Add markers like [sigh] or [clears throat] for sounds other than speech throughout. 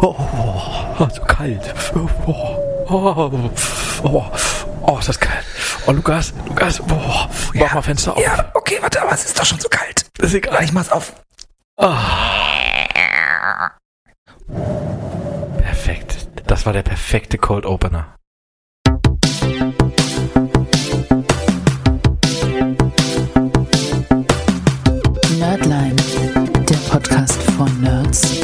Oh, so kalt. Oh, oh, oh, oh, ist das kalt. Oh, Lukas, Lukas, boah, mach Ja. mal Fenster auf. Ja, okay, warte, aber es ist doch schon so kalt. Ist egal. Ich mach's auf. Perfekt. Das war der perfekte Cold Opener. Nerdline, der Podcast von Nerds.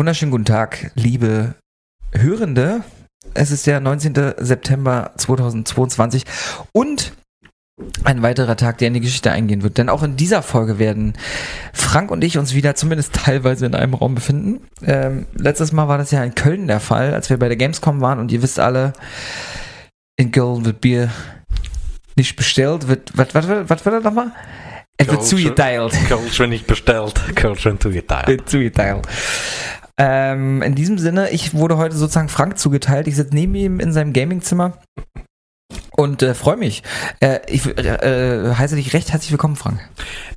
Wunderschönen guten Tag, liebe Hörende. Es ist der 19. September 2022 und ein weiterer Tag, der in die Geschichte eingehen wird. Denn auch in dieser Folge werden Frank und ich uns wieder zumindest teilweise in einem Raum befinden. Ähm, letztes Mal war das ja in Köln der Fall, als wir bei der Gamescom waren und ihr wisst alle, in Köln wird Bier nicht bestellt, wird, was, was, was, was war das nochmal? Es wird zugeteilt. Kölsch, wenn nicht bestellt. Kölsch, wenn zugeteilt. Äh, zugeteilt. Ähm, in diesem Sinne, ich wurde heute sozusagen Frank zugeteilt. Ich sitze neben ihm in seinem Gamingzimmer und äh, freue mich. Äh, ich äh, heiße dich recht herzlich willkommen, Frank.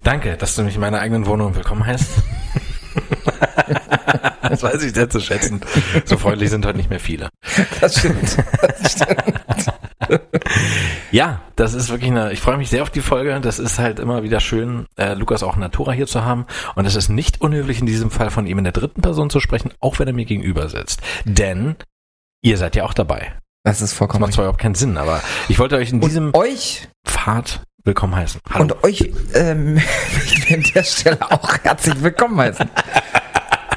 Danke, dass du mich in meiner eigenen Wohnung willkommen heißt. [laughs] [laughs] das weiß ich sehr zu schätzen. So freundlich sind heute nicht mehr viele. Das stimmt. Das stimmt. Ja, das ist wirklich eine, ich freue mich sehr auf die Folge. Das ist halt immer wieder schön, äh, Lukas auch Natura hier zu haben. Und es ist nicht unhöflich, in diesem Fall von ihm in der dritten Person zu sprechen, auch wenn er mir gegenüber sitzt. Denn ihr seid ja auch dabei. Das ist Das vollkommen macht zwar überhaupt keinen Sinn, aber ich wollte euch in diesem Und euch Pfad willkommen heißen. Hallo. und euch ähm, [laughs] wir an der Stelle auch herzlich willkommen heißen. [laughs]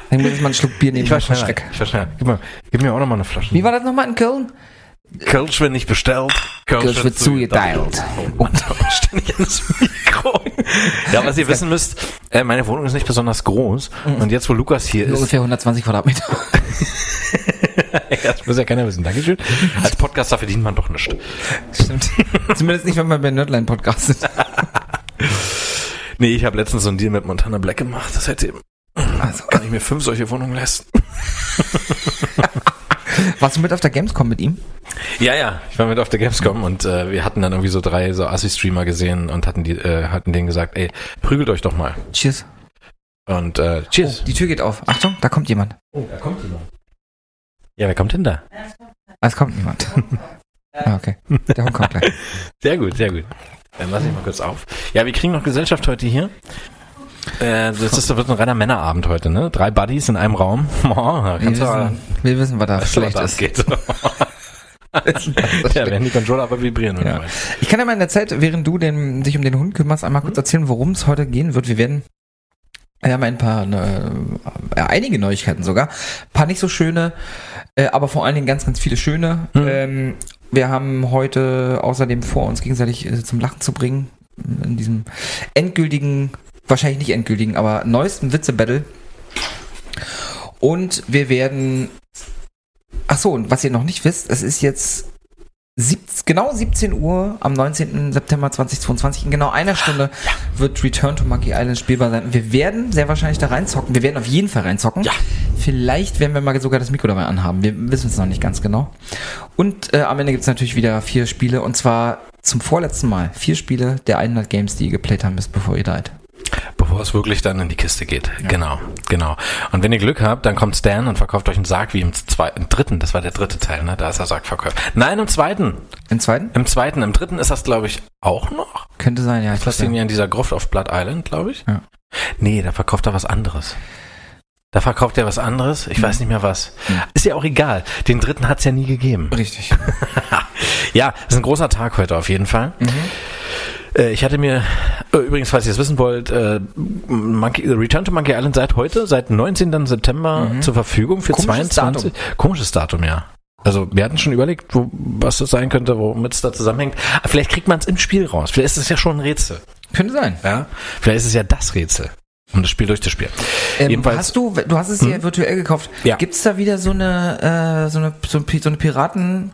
Ich muss jetzt mal einen Schluck Bier nehmen. ich war vor schneller. Schreck. Ich war schneller. Gib, mal, gib mir auch noch mal eine Flasche. Wie war das nochmal in Köln? Kölsch wird nicht bestellt. Kölsch wird zugeteilt. Da ständig ins Mikro. Ja, was ihr wissen müsst, äh, meine Wohnung ist nicht besonders groß. Und jetzt, wo Lukas hier ist, Ungefähr 120 Quadratmeter. [laughs] das muss ja keiner wissen. Dankeschön. Als Podcaster verdient man doch nichts. Stimmt. Zumindest nicht, wenn man bei Nerdline podcastet. [laughs] Nee, ich habe letztens so einen Deal mit Montana Black gemacht. Das hätte Also, kann ich mir fünf solche Wohnungen leisten. [laughs] warst du mit auf der Gamescom mit ihm? Ja, ja, ich war mit auf der Gamescom und äh, wir hatten dann irgendwie so drei so Assi-Streamer gesehen und hatten die, äh, hatten denen gesagt, ey, prügelt euch doch mal. Cheers. Und äh, cheers. Die Tür geht auf. Achtung, da kommt jemand. Oh, da kommt jemand. Ja, wer kommt denn da? Es kommt niemand. [laughs] ah, okay. Der Hund kommt gleich. Sehr gut, sehr gut. Dann lass ich mal kurz auf. Ja, wir kriegen noch Gesellschaft heute hier. Äh, das ist, das wird ein reiner Männerabend heute, ne? Drei Buddies in einem Raum. [laughs] Oh, Wir wissen, wir wissen, was da was schlecht da ist. abgeht. [laughs] ja, werden die Controller aber vibrieren. Ja. Ich kann ja mal in der Zeit, während du den, dich um den Hund kümmerst, einmal kurz erzählen, worum es heute gehen wird. Wir werden wir haben ein paar, ne, äh, einige Neuigkeiten sogar. Ein paar nicht so schöne, äh, aber vor allen Dingen ganz, ganz viele schöne. Hm. Ähm, wir haben heute außerdem vor, uns gegenseitig äh, zum Lachen zu bringen. In diesem endgültigen, wahrscheinlich nicht endgültigen, aber neuesten Witze-Battle. Und wir werden. Ach so, und was ihr noch nicht wisst, es ist jetzt sieb, genau 17 Uhr am 19. September 2022. In genau einer Stunde wird Return to Monkey Island spielbar sein. Wir werden sehr wahrscheinlich da reinzocken. Wir werden auf jeden Fall reinzocken. Ja. Vielleicht werden wir mal sogar das Mikro dabei anhaben. Wir wissen es noch nicht ganz genau. Und äh, am Ende gibt es natürlich wieder vier Spiele. Und zwar zum vorletzten Mal. Vier Spiele der 100 Games, die ihr geplayt haben müsst, bevor ihr died. Bevor es wirklich dann in die Kiste geht. Genau, genau. Und wenn ihr Glück habt, dann kommt Stan und verkauft euch einen Sarg wie im zweiten, im dritten, das war der dritte Teil, ne? Da ist der Sarg verkauft. Nein, im zweiten. Im zweiten? Im zweiten, im dritten ist das, glaube ich, auch noch. Könnte sein, ja. Ich Das ja. ja in dieser Gruft auf Blood Island, glaube ich. Ja. Nee, da verkauft er was anderes. Da verkauft er was anderes. Ich weiß nicht mehr was. Mhm. Ist ja auch egal. Den dritten hat's ja nie gegeben. Richtig. [laughs] Ja, ist ein großer Tag heute auf jeden Fall. Mhm. Äh, ich hatte mir, äh, übrigens, falls ihr es wissen wollt, äh, Monkey, Return to Monkey Island seit heute, seit 19. September zur Verfügung für Mhm. Komisches 22. Komisches Datum, ja. Also wir hatten schon überlegt, wo, was das sein könnte, womit es da zusammenhängt. Aber vielleicht kriegt man es im Spiel raus. Vielleicht ist es ja schon ein Rätsel. Könnte sein. Ja? Vielleicht ist es ja das Rätsel, um das Spiel durchzuspielen. Ähm, Jedenfalls- hast du, du hast es dir virtuell gekauft. Ja. Gibt's da wieder so eine, äh, so eine, so eine Piraten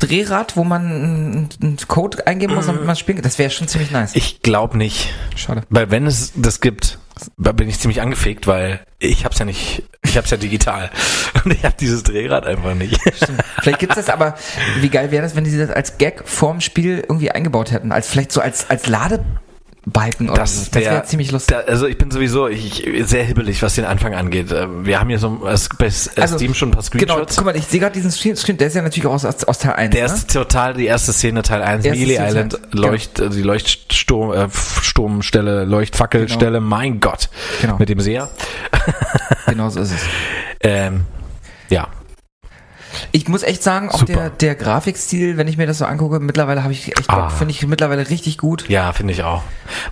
Drehrad, wo man einen, Code eingeben muss, damit man spielen kann? Das wäre schon ziemlich nice. Ich glaube nicht. Schade. Weil wenn es das gibt, da bin ich ziemlich angefegt, weil ich hab's ja nicht, ich hab's ja digital [laughs] und ich habe dieses Drehrad einfach nicht. Stimmt. Vielleicht gibt's das aber, wie geil wäre das, wenn die das als Gag vorm Spiel irgendwie eingebaut hätten, als vielleicht so als, als Ladebalken oder Das so. Das wäre der- ziemlich lustig. Da, also ich bin sowieso ich, sehr hibbelig, was den Anfang angeht. Äh, Wir haben hier so es, bei Also, Steam schon ein paar Genau, Screenshots. guck mal, ich sehe gerade diesen Screen, der ist ja natürlich auch aus, aus, Teil 1. Der ne? ist total die erste Szene, Teil 1, Erste Melee Island, genau. Leucht, äh, die Leuchtsturm, äh, Leuchtfackelstelle, mein Gott. Genau. Mit dem Seher. Genau so ist es. [laughs] Ähm, ja. Ich muss echt sagen, auch Super. der, der Grafikstil, wenn ich mir das so angucke, mittlerweile habe ich echt Bock, Ah. finde ich mittlerweile richtig gut. Ja, finde ich auch.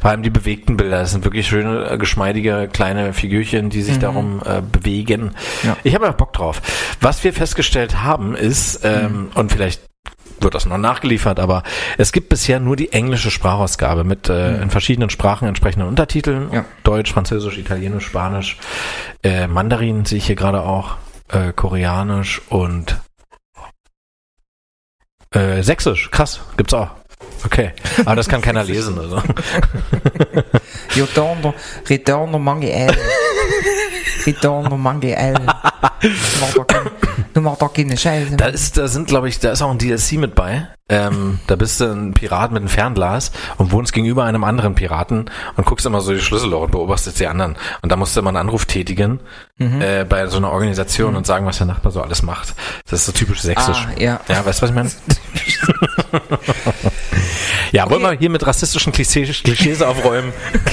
Vor allem die bewegten Bilder. Das sind wirklich schöne, äh, geschmeidige kleine Figürchen, die sich darum äh, bewegen. Mhm. Ja. Ich habe ja Bock drauf. Was wir festgestellt haben ist, ähm, Mhm. und vielleicht wird das noch nachgeliefert, aber es gibt bisher nur die englische Sprachausgabe mit äh, in verschiedenen Sprachen entsprechenden Untertiteln. Mhm. Ja. Deutsch, Französisch, Italienisch, Spanisch, äh, Mandarin sehe ich hier gerade auch, äh, Koreanisch und äh, Sächsisch. Krass, gibt's auch. Okay, aber das kann keiner lesen. Also. Retorno, retorno mange el. Retorno mange el. Du machst doch keine Scheiße. Da ist, da sind, glaube ich, da ist auch ein DLC mit bei. Ähm, da bist du ein Pirat mit einem Fernglas und wohnst gegenüber einem anderen Piraten und guckst immer so die Schlüsselloch und beobachtest die anderen. Und da musst du immer einen Anruf tätigen äh, bei so einer Organisation und sagen, was der Nachbar so alles macht. Das ist so typisch sächsisch. Ah, ja. Ja, weißt du, was ich meine? [laughs] [laughs] ja, wollen wir hier mit rassistischen Klischees, Klischees aufräumen? [laughs]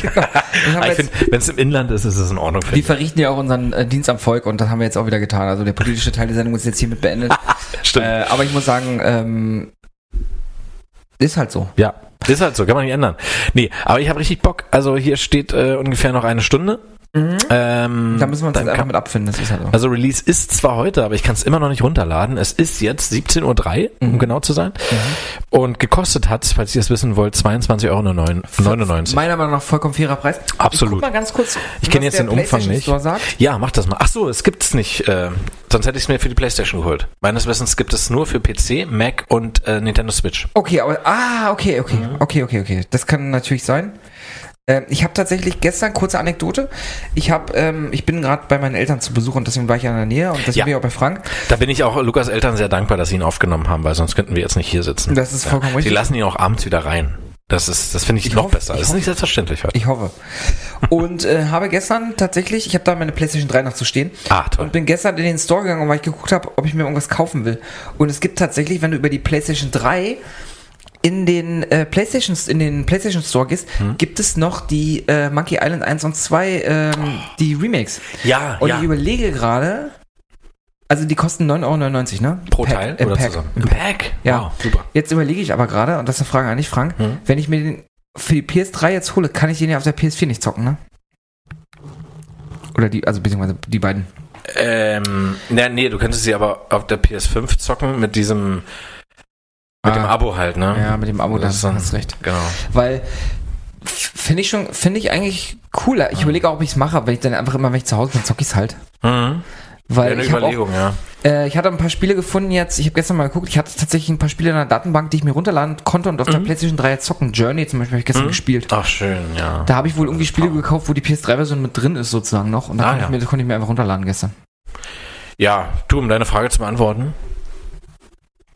Haben wir ich finde, wenn es im Inland ist, ist es in Ordnung. Wir verrichten ja auch unseren äh, Dienst am Volk und das haben wir jetzt auch wieder getan. Also der politische Teil der Sendung ist jetzt hiermit beendet. [laughs] Stimmt. äh, aber ich muss sagen, ähm, ist halt so. Ja, ist halt so, kann man nicht ändern. Nee, aber ich habe richtig Bock. Also hier steht äh, ungefähr noch eine Stunde. Ähm, Da müssen wir uns dann einfach mit abfinden. Das ist halt so. Also Release ist zwar heute, aber ich kann es immer noch nicht runterladen. Es ist jetzt 17.03 Uhr, Mhm. um genau zu sein. Und gekostet hat, falls ihr es wissen wollt, 22,99 Euro. Meiner Meinung nach vollkommen fairer Preis. Absolut. Ich mal ganz kurz. Ich kenne jetzt den Umfang nicht. Ja, mach das mal. Ach so, es gibt's nicht. Äh, sonst hätte ich es mir für die PlayStation geholt. Meines Wissens gibt es nur für PC, Mac und äh, Nintendo Switch. Okay, aber ah, okay, okay, Mhm. okay, okay, okay. Das kann natürlich sein. Ähm, ich habe tatsächlich gestern kurze Anekdote. Ich habe, ähm, ich bin gerade bei meinen Eltern zu Besuch und deswegen war ich ja in der Nähe und deswegen Ja. bin ich auch bei Frank. Da bin ich auch Lukas Eltern sehr dankbar, dass sie ihn aufgenommen haben, weil sonst könnten wir jetzt nicht hier sitzen. Das ist vollkommen Sie richtig. lassen ihn auch abends wieder rein. Das ist, das finde ich, Ich noch hoffe- besser. ich Das ist hoffe- nicht selbstverständlich heute. Ich hoffe. Und äh, habe gestern tatsächlich, ich habe da meine PlayStation 3 noch zu stehen. Ah, toll. Und bin gestern in den Store gegangen, weil ich geguckt habe, ob ich mir irgendwas kaufen will. Und es gibt tatsächlich, wenn du über die PlayStation 3 in den äh, PlayStation in den PlayStation Store gehst, Hm? gibt es noch die äh, Monkey Island 1 und 2 ähm, die Remakes. Ja, Und ja. ich überlege gerade, also die kosten 9,99 Euro, ne? Pro Pack, Teil im oder Pack. zusammen? Im Im Pack. Pack? Ja. Wow, super. Jetzt überlege ich aber gerade, und das ist eine Frage an dich, Frank, Hm? wenn ich mir den für die PS3 jetzt hole, kann ich den ja auf der PS4 nicht zocken, ne? Oder die, also beziehungsweise die beiden. Ähm, na, nee, du könntest sie aber auf der PS5 zocken mit diesem, mit Ah. dem Abo halt, ne? Ja, mit dem Abo, da Das ist dann- hast recht. Genau. Weil finde ich schon, finde ich eigentlich cooler. Ich überlege auch, ob ich es mache, weil ich dann einfach immer, wenn ich zu Hause bin, zocke ich es halt. Mhm. Weil Eine ich habe auch, Überlegung, ja. äh, ich hatte ein paar Spiele gefunden jetzt, ich habe gestern mal geguckt, ich hatte tatsächlich ein paar Spiele in der Datenbank, die ich mir runterladen konnte und auf Mhm. der PlayStation 3 jetzt zocken. Journey zum Beispiel habe ich gestern gespielt. Ach, schön, ja. Da habe ich wohl irgendwie Spiele gekauft, wo die PS3-Version mit drin ist sozusagen noch und da Ah, konnte, ja. ich mir, konnte ich mir einfach runterladen gestern. Ja, du, um deine Frage zu beantworten.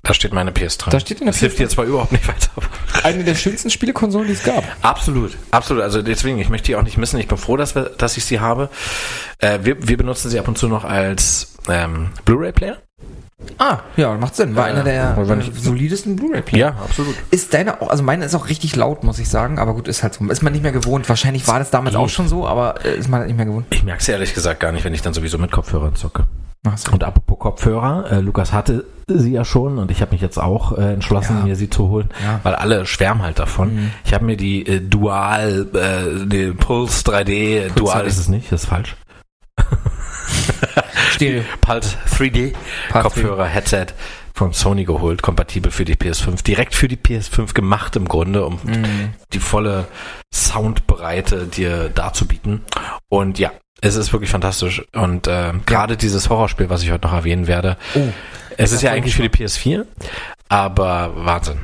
Da steht meine PS3. Da steht in der Das hilft PS3. dir zwar überhaupt nicht weiter. [laughs] Eine der schönsten Spielekonsolen, die es gab. Absolut, absolut. Also deswegen, ich möchte die auch nicht missen. Ich bin froh, dass, wir, dass ich sie habe. Äh, wir, wir benutzen sie ab und zu noch als ähm, Blu-ray-Player. Ah, ja, macht Sinn. War Äh, einer der äh, solidesten Blu-ray-Player. Ja, absolut. Ist deine auch, also meine ist auch richtig laut, muss ich sagen, aber gut, ist halt so. Ist man nicht mehr gewohnt. Wahrscheinlich war das damals auch schon so, aber äh, ist man halt nicht mehr gewohnt. Ich merke es ehrlich gesagt gar nicht, wenn ich dann sowieso mit Kopfhörern zocke. So. Und apropos Kopfhörer, äh, Lukas hatte sie ja schon und ich habe mich jetzt auch äh, entschlossen, Ja. mir sie zu holen, Ja. weil alle schwärmen halt davon. Ich habe mir die äh, Dual, äh, die Pulse 3D, Dual 3D. ist es nicht, das ist falsch. [laughs] Stereo. Pulse 3D Pulse Kopfhörer, Headset von Sony geholt, kompatibel für die PS5, direkt für die PS5 gemacht im Grunde, um Mhm. die volle Soundbreite dir darzubieten. Und ja, es ist wirklich fantastisch. Und äh, gerade dieses Horrorspiel, was ich heute noch erwähnen werde, Oh. Es ist ja eigentlich für die PS4, aber Wahnsinn.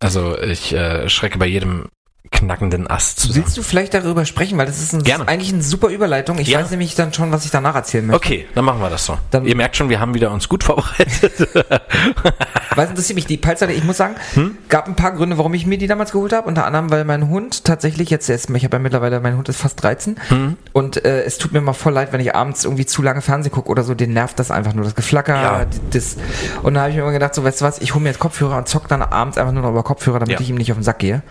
Also ich äh, schrecke bei jedem knackenden Ast zusammen. Willst du vielleicht darüber sprechen? Weil das ist, ein, Gerne. eigentlich eine super Überleitung. Ich Ja. weiß nämlich dann schon, was ich danach erzählen möchte. Okay, dann machen wir das so. Dann- Ihr merkt schon, wir haben wieder uns gut vorbereitet. [laughs] Was interessiert mich? Die Palzerle, ich muss sagen, Hm? gab ein paar Gründe, warum ich mir die damals geholt habe. Unter anderem, weil mein Hund tatsächlich jetzt, ist, ich habe ja mittlerweile, mein Hund ist fast 13. Hm? Und äh, es tut mir mal voll leid, wenn ich abends irgendwie zu lange Fernsehen gucke oder so, den nervt das einfach nur, das Geflacker. Ja. Das, und da habe ich mir immer gedacht, so weißt du was, ich hole mir jetzt Kopfhörer und zock dann abends einfach nur noch über Kopfhörer, damit Ja. ich ihm nicht auf den Sack gehe.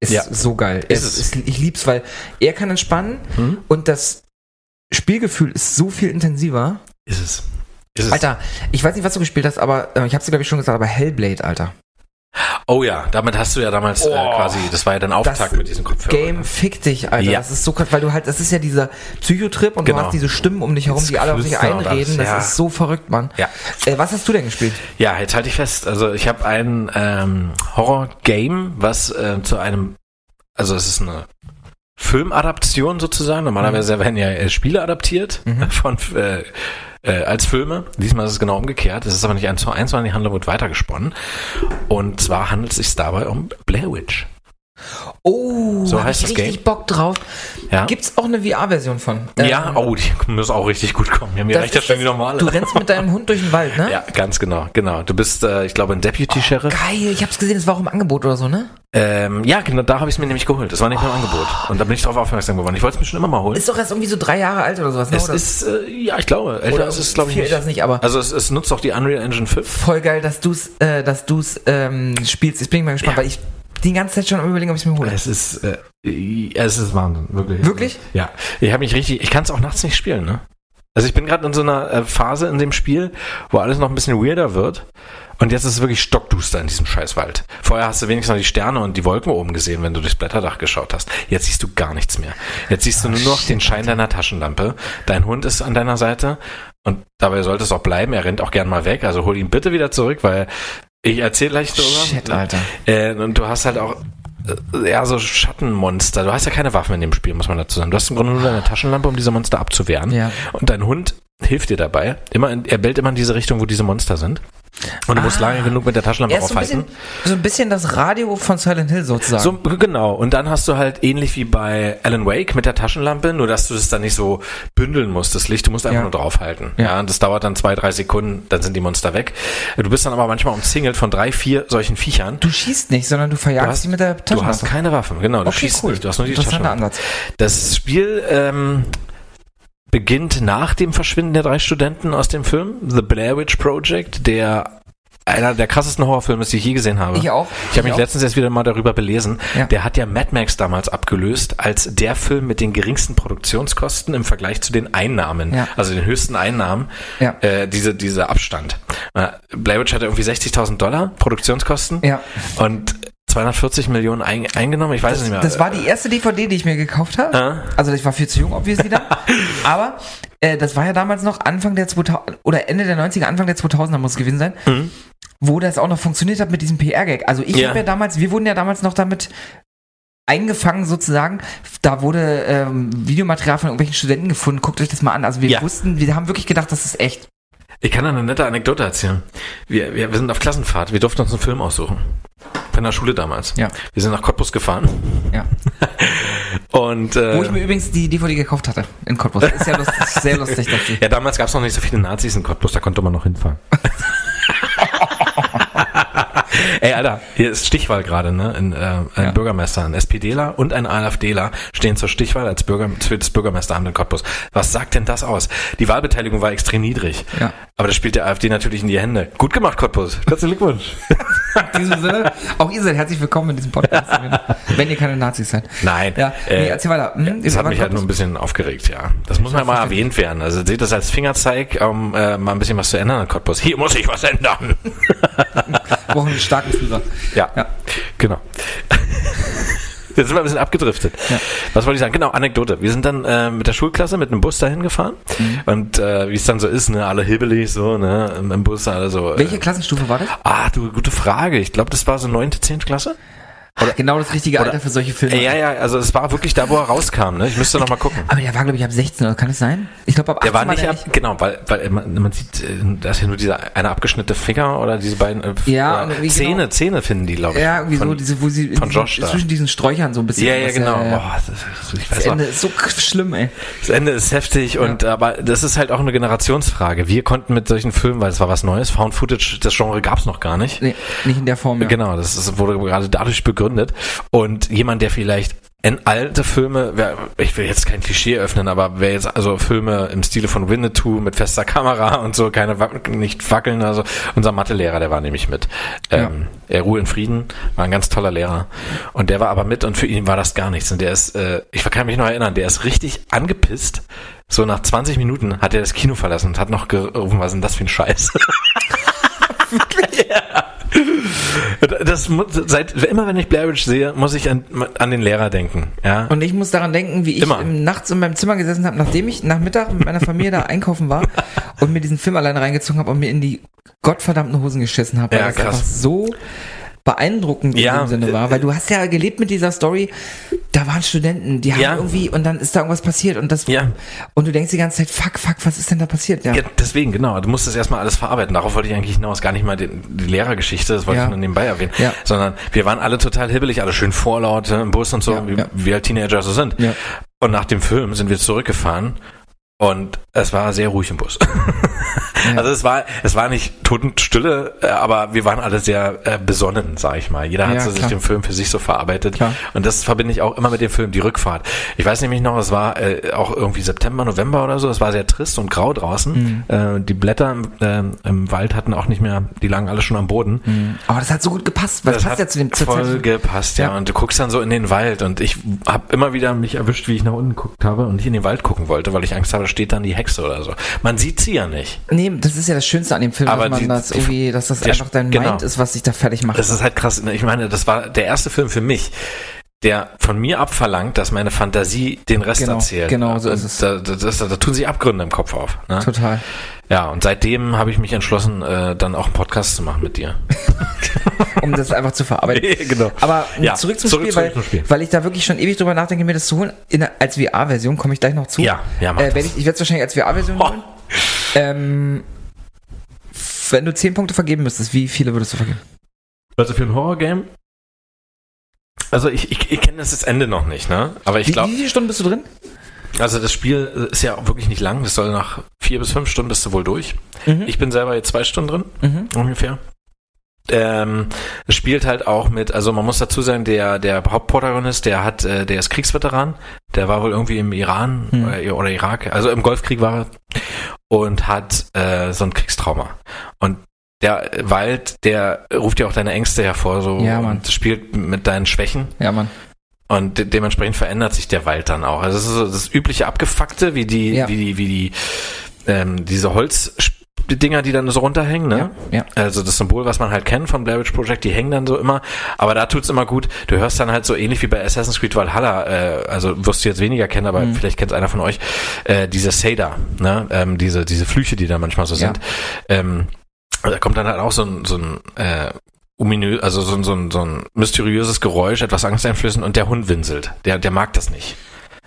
Ist Ja. So geil. Ist es, es. ist, ich lieb's, weil er kann entspannen Hm? und das Spielgefühl ist so viel intensiver. Ist es. Ist es. Alter, ich weiß nicht, was du gespielt hast, aber äh, ich hab's dir glaube ich schon gesagt, aber Hellblade, Alter. Oh ja, damit hast du ja damals äh, Oh. quasi, das war ja dein Auftakt mit diesem Kopfhörer. Game fick dich, Alter. Ja. Das ist so krass, weil du halt, das ist ja dieser Psychotrip und Genau. du hast diese Stimmen um dich herum, Das die alle auf dich einreden. Das ja. ist so verrückt, Mann. Ja. Äh, was hast du denn gespielt? Ja, jetzt halte ich fest. Also ich habe ein ähm, Horror-Game, was äh, zu einem, also es ist eine Filmadaption sozusagen. Normalerweise werden ja äh, Spiele adaptiert Mhm. [laughs] von äh, äh, als Filme. Diesmal ist es genau umgekehrt. Es ist aber nicht eins zu eins, sondern die Handlung wird weitergesponnen. Und zwar handelt es sich dabei um Blair Witch. Oh, So heißt ich das richtig Game? Bock drauf. Ja. Gibt's auch eine VR-Version von? ja, Ähm, oh, die muss auch richtig gut kommen. Ja, mir das reicht das ist schon die das- normale. Du rennst mit deinem Hund durch den Wald, ne? ja, ganz genau, genau. Du bist, äh, ich glaube, ein Deputy-Sheriff. Geil, ich hab's gesehen, es war auch im Angebot oder so, ne? Ähm, ja, genau, da habe ich es mir nämlich geholt. Das war nicht nur im Angebot. Und da bin ich darauf aufmerksam geworden. Ich wollte es mir schon immer mal holen. Ist doch erst irgendwie so drei Jahre alt oder sowas, ne? Es oder? ist, äh, ja, ich glaube, älter Oder ist es, glaube ich, nicht. ist nicht, aber- Also es, es nutzt auch die Unreal Engine 5. voll geil, dass du's, äh, dass du's ähm, spielst. Jetzt bin ich mal gespannt, Ja. weil ich die ganze Zeit schon am überlegen, ob ich mir hole. Es ist, äh, es ist Wahnsinn, wirklich. Wirklich? Ja. Ich habe mich richtig, ich kann es auch nachts nicht spielen, ne? Also ich bin gerade in so einer äh, Phase in dem Spiel, wo alles noch ein bisschen weirder wird. Und jetzt ist es wirklich stockduster in diesem Scheißwald. Vorher hast du wenigstens noch die Sterne und die Wolken oben gesehen, wenn du durchs Blätterdach geschaut hast. Jetzt siehst du gar nichts mehr. Jetzt siehst du nur noch den Schein deiner Taschenlampe. Dein Hund ist an deiner Seite und dabei sollte es auch bleiben. Er rennt auch gern mal weg. Also hol ihn bitte wieder zurück, weil ich erzähle gleich darüber. Shit, Alter. Äh, und du hast halt auch äh, ja so Schattenmonster. Du hast ja keine Waffen in dem Spiel, muss man dazu sagen. Du hast im Grunde nur deine Taschenlampe, um diese Monster abzuwehren. Ja. Und dein Hund hilft dir dabei. Immer in, er bellt immer in diese Richtung, wo diese Monster sind. Und du musst Ah. lange genug mit der Taschenlampe ist so ein, aufhalten. bisschen, so ein bisschen das Radio von Silent Hill sozusagen. So, genau. Und dann hast du halt ähnlich wie bei Alan Wake mit der Taschenlampe, nur dass du das dann nicht so bündeln musst, das Licht. Du musst einfach Ja. nur draufhalten. Ja. Ja. und das dauert dann zwei, drei Sekunden, dann sind die Monster weg. Du bist dann aber manchmal umzingelt von drei, vier solchen Viechern. du schießt nicht, sondern du Du verjagst sie mit der du Taschenlampe. hast keine Waffen, genau. Du Okay, schießt cool. nicht, du hast nur die Interessanter Taschenlampe. Ansatz. Das Spiel ähm, beginnt nach dem Verschwinden der drei Studenten aus dem Film The Blair Witch Project, der einer der krassesten Horrorfilme die ich je gesehen habe. Ich auch. Ich habe mich auch. letztens erst wieder mal darüber belesen. Ja. Der hat ja Mad Max damals abgelöst als der Film mit den geringsten Produktionskosten im Vergleich zu den Einnahmen. Ja. Also den höchsten Einnahmen. Ja. Äh, diese, dieser Abstand. Äh, Blair Witch hatte irgendwie 60.000 Dollar Produktionskosten. Ja. Und 240 Millionen ein, eingenommen. Ich weiß es nicht mehr. Das war die erste DVD, die ich mir gekauft habe. Äh? Also ich war viel zu jung, obviously dann. [laughs] Aber äh, das war ja damals noch Anfang der 2000 oder Ende der 90er, Anfang der 2000er muss es gewesen sein, wo das auch noch funktioniert hat mit diesem PR-Gag. Also ich Ja. habe ja damals, wir wurden ja damals noch damit eingefangen sozusagen. Da wurde ähm, Videomaterial von irgendwelchen Studenten gefunden. Guckt euch das mal an. Also wir Ja. wussten, wir haben wirklich gedacht, das ist echt. Ich kann da eine nette Anekdote erzählen. Wir, wir, wir sind auf Klassenfahrt. Wir durften uns einen Film aussuchen. Von der Schule damals. Ja. Wir sind nach Cottbus gefahren. Ja. [laughs] Und äh, Wo ich mir übrigens die DVD gekauft hatte in Cottbus. Ist ja lustig, sehr lustig, dass [laughs] ja, damals gab es noch nicht so viele Nazis in Cottbus, da konnte man noch hinfahren. [laughs] [laughs] Ey, Alter, hier ist Stichwahl gerade, ne? Ein, äh, ein Ja. Bürgermeister, ein SPDler und ein AfDler stehen zur Stichwahl als Bürger, für das Bürgermeisteramt in Cottbus. Was sagt denn das aus? Die Wahlbeteiligung war extrem niedrig. Ja. Aber das spielt der AfD natürlich in die Hände. Gut gemacht, Cottbus. Herzlichen Glückwunsch. [laughs] In diesem Sinne, auch ihr seid herzlich willkommen in diesem Podcast, [laughs] wenn ihr keine Nazis seid. Nein. Ja, nee, erzähl weiter. Hm, das hat mich halt nur ein bisschen aufgeregt, ja. Das muss mal mal erwähnt werden. Also seht das als Fingerzeig, um äh, mal ein bisschen was zu ändern in Cottbus. Hier muss ich was ändern. Brauchen einen starken Führer. Ja, Ja. genau. [laughs] Jetzt sind wir ein bisschen abgedriftet. Ja. Was wollte ich sagen? Genau, Anekdote. Wir sind dann äh, mit der Schulklasse mit einem Bus dahin gefahren. Mhm. Und äh, wie es dann so ist, ne, alle hibbelig, so, ne, im, im Bus alle so. Äh, Welche Klassenstufe war das? Ah, du, gute Frage. Ich glaube, das war so neunte, zehnte Klasse. Oder, genau das richtige Alter oder- für solche Filme. Ja, ja, also es war wirklich da, wo er rauskam, ne? Ich müsste noch mal gucken. Aber der war, glaube ich, ab 16, oder kann es sein? Ich glaube, ab 18 Der war nicht der ab, genau, weil, weil man, man sieht, äh, da ist ja nur dieser eine abgeschnittene Finger oder diese beiden äh, Ja, Zähne, genau- Zähne finden die, glaube ich. Ja, irgendwie so, Von- diese, wo sie von Josh da. zwischen diesen Sträuchern so ein bisschen. Ja, ja, genau. ja. Boah, das, ich weiß Das Ende ist so schlimm, ey. das Ende ist heftig und aber das ist halt auch eine Generationsfrage. Wir konnten mit solchen Filmen, weil es war was Neues, Found Footage, das Genre gab's noch gar nicht. Nee, nicht in der Form. Genau, das ist, wurde gerade dadurch begründet. Und jemand, der vielleicht in alte Filme, ich will jetzt kein Klischee öffnen, aber wer jetzt also Filme im Stile von Winnetou mit fester Kamera und so, keine nicht wackeln, also unser Mathelehrer, der war nämlich mit. Ähm, Er ruhe in Frieden, war ein ganz toller Lehrer. Und der war aber mit und für ihn war das gar nichts. Und der ist, äh, ich kann mich noch erinnern, der ist richtig angepisst. So nach 20 Minuten hat er das Kino verlassen und hat noch gerufen, was ist denn das für ein Scheiß? [laughs] [laughs] ja. Das muss, seit immer wenn ich Blair Witch sehe, muss ich an, an den Lehrer denken. Ja. Und ich muss daran denken, wie ich im, nachts in meinem Zimmer gesessen habe, nachdem ich nach Mittag mit meiner Familie da einkaufen war [laughs] und mir diesen Film alleine reingezogen habe und mir in die gottverdammten Hosen geschissen habe, weil Ja, das krass. einfach so beeindruckend Ja, in dem Sinne war, weil du hast ja gelebt mit dieser Story, da waren Studenten, die haben Ja. irgendwie und dann ist da irgendwas passiert und das Ja. und du denkst die ganze Zeit, fuck, fuck, was ist denn da passiert? Ja. Ja, deswegen, genau. Du musst das erstmal alles verarbeiten. Darauf wollte ich eigentlich hinaus. Gar nicht mal die, die Lehrergeschichte, das wollte ich nur nebenbei erwähnen. Ja. Sondern wir waren alle total hibbelig, alle schön vorlaut im Bus und so, wie, wie halt Teenager so sind. Ja. Und nach dem Film sind wir zurückgefahren und es war sehr ruhig im Bus. [laughs] Also es war, es war nicht Totenstille, äh, aber wir waren alle sehr äh, besonnen, sag ich mal. Jeder hat so sich den Film für sich so verarbeitet. Klar. Und das verbinde ich auch immer mit dem Film, die Rückfahrt. Ich weiß nämlich noch, es war äh, auch irgendwie September, November oder so, es war sehr trist und grau draußen. Mhm. Äh, die Blätter im, äh, im Wald hatten auch nicht mehr, die lagen alle schon am Boden. Aber das hat so gut gepasst, weil das, passt hat ja zu dem voll Zeit- gepasst, ja. Ja. Und du guckst dann so in den Wald und ich habe immer wieder mich erwischt, wie ich nach unten geguckt habe und nicht in den Wald gucken wollte, weil ich Angst habe, da steht dann die Hexe oder so. Man sieht sie ja nicht. Nee, das ist ja das Schönste an dem Film, Aber dass man die- das die- irgendwie, dass das der- einfach dein genau. Mind ist, was sich da fertig macht. Das ist halt krass. Ich meine, das war der erste Film für mich, der von mir abverlangt, dass meine Fantasie den Rest Genau, erzählt. genau so Und ist es. Da, da, das, da tun sich Abgründe im Kopf auf. Ne? Total. Ja, und seitdem habe ich mich entschlossen, äh, dann auch einen Podcast zu machen mit dir. [laughs] Um das einfach zu verarbeiten. [laughs] genau. Aber Ja, zurück zum zurück- Spiel, zurück weil, zum Spiel. weil ich da wirklich schon ewig drüber nachdenke, mir das zu holen. In, der- als VR-Version komme ich gleich noch zu. Ja, ja, mach äh, werd das. ich ich werde es wahrscheinlich als VR-Version Oh. holen. [laughs] Ähm, wenn du 10 Punkte vergeben müsstest, wie viele würdest du vergeben? Also für ein Horror-Game? Also ich, ich, ich kenne das, Ende noch nicht, ne? Aber ich glaube, wie viele Stunden bist du drin? also das Spiel ist ja auch wirklich nicht lang. Das soll nach vier bis fünf Stunden bist du wohl durch. Mhm. Ich bin selber jetzt zwei Stunden drin. Mhm. ungefähr. Ähm, es spielt halt auch mit, also man muss dazu sagen, der der Hauptprotagonist, der hat, äh, der ist Kriegsveteran, der war wohl irgendwie im Iran Hm. oder, oder Irak, also im Golfkrieg war er und hat äh, so ein Kriegstrauma. Und der Wald, der ruft ja auch deine Ängste hervor, so Ja, und spielt mit deinen Schwächen Ja, Mann. und de dementsprechend verändert sich der Wald dann auch. Also es ist so das übliche Abgefuckte, wie die, Ja. wie die, wie die, ähm, diese Holzdinger, die dann so runterhängen, ne? Ja, ja. Also das Symbol, was man halt kennt vom Blair Witch Project, die hängen dann so immer. Aber da tut's immer gut. Du hörst dann halt so ähnlich wie bei Assassin's Creed Valhalla, äh, also wirst du jetzt weniger kennen, aber Mhm. vielleicht kennt einer von euch, äh, diese Seda, ne? Ähm, diese, diese Flüche, die da manchmal so Ja. sind. Ähm, da kommt dann halt auch so ein, so ein äh, ominö, also so ein, so ein, so ein mysteriöses Geräusch, etwas angsteinflößend und der Hund winselt. Der, der mag das nicht.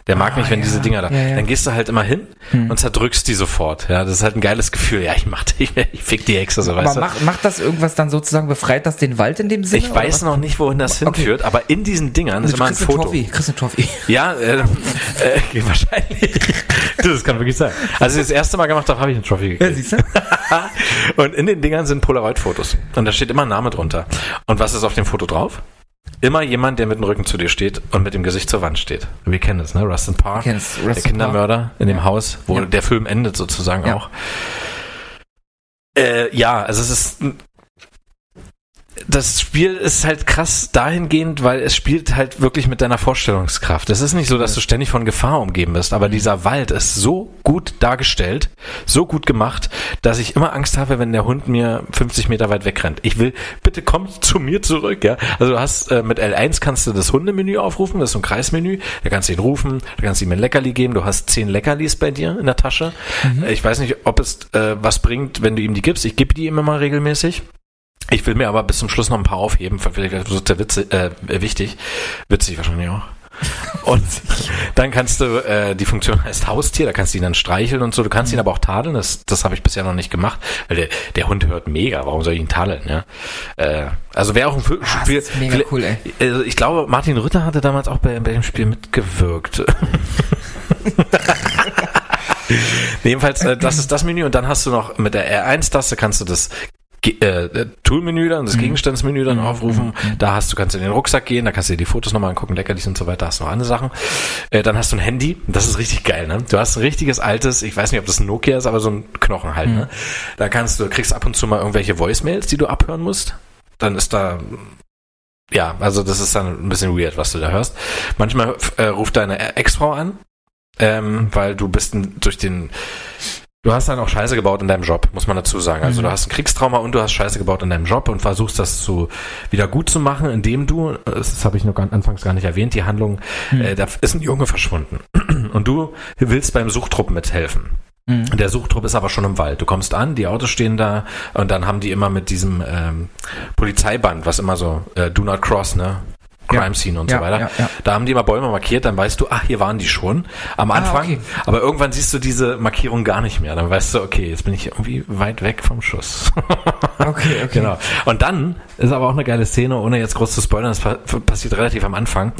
Der mag Ah, nicht, wenn ja. diese Dinger da. Ja, ja. Dann gehst du halt immer hin Hm. und zerdrückst die sofort. Ja, das ist halt ein geiles Gefühl. Ja, ich mach dich, [laughs] ich fick die Hexe, so weißt Aber du. macht, macht das irgendwas dann sozusagen, befreit das den Wald in dem Sinne? Ich weiß was? noch nicht, wohin das Okay. hinführt, aber in diesen Dingern ist Mit immer ein Foto. Torfi. Christian Torfi. [laughs] Ja, äh, äh, [laughs] wahrscheinlich. das kann wirklich sein. Als ich das erste Mal gemacht habe, habe ich einen Trophy Ja, gekriegt. siehst du? und in den Dingern sind Polaroid-Fotos. Und da steht immer ein Name drunter. Und was ist auf dem Foto drauf? Immer jemand, der mit dem Rücken zu dir steht und mit dem Gesicht zur Wand steht. Wir kennen das, ne? Rustin kennen es. Der Rustin Kindermörder in dem Ja. Haus, wo Ja. der Film endet sozusagen Ja. auch. Äh, ja, also es ist das Spiel ist halt krass dahingehend, weil es spielt halt wirklich mit deiner Vorstellungskraft. Es ist nicht so, dass du ständig von Gefahr umgeben bist, aber dieser Wald ist so gut dargestellt, so gut gemacht, dass ich immer Angst habe, wenn der Hund mir 50 Meter weit wegrennt. Ich will, bitte komm zu mir zurück, ja. Also du hast, äh, mit L1 kannst du das Hundemenü aufrufen, das ist so ein Kreismenü, da kannst du ihn rufen, da kannst du ihm ein Leckerli geben, du hast zehn Leckerlis bei dir in der Tasche. Äh, Ich weiß nicht, ob es äh, was bringt, wenn du ihm die gibst. Ich gebe die ihm immer regelmäßig. Ich will mir aber bis zum Schluss noch ein paar aufheben, vielleicht wird der Witze, äh, wichtig. Witzig wahrscheinlich auch. [laughs] Und dann kannst du, äh, die Funktion heißt Haustier, da kannst du ihn dann streicheln und so. Du kannst ihn aber auch tadeln, das, das habe ich bisher noch nicht gemacht, weil der, der Hund hört mega, warum soll ich ihn tadeln, ja? Äh, also wäre auch ein Spiel. Ah, das ist mega cool, ey. Also ich glaube, Martin Rütter hatte damals auch bei, bei dem Spiel mitgewirkt. [laughs] [laughs] Jedenfalls, äh, das ist das Menü und dann hast du noch mit der R1-Taste kannst du das äh, Toolmenü dann, das mhm. Gegenstandsmenü dann mhm. aufrufen. Mhm. Da hast du, kannst in den Rucksack gehen, da kannst du dir die Fotos nochmal angucken, leckerlich und so weiter, hast noch andere Sachen. Äh, dann hast du ein Handy, das ist richtig geil, ne? Du hast ein richtiges altes, ich weiß nicht, ob das ein Nokia ist, aber so ein Knochen halt, ne? Da kannst du, kriegst ab und zu mal irgendwelche Voicemails, die du abhören musst. Dann ist da ja, also das ist dann ein bisschen weird, was du da hörst. Manchmal äh, ruft deine Ex-Frau an, ähm, weil du bist durch den Du hast dann auch Scheiße gebaut in deinem Job, muss man dazu sagen. Also mhm. du hast ein Kriegstrauma und du hast Scheiße gebaut in deinem Job und versuchst das zu wieder gut zu machen, indem du, das habe ich noch anfangs gar nicht erwähnt, die Handlung, mhm. äh, da ist ein Junge verschwunden [clears throat] und du willst beim Suchtrupp mithelfen. Mhm. Der Suchtrupp ist aber schon im Wald. Du kommst an, die Autos stehen da und dann haben die immer mit diesem ähm, Polizeiband, was immer so äh, Do Not Cross, ne? Crime Scene und ja, so weiter. Ja, ja. Da haben die mal Bäume markiert, dann weißt du, ach, hier waren die schon am ah, Anfang. Ah, okay. Aber irgendwann siehst du diese Markierung gar nicht mehr. Dann weißt du, okay, jetzt bin ich irgendwie weit weg vom Schuss. [laughs] okay, okay. Genau. Und dann ist aber auch eine geile Szene, ohne jetzt groß zu spoilern, das passiert relativ am Anfang.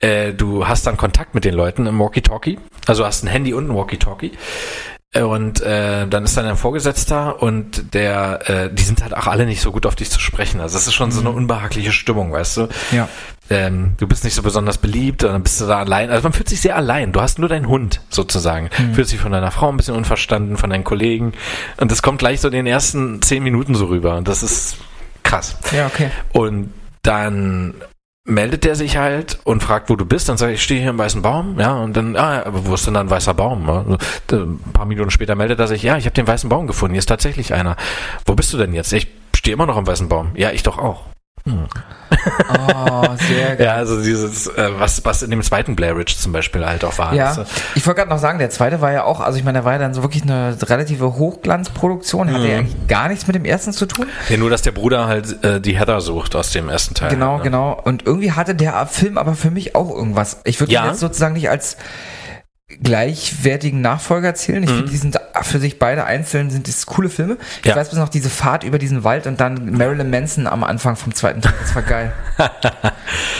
Äh, du hast dann Kontakt mit den Leuten im Walkie-Talkie. Also hast ein Handy und ein Walkie-Talkie. Und äh, dann ist dann ein Vorgesetzter und der, äh, die sind halt auch alle nicht so gut auf dich zu sprechen. Also das ist schon so eine mhm. unbehagliche Stimmung, weißt du? Ja. Ähm, du bist nicht so besonders beliebt und dann bist du da allein. Also man fühlt sich sehr allein. Du hast nur deinen Hund sozusagen. Mhm. Fühlt sich von deiner Frau ein bisschen unverstanden, von deinen Kollegen. Und das kommt gleich so in den ersten zehn Minuten so rüber. Und das ist krass. Ja, okay. Und dann meldet der sich halt und fragt, wo du bist. Dann sage ich, ich stehe hier im weißen Baum. Ja, und dann, ah, wo ist denn da ein weißer Baum? Ein paar Minuten später meldet er sich, ja, ich habe den weißen Baum gefunden. Hier ist tatsächlich einer. Wo bist du denn jetzt? Ich stehe immer noch im weißen Baum. Ja, ich doch auch. Hm. Oh, sehr [laughs] geil. ja, also dieses, äh, was, was in dem zweiten Blair Ridge zum Beispiel halt auch war. Ja, ich wollte gerade noch sagen, der zweite war ja auch, also ich meine, der war ja dann so wirklich eine relative Hochglanzproduktion, hatte mhm. ja eigentlich gar nichts mit dem ersten zu tun. Ja, nur, dass der Bruder halt äh, die Heather sucht aus dem ersten Teil. Genau, ne? genau. Und irgendwie hatte der Film aber für mich auch irgendwas. Ich würde ja. ihn jetzt sozusagen nicht als gleichwertigen Nachfolger zählen. Ich mhm. finde, die sind für sich beide einzeln sind das coole Filme. Ich ja. weiß bis noch diese Fahrt über diesen Wald und dann Marilyn Manson am Anfang vom zweiten Teil. Das war geil. [laughs]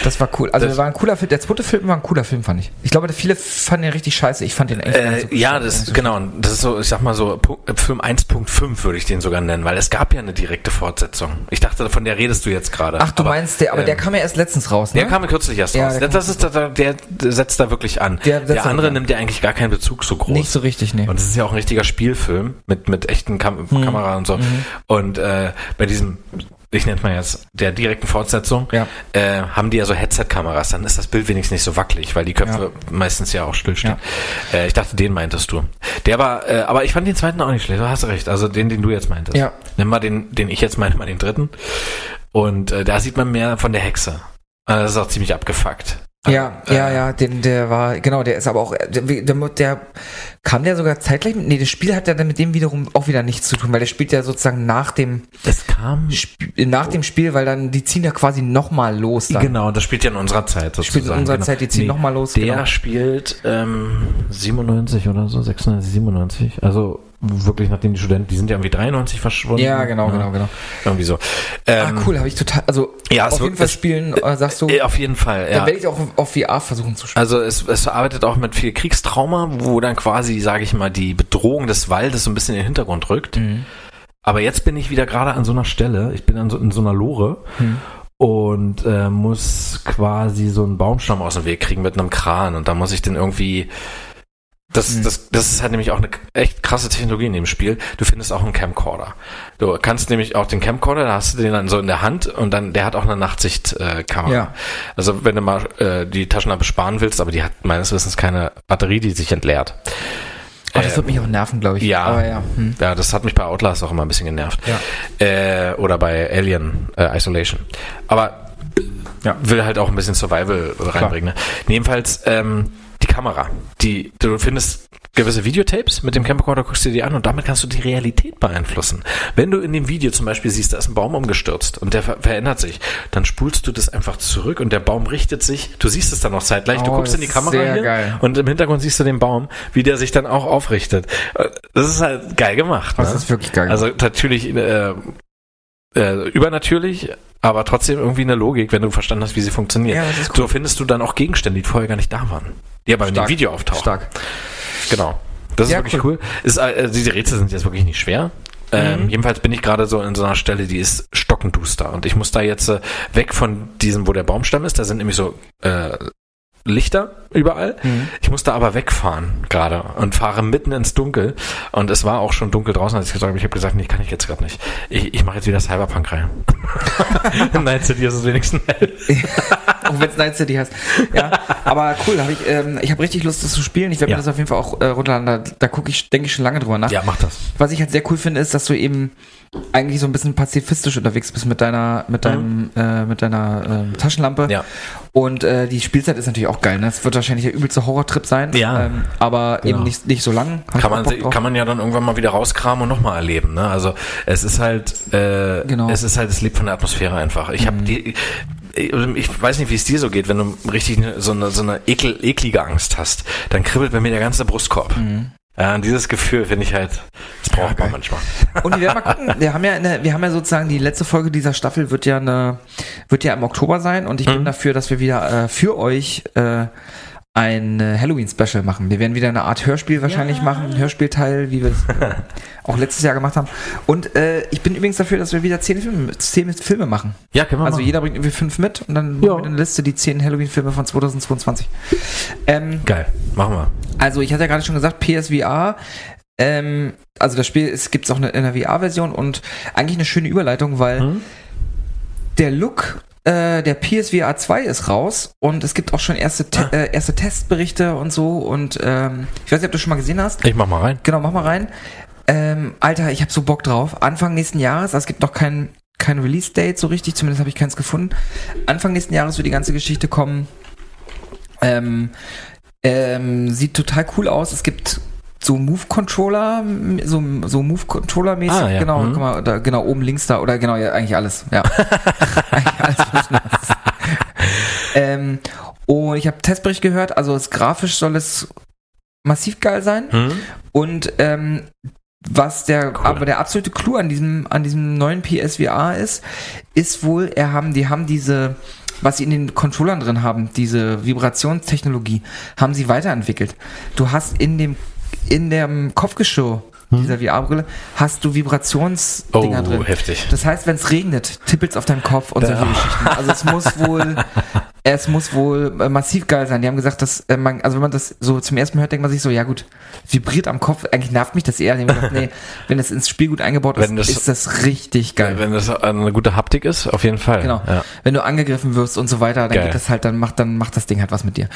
das war cool. Also das war ein cooler Film. Der zweite Film war ein cooler Film, fand ich. Ich glaube, viele fanden den richtig scheiße. Ich fand den echt. Äh, so ja, das so genau. Das ist so, ich sag mal so Film 1.5 würde ich den sogar nennen, weil es gab ja eine direkte Fortsetzung. Ich dachte, von der redest du jetzt gerade. Ach, du aber, meinst der, aber ähm, der kam ja erst letztens raus. Ne? Der kam ja kürzlich erst ja, raus. Das ist der, der setzt da wirklich an. Der, der andere nimmt ja eigentlich gar keinen Bezug so groß. Nicht so richtig, nee. Und es ist ja auch ein richtiger Spielfilm mit, mit echten Kam mhm. Kamera und so. Mhm. Und äh, bei diesem ich nenne mal jetzt, der direkten Fortsetzung, ja. äh, haben die ja so Headset-Kameras, dann ist das Bild wenigstens nicht so wackelig, weil die Köpfe ja. meistens ja auch stillstehen. Ja. Äh, ich dachte, den meintest du. Der war, äh, aber ich fand den zweiten auch nicht schlecht, du hast recht, also den, den du jetzt meintest. Ja. Nimm mal den, den ich jetzt meinte, mal den dritten. Und äh, da sieht man mehr von der Hexe. Also das ist auch ziemlich abgefuckt. Ja, äh, ja, ja, den, der war, genau, der ist aber auch, der, der, der kam der sogar zeitgleich, mit, nee, das Spiel hat ja dann mit dem wiederum auch wieder nichts zu tun, weil der spielt ja sozusagen nach dem, es kam, nach dem Spiel, weil dann, die ziehen ja quasi nochmal los dann. Genau, das spielt ja in unserer Zeit sozusagen. Spielt in unserer genau. Zeit, die ziehen nee, nochmal los. Der genau. spielt, ähm, 97 oder so, 96, 97, also wirklich nachdem die Studenten, die sind ja irgendwie 93 verschwunden. Ja, genau, genau, genau. Irgendwie so. Ähm, ah, cool, habe ich total, also ja, auf jeden Fall spielen, äh, sagst du? Äh, auf jeden Fall, ja. Dann werde ich auch auf VR versuchen zu spielen. Also es, es arbeitet auch mit viel Kriegstrauma, wo dann quasi, sage ich mal, die Bedrohung des Waldes so ein bisschen in den Hintergrund rückt. Mhm. Aber jetzt bin ich wieder gerade an so einer Stelle, ich bin an so, in so einer Lore mhm. und äh, muss quasi so einen Baumstamm aus dem Weg kriegen mit einem Kran und da muss ich den irgendwie das, mhm. das, das ist halt nämlich auch eine echt krasse Technologie in dem Spiel. Du findest auch einen Camcorder. Du kannst nämlich auch den Camcorder, da hast du den dann so in der Hand und dann, der hat auch eine Nachtsichtkamera. Äh, ja. Also wenn du mal äh, die Taschenlampe sparen willst, aber die hat meines Wissens keine Batterie, die sich entleert. Oh, das wird mich auch nerven, glaube ich. Ja, Aber ja. Hm. ja, das hat mich bei Outlast auch immer ein bisschen genervt. Ja. Äh, oder bei Alien äh, Isolation. Aber ja. will halt auch ein bisschen Survival reinbringen. Ne? Jedenfalls, ähm, Kamera. Die, du findest gewisse Videotapes mit dem Camcorder guckst du dir an und damit kannst du die Realität beeinflussen. Wenn du in dem Video zum Beispiel siehst, da ist ein Baum umgestürzt und der ver verändert sich, dann spulst du das einfach zurück und der Baum richtet sich. Du siehst es dann noch zeitgleich. du Oh, guckst in die Kamera hier geil. und im Hintergrund siehst du den Baum, wie der sich dann auch aufrichtet. Äh, Das ist halt geil gemacht. Das ne? ist wirklich geil. Also natürlich äh, äh, übernatürlich, aber trotzdem irgendwie eine Logik, wenn du verstanden hast, wie sie funktioniert. Ja, ist So findest du dann auch Gegenstände, die vorher gar nicht da waren. Die aber in dem. Video auftauchen. Stark. Genau. Das ist Ja, wirklich cool. Ist, äh, diese Rätsel sind jetzt wirklich nicht schwer. Ähm, Mhm. Jedenfalls bin ich gerade so in so einer Stelle, die ist stockenduster. Und ich muss da jetzt äh, weg von diesem, wo der Baumstamm ist. Da sind nämlich so äh, Lichter überall. Mhm. Ich muss da aber wegfahren gerade und fahre mitten ins Dunkel. Und es war auch schon dunkel draußen, als ich gesagt habe, ich habe gesagt, nee, kann ich jetzt gerade nicht. Ich, ich mache jetzt wieder Cyberpunk rein. [laughs] Night City ist es wenigstens hell. [laughs] Auch wenn es Night City heißt. Ja, aber cool, hab ich, ähm, ich habe richtig Lust, das zu spielen. Ich werde Ja. mir das auf jeden Fall auch äh, runterladen. Da, da gucke ich, denke ich schon lange drüber nach. Ja, mach das. Was ich halt sehr cool finde, ist, dass du eben eigentlich so ein bisschen pazifistisch unterwegs bist mit deiner, mit deinem, äh, mit deiner ähm, Taschenlampe. Mhm. Ja. Und äh, die Spielzeit ist natürlich auch geil. Ne? Es wird wahrscheinlich der übelste Horrortrip sein. Ja. Ähm, aber Genau. eben nicht, nicht so lang. Hab kann man, kann man ja dann irgendwann mal wieder rauskramen und nochmal erleben. Ne? Also es ist halt, äh, Genau. es ist halt, es lebt von der Atmosphäre einfach. Ich habe die, ich weiß nicht, wie es dir so geht, wenn du richtig ne- so eine, so eine ekel, eklige Angst hast, dann kribbelt bei mir der ganze Brustkorb. Ja, und dieses Gefühl finde ich halt, das braucht geil. man manchmal. [laughs] Und wir werden mal gucken. Wir haben ja, eine, wir haben ja sozusagen die letzte Folge dieser Staffel wird ja eine, wird ja im Oktober sein und ich Mhm. bin dafür, dass wir wieder äh, für euch äh, ein äh, Halloween-Special machen. Wir werden wieder eine Art Hörspiel wahrscheinlich machen, ein Hörspielteil, wie wir es äh, [laughs] auch letztes Jahr gemacht haben. Und äh, ich bin übrigens dafür, dass wir wieder zehn Filme, zehn Filme machen. Ja, können wir Also machen. jeder bringt irgendwie fünf mit und dann Ja. machen wir eine Liste, die zehn Halloween-Filme von 2022. Ähm, Geil, machen wir. also ich hatte ja gerade schon gesagt, PSVR. Ähm, also das Spiel es gibt auch eine, in der VR-Version und eigentlich eine schöne Überleitung, weil Hm? der Look äh, der PSVR 2 ist raus und es gibt auch schon erste, Te Ah. äh, erste Testberichte und so und ähm, ich weiß nicht, ob du schon mal gesehen hast. Ich mach mal rein. Genau, mach mal rein. Ähm, Alter, ich habe so Bock drauf. Anfang nächsten Jahres, also es gibt noch kein, kein Release-Date so richtig, zumindest habe ich keins gefunden. Anfang nächsten Jahres wird die ganze Geschichte kommen. Ähm, ähm, sieht total cool aus. Es gibt so Move-Controller, so, so Move-Controller-mäßig, Ah, ja. genau, Mhm. guck mal, da, genau, oben links da, oder genau, ja, eigentlich alles, ja. [laughs] eigentlich alles, ähm, und ich habe Testbericht gehört, also es grafisch soll es massiv geil sein. Hm? Und ähm, was der, Cool. aber der absolute Clou an diesem, an diesem neuen PSVR ist, ist wohl, er haben, die haben diese, was sie in den Controllern drin haben, diese Vibrationstechnologie, haben sie weiterentwickelt. Du hast in dem, in dem Kopfgeschirr dieser VR-Brille, hast du Vibrationsdinger Oh, drin. heftig. Das heißt, wenn es regnet, tippelt's auf deinem Kopf und solche. Geschichten. Also es muss wohl, [laughs] es muss wohl äh, massiv geil sein. Die haben gesagt, dass äh, man, also wenn man das so zum ersten Mal hört, denkt man sich so, ja gut, vibriert am Kopf. Eigentlich nervt mich das eher. Die haben gesagt, nee, [laughs] wenn das ins Spiel gut eingebaut ist, das- ist das richtig geil. Wenn das eine gute Haptik ist, auf jeden Fall. Genau. Ja. Wenn du angegriffen wirst und so weiter, dann Geil. geht das halt, dann macht, dann macht das Ding halt was mit dir.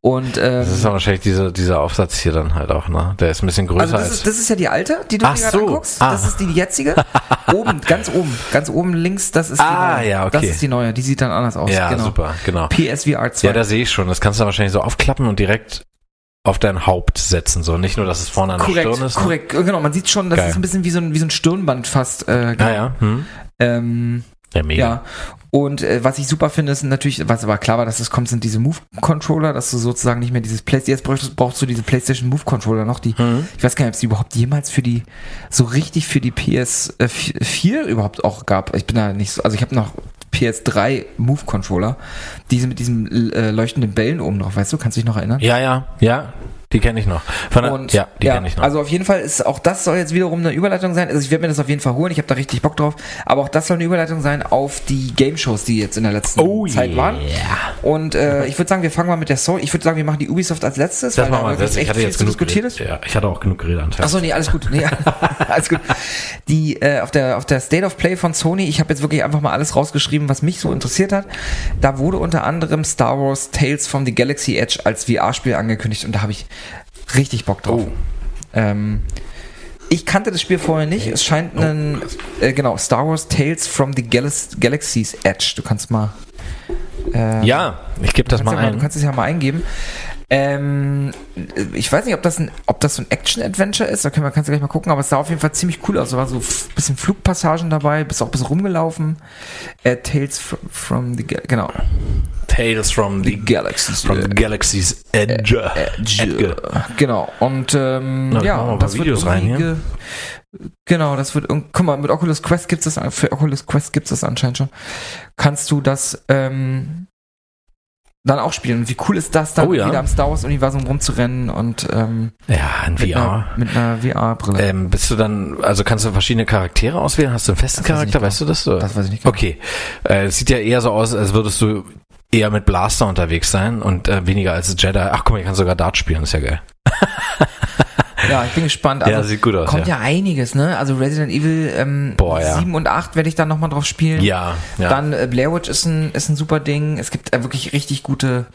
Und ähm, Das ist dann wahrscheinlich diese, dieser Aufsatz hier dann halt auch, ne? Der ist ein bisschen größer also das als. ist, das ist ja die alte, die du Ach dir gerade so. anguckst. Ah. Das ist die jetzige. [laughs] oben, ganz oben, ganz oben links, das ist die Ah, neue. ja, okay. Das ist die neue, die sieht dann anders aus. ja, genau. super, genau. PSVR 2. Ja, da sehe ich schon. Das kannst du wahrscheinlich so aufklappen und direkt auf dein Haupt setzen. So nicht nur, dass es vorne an der korrekt, Stirn ist. ne? korrekt. Genau, man sieht schon, das Geil. ist ein bisschen wie so ein, wie so ein Stirnband fast. Äh, Ah ja. Hm? ähm, Ja, mega. ja. Und äh, was ich super finde, ist natürlich, was aber klar war, dass es kommt, sind diese Move-Controller, dass du sozusagen nicht mehr dieses PlayStation, jetzt brauchst, brauchst du diese PlayStation Move-Controller noch, die, Hm? ich weiß gar nicht, ob es die überhaupt jemals für die, so richtig für die PS4 überhaupt auch gab. Ich bin da nicht so, also ich habe noch PS3 Move-Controller, diese mit diesem äh, leuchtenden Bällen oben drauf, weißt du, kannst du dich noch erinnern? Ja, ja, ja. Die kenne ich noch. Von der, Und ja, die kenne ich noch. Also auf jeden Fall ist auch das soll jetzt wiederum eine Überleitung sein. Also ich werde mir das auf jeden Fall holen. Ich habe da richtig Bock drauf. Aber auch das soll eine Überleitung sein auf die Game Shows, die jetzt in der letzten Oh Zeit waren. Und äh, ich würde sagen, wir fangen mal mit der Soul. Ich würde sagen, wir machen die Ubisoft als letztes, das weil da wir. wirklich Das, ich echt hatte viel jetzt zu genug diskutiert ist. Ja, ich hatte auch genug geredet. Achso, nee, alles gut. Nee, [laughs] [laughs] alles gut. Die, äh, auf, der, auf der State of Play von Sony, ich habe jetzt wirklich einfach mal alles rausgeschrieben, was mich so interessiert hat. Da wurde unter anderem Star Wars Tales from the Galaxy Edge als VR-Spiel angekündigt und da habe ich richtig Bock drauf. Oh. Ähm, ich kannte das Spiel vorher nicht. Es scheint Oh, ein, äh, genau, Star Wars Tales from the Galax Galaxy's Edge. Du kannst mal. Äh, Ja, ich gebe das mal kannst ja Du ein. kannst es ja mal eingeben. Ähm, ich weiß nicht, ob das ein, ob das so ein Action-Adventure ist, da können wir, kannst du gleich mal gucken, aber es sah auf jeden Fall ziemlich cool aus. Da war so ein bisschen Flugpassagen dabei, bist auch ein bisschen rumgelaufen. Äh, Tales from, the, Ga- genau. Tales from the, Galaxies. from the Galaxy's Edge. Edge. Genau. Und ähm, Na, ja, und das wird Videos rein irgendwie ge- Genau, das wird guck mal, mit Oculus Quest gibt's das für Oculus Quest gibt's das anscheinend schon. Kannst du das ähm, dann auch spielen. Und wie cool ist das dann Oh ja. wieder am Star Wars Universum rumzurennen und ähm, Ja, in mit VR. einer, mit einer VR-Brille. Ähm, bist du dann, also kannst du verschiedene Charaktere auswählen? Hast du einen festen Das weiß Charakter? nicht Weißt du das? So? das weiß ich nicht. genau. Okay. Äh, es sieht ja eher so aus, als würdest du eher mit Blaster unterwegs sein und äh, weniger als Jedi. Ach guck mal, ich kann sogar Dart spielen, ist ja geil. [laughs] Ja, ich bin gespannt. Also, ja, sieht gut aus. kommt Ja, ja. einiges, ne? Also Resident Evil ähm, Boah, ja. 7 und 8 werde ich dann nochmal drauf spielen. ja. ja. Dann äh, Blair Witch ist ein, ist ein super Ding. Es gibt äh, wirklich richtig gute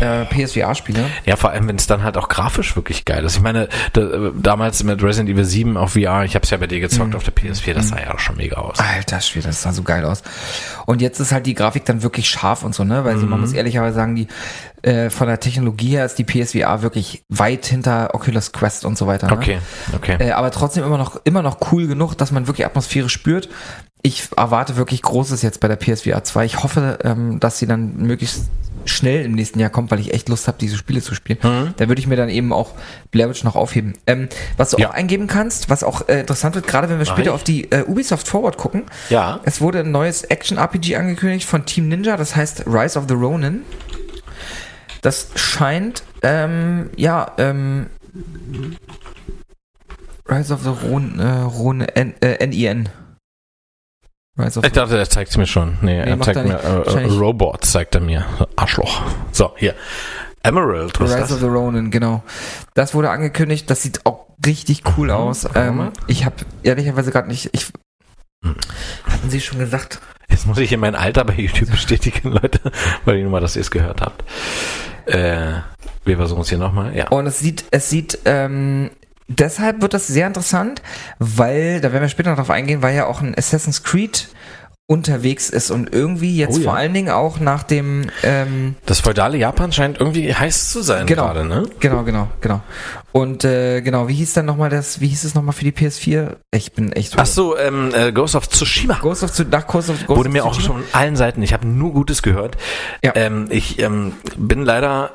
äh, PSVR-Spiele. Ja, vor allem, wenn es dann halt auch grafisch wirklich geil ist. Ich meine, da, äh, damals mit Resident Evil 7 auf VR, ich habe es ja bei dir gezockt Mhm. auf der PS4, das sah ja auch schon mega aus. Alter Schwede, das sah so geil aus. Und jetzt ist halt die Grafik dann wirklich scharf und so, ne? Weil Mhm. man muss ehrlicherweise sagen, die äh, von der Technologie her ist die PSVR wirklich weit hinter Oculus Quest und so weiter. Ne? Okay, okay. Äh, aber trotzdem immer noch, immer noch cool genug, dass man wirklich Atmosphäre spürt. Ich erwarte wirklich Großes jetzt bei der PSVR 2. Ich hoffe, ähm, dass sie dann möglichst schnell im nächsten Jahr kommt, weil ich echt Lust habe, diese Spiele zu spielen. Mhm. Da würde ich mir dann eben auch Blair Witch noch aufheben. Ähm, was du Ja. auch eingeben kannst, was auch äh, interessant wird, gerade wenn wir später ich. auf die äh, Ubisoft Forward gucken. Ja. Es wurde ein neues Action-RPG angekündigt von Team Ninja, das heißt Rise of the Ronin. Das scheint, ähm, ja, ähm, Rise of the Ronin, äh, Ronin, N, äh, NIN. Rise of Ich dachte, er zeigt es mir schon. Nee, er macht zeigt er mir äh, Robots, zeigt er mir. Arschloch. So, hier. Emerald, was Rise ist of das? the Ronin, genau. Das wurde angekündigt, das sieht auch richtig cool Mhm, aus. Ähm, ich habe ehrlicherweise gerade nicht, ich, Hm. hatten Sie schon gesagt? Jetzt muss ich hier mein Alter bei YouTube bestätigen, [laughs] Leute, weil ich nur mal, dass ihr es gehört habt. Äh, wir versuchen es hier nochmal. Ja. Und es sieht, es sieht, ähm, deshalb wird das sehr interessant, weil, da werden wir später noch drauf eingehen, weil ja auch ein Assassin's Creed unterwegs ist und irgendwie jetzt Oh ja. vor allen Dingen auch nach dem, ähm, Das feudale Japan scheint irgendwie heiß zu sein Genau. gerade, ne? genau, genau, genau. Und äh, genau, wie hieß dann nochmal das, wie hieß es nochmal für die PS4? Ich bin echt Ach so, ähm, äh, Ghost of Tsushima. Ghost of, Tsu- nach Ghost of, Ghost Wurde of mir auch Tsushima? schon von allen Seiten, ich habe nur Gutes gehört. Ja. Ähm, ich ähm, bin leider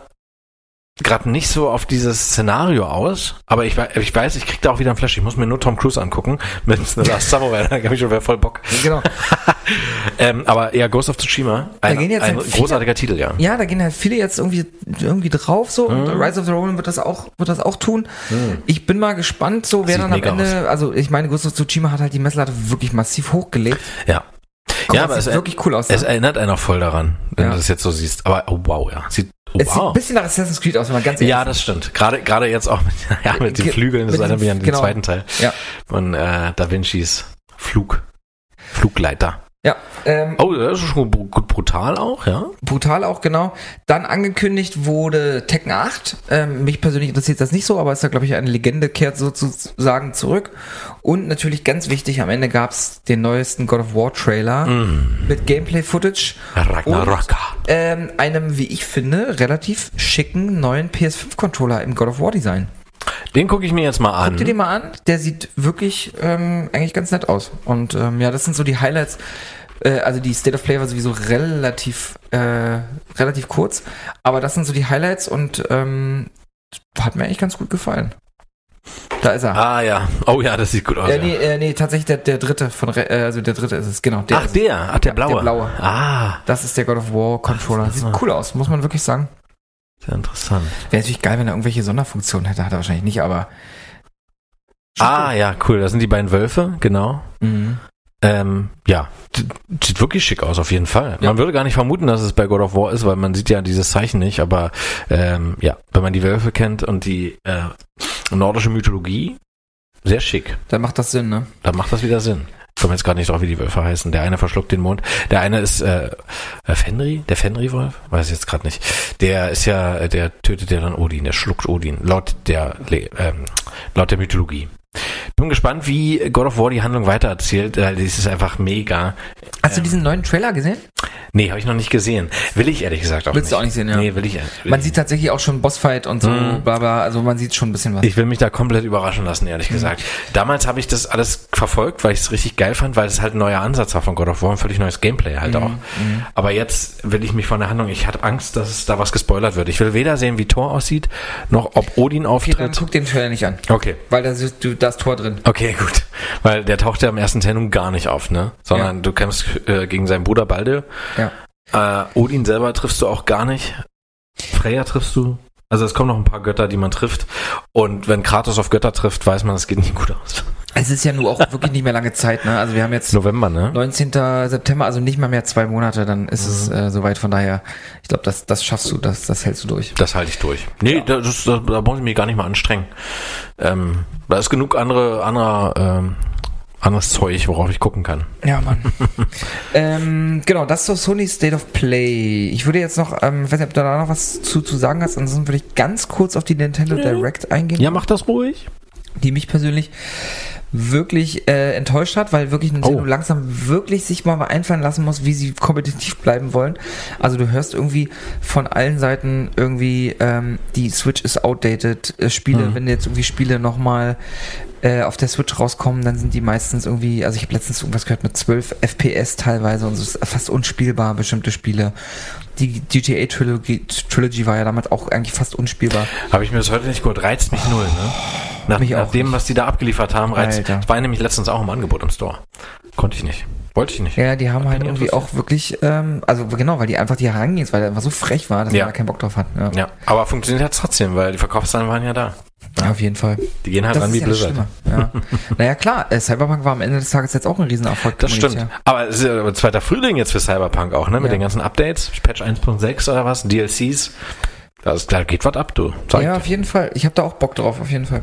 gerade nicht so auf dieses Szenario aus, aber ich, ich weiß, ich krieg da auch wieder ein Flash. Ich muss mir nur Tom Cruise angucken mit The Last Samurai, [laughs] da habe ich schon wieder voll Bock. Genau. [laughs] Ähm, aber eher Ghost of Tsushima, ein, ein halt viele- großartiger Titel, ja. Ja, da gehen halt viele jetzt irgendwie, irgendwie drauf so und Mhm. Rise of the Ronin wird das auch, wird das auch tun. Ich bin mal gespannt, so wer Sieht dann am Ende, also ich meine, Ghost of Tsushima hat halt die Messlatte wirklich massiv hochgelegt. Ja. Guck, ja, aber sieht es, wirklich cool aus. es ne? erinnert einen auch voll daran, wenn Ja. du das jetzt so siehst. Aber oh wow, ja. Sieht, oh, Es sieht ein wow. bisschen nach Assassin's Creed aus, wenn man ganz ehrlich Ja, das stimmt. Gerade gerade jetzt auch mit, [laughs] ja, mit den Ge- Flügeln, das erinnert mich an den genau. zweiten Teil Ja. von äh, Da Vincis Flug. Flugleiter. Ja, ähm, Oh, das ist schon brutal auch, ja. brutal auch, genau. Dann angekündigt wurde Tekken 8. Ähm, mich persönlich interessiert das nicht so, aber ist ja, glaube ich, eine Legende, kehrt sozusagen zurück. Und natürlich ganz wichtig, am Ende gab's den neuesten God of War Trailer Mm. mit Gameplay-Footage. Ragnaraka. ähm, einem, wie ich finde, relativ schicken neuen PS5-Controller im God of War Design. Den gucke ich mir jetzt mal an. Guck dir den mal an, der sieht wirklich ähm, eigentlich ganz nett aus. Und ähm, ja, das sind so die Highlights. Äh, also die State of Play war sowieso relativ, äh, relativ kurz, aber das sind so die Highlights und ähm, hat mir eigentlich ganz gut gefallen. Da ist er. Ah ja. Oh ja, das sieht gut aus. äh, nee, äh, nee, tatsächlich der, der dritte von, Re äh, also der dritte ist es, genau. Der Ach, der. Ach, der blaue. der blaue. Ah, Das ist der God of War Controller. Sieht cool aus, muss man wirklich sagen. Sehr interessant. Wäre natürlich geil, wenn er irgendwelche Sonderfunktionen hätte, hat er wahrscheinlich nicht, aber. Ah ja, cool. Das sind die beiden Wölfe, genau. Mhm. Ähm, ja, sieht wirklich schick aus, auf jeden Fall. Ja. Man würde gar nicht vermuten, dass es bei God of War ist, weil man sieht ja dieses Zeichen nicht, aber ähm, ja, wenn man die Wölfe kennt und die äh, nordische Mythologie, sehr schick. Dann macht das Sinn, ne? Dann macht das wieder Sinn. Ich komme jetzt gerade nicht drauf, wie die Wölfe heißen. Der eine verschluckt den Mond. Der eine ist äh, äh, Fenri, der Fenri-Wolf? Weiß ich jetzt gerade nicht. Der ist ja, äh, der tötet ja dann Odin, der schluckt Odin, laut der ähm, laut der Mythologie. Bin gespannt, wie God of War die Handlung weitererzählt, weil das ist einfach mega. Hast du Ähm, diesen neuen Trailer gesehen? Nee, habe ich noch nicht gesehen. Will ich ehrlich gesagt auch Willst nicht. du auch nicht sehen, ja. Nee, will ich. Will Man sieht tatsächlich auch schon Bossfight und so, Mhm. bla bla, also man sieht schon ein bisschen was. Ich will mich da komplett überraschen lassen, ehrlich Mhm. gesagt. Damals habe ich das alles verfolgt, weil ich es richtig geil fand, weil es halt ein neuer Ansatz war von God of War, ein völlig neues Gameplay Mhm. halt auch. Aber jetzt will ich mich von der Handlung, ich hatte Angst, dass da was gespoilert wird. Ich will weder sehen, wie Thor aussieht, noch ob Odin okay, dann auftritt. guck den Trailer nicht an, Okay. weil da ist du, das Tor drin. Okay, gut. Weil der taucht ja im ersten Teil nun gar nicht auf, ne? Sondern du kämpfst äh, gegen seinen Bruder Balde. Ja. Äh, Odin selber triffst du auch gar nicht. Freya triffst du. Also es kommen noch ein paar Götter, die man trifft. Und wenn Kratos auf Götter trifft, weiß man, es geht nicht gut aus. Es ist ja nur auch wirklich nicht mehr lange Zeit, ne? Also wir haben jetzt November, ne? 19. September, also nicht mal mehr zwei Monate, dann ist es Mhm. äh, soweit. Von daher, ich glaube, das, das schaffst du, das, das hältst du durch. Das halte ich durch. Nee, da, das, da, da muss ich mich gar nicht mal anstrengen. Ähm, da ist genug andere, anderer, ähm, anderes Zeug, worauf ich gucken kann. Ja, Mann. [laughs] ähm, genau, das ist so Sony State of Play. Ich würde jetzt noch, ähm, ich weiß nicht, ob du da noch was zu, zu sagen hast, ansonsten würde ich ganz kurz auf die Nintendo Direct eingehen. Ja, mach das ruhig. die mich persönlich wirklich äh, enttäuscht hat, weil wirklich Nintendo Oh. langsam wirklich sich mal einfallen lassen muss, wie sie kompetitiv bleiben wollen. Also du hörst irgendwie von allen Seiten irgendwie, ähm, die Switch ist outdated, äh, Spiele, Mhm. wenn jetzt irgendwie Spiele nochmal äh, auf der Switch rauskommen, dann sind die meistens irgendwie, also ich habe letztens irgendwas gehört mit 12 FPS teilweise und so ist fast unspielbar, bestimmte Spiele. Die GTA Trilogy, Trilogy war ja damals auch eigentlich fast unspielbar. Habe ich mir das heute nicht gut. Reizt mich null, ne? Nach, nach dem, nicht. was die da abgeliefert haben, reizt. Das war nämlich letztens auch im Angebot im Store. Konnte ich nicht. Wollte ich nicht. Ja, die haben halt irgendwie auch wirklich, ähm, also genau, weil die einfach die Herangehensweise, der einfach so frech war, dass Ja. man da keinen Bock drauf hat. Ja, Ja, aber funktioniert hat trotzdem, weil die Verkaufszahlen waren ja da. Ja, auf jeden Fall. Die gehen halt Das ran wie ja Blizzard. Ja. [laughs] naja, klar, äh, Cyberpunk war am Ende des Tages jetzt auch ein Riesenerfolg. Das stimmt. monetär. Aber es ist ja zweiter Frühling jetzt für Cyberpunk auch, ne? Mit Ja. den ganzen Updates, Patch 1.6 oder was, DLCs. Da, ist, da geht was ab, du. Sag Ja, auf jeden Fall. Ich habe da auch Bock drauf, auf jeden Fall.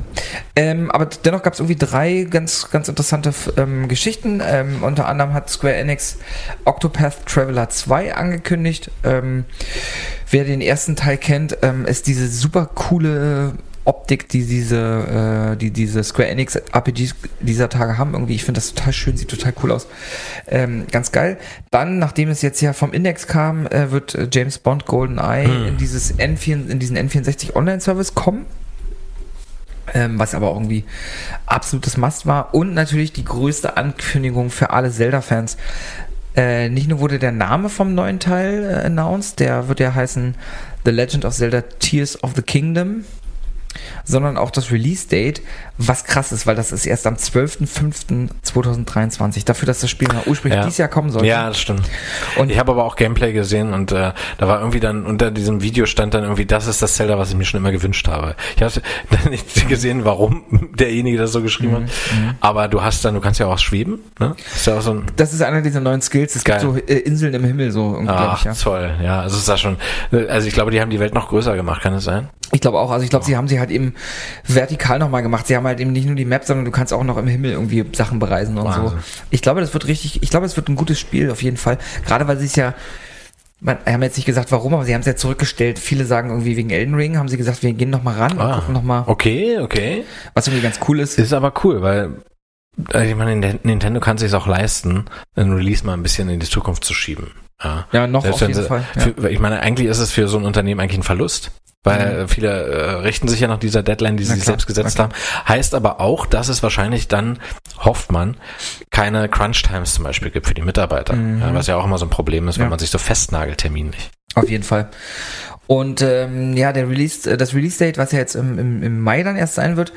Ähm, aber dennoch gab es irgendwie drei ganz, ganz interessante ähm, Geschichten. Ähm, unter anderem hat Square Enix Octopath Traveler 2 angekündigt. Ähm, wer den ersten Teil kennt, ähm, ist diese super coole Optik, die diese, äh, die diese Square Enix RPGs dieser Tage haben. Irgendwie, ich finde das total schön, sieht total cool aus. Ähm, ganz geil. Dann, nachdem es jetzt ja vom Index kam, äh, wird äh, James Bond GoldenEye Hm. in dieses N4, in diesen N64 Online-Service kommen. Ähm, was aber irgendwie absolutes Must war. Und natürlich die größte Ankündigung für alle Zelda-Fans. Äh, nicht nur wurde der Name vom neuen Teil äh, announced, der wird ja heißen The Legend of Zelda Tears of the Kingdom, sondern auch das Release-Date, was krass ist, weil das ist erst am 12.05.2023. Dafür, dass das Spiel ursprünglich Ja. dieses Jahr kommen sollte. Ja, das stimmt. Und- ich habe aber auch Gameplay gesehen und äh, da war irgendwie dann unter diesem Video stand dann irgendwie, das ist das Zelda, was ich mir schon immer gewünscht habe. Ich habe [laughs] dann nicht gesehen, warum [laughs] derjenige das so geschrieben hat. Mhm, Aber du hast dann, du kannst ja auch schweben, ne? Ist ja auch so ein Das ist einer dieser neuen Skills. Es Geil. gibt so äh, Inseln im Himmel, so Ach, ich, ja. toll. Ja, also ist da schon, also ich glaube, die haben die Welt noch größer gemacht, kann es sein? Ich glaube auch, also ich glaube, sie haben sie halt eben vertikal nochmal gemacht. Sie haben halt eben nicht nur die Map, sondern du kannst auch noch im Himmel irgendwie Sachen bereisen und so. Wahnsinn. Ich glaube, das wird richtig, ich glaube, es wird ein gutes Spiel auf jeden Fall. Gerade weil sie es ja, man, haben jetzt nicht gesagt, warum, aber sie haben es ja zurückgestellt. Viele sagen irgendwie wegen Elden Ring, haben sie gesagt, wir gehen nochmal ran und Ah, gucken nochmal, okay, okay. was irgendwie ganz cool ist. Ist aber cool, weil äh, ich meine, Nint- Nintendo kann sich auch leisten, einen Release mal ein bisschen in die Zukunft zu schieben. Ja, Ja, noch Selbst auf jeden sie- Fall. Ja. Für, ich meine, eigentlich ist es für so ein Unternehmen eigentlich ein Verlust. Weil Mhm. viele äh, richten sich ja nach dieser Deadline, die sie sich selbst gesetzt haben. Heißt aber auch, dass es wahrscheinlich dann, hofft man, keine Crunch-Times zum Beispiel gibt für die Mitarbeiter. Mhm. Ja, was ja auch immer so ein Problem ist, wenn Ja. man sich so festnagelt terminlich. Auf jeden Fall. Und ähm, ja, der Release, äh, das Release-Date, was ja jetzt im, im, im Mai dann erst sein wird,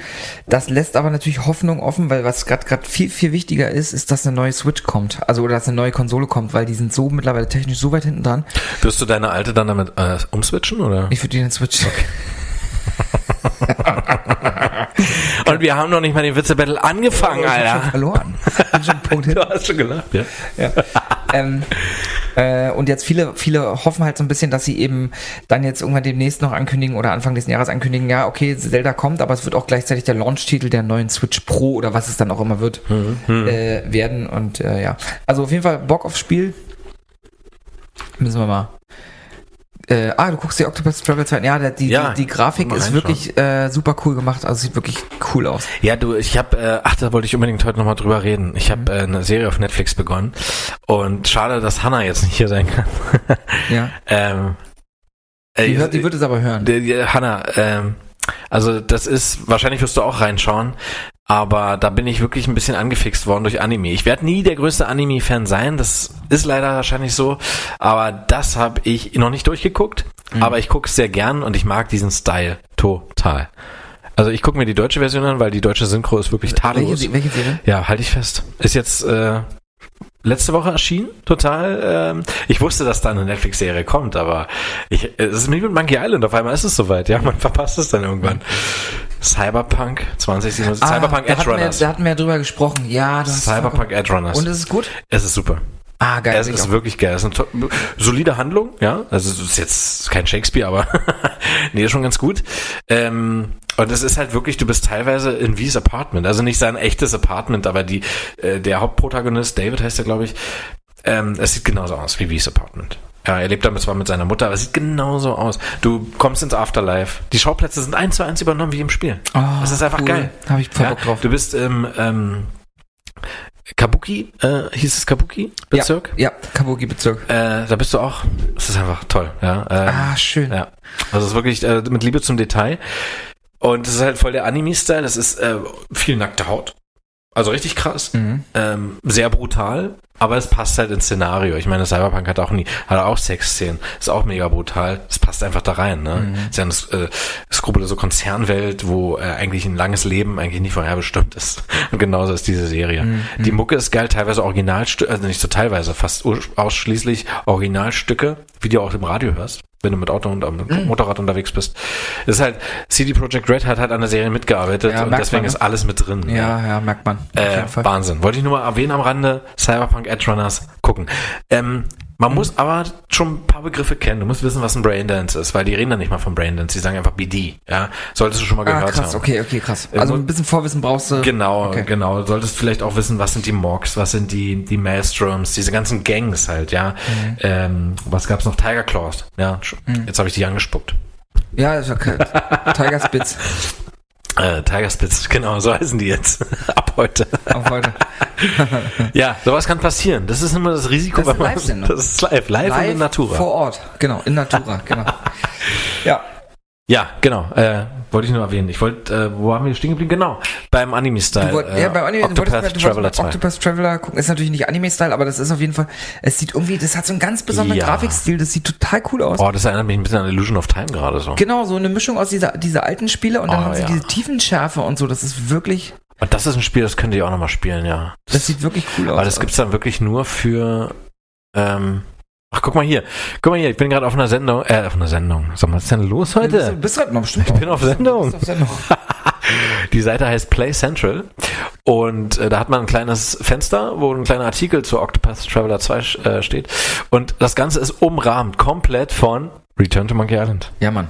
das lässt aber natürlich Hoffnung offen, weil was gerade gerade viel, viel wichtiger ist, ist, dass eine neue Switch kommt. Also oder dass eine neue Konsole kommt, weil die sind so mittlerweile technisch so weit hinten dran. Wirst du deine alte dann damit äh, umswitchen oder? Ich würde die den Switch. [laughs] [laughs] Und wir haben noch nicht mal den Witze-Battle angefangen, Ich hab schon Alter. verloren. Bin schon Punkt [laughs] hin. Du hast schon gelacht, ja? ja. ähm, äh, und jetzt viele, viele hoffen halt so ein bisschen, dass sie eben dann jetzt irgendwann demnächst noch ankündigen oder Anfang des Jahres ankündigen, ja, okay, Zelda kommt, aber es wird auch gleichzeitig der Launch-Titel der neuen Switch Pro oder was es dann auch immer wird, äh, werden. Und äh, ja, also auf jeden Fall Bock aufs Spiel. Müssen wir mal Äh, ah, du guckst die Octopus Traveler 2. Ja, die, Ja, die, die Grafik ist wirklich äh, super cool gemacht. Also sieht wirklich cool aus. Ja, du, ich habe, äh, ach, da wollte ich unbedingt heute nochmal drüber reden. Ich habe äh, eine Serie auf Netflix begonnen und schade, dass Hannah jetzt nicht hier sein kann. [laughs] Ja. ähm, äh, Die, hört, die wird es aber hören. Die, die, Hanna, ähm, also das ist, wahrscheinlich wirst du auch reinschauen, aber da bin ich wirklich ein bisschen angefixt worden durch Anime. Ich werde nie der größte Anime-Fan sein, das ist leider wahrscheinlich so, aber das habe ich noch nicht durchgeguckt, Mhm. aber ich gucke es sehr gern und ich mag diesen Style total. Also ich gucke mir die deutsche Version an, weil die deutsche Synchro ist wirklich Welche, tadellos. Se- welche Serie? Ja, halte ich fest. Ist jetzt äh, letzte Woche erschienen, total. Ähm, ich wusste, dass da eine Netflix-Serie kommt, aber ich, es ist wie mit Monkey Island. Auf einmal ist es soweit. Ja, [laughs] man verpasst es dann irgendwann. Cyberpunk 2077, Cyberpunk da Edge Runners. da hatten wir ja drüber gesprochen. Ja, Cyberpunk Edge Runners. Und ist es gut? es ist super. Ah, geil. Es ist wirklich geil. Es ist eine solide Handlung, ja. Also es ist jetzt kein Shakespeare, aber [laughs] nee, ist schon ganz gut. Ähm, und es ist halt wirklich, du bist teilweise in Wies Apartment. Also nicht sein echtes Apartment, aber die, äh, der Hauptprotagonist, David heißt er, glaube ich, ähm, es sieht genauso aus wie Wies Apartment. Ja, er lebt damit zwar mit seiner Mutter, aber es sieht genauso aus. Du kommst ins Afterlife. Die Schauplätze sind eins zu eins übernommen wie im Spiel. Oh, das ist einfach cool. geil. Habe ich voll Ja, Bock drauf. Du bist im ähm, Kabuki, äh, hieß es Kabuki-Bezirk? Ja, ja Kabuki-Bezirk. Äh, da bist du auch. Das ist einfach toll, ja. Ähm, Ah, schön. Ja. Also es ist wirklich äh, mit Liebe zum Detail. Und es ist halt voll der Anime-Style. Das ist äh, viel nackte Haut. Also richtig krass. Mhm. Ähm, sehr brutal. Aber es passt halt ins Szenario. Ich meine, Cyberpunk hat auch nie, hat auch Sexszenen. Ist auch mega brutal. Es passt einfach da rein, ne? Mhm. Ist ja eine äh, skrupellose Konzernwelt, wo äh, eigentlich ein langes Leben eigentlich nicht vorherbestimmt ist. [laughs] Und genauso ist diese Serie. Mhm. Die Mucke ist geil, teilweise Originalstücke, also nicht so teilweise, fast ausschließlich Originalstücke, wie du auch im Radio hörst, wenn du mit Auto und mit Mhm. Motorrad unterwegs bist. Das ist halt, CD Projekt Red hat halt an der Serie mitgearbeitet Ja, und deswegen man, ne? ist alles mit drin. Ja, ja, merkt man. Äh. Wahnsinn. Wollte ich nur mal erwähnen am Rande, Cyberpunk Edge Runners gucken. Ähm, man Mhm. muss aber schon ein paar Begriffe kennen. Du musst wissen, was ein Braindance ist, weil die reden dann nicht mal von Braindance, die sagen einfach BD. Ja, solltest du schon mal Ah, gehört krass, haben. okay, okay, krass. Äh, Also ein bisschen Vorwissen brauchst du. Genau, Okay. genau. Du solltest vielleicht auch wissen, was sind die Morgs, was sind die, die Maelstroms, diese ganzen Gangs halt, ja. Mhm. Ähm, was gab's noch? Tiger Claws. Ja, sch- jetzt habe ich die angespuckt. Ja, ist okay. [laughs] Tiger Spitz Äh, Tiger Spitz, [laughs] genau, so heißen die jetzt. [laughs] Ab heute. auf heute. [laughs] Ja, sowas kann passieren. Das ist immer das Risiko, Das ist Live-Sendung. Das ist live, live, und in Natura. Vor Ort, genau, in Natura, genau. Ja, Ja, genau. Äh, wollte ich nur erwähnen. Ich wollte, äh, wo haben wir stehen geblieben? Genau, beim Anime-Style. du wollt, äh, ja, beim Anime, du Octopath wolltest, du Traveler 2. Octopus Traveler gucken. Ist natürlich nicht Anime-Style, aber das ist auf jeden Fall, es sieht irgendwie, das hat so einen ganz besonderen Ja. Grafikstil, das sieht total cool aus. Oh, das erinnert mich ein bisschen an Illusion of Time gerade so. Genau, so eine Mischung aus dieser, dieser alten Spiele und dann Oh, haben sie ja. diese Tiefenschärfe und so, das ist wirklich, Und das ist ein Spiel, das könnt ihr auch nochmal spielen, ja. das sieht wirklich cool aus. Aber das gibt's dann wirklich nur für, ähm, ach, guck mal hier. Guck mal hier, ich bin gerade auf einer Sendung, äh, auf einer Sendung. Sag mal, was ist denn los Du bist, heute? du bist halt noch bestimmt Ich bin auf Sendung. Du bist auf Sendung. [laughs] Die Seite heißt Play Central und äh, da hat man ein kleines Fenster, wo ein kleiner Artikel zu Octopath Traveler 2 äh, steht und das Ganze ist umrahmt komplett von Return to Monkey Island. Ja, Mann.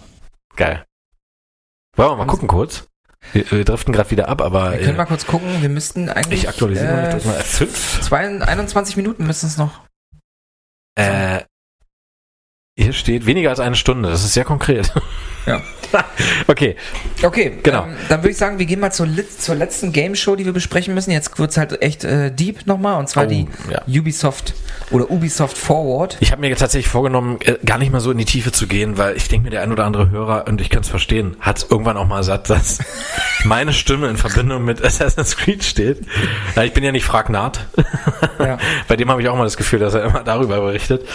Geil. Wollen wir mal gucken kurz? Wir, wir driften gerade wieder ab, aber Wir können mal äh, kurz gucken, wir müssten eigentlich, ich aktualisiere mal, ich äh, mal F5. zwei, 21 Minuten müssen es noch. Äh, hier steht weniger als eine Stunde, das ist sehr konkret. [laughs] Ja. [laughs] okay, Okay, Genau. Ähm, dann würde ich sagen, wir gehen mal zur, zur letzten Game Show, die wir besprechen müssen. Jetzt wird's halt echt äh, deep nochmal, und zwar Oh, die ja. Ubisoft oder Ubisoft Forward. Ich habe mir jetzt tatsächlich vorgenommen, äh, gar nicht mal so in die Tiefe zu gehen, weil ich denke mir, der ein oder andere Hörer, und ich kann es verstehen, hat irgendwann auch mal satt, dass [laughs] meine Stimme in Verbindung mit Assassin's Creed steht. Ja, ich bin ja nicht Fragnat. Ja. Bei dem habe ich auch mal das Gefühl, dass er immer darüber berichtet.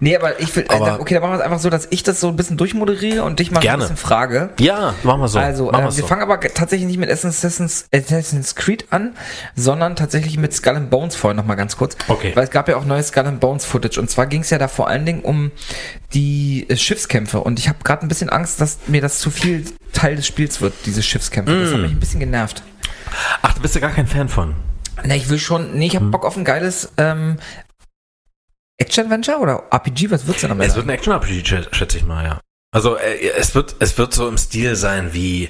Nee, aber ich will, äh, Aber- da- okay, dann machen wir es einfach so, dass ich das so ein bisschen durchmoderiere und dich mal Gerne. ein bisschen frage. Ja, machen wir so. Also, machen äh, wir so. fangen aber tatsächlich nicht mit Assassin's, Assassin's Creed an, sondern tatsächlich mit Skull and Bones vorhin nochmal ganz kurz. Okay. Weil es gab ja auch neues Skull and Bones Footage und zwar ging es ja da vor allen Dingen um die äh, Schiffskämpfe und ich habe gerade ein bisschen Angst, dass mir das zu viel Teil des Spiels wird, diese Schiffskämpfe. Das hat Mm. mich ein bisschen genervt. Ach, du bist ja gar kein Fan von. Na, ich will schon, nee, ich habe Bock auf ein geiles ähm, Action-Adventure oder RPG, was wird's denn am Es Ende? wird ein Action-RPG, schä- schätze ich mal, ja. Also, äh, es wird, es wird so im Stil sein wie,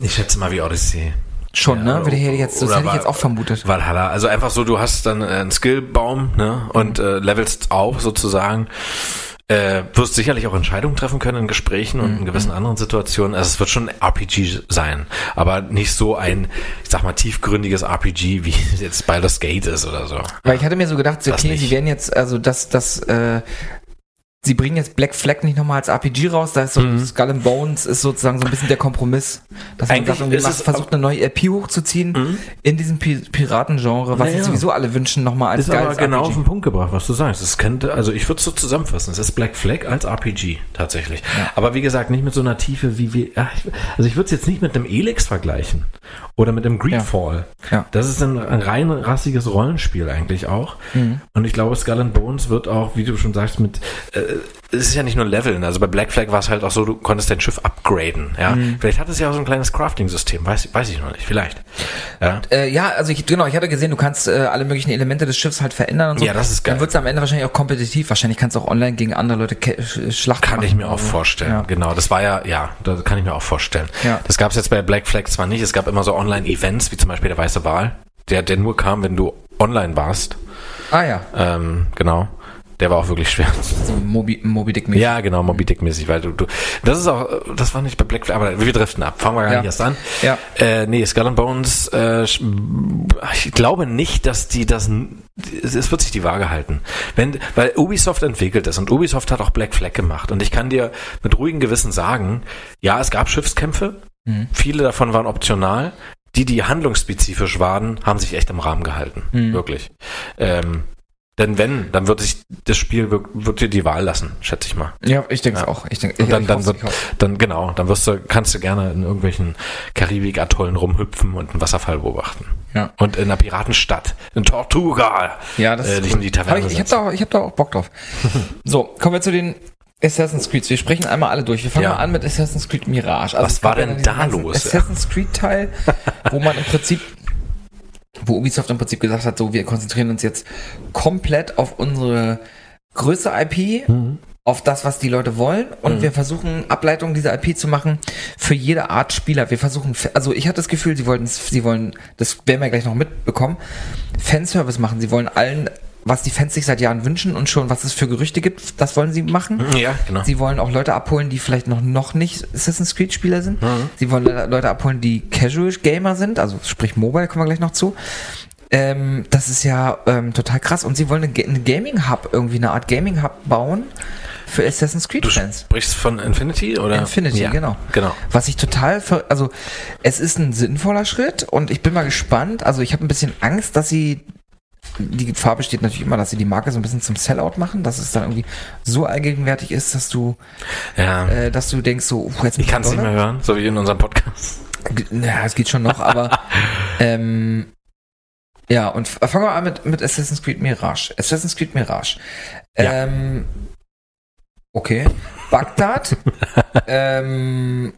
ich schätze mal wie Odyssey. Schon, Ja, ne? Würde ich jetzt, das hätte ich jetzt auch vermutet. Valhalla. Also einfach so, du hast dann äh, einen Skillbaum ne, und äh, levelst auf sozusagen. Äh, wirst sicherlich auch Entscheidungen treffen können in Gesprächen und in gewissen anderen Situationen. Also es wird schon ein RPG sein, aber nicht so ein, ich sag mal, tiefgründiges RPG, wie [laughs] jetzt Baldur's Gate ist oder so. Weil ich hatte mir so gedacht, okay, sie werden jetzt, also das, das, äh, sie bringen jetzt Black Flag nicht nochmal als RPG raus, da ist so Skull and Bones ist sozusagen so ein bisschen der Kompromiss. Dass man Mhm. Eigentlich sagt, ist macht, es versucht eine neue IP hochzuziehen in diesem Pi Piratengenre, was Naja. jetzt sowieso alle wünschen, nochmal als Ist aber geiles genau auf RPG. den Punkt gebracht, was du sagst. Es könnte, also ich würde es so zusammenfassen. Es ist Black Flag als RPG tatsächlich. Aber wie gesagt, nicht mit so einer Tiefe wie wir. ja, Also ich würde es jetzt nicht mit einem Elex vergleichen oder mit einem Greedfall. Ja. Das ist ein, ein rein rassiges Rollenspiel eigentlich auch. Mhm. Und ich glaube, Skull and Bones wird auch, wie du schon sagst, mit äh, es ist ja nicht nur Leveln. Also bei Black Flag war es halt auch so, du konntest dein Schiff upgraden. Ja, Mhm. vielleicht hat es ja auch so ein kleines Crafting-System. Weiß, weiß ich noch nicht. Vielleicht. Ja. Äh, ja, also ich, genau, ich hatte gesehen, du kannst äh, alle möglichen Elemente des Schiffs halt verändern und so. Ja, das ist geil. Dann wird es am Ende wahrscheinlich auch kompetitiv. Wahrscheinlich kannst du auch online gegen andere Leute schlachten. Kann ich machen mir auch so. vorstellen. Ja. Genau, das war ja, ja, das kann ich mir auch vorstellen. Ja. Das gab es jetzt bei Black Flag zwar nicht, es gab immer so Online-Events, wie zum Beispiel der Weiße Wal, der, der nur kam, wenn du online warst. Ah ja, Ähm, genau. Der war auch wirklich schwer. so Moby, Moby Dick -mäßig. Ja, genau, Moby Dick mäßig, weil du, du, das ist auch, das war nicht bei Black Flag, aber wir driften ab. Fangen wir gar Ja. nicht erst an. Ja. Äh, nee, Skull and Bones, äh, ich glaube nicht, dass die das, es, wird sich die Waage halten. Wenn, weil Ubisoft entwickelt es und Ubisoft hat auch Black Flag gemacht und ich kann dir mit ruhigem Gewissen sagen, ja, es gab Schiffskämpfe, Mhm. viele davon waren optional, die, die handlungsspezifisch waren, haben sich echt im Rahmen gehalten. Mhm. Wirklich. Ähm, denn wenn, dann wird sich das Spiel, wird, dir die Wahl lassen, schätze ich mal. Ja, ich denke es Ja. auch. Ich denke, Und dann, dann wird, dann genau, dann wirst du, kannst du gerne in irgendwelchen Karibik-Atollen rumhüpfen und einen Wasserfall beobachten. Ja. Und in einer Piratenstadt, in Tortuga, Ja, das äh, ist dich in die Hab Taverne ich, ich habe da, auch- ich hab da auch Bock drauf. [laughs] so, kommen wir zu den Assassin's Creed. Wir sprechen einmal alle durch. Wir fangen Ja. mal an mit Assassin's Creed Mirage. Also Was war denn da los? Assassin's Creed Teil, [laughs] wo man im Prinzip, wo Ubisoft im Prinzip gesagt hat, so, wir konzentrieren uns jetzt komplett auf unsere größte IP, Mhm. auf das, was die Leute wollen und wir versuchen Ableitungen dieser IP zu machen für jede Art Spieler. Wir versuchen, also ich hatte das Gefühl, sie wollten, sie wollen, das werden wir gleich noch mitbekommen, Fanservice machen. Sie wollen allen, was die Fans sich seit Jahren wünschen und schon, was es für Gerüchte gibt, das wollen sie machen. Ja, genau. Sie wollen auch Leute abholen, die vielleicht noch, noch nicht Assassin's Creed Spieler sind. Sie wollen Le- Leute abholen, die Casual Gamer sind, also sprich Mobile, kommen wir gleich noch zu. Ähm, das ist ja ähm, total krass. Und sie wollen eine, Ga- eine Gaming Hub, irgendwie eine Art Gaming Hub bauen für Assassin's Creed Du Fans. sprichst von Infinity oder? Infinity, ja, genau. Genau. Was ich total, ver also es ist ein sinnvoller Schritt und ich bin mal gespannt. Also ich habe ein bisschen Angst, dass sie die Gefahr besteht natürlich immer, dass sie die Marke so ein bisschen zum Sellout machen, dass es dann irgendwie so allgegenwärtig ist, dass du, Ja. äh, dass du denkst so, uh, jetzt ich kann es nicht mehr hören, so wie in unserem Podcast. Ja, es geht schon noch, aber [laughs] ähm, ja, und fangen wir an mit, mit Assassin's Creed Mirage. Assassin's Creed Mirage. Ja. Ähm, okay. Bagdad. [laughs] ähm,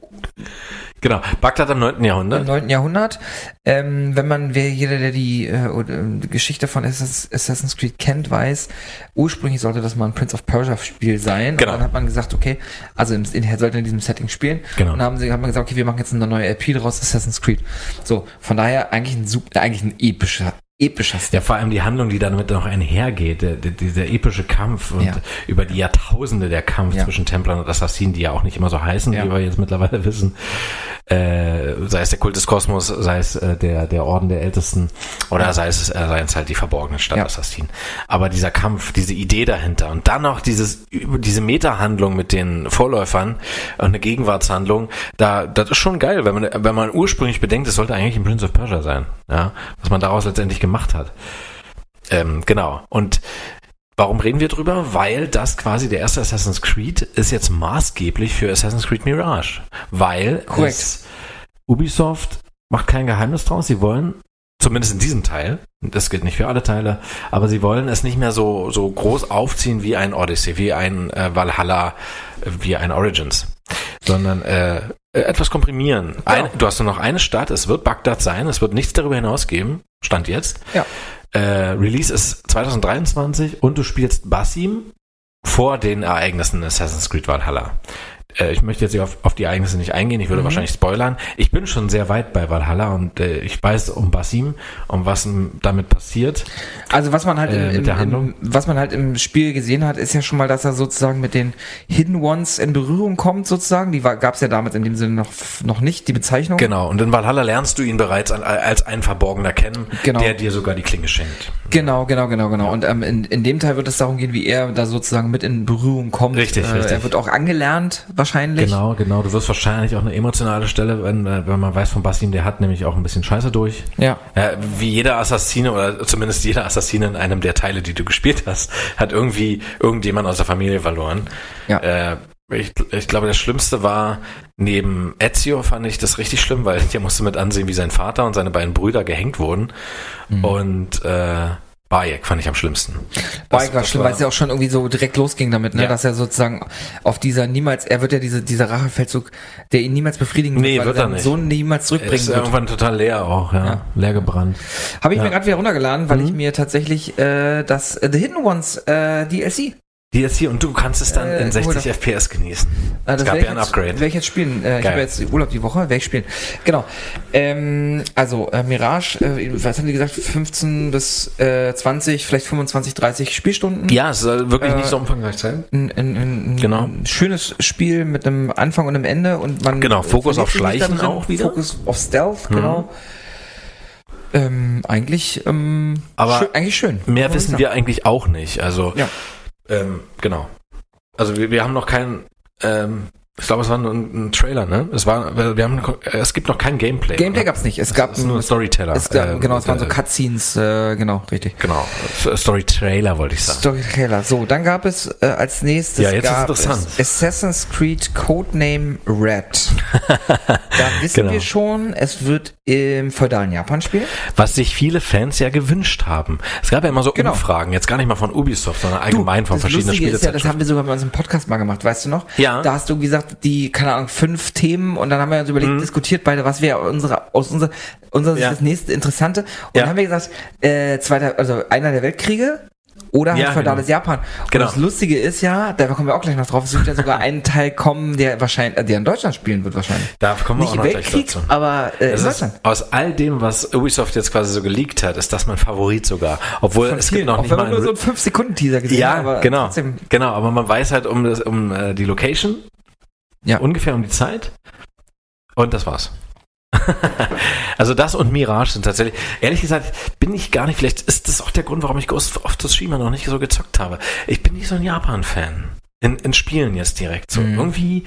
Genau. Bagdad im 9. im Jahrhundert. 9. Jahrhundert. Ähm, wenn man, wer jeder, der die, äh, ähm, Geschichte von Assassin's, Creed kennt, weiß, ursprünglich sollte das mal ein Prince of Persia Spiel sein. Genau. Und dann hat man gesagt, okay, also im, in, er sollte in diesem Setting spielen. Genau. Und dann haben sie, hat man gesagt, okay, wir machen jetzt eine neue LP draus, Assassin's Creed. So, von daher eigentlich ein super, eigentlich ein epischer, epischer Stil. Ja, vor allem die Handlung, die damit noch einhergeht, der, der, dieser epische Kampf und Ja. über die Jahrtausende der Kampf Ja. zwischen Templern und Assassinen, die ja auch nicht immer so heißen, Ja. wie wir jetzt mittlerweile wissen. Äh, sei es der Kult des Kosmos, sei es äh, der, der Orden der Ältesten oder sei es, äh, sei es halt die verborgenen Stadtassassinen. Aber dieser Kampf, diese Idee dahinter und dann noch dieses, über diese Meta-Handlung mit den Vorläufern und eine Gegenwartshandlung, da, das ist schon geil, wenn man, wenn man ursprünglich bedenkt, es sollte eigentlich ein Prince of Persia sein, ja, was man daraus letztendlich gemacht hat. Ähm, genau. Und warum reden wir drüber? Weil das quasi der erste Assassin's Creed ist jetzt maßgeblich für Assassin's Creed Mirage. Weil es Ubisoft macht kein Geheimnis draus. Sie wollen, zumindest in diesem Teil, das gilt nicht für alle Teile, aber sie wollen es nicht mehr so, so groß aufziehen wie ein Odyssey, wie ein äh, Valhalla, äh, wie ein Origins, sondern äh, äh, etwas komprimieren. Ein, du hast nur noch eine Stadt, es wird Bagdad sein, es wird nichts darüber hinaus geben, Stand jetzt. Ja. Äh, Release ist 2023 und du spielst Basim vor den Ereignissen Assassin's Creed Valhalla. Äh, ich möchte jetzt hier auf, auf die Ereignisse nicht eingehen, ich würde Mhm. wahrscheinlich spoilern. Ich bin schon sehr weit bei Valhalla und äh, ich weiß um Basim, um was damit passiert. Also was man halt Äh, im, im, im, was man halt im Spiel gesehen hat, ist ja schon mal, dass er sozusagen mit den Hidden Ones in Berührung kommt, sozusagen. Die gab es ja damals in dem Sinne noch, noch nicht, die Bezeichnung. Genau, und in Valhalla lernst du ihn bereits an, als einen Verborgener kennen, Genau. der dir sogar die Klinge schenkt. Genau, genau, genau, genau. Und ähm, in, in dem Teil wird es darum gehen, wie er da sozusagen mit in Berührung kommt. Richtig, äh, richtig. Er wird auch angelernt, wahrscheinlich. Genau, genau. Du wirst wahrscheinlich auch eine emotionale Stelle, wenn, äh, wenn man weiß von Basim, der hat nämlich auch ein bisschen Scheiße durch. Ja. Ja, wie jeder Assassine oder zumindest jeder Assassine in einem der Teile, die du gespielt hast, hat irgendwie irgendjemand aus der Familie verloren. Ja. Äh, ich, ich glaube, das Schlimmste war, neben Ezio fand ich das richtig schlimm, weil [laughs] der musste mit ansehen, wie sein Vater und seine beiden Brüder gehängt wurden. Mhm. Und äh, Bayek fand ich am schlimmsten. Das- war das schlimm, weil es ja auch schon irgendwie so direkt losging damit, ne? Ja. dass er sozusagen auf dieser niemals, er wird ja diese, dieser Rachefeldzug, der ihn niemals befriedigen wird, Nee, weil wird er er seinen. Sohn niemals ist zurückbringen wird. irgendwann total leer auch, ja. Ja. Leer gebrannt. Habe ich Ja. mir gerade wieder runtergeladen, weil Mhm. ich mir tatsächlich äh, das äh, The Hidden Ones äh, DLC Hier und du kannst es dann Äh, in 60 cool. FPS genießen. Äh, es gab ja ein Upgrade. Werde ich jetzt spielen. Äh, ich habe jetzt Urlaub die Woche, werde ich spielen. Genau. Ähm, also äh, Mirage, äh, was haben die gesagt? 15 bis äh, 20, vielleicht 25, 30 Spielstunden. Ja, es soll wirklich Äh, nicht so umfangreich sein. Ein, ein, ein, Genau. ein schönes Spiel mit einem Anfang und einem Ende und man Genau, Fokus auf Schleichen auch wieder. Mhm. Fokus auf Stealth, genau. Ähm, eigentlich, ähm, Aber schön, eigentlich schön. Mehr wissen wir eigentlich auch nicht. Also, Ja. Ähm, genau. Also wir, wir haben noch keinen, ähm, ich glaube, es war nur ein, ein Trailer, ne? Es war, wir haben, es gibt noch kein Gameplay. Gameplay oder? gab's nicht. Es gab es ist nur ein Storyteller. es gab, äh, genau, es waren so äh, Cutscenes, äh, genau, richtig. Genau, Story-Trailer wollte ich sagen. Story Trailer. So, dann gab es äh, als nächstes Ja, jetzt ist gab interessant. es Assassin's Creed Codename Red. [laughs] da wissen Genau. wir schon, es wird im feudalen Japan spielen. Was sich viele Fans ja gewünscht haben. Es gab ja immer so Genau. Umfragen, jetzt gar nicht mal von Ubisoft, sondern allgemein von das verschiedenen Lustige ist ja, das haben wir sogar bei uns im Podcast mal gemacht, weißt du noch? Ja. Da hast du gesagt, die, keine Ahnung, fünf Themen und dann haben wir uns überlegt, diskutiert beide, was wäre unsere, aus unserer, Mhm. Ja. das nächste Interessante. Und Ja. dann haben wir gesagt, äh, zweiter, also einer der Weltkriege oder halt Ja, feudales genau. Japan. Und Genau. das Lustige ist ja, da kommen wir auch gleich noch drauf, es wird ja sogar [laughs] ein Teil kommen, der wahrscheinlich, äh, der in Deutschland spielen wird wahrscheinlich. Da kommen wir Nicht auch noch Weltkrieg, gleich dazu. aber äh, in Es ist, Deutschland. aus all dem, was Ubisoft jetzt quasi so geleakt hat, ist das mein Favorit sogar. Obwohl Von es vielen, gibt noch auch nicht wenn mal man nur so einen 5-Sekunden-Teaser gesehen Ja, hat, aber genau. trotzdem. Genau, aber man weiß halt um, das, um äh, die Location, Ja. ungefähr um die Zeit und das war's. [laughs] also das und Mirage sind tatsächlich, ehrlich gesagt, bin ich gar nicht, vielleicht ist das auch der Grund, warum ich Ghost of Tsushima noch nicht so gezockt habe. Ich bin nicht so ein Japan-Fan. In, in Spielen jetzt direkt so. Mhm. Irgendwie,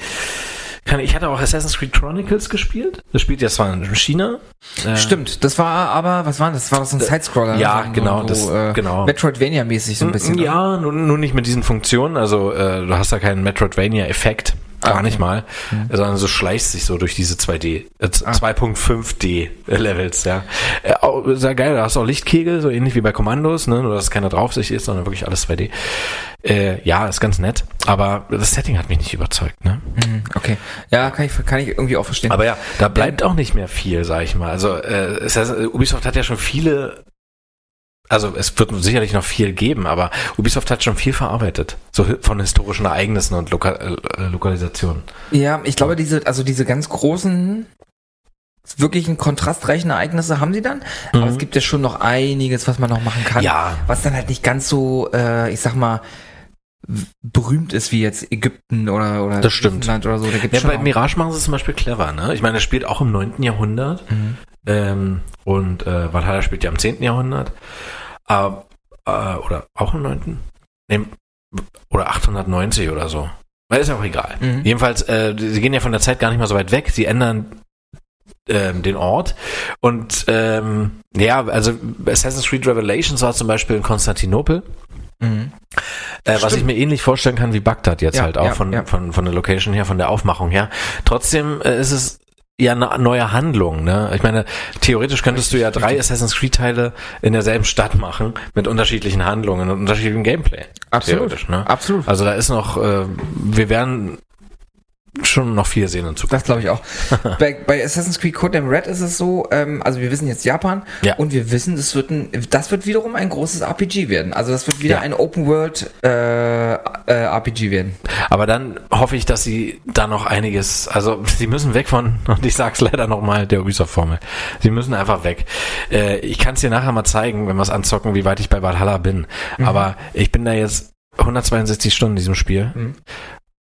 kann, ich hatte auch Assassin's Creed Chronicles gespielt. Das spielt ja zwar in China. äh, Stimmt, das war aber, was war das? Das war so ein Sidescroller. ja, so, genau, so, das- äh, genau. Metroidvania-mäßig so ein bisschen. ne? Ja, nur, nur nicht mit diesen Funktionen. Also äh, du hast da keinen Metroidvania-Effekt. Gar Ah, okay. nicht mal. Sondern so schleichst sich so durch diese 2D, äh, Ah. 2.5D Levels, ja. Äh, auch, sehr geil, da hast du auch Lichtkegel, so ähnlich wie bei Kommandos, ne? Nur dass keine Draufsicht ist, sondern wirklich alles 2D. Äh, ja, ist ganz nett. Aber das Setting hat mich nicht überzeugt, ne? Mhm, Okay. Ja, kann ich, kann ich irgendwie auch verstehen. Aber ja, da bleibt auch nicht mehr viel, sag ich mal. Also äh, es heißt, Ubisoft hat ja schon viele, also es wird sicherlich noch viel geben, aber Ubisoft hat schon viel verarbeitet, so von historischen Ereignissen und Loka äh, Lokalisationen. ja, ich glaube, diese, also diese ganz großen, wirklichen kontrastreichen Ereignisse haben sie dann. Aber Mhm. es gibt ja schon noch einiges, was man noch machen kann. Ja. Was dann halt nicht ganz so, äh, ich sag mal, berühmt ist wie jetzt Ägypten oder, oder Das stimmt. Griechenland oder so. Da gibt's Ja, bei Mirage machen sie es zum Beispiel clever, ne? Ich meine, es spielt auch im 9. Jahrhundert Mhm. ähm, und äh, Valhalla spielt ja im 10. Jahrhundert. Aber, äh, oder auch im 9. Nee, oder 890 oder so. Weil ist ja auch egal. Mhm. Jedenfalls, äh, sie gehen ja von der Zeit gar nicht mal so weit weg. Sie ändern ähm, den Ort. Und ähm, ja, also Assassin's Creed Revelations war zum Beispiel in Konstantinopel. Mhm. Äh, was ich mir ähnlich vorstellen kann wie Bagdad jetzt Ja, halt auch ja, von, ja. von, von der Location her, von der Aufmachung her. Trotzdem äh, ist es ja eine neue Handlung, ne? Ich meine, theoretisch könntest du ja drei Assassin's Creed Teile in derselben Stadt machen, mit unterschiedlichen Handlungen und unterschiedlichem Gameplay. Absolut. Theoretisch, ne? Absolut. Also da ist noch, äh, wir werden schon noch viel sehen in Zukunft. Das glaube ich auch. [laughs] bei, bei Assassin's Creed Codename Red ist es so, ähm, also wir wissen jetzt Japan Ja. und wir wissen, das wird ein, das wird wiederum ein großes RPG werden. Also das wird wieder Ja. ein Open World äh, äh, RPG werden. Aber dann hoffe ich, dass sie da noch einiges, also sie müssen weg von, [laughs] und ich sag's leider nochmal, der Ubisoft-Formel. Sie müssen einfach weg. Äh, ich kann es dir nachher mal zeigen, wenn wir es anzocken, wie weit ich bei Valhalla bin. Aber ich bin da jetzt 162 Stunden in diesem Spiel. Mhm.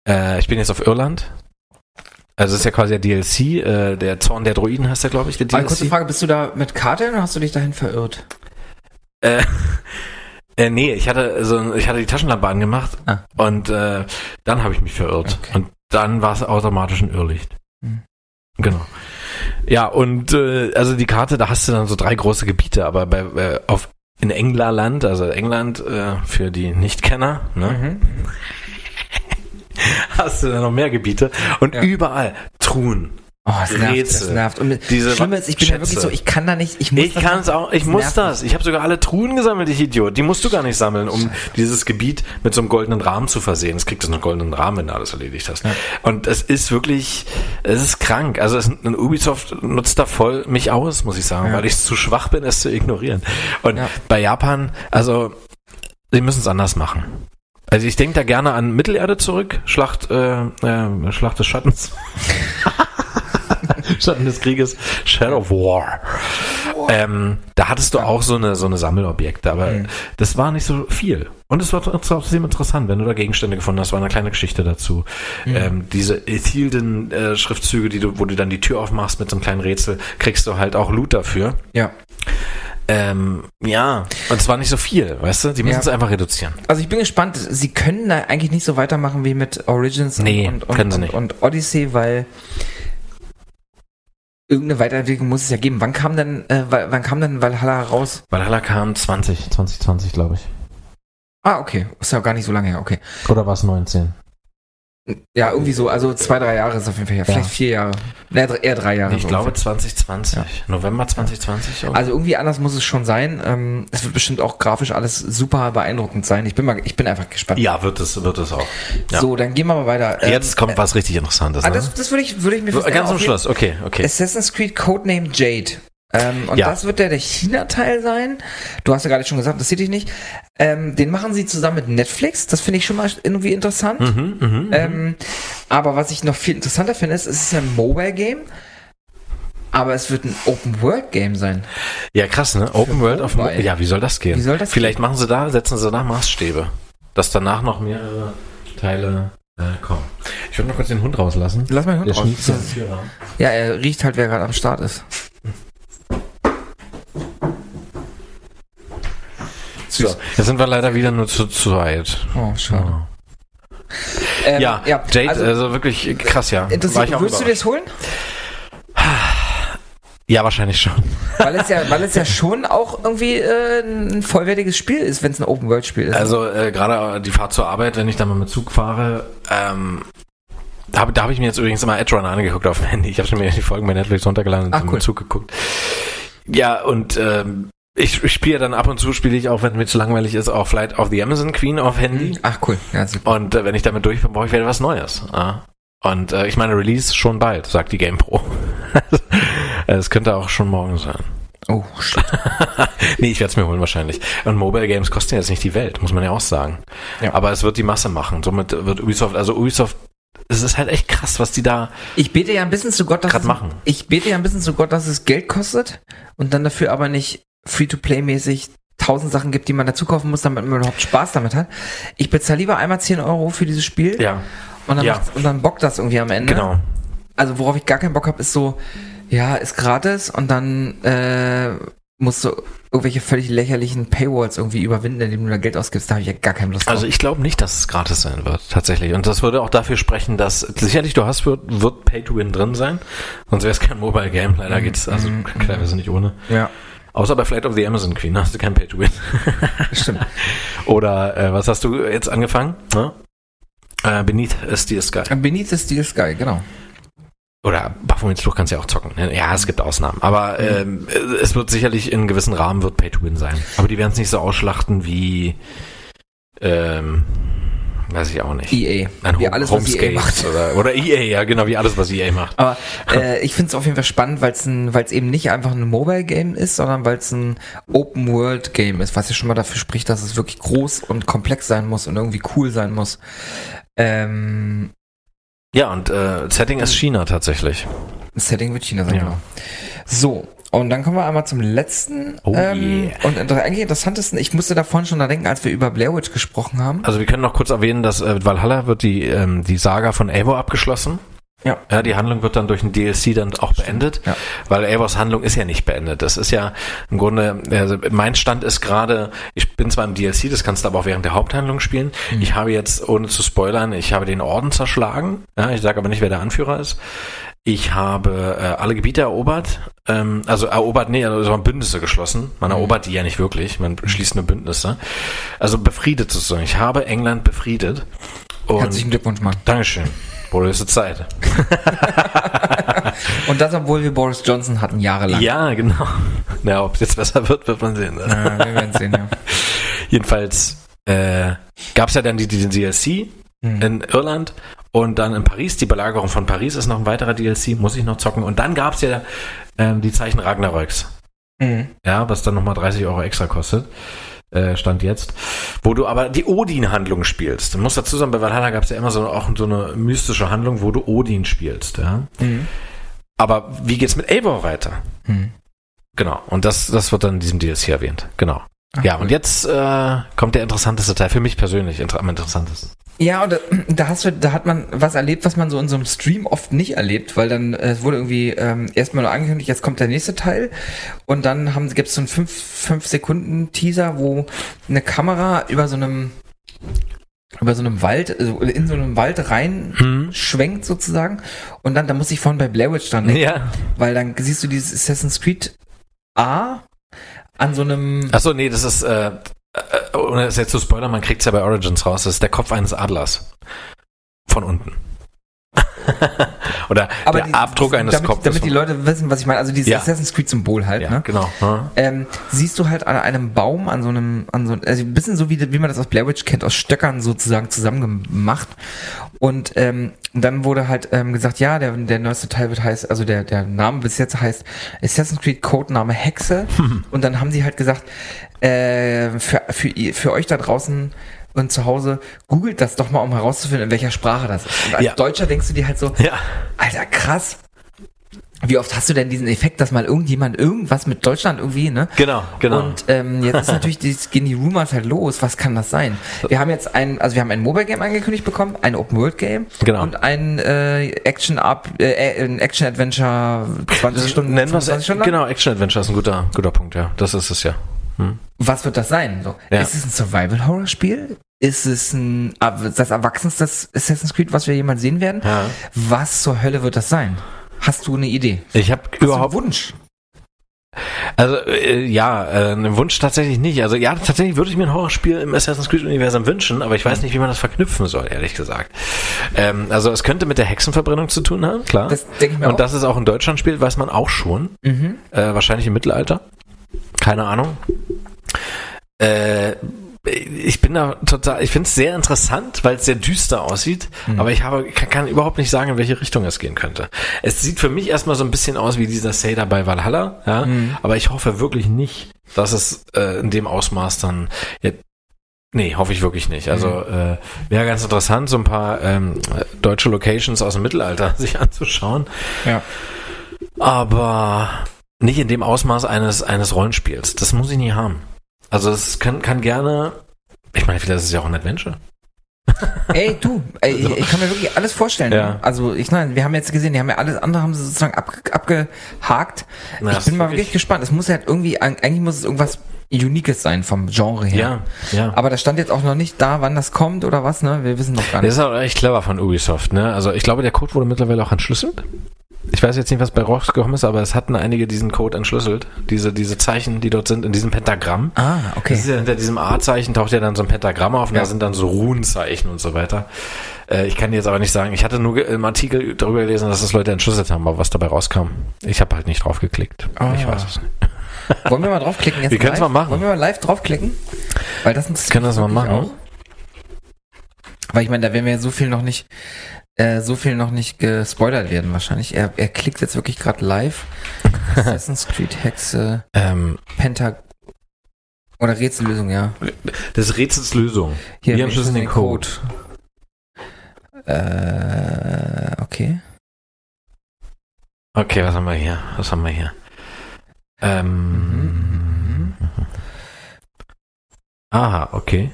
Äh, ich bin jetzt auf Irland. Also das ist ja quasi der DLC, äh, der Zorn der Druiden heißt der, glaube ich, der DLC. kurze Frage, bist du da mit Karte oder hast du dich dahin verirrt? Äh, [laughs] äh, nee, ich hatte so, ich hatte die Taschenlampe angemacht Ah. und äh, dann habe ich mich verirrt. Okay. Und dann war es automatisch ein Irrlicht. Hm. Genau. Ja, und äh, also die Karte, da hast du dann so drei große Gebiete, aber bei äh, auf in England, also England äh, für die Nichtkenner, ne, Mhm. [laughs] hast du dann noch mehr Gebiete und Ja. überall Truhen. Oh, es nervt, Rätsel. nervt. Und Diese das Schlimme ist, ich bin ja wirklich Schätze. so, ich kann da nicht, ich muss Ich das kann es auch, ich Es muss das. Ich habe sogar alle Truhen gesammelt, ich Idiot. Die musst du gar nicht sammeln, um dieses Gebiet mit so einem goldenen Rahmen zu versehen. Es kriegt es einen goldenen Rahmen, wenn du alles erledigt hast. Und es ist wirklich, es ist krank. Also es, ein Ubisoft nutzt da voll mich aus, muss ich sagen, Ja. weil ich zu schwach bin, es zu ignorieren. Und Ja. bei Japan, also sie müssen es anders machen. Also ich denke da gerne an Mittelerde zurück, Schlacht, äh, äh, Schlacht des Schattens. [laughs] Schatten des Krieges, Shadow of War. Ähm, da hattest du auch so eine, so eine Sammelobjekte, aber Mhm. das war nicht so viel. Und es war trotzdem interessant, wenn du da Gegenstände gefunden hast, war eine kleine Geschichte dazu. Mhm. Ähm, diese Ethilden äh, Schriftzüge, die du, wo du dann die Tür aufmachst mit so einem kleinen Rätsel, kriegst du halt auch Loot dafür. Ja. Ähm, ja, und es war nicht so viel, weißt du? Die müssen Ja. es einfach reduzieren. Also ich bin gespannt, sie können da eigentlich nicht so weitermachen wie mit Origins Nee, und, und, und, und Odyssey, weil irgendeine Weiterentwicklung muss es ja geben. Wann kam denn, äh, wa- wann kam denn Valhalla raus? Valhalla kam 20, 2020, glaube ich. Ah, okay. Ist ja gar nicht so lange her, okay. Oder war es 19? Ja, irgendwie so, also zwei, drei Jahre ist auf jeden Fall her. Vielleicht Ja. vier Jahre. Ne, eher drei Jahre. Ich so glaube ungefähr. 2020. November 2020. oder? Also irgendwie anders muss es schon sein. Ähm, es wird bestimmt auch grafisch alles super beeindruckend sein. Ich bin mal, ich bin einfach gespannt. ja, wird es, wird es auch. Ja. So, dann gehen wir mal weiter. Ähm, Jetzt kommt was richtig Interessantes. Ah, Ne? das, das würde ich, würde ich mir Ganz am Schluss, okay, okay. Assassin's Creed Codename Jade. Ähm, und Ja. das wird der, der China-Teil sein. Du hast ja gerade schon gesagt, das sehe ich nicht. Ähm, den machen sie zusammen mit Netflix. Das finde ich schon mal irgendwie interessant. Mhm, mhm. Ähm, aber was ich noch viel interessanter finde, ist, es ist ein Mobile-Game. Aber es wird ein Open-World-Game sein. Ja, krass, ne? Open World auf Mobile. Ja, wie soll das gehen? Wie soll das Vielleicht machen sie da, setzen sie da Maßstäbe. Dass danach noch mehrere Teile äh, kommen. Ich würde noch kurz den Hund rauslassen. Lass mal den Hund raus. ja. Ja, er riecht halt, wer gerade am Start ist. So, jetzt sind wir leider wieder nur zu zweit. Oh, schade. Ja, Ähm, ja, Jade, also, also, wirklich krass, ja. Interessiert, würdest du das holen? Ja, wahrscheinlich schon. Weil es ja, weil es ja [laughs] schon auch irgendwie äh, ein vollwertiges Spiel ist, wenn es ein Open-World-Spiel ist. Also äh, gerade die Fahrt zur Arbeit, wenn ich da mal mit Zug fahre, ähm, da habe da hab ich mir jetzt übrigens immer Edge Runner angeguckt auf dem Handy. Ich habe schon mir die Folgen bei Netflix runtergeladen und Ach, im cool. Zug geguckt. Ja, und ähm, ich, ich spiele dann ab und zu, spiele ich auch, wenn mir zu langweilig ist, auch Flight of the Amazon Queen auf Handy. Ach cool. Ja, super. Und äh, wenn ich damit durch bin, brauche ich wieder was Neues. Ja. Und äh, ich meine, Release schon bald, sagt die GamePro. [laughs] Es könnte auch schon morgen sein. Oh, shit. [laughs] Nee, ich werde es mir holen wahrscheinlich. Und Mobile Games kosten jetzt nicht die Welt, muss man ja auch sagen. Ja. Aber es wird die Masse machen. Somit wird Ubisoft, also Ubisoft, es ist halt echt krass, was die da Ich bete ja ein bisschen zu Gott, dass gerade es, machen. ich bete ja ein bisschen zu Gott, dass es Geld kostet und dann dafür aber nicht Free-to-Play-mäßig tausend Sachen gibt, die man dazu kaufen muss, damit man überhaupt Spaß damit hat. Ich bezahle lieber einmal 10 Euro für dieses Spiel Ja, und, dann ja. und dann bockt das irgendwie am Ende. genau. Also worauf ich gar keinen Bock habe, ist so, ja, ist gratis und dann äh, musst du irgendwelche völlig lächerlichen Paywalls irgendwie überwinden, indem du da Geld ausgibst. Da habe ich ja gar keine Lust Also drauf. ich glaube nicht, dass es gratis sein wird, tatsächlich. Und das würde auch dafür sprechen, dass sicherlich du hast, wird, wird Pay-to-Win drin sein. Sonst wäre es kein Mobile Game. Leider geht's, also mhm, klar, wir sind nicht ohne. Ja, Außer bei Flight of the Amazon Queen hast du kein Pay-to-Win. [laughs] stimmt. [laughs] Oder äh, was hast du jetzt angefangen? Ne? Äh, Beneath a Steel Sky. Beneath the Steel Sky, genau. Oder Baphomets Fluch kannst du ja auch zocken. ne? Ja, es gibt Ausnahmen. Aber ähm, es wird sicherlich in gewissen Rahmen wird Pay to Win sein. Aber die werden es nicht so ausschlachten wie ähm, Weiß ich auch nicht. EA. Ein wie alles, was EA macht. Oder, oder EA, ja, genau, wie alles, was EA macht. Aber äh, ich finde es auf jeden Fall spannend, weil es eben nicht einfach ein Mobile-Game ist, sondern weil es ein Open-World-Game ist, was ja schon mal dafür spricht, dass es wirklich groß und komplex sein muss und irgendwie cool sein muss. Ähm, Ja, und äh, Setting ist China tatsächlich. Setting wird China sein, Ja. genau. So, und dann kommen wir einmal zum letzten Oh ähm, yeah. und eigentlich interessantesten. Ich musste da vorhin schon da denken, als wir über Blair Witch gesprochen haben. Also wir können noch kurz erwähnen, dass äh, Valhalla wird die, ähm, die Saga von Eivor abgeschlossen. Ja. Ja, die Handlung wird dann durch ein DLC dann auch beendet, Ja. weil Eivors Handlung ist ja nicht beendet. Das ist ja im Grunde, also mein Stand ist gerade, ich bin zwar im DLC, das kannst du aber auch während der Haupthandlung spielen. Mhm. Ich habe jetzt, ohne zu spoilern, ich habe den Orden zerschlagen. Ja, ich sage aber nicht, wer der Anführer ist. Ich habe äh, alle Gebiete erobert, ähm, also erobert, nee, also man Bündnisse geschlossen. Man Mhm. erobert die ja nicht wirklich, man schließt nur Bündnisse. Also befriedet sozusagen. Ich habe England befriedet. Und Herzlichen Glückwunsch, Mann. Dankeschön. Wurde es Zeit. [laughs] Und das, obwohl wir Boris Johnson hatten, jahrelang. Ja, genau. Na, ob es jetzt besser wird, wird man sehen. Ne? Ja, wir werden sehen, ja. [laughs] Jedenfalls äh, gab es ja dann die, diesen DLC Mhm. in Irland und dann in Paris. Die Belagerung von Paris ist noch ein weiterer DLC, muss ich noch zocken. Und dann gab es ja ähm, die Zeichen Ragnaröks. Mhm. Ja, was dann nochmal 30 Euro extra kostet. Äh, Stand jetzt. Wo du aber die Odin-Handlung spielst. Du musst dazu sagen, bei Valhalla gab es ja immer so auch so eine mystische Handlung, wo du Odin spielst. Ja? Mhm. Aber wie geht's mit Eivor weiter? Mhm. Genau. Und das, das wird dann in diesem DLC erwähnt. Genau. Ja, und jetzt äh, kommt der interessanteste Teil. Für mich persönlich inter am interessantesten. Ja, und da, da hast du, da hat man was erlebt, was man so in so einem Stream oft nicht erlebt, weil dann äh, es wurde irgendwie ähm, erstmal nur angekündigt, jetzt kommt der nächste Teil und dann haben gibt es so einen 5 fünf Sekunden Teaser, wo eine Kamera über so einem über so einem Wald, also in so einem Wald rein Hm. schwenkt sozusagen und dann, da muss ich vorhin bei Blair Witch dran denken, Ja. weil dann siehst du dieses Assassin's Creed A an so einem Achso, nee, das ist, äh, äh, ohne es jetzt zu spoilern, man kriegt's ja bei Origins raus, das ist der Kopf eines Adlers. Von unten. [laughs] Oder der die- Abdruck eines damit, Kopfes. Damit die Leute wissen, was ich meine, also dieses Ja. Assassin's Creed Symbol halt, ja, ne? genau. Ja. ähm, siehst du halt an einem Baum, an so einem, an so also ein bisschen so wie, wie man das aus Blair Witch kennt, aus Stöckern sozusagen zusammengemacht. Und ähm, dann wurde halt ähm, gesagt, ja, der, der neueste Teil wird heißt, also der, der Name bis jetzt heißt Assassin's Creed Codename Hexe. [laughs] Und dann haben sie halt gesagt, äh, für, für, für euch da draußen und zu Hause, googelt das doch mal, um herauszufinden, in welcher Sprache das ist. Und als Ja. Deutscher denkst du dir halt so, ja. Alter, krass. Wie oft hast du denn diesen Effekt, dass mal irgendjemand irgendwas mit Deutschland irgendwie, ne? Genau, genau. Und ähm, jetzt ist [laughs] natürlich, die, gehen die Rumors halt los. Was kann das sein? Wir haben jetzt ein, also wir haben ein Mobile Game angekündigt bekommen, ein Open World Game Genau. und ein äh, Action Up, äh, ein Action Adventure 20 Stunden, Nennen wir es, 25 Stunden lang? genau, Action Adventure ist ein guter, guter Punkt, ja. Das ist es ja. Hm. Was wird das sein? So, Ja. Ist es ein Survival Horror Spiel? Ist es ein das erwachsenste Assassin's Creed, was wir jemals sehen werden? Ja. Was zur Hölle wird das sein? Hast du eine Idee? Ich habe überhaupt einen Wunsch? Also äh, ja, äh, einen Wunsch tatsächlich nicht. Also ja, tatsächlich würde ich mir ein Horrorspiel im Assassin's Creed Universum wünschen, aber ich weiß nicht, wie man das verknüpfen soll, ehrlich gesagt. Ähm, also es könnte mit der Hexenverbrennung zu tun haben, klar. Das denke ich mir Und auch. dass es auch in Deutschland spielt, weiß man auch schon. Mhm. Äh, wahrscheinlich im Mittelalter. Keine Ahnung. Äh, ich bin da total, ich finde es sehr interessant, weil es sehr düster aussieht, Mhm. aber ich habe, kann, kann überhaupt nicht sagen, in welche Richtung es gehen könnte. Es sieht für mich erstmal so ein bisschen aus wie dieser Seder bei Valhalla, ja, Mhm. aber ich hoffe wirklich nicht, dass es äh, in dem Ausmaß dann, ja, nee, hoffe ich wirklich nicht. Also Mhm. äh, wäre ganz interessant, so ein paar ähm, deutsche Locations aus dem Mittelalter [laughs] sich anzuschauen, Ja. aber nicht in dem Ausmaß eines, eines Rollenspiels. Das muss ich nie haben. Also es kann, kann gerne, ich meine, vielleicht ist es ja auch ein Adventure. Ey, du, ey, ich, ich kann mir wirklich alles vorstellen. Ja. Also, ich nein, wir haben jetzt gesehen, die haben ja alles andere haben sie sozusagen ab, abgehakt. Na, ich das bin mal wirklich- gespannt. Es muss ja halt irgendwie, eigentlich muss es irgendwas Unikes sein vom Genre her. Ja, ja. Aber da stand jetzt auch noch nicht da, wann das kommt oder was, ne? Wir wissen noch gar Das nicht. ist auch echt clever von Ubisoft, ne? Also ich glaube, der Code wurde mittlerweile auch entschlüsselt. Ich weiß jetzt nicht, was bei rausgekommen ist, aber es hatten einige diesen Code entschlüsselt. Diese, diese Zeichen, die dort sind, in diesem Pentagramm. Ah, okay. ist ja hinter diesem A-Zeichen taucht ja dann so ein Pentagramm auf und Ja. da sind dann so Runenzeichen und so weiter. Äh, ich kann jetzt aber nicht sagen, ich hatte nur im Artikel darüber gelesen, dass das Leute entschlüsselt haben, aber was dabei rauskam, ich habe halt nicht drauf geklickt. Ah. Ich weiß es nicht. [laughs] Wollen wir mal draufklicken jetzt Wir können's live? mal machen. Wollen wir mal live draufklicken? Weil das interessiert Können das mal machen. auch. Aber ich meine, da werden wir ja so viel noch nicht, äh, so viel noch nicht gespoilert werden wahrscheinlich. Er, er klickt jetzt wirklich gerade live. [laughs] Assassin's Creed Hexe, Ähm, Penta oder Rätsellösung, ja. des Rätsels Lösung. Wir haben Schlüssel den Code. Äh, okay. Okay, was haben wir hier? Was haben wir hier? Ähm. Aha, okay.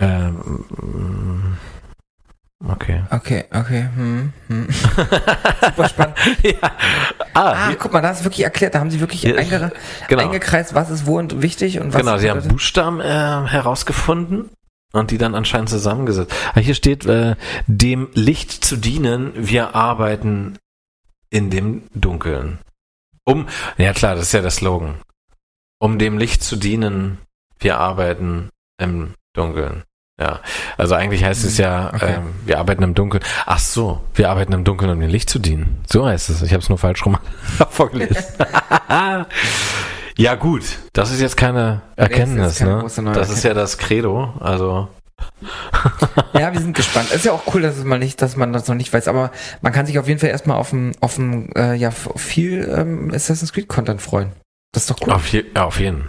Ähm. Okay. Okay, okay. Hm, hm. [laughs] Super spannend. [laughs] ja. Ah, Ah, guck mal, da ist wirklich erklärt, da haben sie wirklich ist- einge [laughs] genau. eingekreist, was ist wo und wichtig und was Genau, sie haben. Buchstaben äh, herausgefunden und die dann anscheinend zusammengesetzt. Ah, hier steht, äh, dem Licht zu dienen, wir arbeiten in dem Dunkeln. Um, ja klar, das ist ja der Slogan. Um dem Licht zu dienen, wir arbeiten im Dunkeln. Ja, also eigentlich heißt es ja, okay. ähm, wir arbeiten im Dunkeln. Ach so, wir arbeiten im Dunkeln, um dem Licht zu dienen. So heißt es. Ich habe es nur falsch rum [laughs] vorgelesen. ja gut, das ist jetzt keine Erkenntnis, keine ne? Das ist ja das Credo. Also [laughs] Ja, wir sind gespannt. Ist ja auch cool, dass mal nicht, dass man das noch nicht weiß, aber man kann sich auf jeden Fall erstmal auf dem, auf dem, äh, ja, viel ähm, Assassin's Creed Content freuen. Das ist doch cool. auf, je, ja, auf jeden.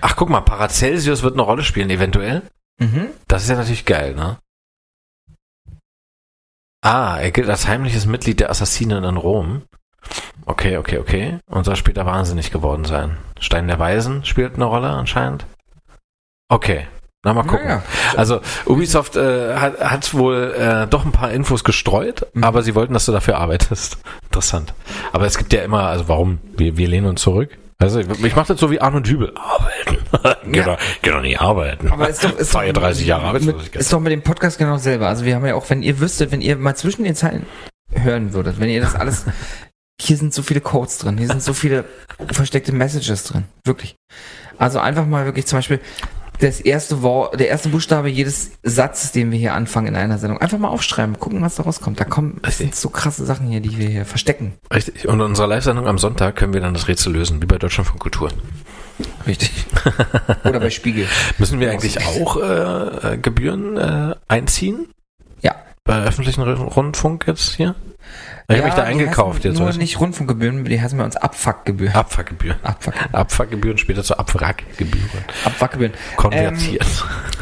Ach guck mal, Paracelsius wird eine Rolle spielen, eventuell. Mhm. Das ist ja natürlich geil, ne? Ah, er gilt als heimliches Mitglied der Assassinen in Rom. Okay, okay, okay. Und soll später wahnsinnig geworden sein. Stein der Weisen spielt eine Rolle anscheinend. Okay, na mal gucken. Naja. Also Ubisoft äh, hat, hat wohl äh, doch ein paar Infos gestreut, Mhm. aber sie wollten, dass du dafür arbeitest. [laughs] Interessant. Aber es gibt ja immer, also warum? Wir, wir lehnen uns zurück. Also ich, mache das so wie Arno Dübel. Arbeiten. [laughs] Ja. genau, genau nicht arbeiten. Aber ist doch, ist 30 Jahre Arbeitslosigkeit. ist doch mit dem Podcast genau selber. Also wir haben ja auch, wenn ihr wüsstet, wenn ihr mal zwischen den Zeilen hören würdet, wenn ihr das alles, [laughs] hier sind so viele Codes drin, hier sind so viele versteckte Messages drin, wirklich. Also einfach mal wirklich zum Beispiel das erste Wort, der erste Buchstabe jedes Satzes, den wir hier anfangen in einer Sendung, einfach mal aufschreiben, gucken, was da rauskommt. Da kommen, es sind so krasse Sachen hier, die wir hier verstecken. Richtig. Und in unserer Live-Sendung am Sonntag können wir dann das Rätsel lösen, wie bei Deutschland von Kultur. Richtig. [laughs] Oder bei Spiegel. Müssen wir eigentlich auch äh, Gebühren äh, einziehen? Ja. Bei öffentlichen Rundfunk jetzt hier? Ich habe mich da eingekauft jetzt. Nur weißt du? nicht Rundfunkgebühren, die heißen bei uns Abfuckgebühren. Abfuckgebühren. Abfuck, Abfuckgebühren später zu Abwrackgebühren. Abfuckgebühren. Konvertiert.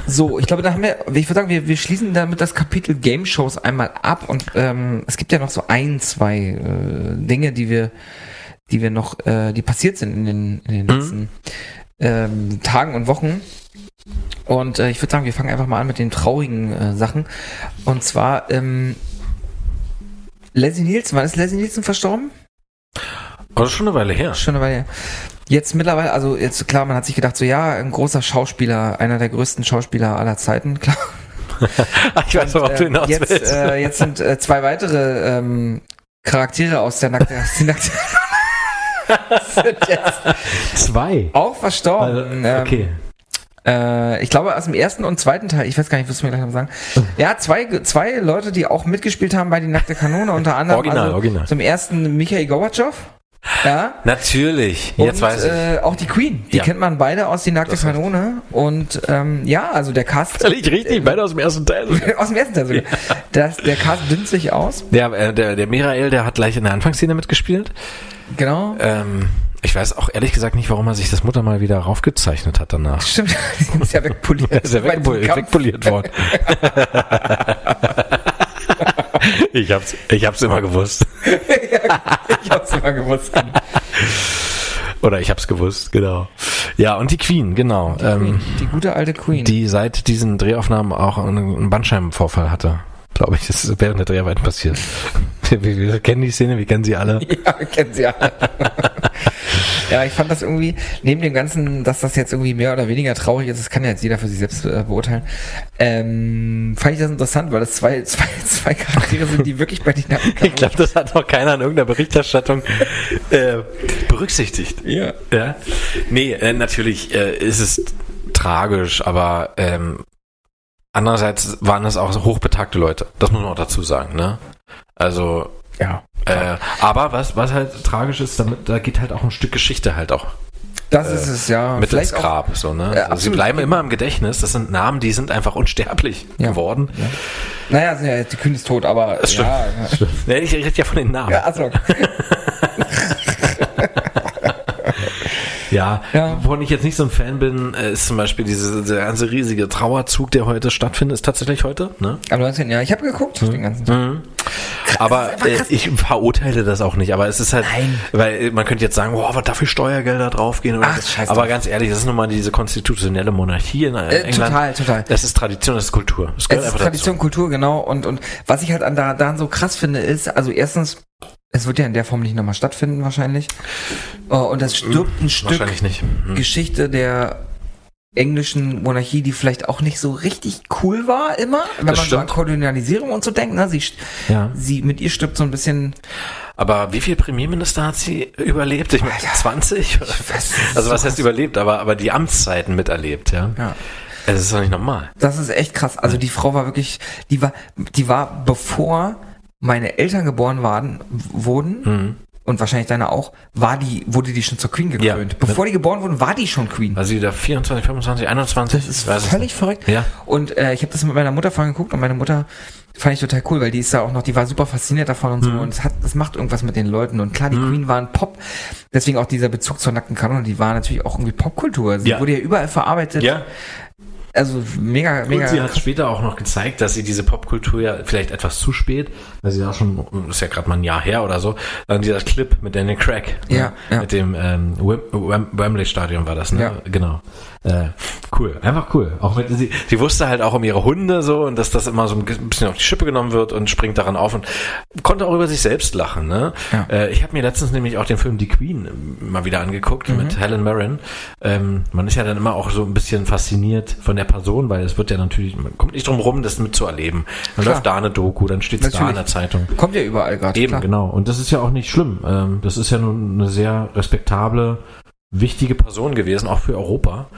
So, ich glaube, da haben wir, ich würde sagen, wir, wir schließen damit das Kapitel Game Shows einmal ab und ähm, es gibt ja noch so ein, zwei äh, Dinge, die wir, die wir noch, äh, die passiert sind in den, in den Mhm. letzten ähm, Tagen und Wochen. Und äh, ich würde sagen, wir fangen einfach mal an mit den traurigen äh, Sachen. Und zwar, ähm, Leslie Nielsen, wann ist Leslie Nielsen verstorben? Ist schon eine Weile her. Schon eine Weile. her. Jetzt mittlerweile, also jetzt klar, man hat sich gedacht, so ja, ein großer Schauspieler, einer der größten Schauspieler aller Zeiten, [laughs] klar. [laughs] ich weiß noch, ob du Ähm, hinaus jetzt, willst. äh, jetzt sind äh, zwei weitere ähm, Charaktere aus der nackte, [laughs] aus der nackte sind jetzt Zwei. auch verstorben. Ähm, okay. Äh, ich glaube aus dem ersten und zweiten Teil, ich weiß gar nicht, wirst du mir gleich noch sagen. Ja, zwei, zwei Leute, die auch mitgespielt haben bei die nackte Kanone, unter anderem Original, also original. zum ersten Michael Gorbatschow. Ja. Natürlich. Jetzt und, weiß ich. Äh, auch die Queen, die Ja. kennt man beide aus die nackte Das. Kanone. Und ähm, ja, also der Cast Völlig richtig, beide aus dem ersten Teil. [laughs] aus dem ersten Teil sogar. Das, der Cast dünnt sich aus. Der, äh, der, der Michael, der hat gleich in der Anfangsszene mitgespielt. Genau. Ähm, ich weiß auch ehrlich gesagt nicht, warum er sich das Mutter mal wieder raufgezeichnet hat danach. Stimmt, die [laughs] ist ja wegpoliert. [laughs] Ist ja Bei diesem wegpol Kampf. wegpoliert worden. [laughs] ich hab's, ich hab's immer gewusst. Ich hab's immer gewusst. Oder ich hab's gewusst, genau. Ja, und die Queen, genau. ähm, die gute alte Queen. die seit diesen Drehaufnahmen auch einen, Bandscheibenvorfall hatte. Glaube ich, das ist während der Dreharbeiten passiert. Wir, wir, wir kennen die Szene, wir kennen sie alle. ja, kennen sie alle. Ja, ich fand das irgendwie, neben dem Ganzen, dass das jetzt irgendwie mehr oder weniger traurig ist, das kann ja jetzt jeder für sich selbst äh, beurteilen, ähm, fand ich das interessant, weil das zwei, [laughs] zwei, zwei Charaktere sind, die wirklich bei den [laughs] Ich glaube, das hat noch keiner in irgendeiner Berichterstattung äh, berücksichtigt. Ja. Ja. Nee, äh, natürlich äh, ist es tragisch, aber ähm, andererseits waren es auch hochbetagte Leute. Das muss man auch dazu sagen, ne? Also, Ja. äh, aber was, was halt tragisch ist, damit, da geht halt auch ein Stück Geschichte halt auch Das ist es, ja. mit ins Vielleicht auch- Grab. So, ne? Ja, also sie bleiben immer im Gedächtnis. Das sind Namen, die sind einfach unsterblich Ja. geworden. Ja. Naja, ja, die Queen ist tot, aber Das stimmt. ja, [laughs] ich rede ja von den Namen. Ja, also, [laughs] Ja, Ja. wovon ich jetzt nicht so ein Fan bin, äh, ist zum Beispiel diese, ganze riesige Trauerzug, der heute stattfindet, ist tatsächlich heute. Ne? am 19. Ja, ich habe geguckt den ganzen Tag. Mhm. Aber äh, ich verurteile das auch nicht. Aber es ist halt, Nein. weil äh, man könnte jetzt sagen, boah, was dafür Steuergelder draufgehen. Oder Ach, scheiß aber drauf. ganz ehrlich, das ist nun mal diese konstitutionelle Monarchie in äh, Äh, England. total, total. Das ist Tradition, das ist Kultur. Das Es ist Tradition, Kultur, genau. Und, und was ich halt an da, daran so krass finde, ist, also erstens, es wird ja in der Form nicht nochmal stattfinden, wahrscheinlich. Oh, und das stirbt ein dazu. Stück. Hm. Geschichte der englischen Monarchie, die vielleicht auch nicht so richtig cool war immer, wenn man so an stimmt. Kolonialisierung und so denkt. Ne? Sie, Ja. sie mit ihr stirbt so ein bisschen. Aber wie viel Premierminister hat sie überlebt? Ich meine, 20? Oder? weiß, Also was heißt überlebt? Aber, aber die Amtszeiten miterlebt, ja. Ja. Es ist doch nicht normal. Das ist echt krass. Also die Frau war wirklich, die war, die war bevor meine Eltern geboren waren, wurden, Mhm. und wahrscheinlich deine auch, war die, wurde die schon zur Queen gekrönt. Ja. Bevor die geboren wurden, war die schon Queen. Also wieder 24, 25, 21? Das ist völlig verrückt. Ja. Und äh, ich habe das mit meiner Mutter vorhin geguckt und meine Mutter fand ich total cool, weil die ist da auch noch, die war super fasziniert davon und so Mhm. und es hat, das macht irgendwas mit den Leuten und klar, die Queen war ein Pop, deswegen auch dieser Bezug zur nackten Kanone, die war natürlich auch irgendwie Popkultur. Sie Ja. wurde ja überall verarbeitet. Ja, Also mega, mega. und sie hat später auch noch gezeigt, dass sie diese Popkultur ja vielleicht etwas zu spät, weil sie ja schon, ist ja gerade mal ein Jahr her oder so, dann dieser Clip mit Daniel Craig. Ja, ne? ja. Mit dem ähm, Wem Wem Wembley Stadion war das, ne? Ja. Genau. Äh, cool, einfach cool. Auch mit, sie, sie wusste halt auch um ihre Hunde so und dass das immer so ein bisschen auf die Schippe genommen wird und springt daran auf und konnte auch über sich selbst lachen. Ne? Ja. Äh, ich habe mir letztens nämlich auch den Film Die Queen mal wieder angeguckt Mhm. mit Helen Mirren. Ähm, man ist ja dann immer auch so ein bisschen fasziniert von der Person, weil es wird ja natürlich, man kommt nicht drum rum, das mitzuerleben. Dann Klar. läuft da eine Doku, dann steht es da in der Zeitung. Kommt ja überall gerade. Eben, klar. genau. Und das ist ja auch nicht schlimm. Ähm, das ist ja nun eine sehr respektable, wichtige Person gewesen, auch für Europa.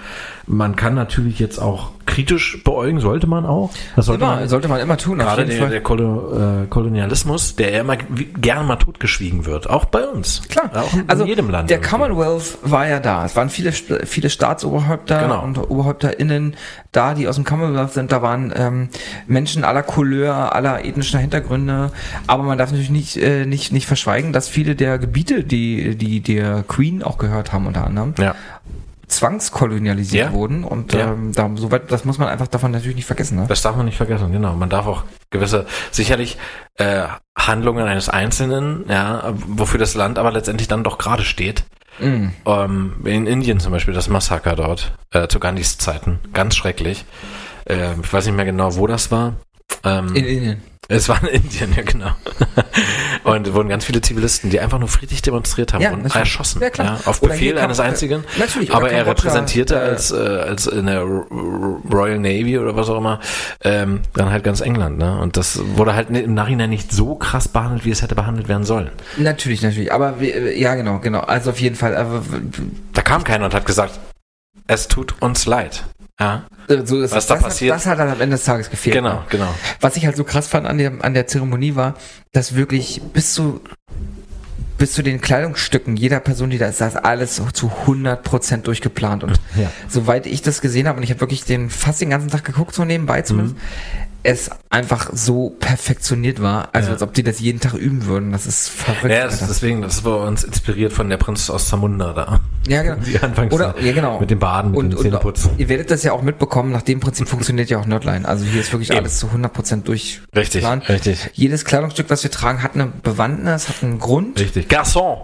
Man kann natürlich jetzt auch kritisch beäugen, sollte man auch. Das sollte Immer, man. sollte man immer tun, Gerade der, der Kolo, äh, Kolonialismus, der ja immer gerne mal totgeschwiegen wird, auch bei uns. Klar, auch in, also in jedem Land. der irgendwie. Commonwealth war ja da. Es waren viele, viele Staatsoberhäupter Genau. und OberhäupterInnen da, die aus dem Commonwealth sind. Da waren ähm, Menschen aller Couleur, aller ethnischer Hintergründe. Aber man darf natürlich nicht, äh, nicht, nicht verschweigen, dass viele der Gebiete, die, die der Queen auch gehört haben, unter anderem, Ja. Zwangskolonialisiert Ja. wurden. Und Ja. ähm, da, soweit, das muss man einfach davon natürlich nicht vergessen. Ne? Das darf man nicht vergessen, genau. Man darf auch gewisse, sicherlich äh, Handlungen eines Einzelnen, ja, wofür das Land aber letztendlich dann doch gerade steht. Mm. Ähm, in Indien zum Beispiel das Massaker dort, äh, zu Gandhis Zeiten, ganz schrecklich. Äh, ich weiß nicht mehr genau, wo das war. Ähm, In Indien. Es war in [laughs] Indien, ja genau. Und wurden ganz viele Zivilisten, die einfach nur friedlich demonstriert haben, Ja, natürlich. erschossen. Ja, klar. Ja, auf Oder Befehl eines einzigen. Natürlich, Aber er repräsentierte äh, als, äh, als in der Royal Navy oder was auch immer, ähm, dann halt ganz England. Ne? Und das wurde halt im Nachhinein nicht so krass behandelt, wie es hätte behandelt werden sollen. Natürlich, natürlich. Aber wir- ja, genau, genau. Also auf jeden Fall. Aber, Da kam keiner und hat gesagt, es tut uns leid. Ja, äh, so ist Was da das passiert? Hat, das hat dann am Ende des Tages gefehlt. genau, genau. Was ich halt so krass fand an der, an der Zeremonie war, dass wirklich bis zu, bis zu den Kleidungsstücken jeder Person, die da ist, da ist alles so zu 100% durchgeplant. Und Ja. soweit ich das gesehen habe, und ich habe wirklich den fast den ganzen Tag geguckt, so nebenbei zumindest, es einfach so perfektioniert war, also Ja. als ob die das jeden Tag üben würden. Das ist verrückt. Ja, das deswegen, das war uns inspiriert von der Prinzessin aus Zamunda da. ja genau. [laughs] Die Anfangs Oder, ja, genau. mit dem Baden, mit und, dem und Zähneputzen. ihr werdet das ja auch mitbekommen, nach dem Prinzip funktioniert ja auch Nerdline. Also hier ist wirklich Eben. alles zu 100% durch. Richtig, richtig. Jedes Kleidungsstück, was wir tragen, hat eine Bewandtnis, hat einen Grund. Richtig. Garçon!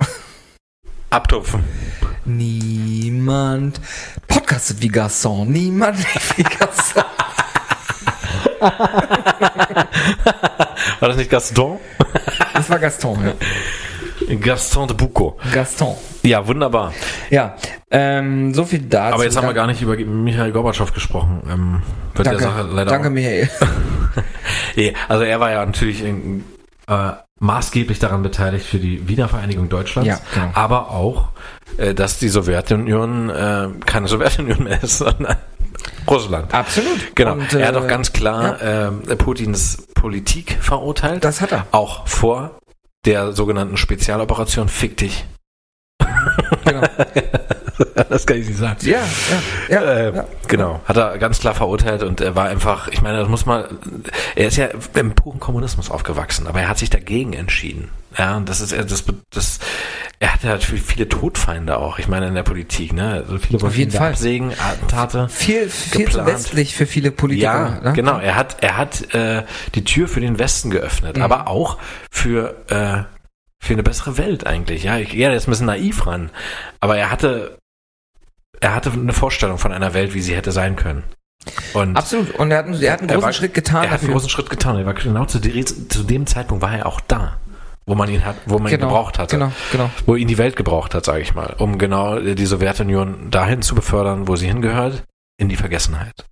[laughs] Abtupfen. Niemand podcastet wie Garçon. Niemand wie Garçon. [laughs] [laughs] War das nicht Gaston? Das war Gaston, ja. Gaston de Bucco. Gaston. Ja, wunderbar. Ja, ähm, so viel dazu. Aber jetzt haben wir gar nicht über Michael Gorbatschow gesprochen. Ähm, wird Danke, der Sache leider danke auch- Michael. [laughs] Nee, also er war ja natürlich in, äh, maßgeblich daran beteiligt für die Wiedervereinigung Deutschlands, Ja, genau. aber auch, äh, dass die Sowjetunion äh, keine Sowjetunion mehr ist, [laughs] sondern Russland. Absolut. Genau. Und, er hat äh, auch ganz klar ähm, Putins Politik verurteilt. Das hat er. auch vor der sogenannten Spezialoperation Fick dich. Genau. [laughs] das kann ich nicht sagen. Ja, ja, ja. Äh, ja. Genau, hat er ganz klar verurteilt und er war einfach, ich meine, das muss man, er ist ja im puren Kommunismus aufgewachsen, aber er hat sich dagegen entschieden. Ja, und das ist, das, das, er hatte halt viele Todfeinde auch, ich meine, in der Politik, ne, also viele Auf jeden Fall. absägen, Attentate. Viel, viel Geplant. westlich für viele Politiker. Ja, ne? genau. Er hat, er hat äh, die Tür für den Westen geöffnet, Mhm. aber auch für äh, für eine bessere Welt eigentlich. Ja, ich, ja, der ist ein bisschen naiv ran, aber er hatte er hatte eine Vorstellung von einer Welt, wie sie hätte sein können. Und Absolut. Und er hat, einen- er hat einen großen war- Schritt getan er hat einen dafür. großen Schritt getan. Er war genau zu, zu dem Zeitpunkt war er auch da, wo man ihn hat, wo man ihn gebraucht hatte, Genau, genau. wo ihn die Welt gebraucht hat, sage ich mal, um genau die Sowjetunion dahin zu befördern, wo sie hingehört, in die Vergessenheit.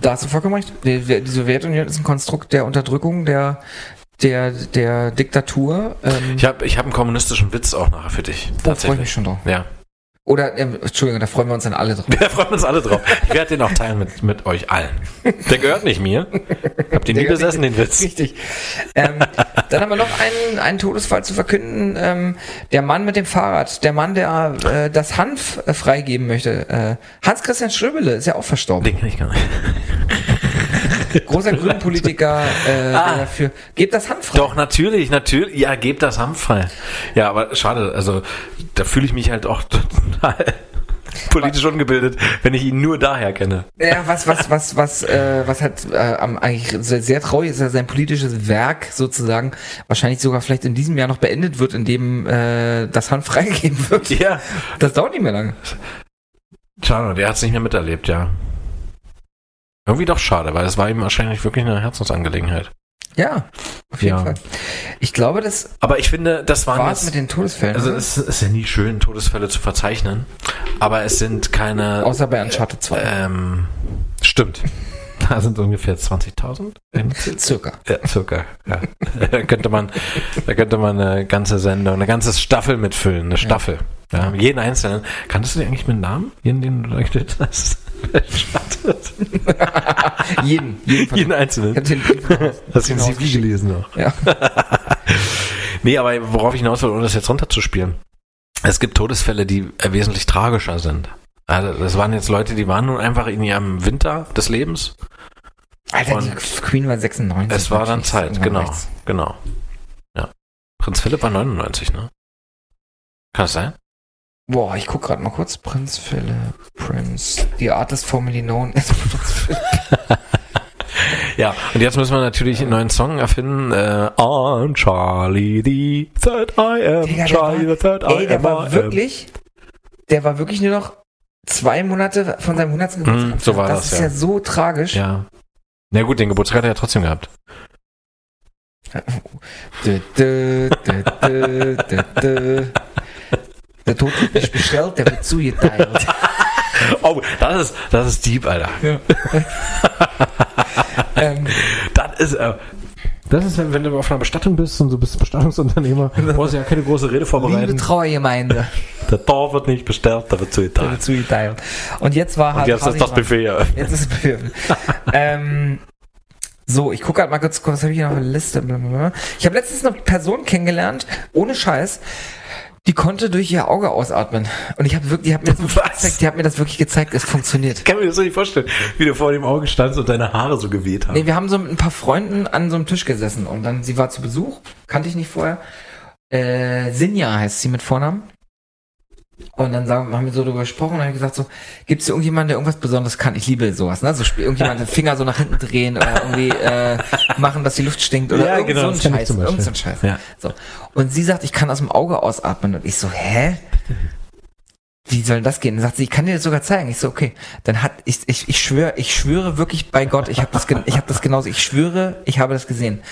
Da hast du vollkommen recht. Die, die Sowjetunion ist ein Konstrukt der Unterdrückung, der, der, der Diktatur. Ähm, Ich habe ich hab einen kommunistischen Witz auch nachher für dich. da freue ich mich schon drauf. Ja. Oder, ähm, Entschuldigung, da freuen wir uns dann alle drauf. [laughs] Wir freuen uns alle drauf. Ich werde den auch teilen mit, mit euch allen. Der gehört nicht mir. Habt ihr nie Der gehört besessen, den Witz? Richtig. Ähm, dann haben wir noch einen, einen Todesfall zu verkünden. Ähm, der Mann mit dem Fahrrad. Der Mann, der äh, das Hanf äh, freigeben möchte. Äh, Hans-Christian Schröbele ist ja auch verstorben. Den kenn ich gar nicht. Großer Grünpolitiker, äh, Ah. dafür. Gebt das Hanf frei. Doch, natürlich, natürlich. Ja, gebt das Hanf frei. Ja, aber schade. Also, da fühle ich mich halt auch [laughs] total politisch ungebildet, wenn ich ihn nur daher kenne. Ja, was, was, was, was, äh, was halt äh, eigentlich sehr, sehr traurig ist, dass sein politisches Werk sozusagen wahrscheinlich sogar vielleicht in diesem Jahr noch beendet wird, indem äh, das Hanf freigegeben wird. Ja. Das dauert nicht mehr lange. Schade, der hat es nicht mehr miterlebt, ja. Irgendwie doch schade, weil es war ihm wahrscheinlich wirklich eine Herzensangelegenheit. Ja, auf jeden Ja. Fall. Ich glaube, das Aber ich finde, das waren war jetzt, mit den Todesfällen. Also es ist ja nie schön, Todesfälle zu verzeichnen, aber es sind keine. Außer bei Uncharted 2. ähm, stimmt. [laughs] Da sind ungefähr 20.000. Circa. Ja, circa. Ja. [laughs] Da könnte man, da könnte man eine ganze Sendung, eine ganze Staffel mitfüllen, eine Staffel. Ja, jeden einzelnen. Kanntest du den eigentlich mit Namen? Jeden, den du leuchtet hast? [laughs] jeden, jeden jeden Ich einzelnen. den Brief Hast du den raus- CV gelesen noch? Ja. [laughs] Nee, aber worauf ich hinaus will, ohne das jetzt runterzuspielen. Es gibt Todesfälle, die äh, wesentlich tragischer sind. Also das waren jetzt Leute, die waren nun einfach in ihrem Winter des Lebens. Alter, die Queen war 96. Es war dann. Zeit, genau, reicht's. genau. Ja. Prinz Philipp war 99, ne? Kann das sein? Boah, ich guck gerade mal kurz. Prinz Philip, Prince, the artist formerly known as Prinz [laughs] Philip. Ja, und jetzt müssen wir natürlich einen neuen Song erfinden. Äh, I'm Charlie the third I am. Digga, Charlie war- the third Ey, I der am. war I wirklich, der war wirklich nur noch zwei Monate von seinem 100. Geburtstag. Mhm, so war das das, ist ja. ja so tragisch. Ja. Na gut, den Geburtstag hat er ja trotzdem gehabt. [laughs] Der Tod wird nicht bestellt, der wird zugeteilt. [laughs] Oh, das ist, das ist deep, Alter. [laughs] ähm, Das ist, äh, das ist, wenn, wenn du auf einer Bestattung bist und du bist Bestattungsunternehmer, [laughs] brauchst du ja keine große Rede liebe vorbereiten. Trauergemeinde, Der Tor wird nicht bestellt, da wird der zugeteilt. wird zugeteilt. Und jetzt war Und halt jetzt ist das Buffet eröffnet. Jetzt ist es Befehl. ähm, so, ich gucke halt mal kurz, was habe ich hier noch der Liste? Ich habe letztens eine Person kennengelernt, ohne Scheiß, die konnte durch ihr Auge ausatmen. Und ich habe wirklich, die hat mir das [laughs] gezeigt, die hat mir das wirklich gezeigt, es funktioniert. Ich kann mir das so nicht vorstellen, wie du vor dem Auge standst und deine Haare so geweht haben. Nee, wir haben so mit ein paar Freunden an so einem Tisch gesessen und dann, sie war zu Besuch, kannte ich nicht vorher. Äh, Sinja heißt sie mit Vornamen. Und dann sagen, haben wir so darüber gesprochen und dann habe ich gesagt so, gibt es irgendjemanden, der irgendwas Besonderes kann? Ich liebe sowas, ne? So spiel irgendjemand den Finger so nach hinten drehen oder irgendwie äh, machen, dass die Luft stinkt oder Ja, irgend genau, so ein Scheiß. Irgend so ein Scheiß. Ja. So. Und sie sagt, ich kann aus dem Auge ausatmen. Und ich so, hä? Wie soll das gehen? Dann sagt sie, ich kann dir das sogar zeigen. Ich so, okay. Dann hat ich ich ich schwöre, ich schwöre wirklich bei Gott, ich habe das ich habe das genauso, ich schwöre, ich habe das gesehen.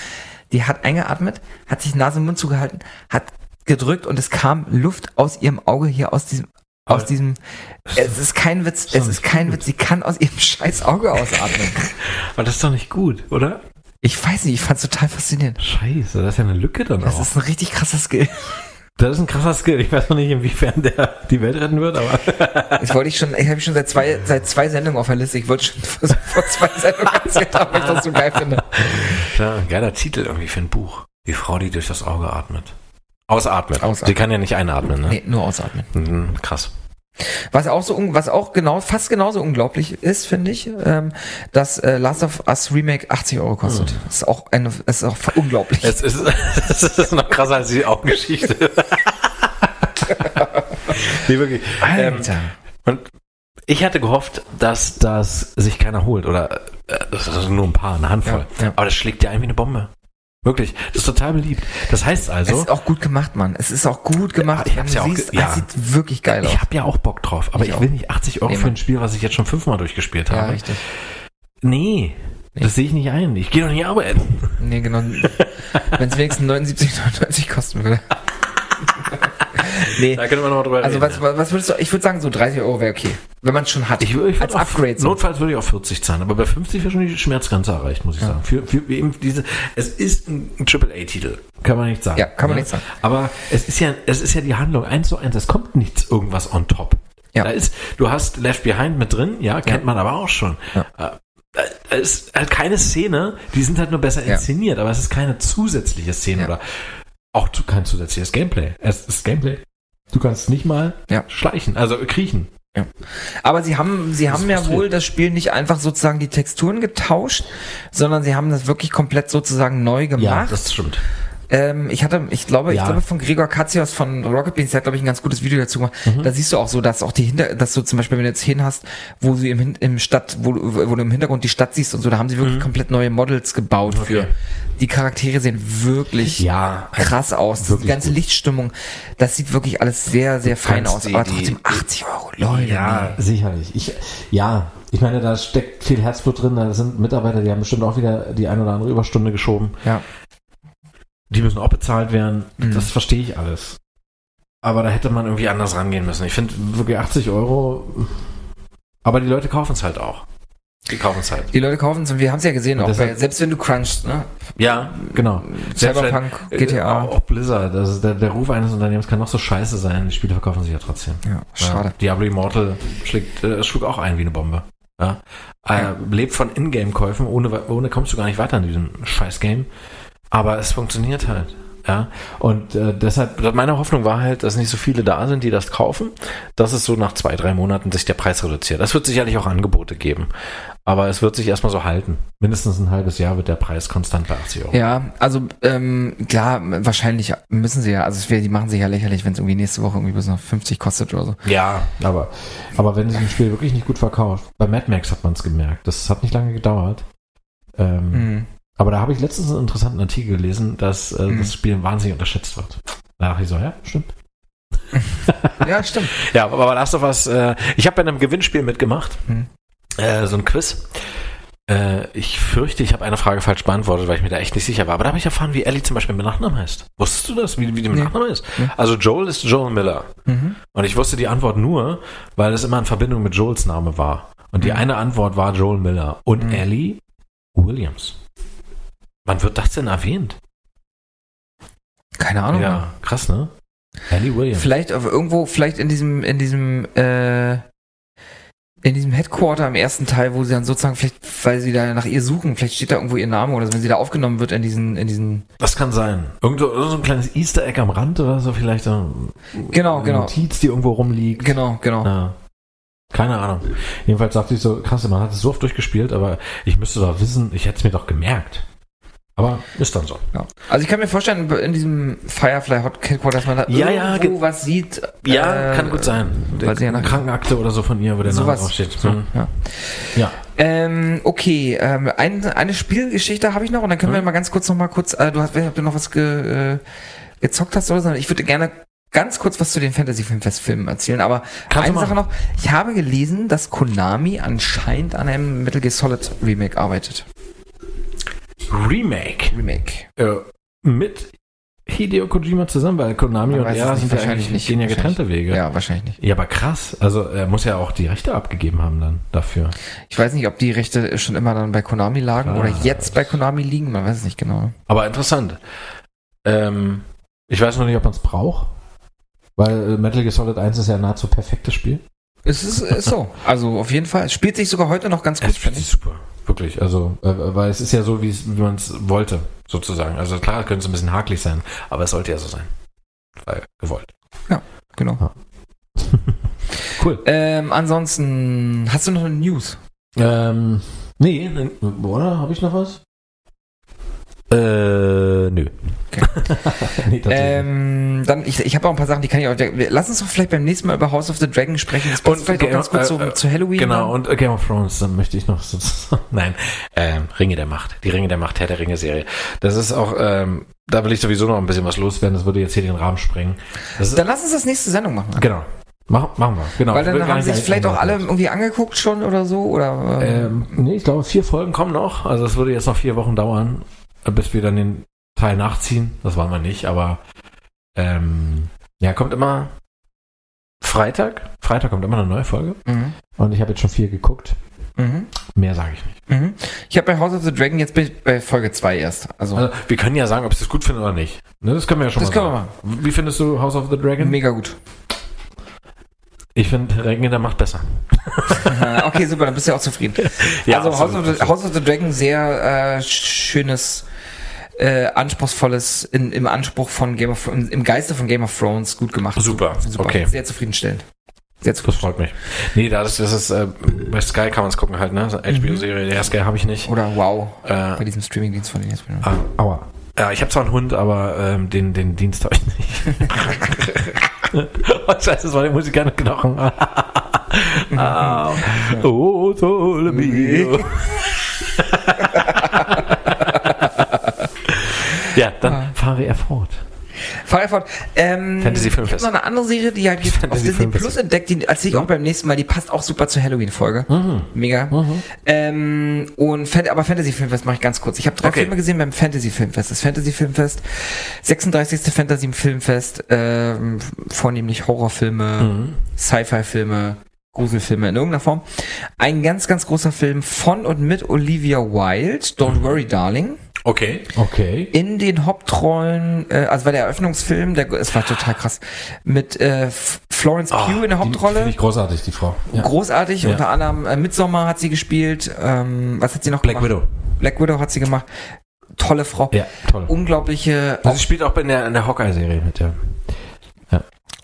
Die hat eingeatmet, hat sich Nase und Mund zugehalten, hat gedrückt und es kam Luft aus ihrem Auge hier aus diesem aus diesem es ist kein Witz, doch es ist kein gut. Witz, sie kann aus ihrem [laughs] scheiß Auge ausatmen. Aber das ist doch nicht gut, oder? Ich weiß nicht, ich fand's total faszinierend. Scheiße, das ist ja eine Lücke dann Das auch. ist ein richtig krasser Skill. Das ist ein krasser Skill. Ich weiß noch nicht, inwiefern der die Welt retten wird, aber [laughs] Das wollte ich schon, ich habe schon seit zwei, seit zwei Sendungen auf der Liste. Ich wollte schon [laughs] vor, vor zwei Sendungen erzählt haben, weil ich das so geil finde. ja, geiler Titel irgendwie für ein Buch. Die Frau, die durch das Auge atmet. Ausatmet. Ausatmet. Sie kann ja nicht einatmen, ne? Nee, nur ausatmen. Mhm, krass. Was auch so, was auch genau, fast genauso unglaublich ist, finde ich, ähm, dass äh, Last of Us Remake 80 Euro kostet. Das ist auch eine, das ist auch unglaublich. Es ist, [laughs] es ist noch krasser als die Augengeschichte. [laughs] nee, wirklich. Ähm, und ich hatte gehofft, dass das sich keiner holt oder äh, das ist nur ein paar, eine Handvoll. Ja, ja. Aber das schlägt ja ein wie eine Bombe. Wirklich, das ist total beliebt. Das heißt es also, ist auch gut gemacht, Mann. Es ist auch gut gemacht. Ich hab's ja auch siehst, ge- ja. Es sieht wirklich geil aus. ich habe ja auch Bock drauf, aber Ich ich, will nicht 80 Euro Nee, für ein Spiel, was ich jetzt schon fünfmal durchgespielt Ja, habe. richtig. Nee, Nee. das sehe ich nicht ein. Ich gehe doch nicht arbeiten. Nee, genau. [laughs] Wenn es wenigstens 79,99 kosten würde. [laughs] nee. Da können wir noch mal drüber Also reden. was, was was würdest du, ich würde sagen, so 30 Euro wäre okay. Wenn man es schon hat. Ich, würd- ich Als auf- Upgrade so. Notfalls würde ich auf 40 zahlen, aber bei 50 wäre schon die Schmerzgrenze erreicht, muss ich sagen. Für, für eben diese, es ist ein AAA-Titel, kann man nicht sagen. Ja, kann man nicht sagen. Aber es ist ja, es ist ja die Handlung eins zu eins. Es kommt nichts irgendwas on top. Ja. Da ist, du hast Left Behind mit drin, ja, kennt Ja. man aber auch schon. Ja. Äh, Da ist halt keine Szene, die sind halt nur besser Ja. inszeniert, aber es ist keine zusätzliche Szene Ja. oder auch kein zusätzliches Gameplay. Es ist Gameplay. Du kannst nicht mal Ja. schleichen, also kriechen. Aber sie haben, sie Das haben ja wohl das Spiel nicht einfach sozusagen die Texturen getauscht, sondern sie haben das wirklich komplett sozusagen neu gemacht. das stimmt. Ähm, ich hatte, ich glaube, Ja. ich glaube von Gregor Katzios von Rocket Beans, der hat glaube ich ein ganz gutes Video dazu gemacht. Mhm. Da siehst du auch so, dass auch die Hinter, dass du zum Beispiel, wenn du jetzt Szenen hast, wo du im, Hin- im Stadt, wo, du- wo du im Hintergrund die Stadt siehst und so, da haben sie wirklich komplett neue Models gebaut Mhm. Okay. für. Die Charaktere sehen wirklich Ja, krass aus. Die ganze gut. Lichtstimmung, das sieht wirklich alles sehr, sehr fein kannst aus. die- aber trotzdem 80 Euro, Leute. Ja, sicherlich. Ich, ja, ich meine, da steckt viel Herzblut drin. Da sind Mitarbeiter, die haben bestimmt auch wieder die ein oder andere Überstunde geschoben. Ja. Die müssen auch bezahlt werden. Mhm. Das verstehe ich alles. Aber da hätte man irgendwie anders rangehen müssen. Ich finde wirklich 80 Euro. Aber die Leute kaufen es halt auch. Die kaufen es halt. Die Leute kaufen es und wir haben es ja gesehen, auch bei, selbst wenn du crunchst, ne? Ja, genau. Cyberpunk, Äh, GTA. Auch Blizzard. Ist der, der Ruf eines Unternehmens kann noch so scheiße sein. Die Spiele verkaufen sich ja trotzdem. Ja, schade. Ja, Diablo Immortal schlägt, äh, schlug auch ein wie eine Bombe. Ja. Äh, Ja. Lebt von Ingame-Käufen, ohne, ohne kommst du gar nicht weiter in diesem scheiß Game. Aber es funktioniert halt. Ja. Und äh, deshalb, meine Hoffnung war halt, dass nicht so viele da sind, die das kaufen, dass es so nach zwei, drei Monaten sich der Preis reduziert. Das wird sicherlich auch Angebote geben. Aber es wird sich erstmal so halten. Mindestens ein halbes Jahr wird der Preis konstant bei 80 Euro. Ja, also ähm, klar, wahrscheinlich müssen sie ja, also es die machen sich ja lächerlich, wenn es irgendwie nächste Woche irgendwie bis noch 50 kostet oder so. Ja, aber, aber wenn sich ein Spiel wirklich nicht gut verkauft, bei Mad Max hat man es gemerkt. Das hat nicht lange gedauert. Ähm, Mhm. Aber da habe ich letztens einen interessanten Artikel gelesen, dass äh, Mhm. das Spiel wahnsinnig unterschätzt wird. Da dachte ich so, ja, stimmt. [laughs] Ja, stimmt. [laughs] Ja, aber Last of Us, äh, ich habe bei einem Gewinnspiel mitgemacht, Mhm. äh, so ein Quiz. Äh, ich fürchte, ich habe eine Frage falsch beantwortet, weil ich mir da echt nicht sicher war. Aber da habe ich erfahren, wie Ellie zum Beispiel mit Nachnamen heißt. Wusstest du das, wie, wie die mit Nee. Nachnamen ist? Nee. Also Joel ist Joel Miller. Mhm. Und ich wusste die Antwort nur, weil es immer in Verbindung mit Joels Name war. Und die Mhm. eine Antwort war Joel Miller und Mhm. Ellie Williams. Wann wird das denn erwähnt? Keine Ahnung. Ja, krass, ne? Ellie Williams. Vielleicht auf irgendwo, vielleicht in diesem, in diesem, äh, in diesem Headquarter im ersten Teil, wo sie dann sozusagen, vielleicht, weil sie da nach ihr suchen, vielleicht steht da irgendwo ihr Name oder so, wenn sie da aufgenommen wird in diesen, in diesen. Das kann sein. Irgendwo so ein kleines Easter Egg am Rand oder so, vielleicht so Genau, eine genau. Notiz, die irgendwo rumliegt. Genau, genau. Ja. Keine Ahnung. Jedenfalls dachte ich so, krass, man hat es so oft durchgespielt, aber ich müsste doch wissen, ich hätte es mir doch gemerkt. Aber ist dann so. Ja. Also ich kann mir vorstellen, in diesem Firefly Hot Headquarter, dass man da Ja, ja, irgendwo ge- was sieht. Ja, äh, kann gut sein. weil sie ja Eine nach- Krankenakte oder so von ihr, wo der Name Sowas. draufsteht. So, Hm. ja. Ja. Ähm, okay, ähm, ein, eine Spielgeschichte habe ich noch und dann können wir Hm. mal ganz kurz noch mal kurz, äh, du hast, ob du noch was ge, äh, gezockt hast oder so, ich würde gerne ganz kurz was zu den Fantasy Filmfest-Filmen erzählen, aber Kannst eine Sache noch, ich habe gelesen, dass Konami anscheinend an einem Metal Gear Solid Remake arbeitet. Remake. Remake. Äh, mit Hideo Kojima zusammen, weil Konami und er sind ja eigentlich nicht. gehen ja getrennte Wege. Ja, wahrscheinlich nicht. Ja, aber krass. Also er muss ja auch die Rechte abgegeben haben dann dafür. Ich weiß nicht, ob die Rechte schon immer dann bei Konami lagen oder Krass. jetzt bei Konami liegen, man weiß es nicht genau. Aber interessant. Ähm, ich weiß noch nicht, ob man es braucht. Weil äh, Metal Gear Solid 1 ist ja ein nahezu perfektes Spiel. Es ist, ist so. Also auf jeden Fall. Es spielt sich sogar heute noch ganz gut, Es spielt finde sich ich. super. Wirklich. Also, äh, weil es ist ja so, wie man es wollte, sozusagen. Also klar, könnte es ein bisschen hakelig sein, aber es sollte ja so sein. Weil gewollt. Genau. Ja. [laughs] Cool. Ähm, ansonsten, hast du noch eine News? Ähm, nee, ne- oder? Habe ich noch was? Äh, nö. Okay. [laughs] nee. Ähm, dann, ich, ich habe auch ein paar Sachen, die kann ich auch. Lass uns doch vielleicht beim nächsten Mal über House of the Dragon sprechen. Das passt vielleicht auch Game- ganz gut äh, zu, äh, zu Halloween. Genau, dann. und äh, Game of Thrones, dann möchte ich noch [laughs] nein, ähm, Ringe der Macht, die Ringe der Macht, Herr der Ringe Serie. Das ist auch, ähm, da will ich sowieso noch ein bisschen was loswerden, das würde jetzt hier den Rahmen sprengen. Das Dann lass uns das nächste Sendung machen. genau, Mach, machen wir, genau. Weil dann haben sich vielleicht auch alle irgendwie angeguckt schon oder so. Oder, äh, Ähm, nee, ich glaube, vier Folgen kommen noch, also es würde jetzt noch vier Wochen dauern, bis wir dann den Teil nachziehen, das wollen wir nicht, aber ähm, ja, kommt immer Freitag, Freitag kommt immer eine neue Folge mhm. und ich habe jetzt schon vier geguckt, Mhm. mehr sage ich nicht. Mhm. Ich habe bei House of the Dragon jetzt bin ich bei Folge 2 erst. Also, Also, wir können ja sagen, ob ich das gut finde oder nicht. Ne, das können wir ja schon Das mal sagen. Wie findest du House of the Dragon? mega gut. Ich finde der Macht besser. [laughs] Okay, super, dann bist du ja auch zufrieden. [laughs] also House of, the, House of the Dragon sehr äh, schönes, äh, anspruchsvolles, in, im Anspruch von Game of im, Geiste von Game of Thrones gut gemacht. Super, okay. Sehr zufriedenstellend. Sehr Das freut mich. Nee, das ist, das ist äh, bei Sky kann man es gucken halt, ne? HBO-Serie, der Sky habe ich nicht. Oder wow, Äh, bei diesem Streamingdienst von denen jetzt. ah, aua. Ja, ich habe zwar einen Hund, aber ähm, den, den Dienst habe ich nicht. [laughs] [laughs] oh, scheiße, das war der Musikerknochen. [laughs] ah, [laughs] oh, sole mio. ja, dann fahre er fort. Fahr fort. Ähm, Fantasy ich habe Filmfest. noch eine andere Serie, die halt auf Fantasy Disney. Plus entdeckt, die erzähle ich auch beim nächsten Mal, die passt auch super zur Halloween-Folge. Mhm. Mega. Ähm, und aber Fantasy Filmfest mache ich ganz kurz. Ich habe drei Okay. Filme gesehen beim Fantasy Filmfest. Das Fantasy Filmfest, 36. Fantasy Filmfest, ähm, vornehmlich Horrorfilme, Mhm. Sci-Fi-Filme, Gruselfilme in irgendeiner Form. Ein ganz, ganz großer Film von und mit Olivia Wilde, Don't Mhm. Worry Darling. Okay. Okay. In den Hauptrollen, äh, also war der Eröffnungsfilm, der, es war total krass, mit äh, Florence Pugh in der Hauptrolle. Finde ich großartig, die Frau. Ja. Großartig, Ja. unter anderem äh, Midsommar hat sie gespielt. Ähm, was hat sie noch Black gemacht? Widow. Black Widow hat sie gemacht. Tolle Frau. Ja, toll. Unglaubliche, Also sie spielt auch in der, in der Hawkeye-Serie mit, ja.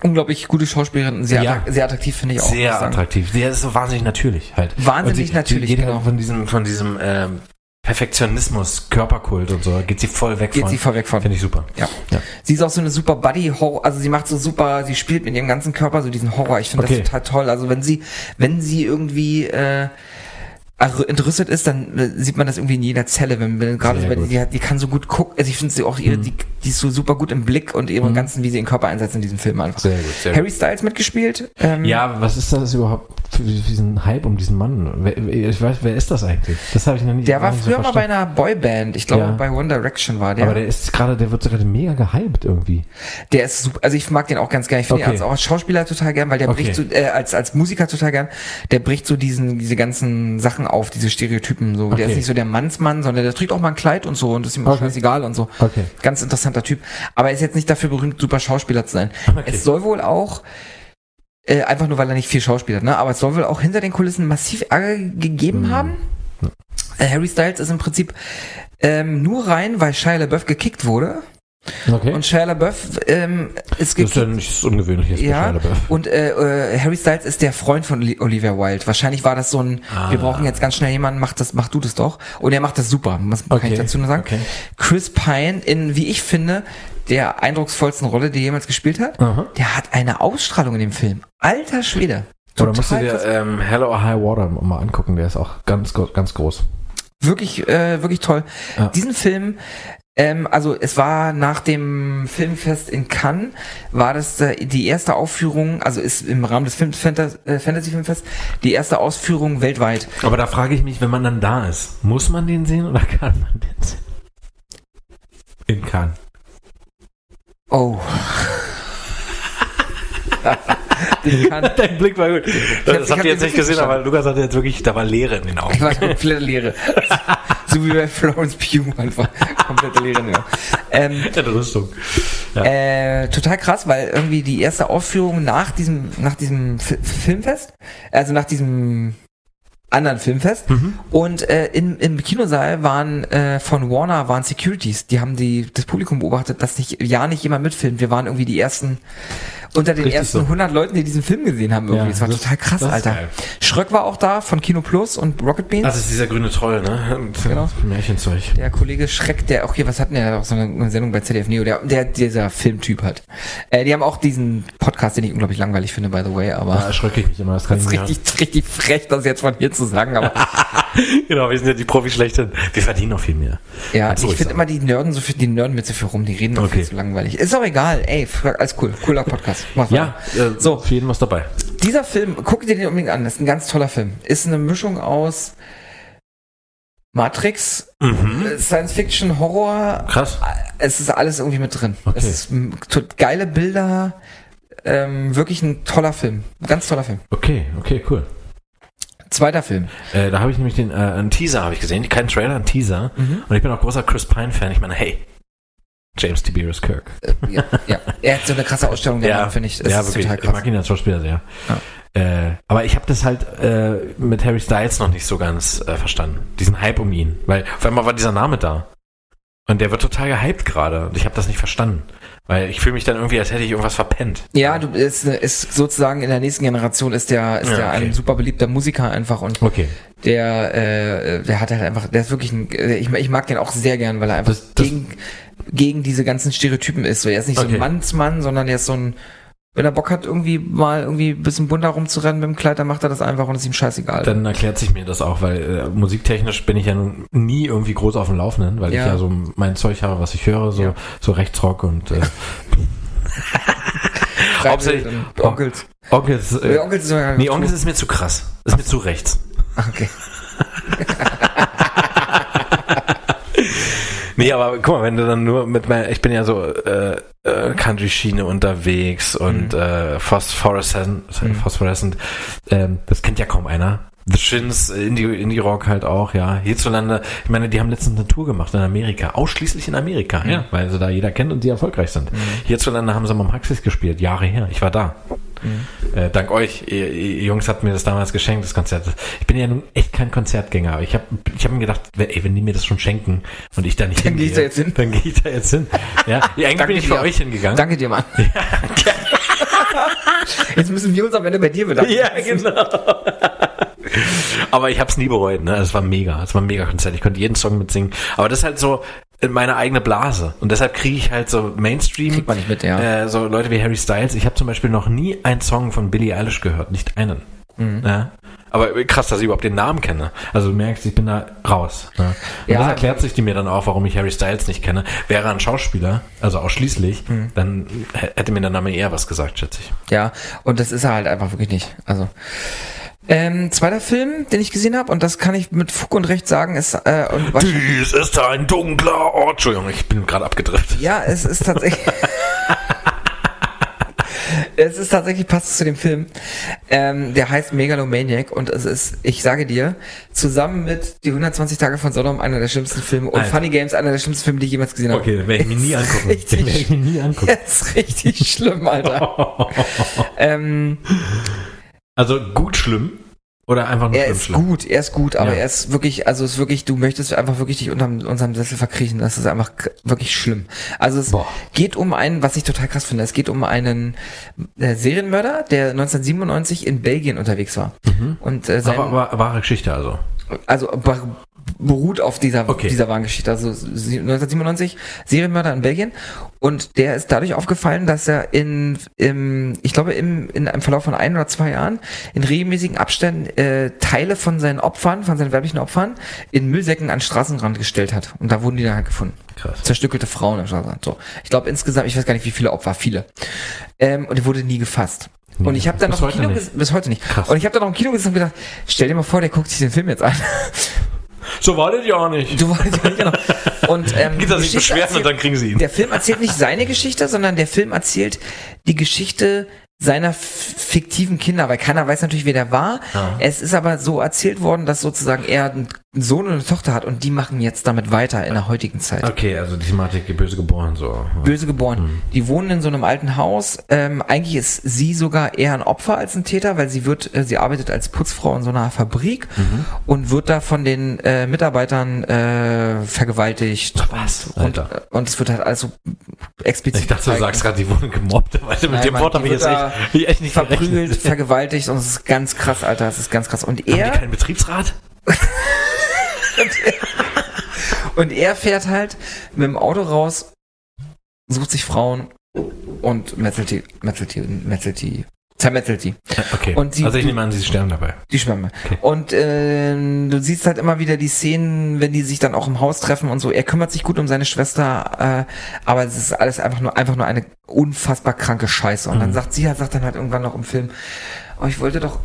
unglaublich gute Schauspielerin. Sehr, Ja. attrakt- sehr attraktiv, finde ich auch. Sehr attraktiv. Der ist so wahnsinnig natürlich halt. Wahnsinnig Und natürlich, geht genau. halt von diesem, von diesem ähm, Perfektionismus, Körperkult und so, geht sie voll weg Geht von. sie vorweg von. Finde ich super. Ja. Ja. Sie ist auch so eine super Buddy Horror, also sie macht so super, sie spielt mit ihrem ganzen Körper so diesen Horror. Ich finde Okay. das total toll. Also wenn sie, wenn sie irgendwie äh, also entrüstet ist, dann äh, sieht man das irgendwie in jeder Zelle, wenn, wenn gerade so, die, die kann so gut gucken, also ich finde sie auch ihre, die, die ist so super gut im Blick und ihren ganzen, wie sie ihren Körper einsetzt in diesem Film einfach. Sehr gut, sehr Harry Styles mitgespielt. Ähm. Ja, was ist das überhaupt für diesen Hype um diesen Mann? Wer, ich weiß, wer ist das eigentlich? Das habe ich noch nicht Der war nicht so früher mal bei einer Boyband, ich glaube Ja. bei One Direction war der. Aber der ist gerade, der wird sogar mega gehypt irgendwie. Der ist super, also ich mag den auch ganz gerne. Ich finde Okay. ihn als Schauspieler total gern, weil der Okay. bricht so, äh, als, als Musiker total gern, der bricht so diesen, diese ganzen Sachen auf, diese Stereotypen so. Der Okay. ist nicht so der Mannsmann, sondern der trägt auch mal ein Kleid und so und das ist ihm auch Okay. scheißegal und so. Okay. Ganz interessanter Typ. Aber er ist jetzt nicht dafür berühmt, super Schauspieler zu sein. Okay. Es soll wohl auch, äh, einfach nur weil er nicht viel Schauspieler hat, ne? Aber es soll wohl auch hinter den Kulissen massiv Ärger gegeben Mhm. haben. Äh, Harry Styles ist im Prinzip ähm, nur rein, weil Shia LaBeouf gekickt wurde. Okay. Und Shia LaBeouf ähm, ist das ist gekickt. ja nichts Ungewöhnliches Ja, und äh, äh, Harry Styles ist der Freund von Oli- Olivia Wilde. Wahrscheinlich war das so ein, Ah. wir brauchen jetzt ganz schnell jemanden, mach das, mach du das doch. Und er macht das super, was kann Okay, ich dazu nur sagen. okay. Chris Pine in, wie ich finde, der eindrucksvollsten Rolle, die er jemals gespielt hat. Aha. Der hat eine Ausstrahlung in dem Film. Alter Schwede. Oder musst du dir ähm, Hello or High Water mal angucken, der ist auch ganz, ganz groß. Wirklich, äh, wirklich toll. Ja. Diesen Film, ähm, also es war nach dem Filmfest in Cannes, war das äh, die erste Aufführung, also ist im Rahmen des Film Fantas äh, Fantasy Filmfest die erste Ausführung weltweit. Aber da frage ich mich, wenn man dann da ist, muss man den sehen oder [laughs] kann man den sehen? In Cannes. Oh. [laughs] Dein Blick war gut. hab- Das ich habt hab ihr jetzt nicht gesehen, aber Lukas hatte jetzt wirklich, da war Leere in den Augen. ich war komplett leere. [laughs] so wie bei Florence Pugh einfach. Komplette leere. Ja. Ähm, Entrüstung. Ja. Äh, total krass, weil irgendwie die erste Aufführung nach diesem, nach diesem Fi- Filmfest, also nach diesem anderen Filmfest und äh, in, im Kinosaal waren äh, von Warner waren Securities, die haben die das Publikum beobachtet, dass nicht ja nicht jemand mitfilmt. Wir waren irgendwie die ersten unter den Richtig ersten so. 100 Leuten, die diesen Film gesehen haben irgendwie. Ja, das war das- total krass, Alter. geil. Schröck war auch da von Kino Plus und Rocket Beans. Das ist dieser grüne Troll, ne? Genau. Märchenzeug. der Kollege Schreck, der auch hier, was hatten der auch so eine, Sendung bei ZDF Neo, der, der dieser Filmtyp hat. Äh, die haben auch diesen Podcast, den ich unglaublich langweilig finde, by the way, aber Da erschrecke ich mich immer. Das kann das ist richtig, richtig frech, das jetzt von hier zu sagen, aber. [laughs] Genau, wir sind ja die Profis schlechthin. Wir verdienen noch viel mehr. ja, du ich finde immer, die Nörden so viel, die Nörden mit so viel rum, die reden doch Okay. viel zu langweilig. Ist auch egal, ey, alles cool, cooler Podcast. Mach Ja, äh, So. für jeden was dabei. Dieser Film, guck dir den unbedingt an, das ist ein ganz toller Film. Ist eine Mischung aus Matrix, Mhm. äh, Science Fiction, Horror, Krass. es ist alles irgendwie mit drin. Okay. Es ist geile Bilder, ähm, wirklich ein toller Film. Ein ganz toller Film. Okay, okay, cool. Zweiter Film. Äh, da habe ich nämlich den, äh, einen Teaser habe ich gesehen. Keinen Trailer, einen Teaser. Und ich bin auch großer Chris Pine-Fan. Ich meine, hey, James Tiberius Kirk. Äh, ja, ja, er hat so eine krasse Ausstellung, der Mann, finde ich. Das ja, ist wirklich. total Ich krass. mag ihn als Schauspieler sehr. Ja. Äh, aber ich habe das halt äh, mit Harry Styles noch nicht so ganz äh, verstanden. Diesen Hype um ihn. Weil auf einmal war dieser Name da. Und der wird total gehypt gerade. Und ich habe das nicht verstanden. Weil ich fühle mich dann irgendwie, als hätte ich irgendwas verpennt. Ja, du ist, ist sozusagen in der nächsten Generation ist der ist Ja, der okay. ein super beliebter Musiker einfach und Okay. der äh, der hat halt einfach der ist wirklich ein ich, ich mag den auch sehr gern, weil er einfach Das- das- gegen gegen diese ganzen Stereotypen ist. So er ist nicht so Okay. ein Mannsmann, sondern er ist so ein wenn er Bock hat, irgendwie mal irgendwie ein bisschen bunter rumzurennen mit dem Kleid, dann macht er das einfach und ist ihm scheißegal. Dann erklärt sich mir das auch, weil äh, musiktechnisch bin ich ja nun nie irgendwie groß auf dem Laufenden, weil Ja. ich ja so mein Zeug habe, was ich höre, so, Ja. so Rechtsrock und äh, [laughs] hauptsächlich- Onkels. Onkels. Äh, Onkels ist nee, Onkels ist mir zu krass. Ist mir zu rechts. Okay. [laughs] [laughs] [laughs] Nee, aber guck mal, wenn du dann nur mit mein, ich bin ja so äh, äh, Country-Schiene unterwegs und Mhm. äh, Phosphorescent, Phosphorescent ähm, das kennt ja kaum einer. The Shins, äh, Indie, Indie Rock halt auch, ja. Hierzulande, ich meine, die haben letztens eine Tour gemacht in Amerika, ausschließlich in Amerika, Mhm. ja, weil sie da jeder kennt und die erfolgreich sind. Hierzulande haben sie mal Maxis gespielt, Jahre her. Ich war da. Mhm. Äh, dank euch, ihr, ihr Jungs habt mir das damals geschenkt, das Konzert. Ich bin ja nun echt kein Konzertgänger, aber ich habe ich hab mir gedacht, ey, wenn die mir das schon schenken und ich da nicht Dann geh ich hingehe, da jetzt hin. Dann gehe ich da jetzt hin. Ja, [laughs] ja eigentlich bin ich für euch hingegangen. Danke dir, Mann. [laughs] [laughs] Jetzt müssen wir uns am Ende bei dir bedanken. Ja, genau. Aber ich habe es nie bereut, ne? Es war mega, es war ein mega Konzert. Ich konnte jeden Song mitsingen. Aber das ist halt so in meine eigene Blase. Und deshalb kriege ich halt so Mainstream. Kriegt man nicht mit, ja. Äh, so Leute wie Harry Styles. Ich habe zum Beispiel noch nie einen Song von Billie Eilish gehört, nicht einen. Mhm. Ja? Aber krass, dass ich überhaupt den Namen kenne. Also du merkst, ich bin da raus. Ne? Und Ja. das erklärt sich die mir dann auch, warum ich Harry Styles nicht kenne. Wäre er ein Schauspieler, also ausschließlich, Mhm. dann hätte mir der Name eher was gesagt, schätze ich. Ja, und das ist er halt einfach wirklich nicht. Also. Ähm, zweiter Film, den ich gesehen habe, und das kann ich mit Fug und Recht sagen, ist äh, und Dies ist ein dunkler Ort. Entschuldigung, ich bin gerade abgedriftet. ja, es ist tatsächlich. [laughs] es ist tatsächlich passt zu dem Film. Ähm, der heißt Megalomaniac und es ist, ich sage dir, zusammen mit die 120 Tage von Sodom einer der schlimmsten Filme und Alter. Funny Games einer der schlimmsten Filme, die ich jemals gesehen habe. Okay, den werde ich mir nie angucken. richtig werde ich mir nie angucken. [laughs] Das ist richtig schlimm, Alter. [laughs] ähm, Also gut schlimm oder einfach nur Er ist schlimm? gut, er ist gut, aber Ja. er ist wirklich, also es ist wirklich, du möchtest einfach wirklich dich unterm unserem Sessel verkriechen. Das ist einfach wirklich schlimm. Also es Boah. geht um einen, was ich total krass finde, es geht um einen äh, Serienmörder, der 1997 in Belgien unterwegs war. Und äh, sein, Aber, aber wahre Geschichte also. also beruht auf dieser, Okay. dieser wahren Geschichte. Also sie- 1997, Serienmörder in Belgien. Und der ist dadurch aufgefallen, dass er in, im, ich glaube, im, in einem Verlauf von ein oder zwei Jahren in regelmäßigen Abständen äh, Teile von seinen Opfern, von seinen weiblichen Opfern, in Müllsäcken an den Straßenrand gestellt hat. Und da wurden die dann halt gefunden. Krass. Zerstückelte Frauen am Straßenrand. So. Ich glaube insgesamt, ich weiß gar nicht, wie viele Opfer, viele. Ähm, und er wurde nie gefasst. Nie und ich habe dann noch im Kino bis heute nicht. Krass. Und ich habe dann noch im Kino gesessen und gedacht, stell dir mal vor, der guckt sich den Film jetzt an. So war das ja auch nicht. Du wolltest ja nicht genau. Und [laughs] ähm, Geht das nicht beschweren und erzählt- dann kriegen sie ihn. Der Film erzählt nicht seine Geschichte, sondern der Film erzählt die Geschichte seiner fiktiven Kinder, weil keiner weiß natürlich, wer der war. Ja. Es ist aber so erzählt worden, dass sozusagen er ein einen Sohn und eine Tochter hat und die machen jetzt damit weiter in der heutigen Zeit. Okay, also die Thematik böse geboren so. Böse geboren. Die wohnen in so einem alten Haus. Ähm, eigentlich ist sie sogar eher ein Opfer als ein Täter, weil sie wird, äh, sie arbeitet als Putzfrau in so einer Fabrik und wird da von den äh, Mitarbeitern äh, vergewaltigt. Was? Und, und, Alter. und es wird halt alles so explizit. Ich dachte, du gezeigt. sagst gerade, die wurden gemobbt. [laughs] Weißt du, mit Nein, dem Mann, Wort die habe ich jetzt echt, [laughs] echt nicht verprügelt, vergewaltigt und es ist ganz krass, Alter, es ist ganz krass. Und Haben die er, keinen Betriebsrat? [laughs] [laughs] und er fährt halt mit dem Auto raus, sucht sich Frauen und metzelt die, metzelt die, metzelt die, zermetzelt die. Okay, Und sie- also ich nehme an, sie sterben dabei. Die Schwämme. Okay. Und ähm, du siehst halt immer wieder die Szenen, wenn die sich dann auch im Haus treffen und so. Er kümmert sich gut um seine Schwester, äh, aber es ist alles einfach nur einfach nur eine unfassbar kranke Scheiße. Und dann Mhm. sagt sie halt, sagt dann halt irgendwann noch im Film, oh, ich wollte doch,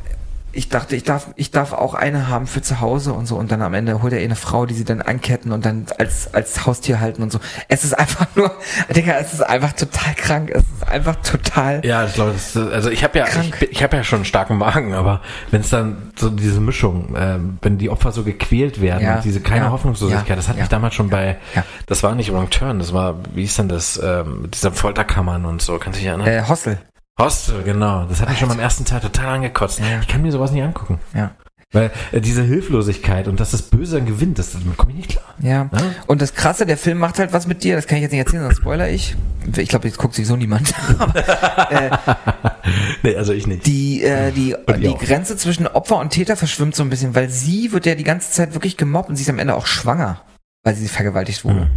ich dachte, ich darf, ich darf auch eine haben für zu Hause und so. Und dann am Ende holt er ihr eine Frau, die sie dann anketten und dann als als Haustier halten und so. Es ist einfach [laughs] nur, Digga, es ist einfach total krank. Es ist einfach total. Ja, ich glaube, das, also ich habe ja, Krank. ich, ich habe ja schon einen starken Magen, aber wenn es dann so diese Mischung, ähm, wenn die Opfer so gequält werden, Ja, diese keine ja, Hoffnungslosigkeit, ja, das hat ja, mich damals schon bei, das war nicht Wrong Turn, das war, wie ist denn das, ähm, mit dieser Folterkammern und so, kannst du dich erinnern? Äh, Hostel. Hostel, genau, das hat mich schon beim ersten Teil total angekotzt. Ja. Ich kann mir sowas nicht angucken. Ja. Weil äh, diese Hilflosigkeit und dass das Böse dann gewinnt, das, damit komme ich nicht klar. Ja. Ja. Und das Krasse, der Film macht halt was mit dir, das kann ich jetzt nicht erzählen, sonst spoiler ich. Ich glaube, jetzt guckt sich so niemand. [laughs] Aber, äh, [laughs] Nee, also ich nicht. die, äh, die, [laughs] die auch. Grenze zwischen Opfer und Täter verschwimmt so ein bisschen, weil sie wird ja die ganze Zeit wirklich gemobbt und sie ist am Ende auch schwanger, weil sie vergewaltigt wurde. Mhm.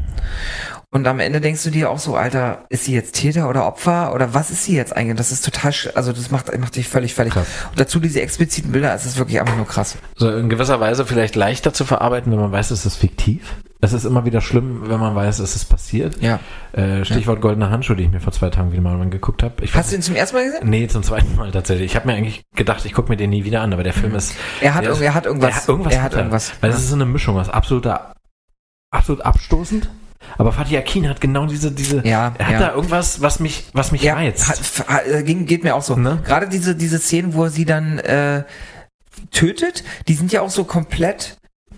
Und am Ende denkst du dir auch so, Alter, ist sie jetzt Täter oder Opfer oder was ist sie jetzt eigentlich? Das ist total, also das macht, macht dich völlig fertig. Krass. Und dazu diese expliziten Bilder, es ist wirklich einfach nur krass. So in gewisser Weise vielleicht leichter zu verarbeiten, wenn man weiß, es ist fiktiv. Es ist immer wieder schlimm, wenn man weiß, es ist passiert. Ja. Äh, Stichwort goldene Handschuhe, die ich mir vor zwei Tagen wieder mal angeguckt habe. Ich Hast du ihn zum ersten Mal gesehen? Nee, zum zweiten Mal tatsächlich. Ich habe mir eigentlich gedacht, ich gucke mir den nie wieder an, aber der Film ist. Er hat, ist- er hat irgendwas. Er hat irgendwas. Er hat irgendwas. Weil es ist so eine Mischung aus absoluter, absolut abstoßend. Aber Fatih Akin hat genau diese, diese. Ja, er hat ja. da irgendwas, was mich, was mich Ja, reizt. hat, hat, äh, geht mir auch so. Ne? Gerade diese, diese Szenen, wo er sie dann äh, tötet, die sind ja auch so komplett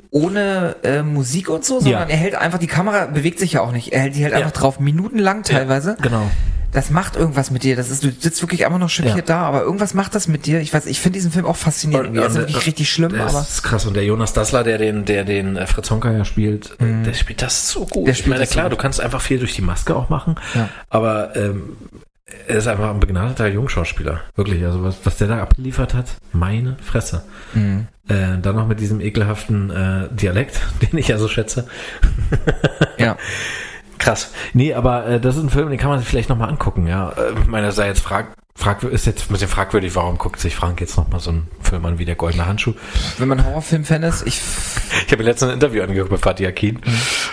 ohne äh, Musik und so, sondern Ja. er hält einfach, die Kamera bewegt sich ja auch nicht. Er hält die hält einfach drauf, minutenlang teilweise. Genau. Das macht irgendwas mit dir. Das ist, du sitzt wirklich einfach noch schockiert da, aber irgendwas macht das mit dir. Ich weiß, ich finde diesen Film auch faszinierend. Und- irgendwie. Er ist und- wirklich richtig schlimm, Der aber ist krass. Und der Jonas Dassler, der den, der den äh, Fritz Honka ja spielt, äh, der spielt das so gut. Der ich spielt meine, das so klar, gut. du kannst einfach viel durch die Maske auch machen, Ja. aber ähm, er ist einfach ein begnadeter Jungschauspieler. Wirklich. Also was, was der da abgeliefert hat, meine Fresse. Mhm. Äh, dann noch mit diesem ekelhaften äh, Dialekt, [laughs] den ich ja so schätze. ja. [laughs] Krass. Nee, aber äh, das ist ein Film, den kann man sich vielleicht nochmal angucken, ja. Äh, ich sei jetzt frag, frag, ist jetzt ein bisschen fragwürdig, warum guckt sich Frank jetzt nochmal so einen Film an wie der Goldene Handschuh? Wenn man Horrorfilm-Fan ist, ich [laughs] Ich habe letztens ein Interview angehört bei Fatih Akin.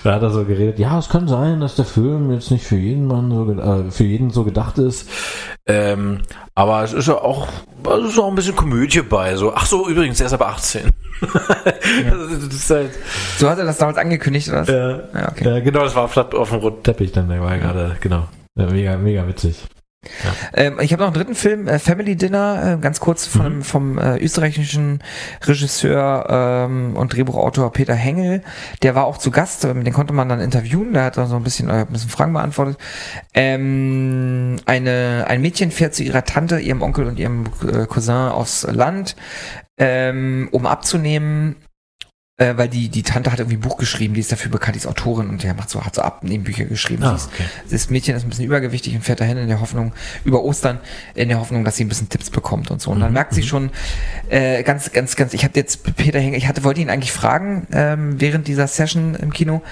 Da hat er so geredet, ja, es kann sein, dass der Film jetzt nicht für jeden Mann so, äh, für jeden so gedacht ist. Ähm, aber es ist ja auch, es ist auch ein bisschen Komödie bei. So, ach so, übrigens, er ist aber 18. [laughs] das ist halt, so hat er das damals angekündigt, oder? ja, Ja, okay. ja, genau, das war auf, auf dem roten Teppich dann, der war ja gerade, genau. Ja, mega, mega witzig. Ähm, ich habe noch einen dritten Film, äh, Family Dinner, äh, ganz kurz von Mhm. vom äh, österreichischen Regisseur ähm, und Drehbuchautor Peter Hengel. Der war auch zu Gast, ähm, den konnte man dann interviewen, der hat dann so ein bisschen, äh, ein bisschen Fragen beantwortet. Ähm, eine, ein Mädchen fährt zu ihrer Tante, ihrem Onkel und ihrem äh, Cousin aufs Land, ähm, um abzunehmen. Äh, weil die, die Tante hat irgendwie ein Buch geschrieben, die ist dafür bekannt, die ist Autorin und der macht so, hat so Abnehmbücher geschrieben. Ah, okay. das Mädchen ist ein bisschen übergewichtig und fährt dahin in der Hoffnung, über Ostern, in der Hoffnung, dass sie ein bisschen Tipps bekommt und so. Und dann Mhm, merkt sie mhm. schon, äh, ganz, ganz, ganz, ich habe jetzt Peter Henger, ich hatte, wollte ihn eigentlich fragen, ähm, während dieser Session im Kino,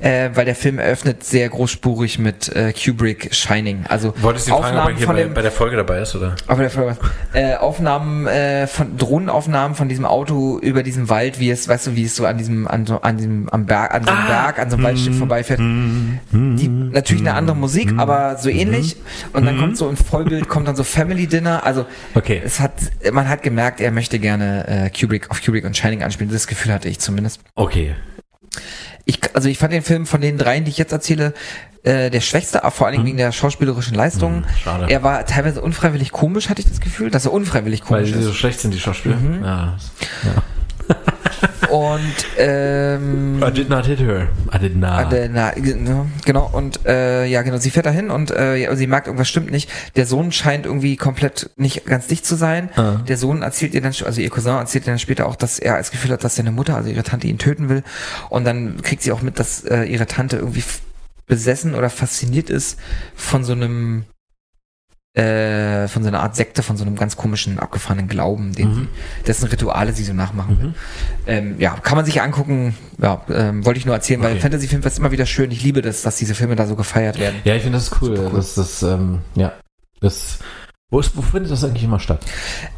äh, weil der Film eröffnet sehr großspurig mit äh, Kubrick Shining. Also Wolltest du ihn fragen, ob er Aufnahmen hier von bei, dem, bei der Folge dabei ist, oder? auf der Folge, äh, Aufnahmen äh, von Drohnenaufnahmen von diesem Auto über diesem Wald, wie es, weißt du, wie es so an diesem, an so, an diesem, am Berg, an so einem Ah. Berg, an so einem Waldstück vorbeifährt. Die, natürlich eine andere Musik, aber so ähnlich. Und dann kommt so im Vollbild kommt dann so Family Dinner. Also Okay. es hat, man hat gemerkt, er möchte gerne äh, Kubrick auf Kubrick und Shining anspielen. Das Gefühl hatte ich zumindest. Okay. Ich, also ich fand den Film von den dreien, die ich jetzt erzähle, äh, der schwächste, vor allen Dingen wegen der schauspielerischen Leistung. Hm, schade. Er war teilweise unfreiwillig komisch, hatte ich das Gefühl, dass er unfreiwillig Weil komisch sie so ist. schlecht sind, die Schauspieler. Mhm. Ja. Und ähm, I did not hit her. I did not. äh, na, genau, und äh, ja, genau, sie fährt dahin und äh, ja, sie merkt, irgendwas stimmt nicht. Der Sohn scheint irgendwie komplett nicht ganz dicht zu sein. Ah. Der Sohn erzählt ihr dann, also ihr Cousin erzählt ihr dann später auch, dass er das Gefühl hat, dass seine Mutter, also ihre Tante, ihn töten will. Und dann kriegt sie auch mit, dass äh, ihre Tante irgendwie besessen oder fasziniert ist von so einem äh, von so einer Art Sekte, von so einem ganz komischen, abgefahrenen Glauben, den Mhm. sie, dessen Rituale sie so nachmachen will. Ähm, ja, kann man sich angucken, ja, ähm, wollte ich nur erzählen, weil Okay. Fantasy-Film ist immer wieder schön. Ich liebe das, dass diese Filme da so gefeiert werden. Ja, ich finde das cool. Super cool. Das, das, ähm, ja. Das, wo, ist, wo findet das eigentlich immer statt?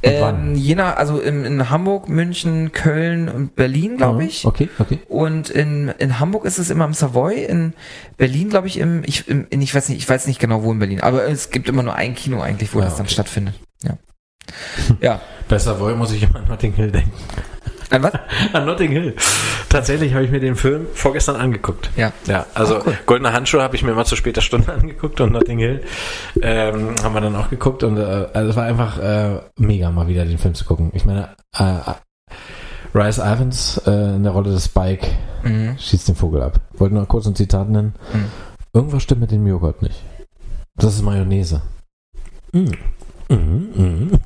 Ähm, je nach, also in, in Hamburg, München, Köln und Berlin, glaube Mhm. ich. Okay, okay. Und in, in Hamburg ist es immer im Savoy, in Berlin, glaube ich, im, ich, im, in, ich weiß nicht, ich weiß nicht genau wo in Berlin, aber es gibt immer nur ein Kino eigentlich, wo Ja, das dann okay. stattfindet. Ja. [laughs] ja. Besser wohl muss ich immer an Notting Hill denken. An was? [laughs] An Notting Hill. Tatsächlich habe ich mir den Film vorgestern angeguckt. Ja. Ja, also Ach, cool. Goldene Handschuhe habe ich mir immer zu später Stunde [laughs] angeguckt und Notting Hill ähm, haben wir dann auch geguckt und äh, also es war einfach äh, mega mal wieder den Film zu gucken. Ich meine, äh, äh, Rice Evans äh, in der Rolle des Spike Mhm. schießt den Vogel ab. Wollte nur kurz ein Zitat nennen. Mhm. Irgendwas stimmt mit dem Joghurt nicht. Das ist Mayonnaise. Mm. Mhm, mhm. [laughs]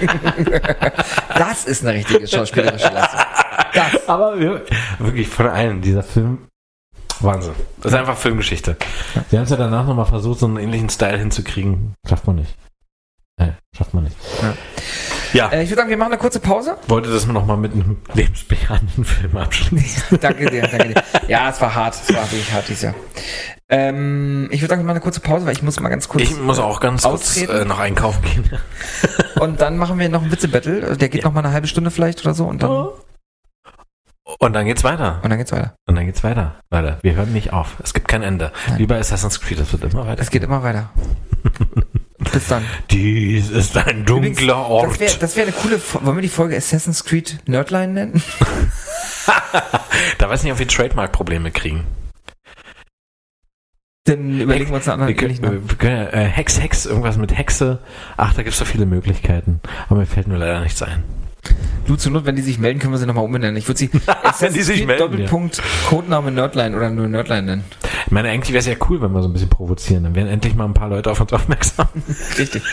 [laughs] Das ist eine richtige schauspielerische Leistung. Das. Aber wir, wirklich von allen, dieser Film, Wahnsinn. Das ist einfach Filmgeschichte. Sie haben es ja danach nochmal versucht, so einen ähnlichen Style hinzukriegen. Schafft man nicht. Nein, schafft man nicht. Ja. Ja, Äh, ich würde sagen, wir machen eine kurze Pause. wollte das nochmal mit einem lebensbejahenden Film abschließen. [laughs] danke dir, danke dir. Ja, es war hart, es war wirklich hart dieses Jahr. Ähm, ich würde sagen, wir machen eine kurze Pause, weil ich muss mal ganz kurz. Ich muss auch ganz kurz Austreten? äh, noch einkaufen gehen. [laughs] Und dann machen wir noch einen Witze-Battle. Der geht noch mal eine halbe Stunde vielleicht oder so und dann, Oh. Und dann geht's weiter. und dann geht's weiter. Und dann geht's weiter. Leute, wir hören nicht auf. Es gibt kein Ende. Nein. Wie bei Assassin's Creed, es wird immer weiter. Es geht immer weiter. [laughs] Bis dann. Dies ist ein dunkler Ort. Das wäre das wär eine coole. Fo- Wollen wir die Folge Assassin's Creed Nerdline nennen? [laughs] da weiß nicht, ob wir Trademark-Probleme kriegen. Dann überlegen wir uns einen Wir anderen können, wir können äh, Hex, Hex, irgendwas mit Hexe. Ach, da gibt's so viele Möglichkeiten. Aber mir fällt nur leider nichts ein. Du zur Not, wenn die sich melden, können wir sie nochmal umbenennen. Ich würde sie [laughs] Wenn die sich melden, Doppelpunkt Codename Nerdline oder nur Nerdline nennen. Ich meine, eigentlich wäre es ja cool, wenn wir so ein bisschen provozieren. Dann wären endlich mal ein paar Leute auf uns aufmerksam. Richtig. [laughs]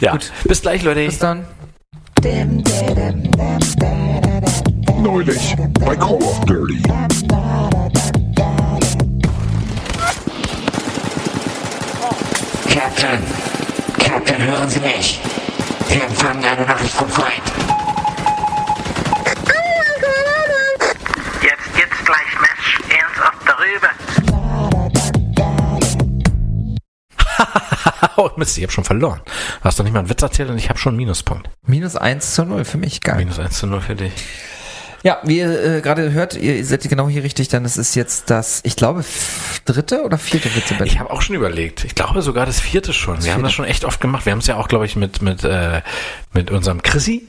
Ja, Gut. bis gleich, Leute. Bis dann. Neulich bei Call of Dirty. Captain, Captain, hören Sie mich. Wir empfangen eine Nachricht vom Feind. Jetzt geht's gleich Match [laughs] Oh, Mist, ich habe schon verloren. Hast doch nicht mal einen Witz erzählt und ich habe schon einen Minuspunkt. Minus 1 zu 0 für mich. Geil. Minus 1 zu 0 für dich. Ja, wie ihr äh, gerade hört, ihr seid genau hier richtig, dann es ist jetzt das, ich glaube, dritte oder vierte Witze Ich habe auch schon überlegt. Ich glaube sogar das vierte schon. wir haben das schon echt oft gemacht. Wir haben es ja auch, glaube ich, mit, mit, äh, mit unserem Chrissy.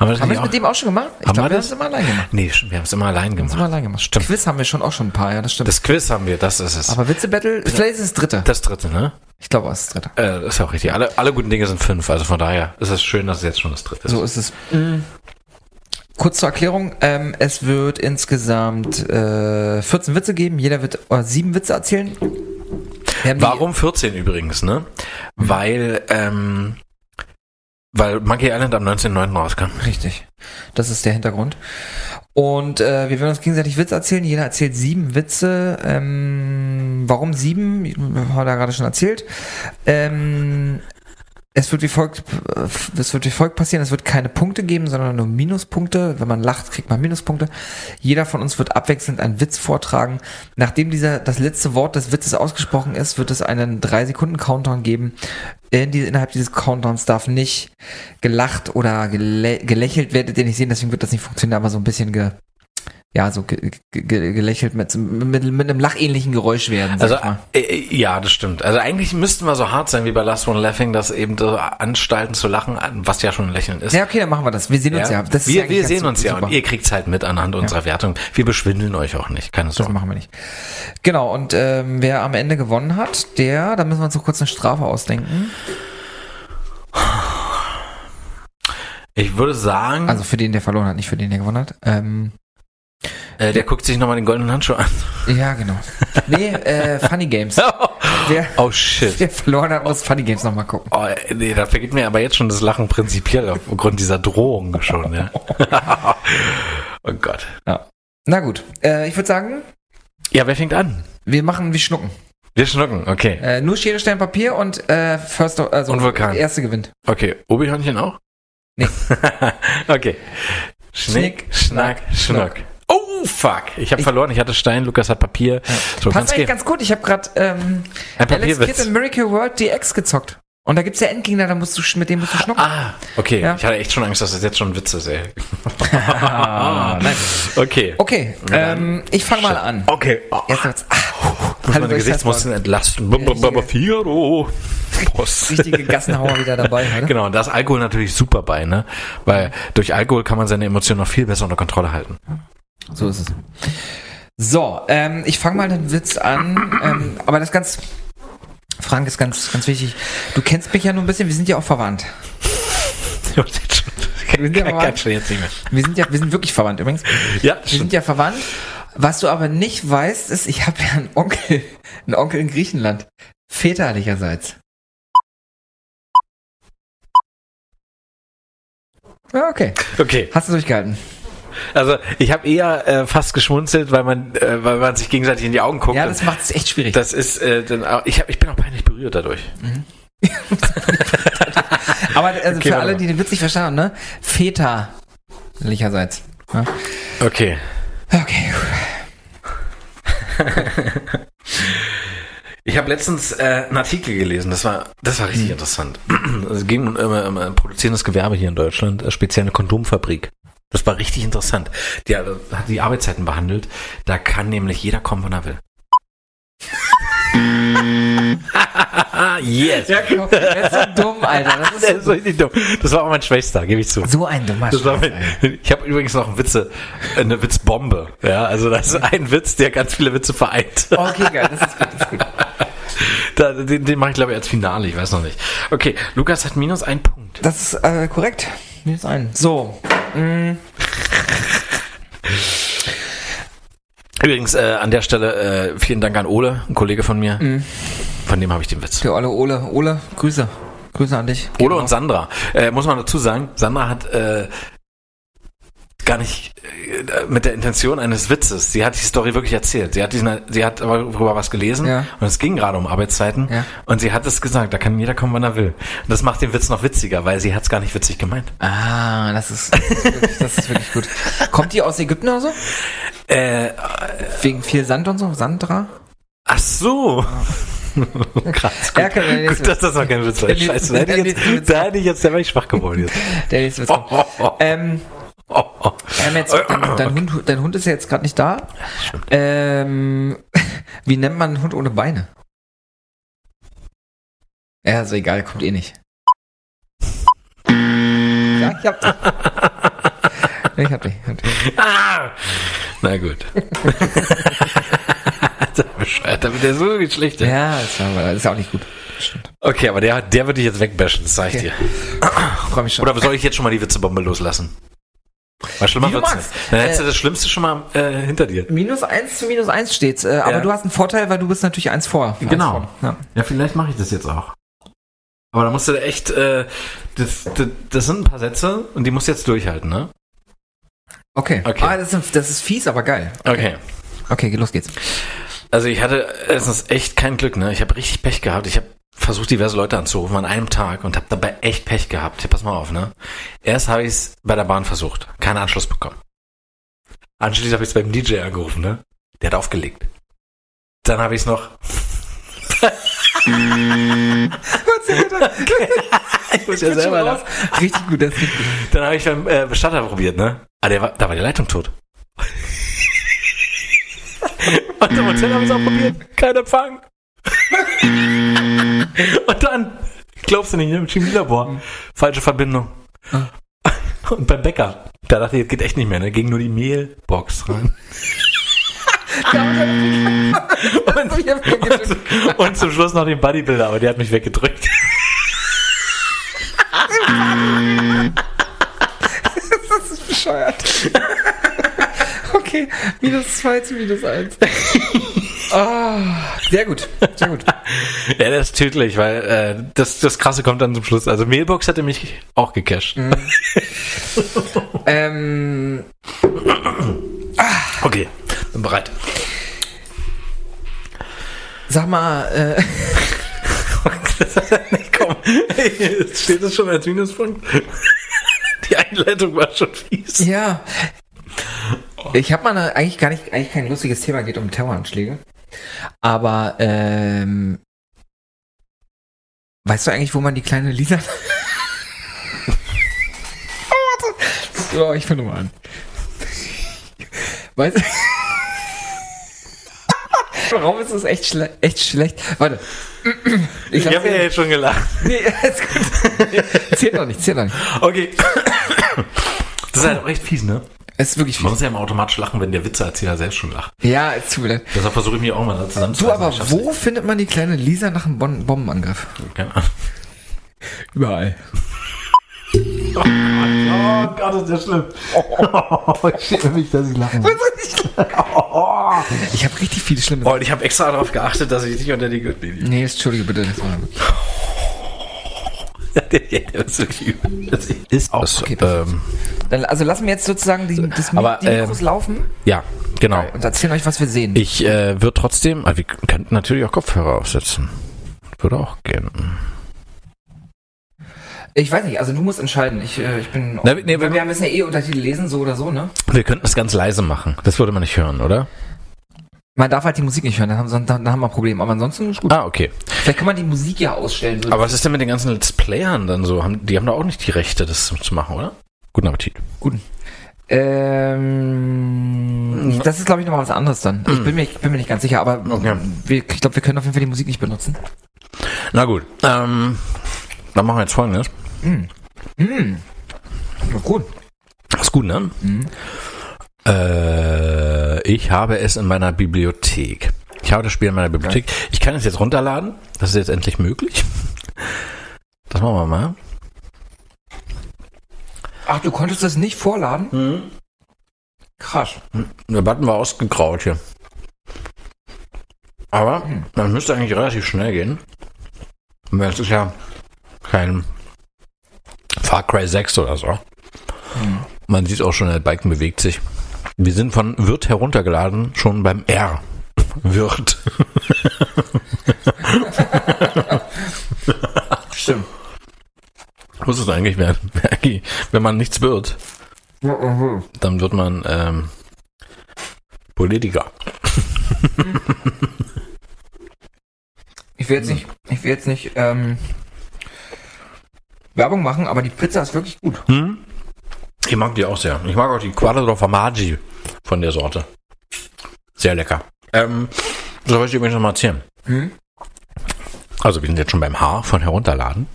Haben wir das Haben wir es mit dem auch schon gemacht? Ich glaube, wir haben das? es immer allein gemacht. Nee, wir haben es immer allein gemacht. immer allein gemacht. Stimmt. Quiz haben wir schon auch schon ein paar, ja, das stimmt. Das Quiz haben wir, das ist es. Aber Witze-Battle, vielleicht ist es das dritte. das dritte, ne? Ich glaube, es ist das dritte. Äh, das ist ja auch richtig. Alle, alle guten Dinge sind fünf. Also von daher ist es schön, dass es jetzt schon das dritte ist. So ist es. Mhm. Kurz zur Erklärung, ähm, es wird insgesamt äh, 14 Witze geben, jeder wird äh, sieben Witze erzählen. Warum 14 übrigens, ne? Weil, ähm, weil Monkey Island am 19.09. rauskam. Richtig. Das ist der Hintergrund. Und äh, wir werden uns gegenseitig Witze erzählen. Jeder erzählt sieben Witze. Ähm, warum sieben? Hat er gerade schon erzählt. Ähm, es wird wie folgt, äh, es wird wie folgt passieren. Es wird keine Punkte geben, sondern nur Minuspunkte. Wenn man lacht, kriegt man Minuspunkte. Jeder von uns wird abwechselnd einen Witz vortragen. Nachdem dieser, das letzte Wort des Witzes ausgesprochen ist, wird es einen drei Sekunden Countdown geben. In die, innerhalb dieses Countdowns darf nicht gelacht oder gelä gelächelt, werdet ihr nicht sehen, deswegen wird das nicht funktionieren, aber so ein bisschen ge, ja, so ge ge gelächelt mit, mit, mit einem lachähnlichen Geräusch werden. Also, äh, äh, ja, das stimmt. Also eigentlich müssten wir so hart sein wie bei Last One Laughing, dass eben so Anstalten zu lachen, was ja schon ein Lächeln ist. Ja, okay, dann machen wir das. Wir sehen uns ja. Das ist wir wir sehen uns ja super. und ihr kriegt's halt mit anhand unserer Wertung. Wir beschwindeln euch auch nicht, keine Das Sorge. machen wir nicht. Genau, und ähm, wer am Ende gewonnen hat, der, da müssen wir uns noch kurz eine Strafe ausdenken. Ich würde sagen, Also für den, der verloren hat, nicht für den, der gewonnen hat. Ähm, äh, der guckt sich nochmal den goldenen Handschuh an. ja, genau. Nee, äh, Funny Games. [laughs] Wer, Oh shit. wer verloren hat, muss Funny Games nochmal gucken. Oh, nee, da vergeht mir aber jetzt schon das Lachen prinzipiell aufgrund dieser Drohung schon, ja. [laughs] oh Gott. Na gut, äh, ich würde sagen, Ja, wer fängt an? wir machen, wir schnucken. Wir schnucken, okay. Äh, nur Schere, Stein, Papier und äh, First, also Und Vulkan. erste gewinnt. Okay, Obi-Hörnchen auch? Nee. [laughs] okay. Schnick, Schnack, Schnuck. Oh, fuck. Ich habe verloren. Ich hatte Stein, Lukas hat Papier. So, Passt eigentlich ganz gut. Ich habe gerade ähm, Alex. Kidd in Miracle World DX gezockt. Und da gibt's ja Endgegner, da musst du mit dem musst du schnucken. Ah, okay. Ja. Ich hatte echt schon Angst, dass das jetzt schon ein Witz ist, ey. Nein. Okay. Okay, ähm, ich fange mal an. Okay. Oh, Erst wird's, ah, muss Hallo, meine Gesichtsmuskeln entlasten. Prost. [laughs] richtige Gassenhauer wieder dabei heute. Genau, und da ist Alkohol natürlich super bei, ne? Weil durch Alkohol kann man seine Emotionen noch viel besser unter Kontrolle halten. So ist es. So, ähm, ich fange mal den Witz an, ähm, aber das ganz, Frank ist ganz, ganz wichtig. Du kennst mich ja nur ein bisschen, wir sind ja auch verwandt. [laughs] Wir sind ja verwandt. Wir sind ja, wir sind wirklich verwandt übrigens. Ja, Wir sind ja verwandt. Was du aber nicht weißt, ist, ich habe ja einen Onkel, einen Onkel in Griechenland. Väterlicherseits. Ja, okay. Okay, Hast du durchgehalten? Also ich habe eher äh, fast geschmunzelt, weil man, äh, weil man sich gegenseitig in die Augen guckt. Ja, das macht es echt schwierig. das ist, äh, dann, auch- ich, hab, ich bin auch peinlich berührt dadurch. [laughs] aber also Okay, für alle, die den Witz nicht verstanden haben, ne? Väterlicherseits. Ja? Okay. Okay. [laughs] Ich habe letztens äh, einen Artikel gelesen, das war, das war richtig interessant. [clears throat] Es ging um, um, um ein produzierendes Gewerbe hier in Deutschland, äh, speziell eine Kondomfabrik. Das war richtig interessant. Die hat die Arbeitszeiten behandelt. Da kann nämlich jeder kommen, wann er will. [laughs] yes. Ja, genau. Der ist so dumm, Alter. Das ist Das ist richtig dumm. Das war auch mein Schwächster, gebe ich zu. so ein dummer Das war Scheiß, mein, ich habe übrigens noch einen Witze, eine Witzbombe. Ja, also das ist ein Witz, der ganz viele Witze vereint. Okay, geil. Das ist gut. Das ist gut. Da, den den mache ich glaube ich als Finale, ich weiß noch nicht. Okay, Lukas hat minus einen Punkt. Das ist äh, korrekt. Minus ein. So. mm, Übrigens äh, an der Stelle äh, vielen Dank an Ole, ein Kollege von mir. Von dem habe ich den Witz. Der Olle Ole. Ole, Grüße. Grüße an dich. Ole und Sandra. Äh, muss man dazu sagen, Sandra hat äh, gar nicht äh, mit der Intention eines Witzes. Sie hat die Story wirklich erzählt. Sie hat diesen, sie hat darüber was gelesen Ja. und es ging gerade um Arbeitszeiten Ja. und sie hat es gesagt, da kann jeder kommen, wann er will. Und das macht den Witz noch witziger, weil sie hat es gar nicht witzig gemeint. Ah, das ist, das ist, wirklich, das ist wirklich gut. Kommt die aus Ägypten oder so? Äh, Wegen viel Sand und so? Sandra? ach so. [laughs] Krass. Ja, kann der nächste Gut, dass das noch kein Witz war. Scheiße, da hätte ich jetzt, da hätte ich jetzt, da wäre ich schwach geworden jetzt. Der nächste Witz. Oh, oh, oh, Ähm, oh, oh. haben jetzt, [coughs] dein, Hund, dein Hund ist ja jetzt gerade nicht da. Ähm, [laughs] wie nennt man einen Hund ohne Beine? Ja, ist egal, kommt eh nicht. Ja, ich hab dich. Ich hab dich. Ich. Ah! Na gut. [laughs] Bescheuert, aber der ist wirklich schlecht. ey. Ja, das, war, das ist auch nicht gut. Stimmt. Okay, aber der, der wird dich jetzt wegbashen, das sag ich Okay. dir. [coughs] Freu mich schon. Oder soll ich jetzt schon mal die Witzebombe loslassen? Weil schlimmer wird's magst. nicht. Dann hättest du Äh, das Schlimmste schon mal äh, hinter dir. Minus eins zu minus eins steht's. Äh, aber Ja. du hast einen Vorteil, weil du bist natürlich eins vor. Eins Genau. vor. Ja. Ja, vielleicht mache ich das jetzt auch. Aber da musst du echt, äh, das, das, das sind ein paar Sätze und die musst du jetzt durchhalten, ne? Okay. Okay. Ah, das ist, das ist fies, aber geil. Okay. Okay, los geht's. Also ich hatte erstens echt kein Glück, ne? Ich habe richtig Pech gehabt. Ich habe versucht, diverse Leute anzurufen an einem Tag und habe dabei echt Pech gehabt. Pass mal auf, ne? Erst habe ich es bei der Bahn versucht, keinen Anschluss bekommen. Anschließend habe ich es beim DJ angerufen, ne? Der hat aufgelegt. Dann habe [laughs] ich es noch. ich muss ja selber lachen. Richtig gut, das richtig. Dann habe ich beim äh, Bestatter probiert, ne? Ah, der war, da war die Leitung tot. [laughs] Und im Hotel habe ich es auch probiert. Kein Empfang. [laughs] Und dann, glaubst du nicht, ne, im Chemielabor. Falsche Verbindung. Und beim Bäcker, da dachte ich, jetzt geht echt nicht mehr, ne? Ging nur die Mehlbox rein. [laughs] [laughs] und, und, und zum Schluss noch den Bodybuilder, aber der hat mich weggedrückt. bescheuert. Okay, minus 2 zu minus 1. [laughs] Ah, sehr gut, sehr gut. Ja, das ist tödlich, weil äh, das, das Krasse kommt dann zum Schluss. Also Mailbox hätte mich auch gecached. [laughs] Ähm, Okay, bin bereit. sag mal, äh, [laughs] Komm, jetzt steht es schon als Minuspunkt. Die Einleitung war schon fies. ja. Ich habe mal eine, eigentlich gar nicht, eigentlich kein lustiges Thema, geht um Terroranschläge. Aber, ähm, weißt du eigentlich, wo man die kleine Lisa... [laughs] so, ich fange mal an. Weißt du... [laughs] Warum ist das echt, schle echt schlecht? Warte. Ich lass habe ja jetzt schon gelacht. Nee, ist gut. [laughs] zählt noch nicht, zählt noch nicht. Okay. [coughs] Das ist halt auch echt fies, ne? Es ist wirklich Man viel. muss ja immer automatisch lachen, wenn der Witzeerzähler selbst schon lacht. Ja, es tut mir leid. Deshalb versuche ich mich auch mal da zusammen Du, aber wo findet man die kleine Lisa nach einem Bon Bombenangriff? Keine Ahnung. Überall. Oh Gott, ist das schlimm. Oh, ich schäme mich, dass ich lachen muss. Ich habe richtig viele schlimme Oh, und ich habe extra darauf geachtet, dass ich nicht unter die Gürtellinie. Nee, entschuldige bitte, das war wirklich. Das ist wirklich übel. Das ist aus. Okay, ähm, Dann, also lassen wir jetzt sozusagen die, das, Aber, die Mikros ähm, laufen ja, genau. und erzählen euch, was wir sehen. Ich äh, würde trotzdem, also wir könnten natürlich auch Kopfhörer aufsetzen. Würde auch gehen. Ich weiß nicht, also du musst entscheiden. Ich, äh, ich bin. Na, nee, wir, wir- müssen ja eh Untertitel lesen, so oder so, ne? Wir könnten es ganz leise machen. Das würde man nicht hören, oder? Man darf halt die Musik nicht hören, dann haben, dann, dann haben wir ein Problem. Aber ansonsten ist gut. Ah, okay. Vielleicht kann man die Musik ja ausstellen. Aber was ist denn mit den ganzen Let's Playern dann so? Haben, die haben da auch nicht die Rechte, das zu machen, oder? Guten Appetit. Ähm, das ist, glaube ich, nochmal was anderes dann. Ich bin mir, ich bin mir nicht ganz sicher, aber Okay. wir, ich glaube, wir können auf jeden Fall die Musik nicht benutzen. Na gut. Ähm, dann machen wir jetzt folgendes. Ja, gut. Ist gut, ne? Äh, ich habe es in meiner Bibliothek. Ich habe das Spiel in meiner Bibliothek. Ich kann es jetzt runterladen. Das ist jetzt endlich möglich. Das machen wir mal. Ach, du konntest das nicht vorladen? Krass. Der Button war ausgegraut hier. Aber das müsste eigentlich relativ schnell gehen. Weil es ist ja kein Far Cry 6 oder so. Man sieht auch schon, der Balken bewegt sich. Wir sind von Wirt heruntergeladen, schon beim R. Wirt. Stimmt. Muss es eigentlich werden. [laughs] Wenn man nichts wird, dann wird man ähm, Politiker. Ich will jetzt nicht, ich will jetzt nicht ähm, Werbung machen, aber die Pizza ist wirklich gut. Ich mag die auch sehr. Ich mag auch die Quattro Formaggi von der Sorte. Sehr lecker. Ähm, das wollte ich übrigens noch mal erzählen. Hm? Also wir sind jetzt schon beim Haar von herunterladen.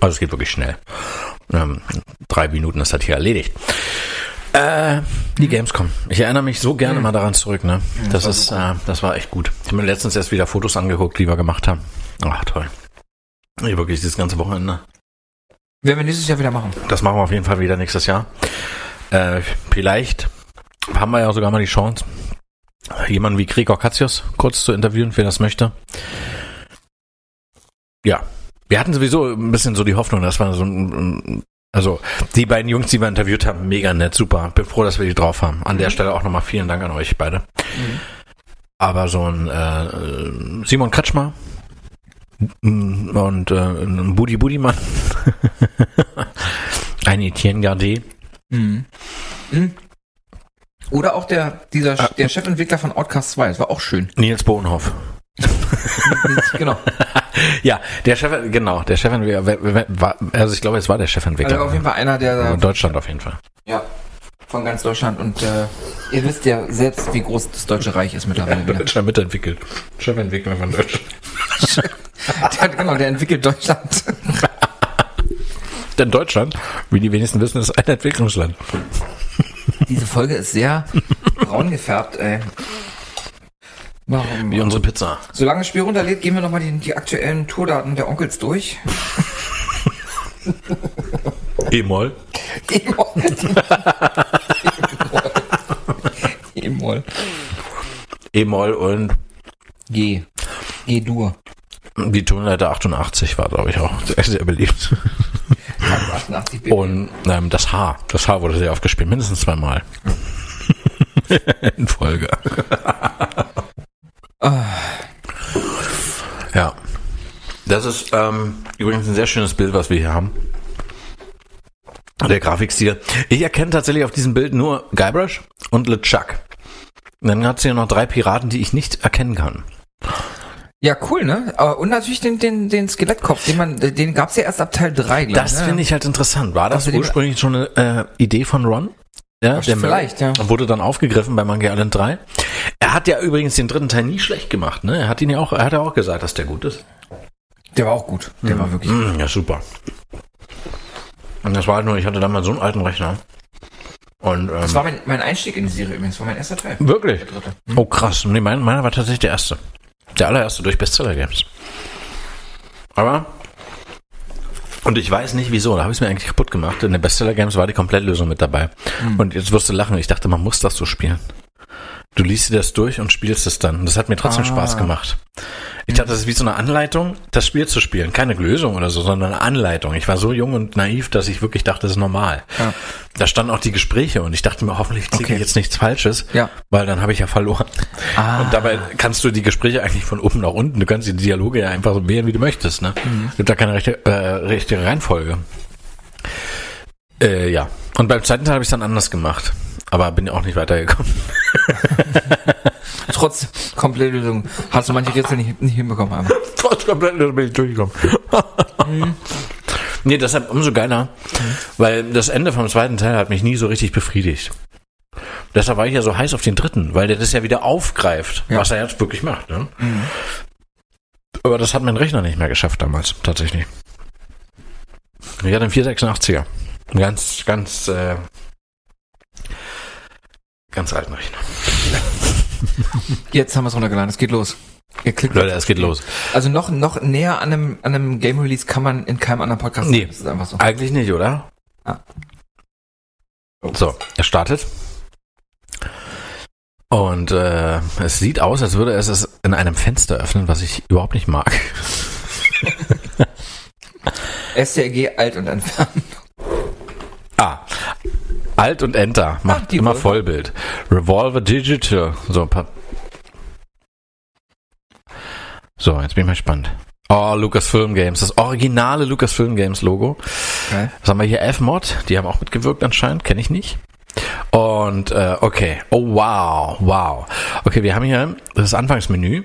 Also es geht wirklich schnell. Ähm, drei Minuten ist das hier erledigt. Äh, die Gamescom. Ich erinnere mich so gerne mal daran zurück, ne? Das ist, äh, das war echt gut. Ich habe mir letztens erst wieder Fotos angeguckt, die wir gemacht haben. Ach, toll. Ich wirklich dieses ganze Wochenende. Werden wir nächstes Jahr wieder machen. Das machen wir auf jeden Fall wieder nächstes Jahr. Äh, vielleicht haben wir ja sogar mal die Chance, jemanden wie Gregor Katzius kurz zu interviewen, wer das möchte. Ja, wir hatten sowieso ein bisschen so die Hoffnung, dass wir so ein, also die beiden Jungs, die wir interviewt haben, mega nett, super. Bin froh, dass wir die drauf haben. An der Stelle auch nochmal vielen Dank an euch beide. Aber so ein äh, Simon Kretschmer und äh, ein Budi Budimann [laughs] ein Etienne Gardet. Oder auch der, dieser, der Chefentwickler von Outcast 2, das war auch schön. Nils Bohnhoff. [laughs] genau. Ja, der Chef, genau, der Chefentwickler, also ich glaube, es war der Chefentwickler. Also auf jeden Fall einer, der In Deutschland auf jeden Fall. ja, von ganz Deutschland und äh, ihr wisst ja selbst, wie groß das Deutsche Reich ist mittlerweile. [laughs] wieder. Deutschland mitentwickelt. Chefentwickler von Deutschland. [laughs] Der, genau, der entwickelt Deutschland. Denn Deutschland, wie die wenigsten wissen, ist ein Entwicklungsland. Diese Folge ist sehr braun gefärbt, ey. Warum? Wie unsere Pizza. Solange das Spiel runterlädt, gehen wir nochmal die, die aktuellen Tourdaten der Onkels durch. E-Moll. E-Moll. [laughs] E-Moll. E-Moll und G. G-Dur. Die Tonleiter 88 war, glaube ich, auch sehr, sehr beliebt. 88 BPM. Und ähm, das H. Das H wurde sehr oft gespielt, mindestens zweimal. [laughs] In Folge. ja. Das ist ähm, übrigens ein sehr schönes Bild, was wir hier haben. Der Grafikstil. Ich erkenne tatsächlich auf diesem Bild nur Guybrush und LeChuck. Und Dann hat sie ja noch drei Piraten, die ich nicht erkennen kann. Ja, cool, ne? Und natürlich den, den, den Skelettkopf, den man, den gab's ja erst ab Teil 3, glaube Das finde ich halt interessant. War das Außerdem- ursprünglich schon eine äh, Idee von Ron? Ja, Ach, vielleicht, ja. Wurde dann aufgegriffen bei Monkey Island 3. Er hat ja übrigens den dritten Teil nie schlecht gemacht, ne? Er hat ihn ja auch, er hat ja auch gesagt, dass der gut ist. Der war auch gut. Der war wirklich. Mm, ja, super. Und das war halt nur, ich hatte damals so einen alten Rechner. Und, ähm, Das war mein, mein Einstieg in die Serie übrigens, war mein erster Teil. wirklich? Der dritte. Oh, krass. Nee, mein, meiner war tatsächlich der erste. Der allererste durch Bestseller Games. Aber, und ich weiß nicht wieso, da habe ich es mir eigentlich kaputt gemacht. In den Bestseller Games war die Komplettlösung mit dabei. Und jetzt wirst du lachen. Ich dachte, man muss das so spielen. Du liest dir das durch und spielst es dann. Und Das hat mir trotzdem Ah. Spaß gemacht. Ich dachte, das ist wie so eine Anleitung, das Spiel zu spielen. Keine Lösung oder so, sondern eine Anleitung. Ich war so jung und naiv, dass ich wirklich dachte, das ist normal. Ja. Da standen auch die Gespräche und ich dachte mir, hoffentlich kriege Okay. ich jetzt nichts Falsches, Ja. weil dann habe ich ja verloren. Ah. Und dabei kannst du die Gespräche eigentlich von oben nach unten, du kannst die Dialoge ja einfach so wählen, wie du möchtest. Ne? Mhm. Gibt da keine rechte, äh, richtige Reihenfolge. Äh, ja. Und beim zweiten Teil habe ich es dann anders gemacht. Aber bin auch nicht weitergekommen. [laughs] Trotz Komplettlösung hast du manche Rätsel nicht, nicht hinbekommen. Aber. [laughs] Trotz komplett bin ich durchgekommen. [laughs] nee, deshalb umso geiler, weil das Ende vom zweiten Teil hat mich nie so richtig befriedigt. Deshalb war ich ja so heiß auf den dritten, weil der das ja wieder aufgreift, Ja. was er jetzt wirklich macht. Ne? Aber das hat mein Rechner nicht mehr geschafft damals, tatsächlich. Ich hatte einen 486er. Einen ganz, ganz, äh, ganz alten Rechner. Jetzt haben wir es runtergeladen, es geht los. Ihr klickt Leute, es geht los. Also noch, noch näher an einem, an einem Game Release kann man in keinem anderen Podcast Nee. Das ist einfach so. Eigentlich nicht, oder? Ja. So, er startet. Und äh, es sieht aus, als würde es es in einem Fenster öffnen, was ich überhaupt nicht mag. [laughs] STRG alt und entfernen. Alt und Enter macht die immer Wolke. Vollbild. Revolver Digital. So, ein paar. So, jetzt bin ich mal gespannt. Oh, Lucasfilm Games, das originale Lucasfilm Games Logo. Geil. Was haben wir hier? F-Mod, die haben auch mitgewirkt anscheinend, kenne ich nicht. Und äh, okay, oh wow, wow. Okay, wir haben hier das Anfangsmenü.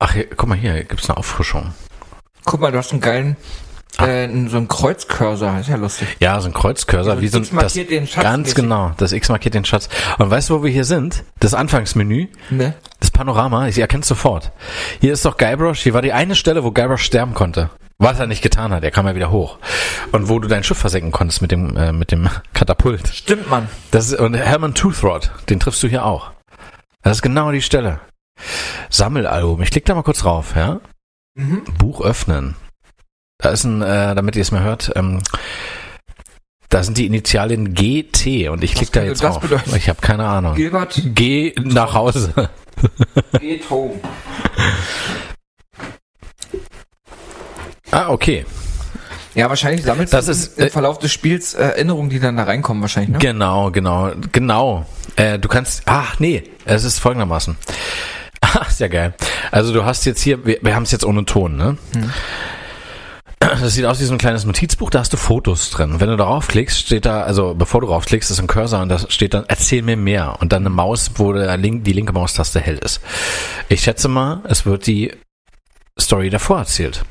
Ach, hier, guck mal hier, gibt's eine Auffrischung. Guck mal, du hast einen geilen. Äh, so einen Kreuzcursor. Ist ja lustig. Ja, so ein Kreuzcursor, Ja, wie so ein X markiert den Schatz ganz mäßig. genau, das X markiert den Schatz. Und weißt du, wo wir hier sind? Das Anfangsmenü, Ne? das Panorama, ich erkenne sofort. Hier ist doch Guybrush, hier war die eine Stelle, wo Guybrush sterben konnte. Was er nicht getan hat, er kam ja wieder hoch. Und wo du dein Schiff versenken konntest mit dem, äh, mit dem [laughs] Katapult. Stimmt, Mann. Das ist, und Herman Toothrod, den triffst du hier auch. Das ist genau die Stelle. Sammelalbum. Ich klicke da mal kurz drauf, ja? Mhm. Buch öffnen. Da ist ein, äh, damit ihr es mal hört, ähm, da sind die Initialien GT und ich klicke da jetzt das auf. bedeuten? Ich habe keine Ahnung. Gilbert Geh nach Hause. geht home. ah, okay. Ja, wahrscheinlich sammelst Das ist, im äh, Verlauf des Spiels äh, Erinnerungen, die dann da reinkommen wahrscheinlich, ne? Genau, genau, genau. Äh, du kannst, ach nee, es ist folgendermaßen. [laughs] Ah, ist ja geil. Also du hast jetzt hier, wir, wir haben es jetzt ohne Ton, ne? Das sieht aus wie so ein kleines Notizbuch, da hast du Fotos drin. Wenn du darauf klickst, steht da, also bevor du drauf klickst, ist ein Cursor und da steht dann, erzähl mir mehr. Und dann eine Maus, wo der link, die linke Maustaste hell ist. Ich schätze mal, es wird die Story davor erzählt.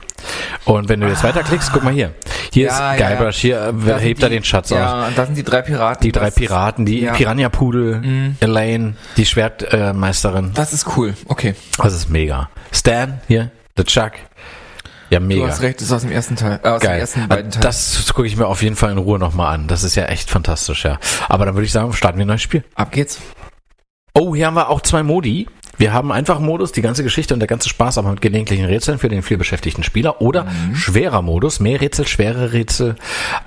Und wenn du jetzt weiterklickst, guck mal hier. Hier Ja, ist ja, Guybrush, hier äh, Da hebt er die- den Schatz aus. Ja, und da sind die drei Piraten. Die drei Das- Piraten, die ja. Piranha-Pudel, Mhm. Elaine, die Schwertmeisterin. Das ist cool. Okay. das ist mega. Stan hier, The Chuck. Ja, Du mega. hast recht, das ist aus dem ersten Teil. Äh, aus Geil. ersten beiden Teilen. Das gucke ich mir auf jeden Fall in Ruhe nochmal an. Das ist ja echt fantastisch, ja. Aber dann würde ich sagen, starten wir ein neues Spiel. Ab geht's. Oh, hier haben wir auch zwei Modi. Wir haben einfach Modus, die ganze Geschichte und der ganze Spaß am gelegentlichen Rätseln für den vielbeschäftigten Spieler oder Mhm. schwerer Modus, mehr Rätsel, schwere Rätsel,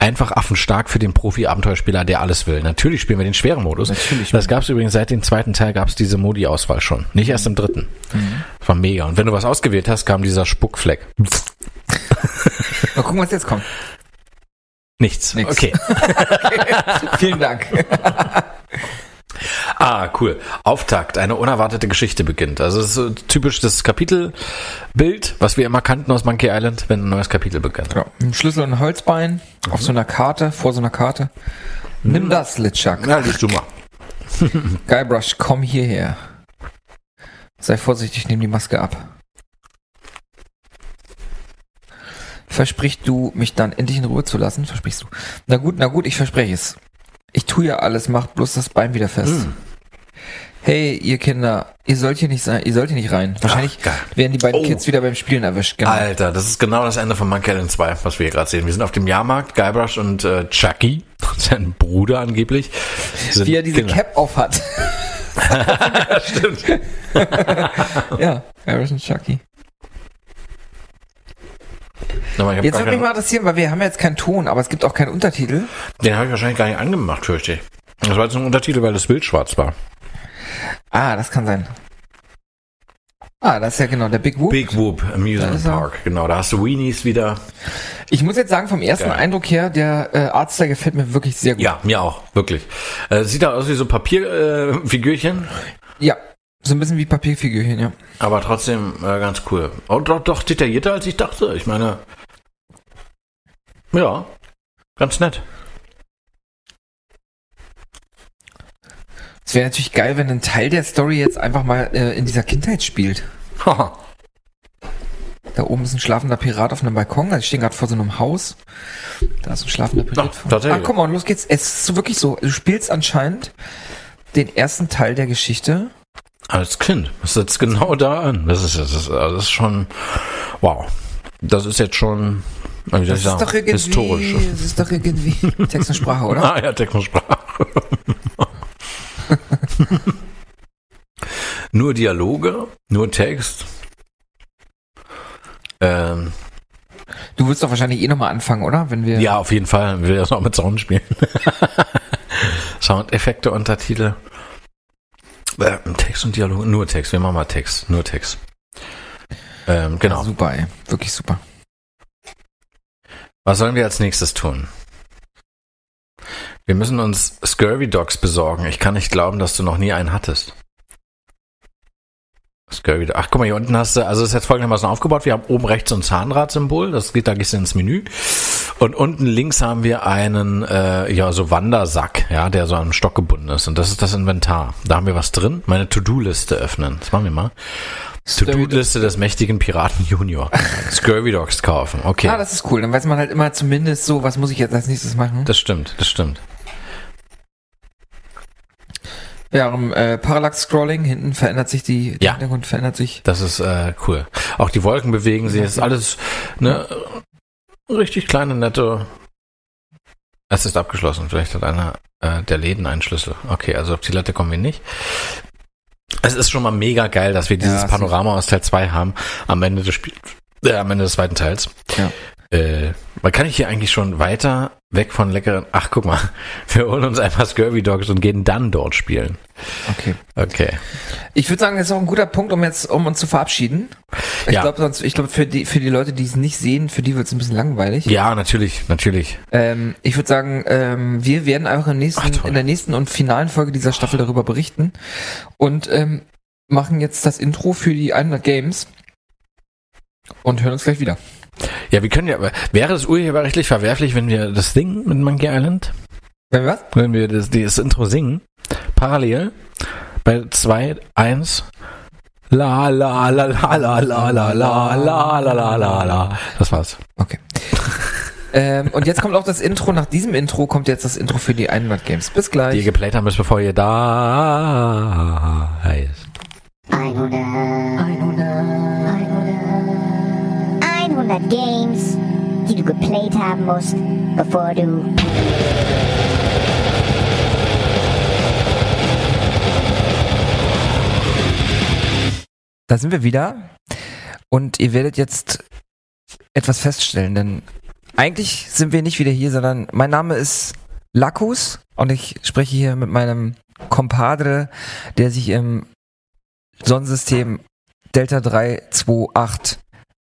einfach affenstark für den Profi-Abenteuerspieler, der alles will. Natürlich spielen wir den schweren Modus. Natürlich. Das gab es übrigens seit dem zweiten Teil gab es diese Modi-Auswahl schon, nicht erst im dritten. Mhm. Das war mega. Und wenn du was ausgewählt hast, kam dieser Spuckfleck. Mal gucken, was jetzt kommt. Nichts. Nix. [laughs] Okay. Vielen Dank. [laughs] Ah, cool. Auftakt, eine unerwartete Geschichte beginnt. Also es ist typisch das Kapitelbild, was wir immer kannten aus Monkey Island, wenn ein neues Kapitel beginnt. Ja, ein Schlüssel und ein Holzbein auf so einer Karte, vor so einer Karte. Nimm das, Litschak. Ja, liest du mal. [laughs] Guybrush, komm hierher. Sei vorsichtig, nimm die Maske ab. Versprichst du, mich dann endlich in Ruhe zu lassen? Versprichst du? Na gut, na gut, ich verspreche es. Ich tue ja alles, macht bloß das Bein wieder fest. Hm. Hey, ihr Kinder, ihr sollt hier nicht sein, ihr sollt hier nicht rein. Wahrscheinlich Ach, werden die beiden Oh. Kids wieder beim Spielen erwischt. Genau. Alter, das ist genau das Ende von Monkey Island 2, was wir hier gerade sehen. Wir sind auf dem Jahrmarkt, Guybrush und äh, Chucky, [laughs] sein Bruder angeblich. Wie er diese Kinder. Cap auf hat. [laughs] Stimmt. [laughs] ja, Guybrush und Chucky. Jetzt würde mich mal interessieren, weil wir haben jetzt keinen Ton, aber es gibt auch keinen Untertitel. Den habe ich wahrscheinlich gar nicht angemacht, fürchte ich. Das war jetzt ein Untertitel, weil das Bild schwarz war. Ah, das kann sein. Ah, das ist ja genau der Big Whoop. Big Whoop Amusement. Park, genau. Da hast du Weenies wieder. Ich muss jetzt sagen, vom ersten Geil. Eindruck her, der äh, Arzt, der gefällt mir wirklich sehr gut. Ja, mir auch, wirklich. Äh, sieht da aus wie so Papierfigürchen, äh, Ja, so ein bisschen wie Papierfigürchen, ja. aber trotzdem äh, ganz cool. Und doch, doch detaillierter, als ich dachte. Ich meine, ja, ganz nett. Es wäre natürlich geil, wenn ein Teil der Story jetzt einfach mal äh, in dieser Kindheit spielt. Da oben ist ein schlafender Pirat auf einem Balkon. Also ich stehe gerade vor so einem Haus. Da ist ein schlafender Pirat. Ach, tatsächlich. Komm mal, los geht's. Es ist so wirklich so. Du spielst anscheinend den ersten Teil der Geschichte. Als Kind. Das setzt genau da an. Das ist, das ist, das ist schon, wow. Das ist jetzt schon, wie soll Das ich ist sagen, doch irgendwie, historisch. das ist doch irgendwie [laughs] Text und Sprache, oder? Ah ja, Technosprache. [laughs] nur Dialoge, nur Text. Ähm, Du willst doch wahrscheinlich eh nochmal anfangen, oder? Wenn wir. ja, auf jeden Fall. Ich will das noch mit Sound spielen. [laughs] Soundeffekte, Untertitel. Äh, Text und Dialog, nur Text. Wir machen mal Text, nur Text. Ähm, genau. Super, ey. Wirklich super. Was sollen wir als nächstes tun? Wir müssen uns Scurvy Dogs besorgen. Ich kann nicht glauben, dass du noch nie einen hattest. Scurvy Ach, guck mal, hier unten hast du, also es ist jetzt folgendermaßen aufgebaut. Wir haben oben rechts so ein Zahnradsymbol, das geht, da gehst du ins Menü. Und unten links haben wir einen, äh, ja, so Wandersack, ja, der so an einen Stock gebunden ist. Und das ist das Inventar. Da haben wir was drin. Meine To-Do-Liste öffnen. Das machen wir mal. To-Do-Liste des mächtigen Piraten Junior. [laughs] Scurvy Dogs kaufen. Okay. Ah, das ist cool. Dann weiß man halt immer zumindest so, was muss ich jetzt als nächstes machen. Das stimmt, das stimmt. Wir haben äh, Parallax-Scrolling. Hinten verändert sich die, der Ja. Hintergrund verändert sich. Das ist äh, cool. Auch die Wolken bewegen sich. Es ist alles ne, richtig kleine, nette. Es ist abgeschlossen. Vielleicht hat einer äh, der Läden einen Schlüssel. Okay, also auf die Latte kommen wir nicht. Es ist schon mal mega geil, dass wir dieses Ja, Panorama aus Teil 2 haben am Ende des Spiels, äh, am Ende des zweiten Teils. Ja. Äh, man kann ich hier eigentlich schon weiter weg von leckeren. Ach, guck mal, [laughs] wir holen uns einfach Scurvy Dogs und gehen dann dort spielen. Okay. Okay. Ich würde sagen, das ist auch ein guter Punkt, um jetzt, um uns zu verabschieden. Ich Ja. glaube sonst, ich glaube für die, für die Leute, die es nicht sehen, für die wird es ein bisschen langweilig. Ja, natürlich, natürlich. Ähm, ich würde sagen, ähm, wir werden einfach im nächsten, Ach, in der nächsten und finalen Folge dieser Staffel darüber berichten und ähm, machen jetzt das Intro für die 100 Games und hören uns gleich wieder. Ja, wir können ja, wäre es urheberrechtlich verwerflich, wenn wir das singen mit Monkey Island? Wenn wir was? Wenn wir das, das Intro singen, parallel, bei 2, 1, la la la la la la la la la la la la la. Das war's. Okay. ähm, und jetzt kommt auch das Intro. Nach diesem Intro kommt jetzt das Intro für die 100 Games. Bis Die ihr gleich. geplayt haben müsst, bevor ihr da heißt. 100, 100, 100 Games, die du geplayt haben musst, bevor du Da sind wir wieder. Und ihr werdet jetzt etwas feststellen, denn eigentlich sind wir nicht wieder hier, sondern mein Name ist Lakus und ich spreche hier mit meinem Compadre, der sich im Sonnensystem Delta 328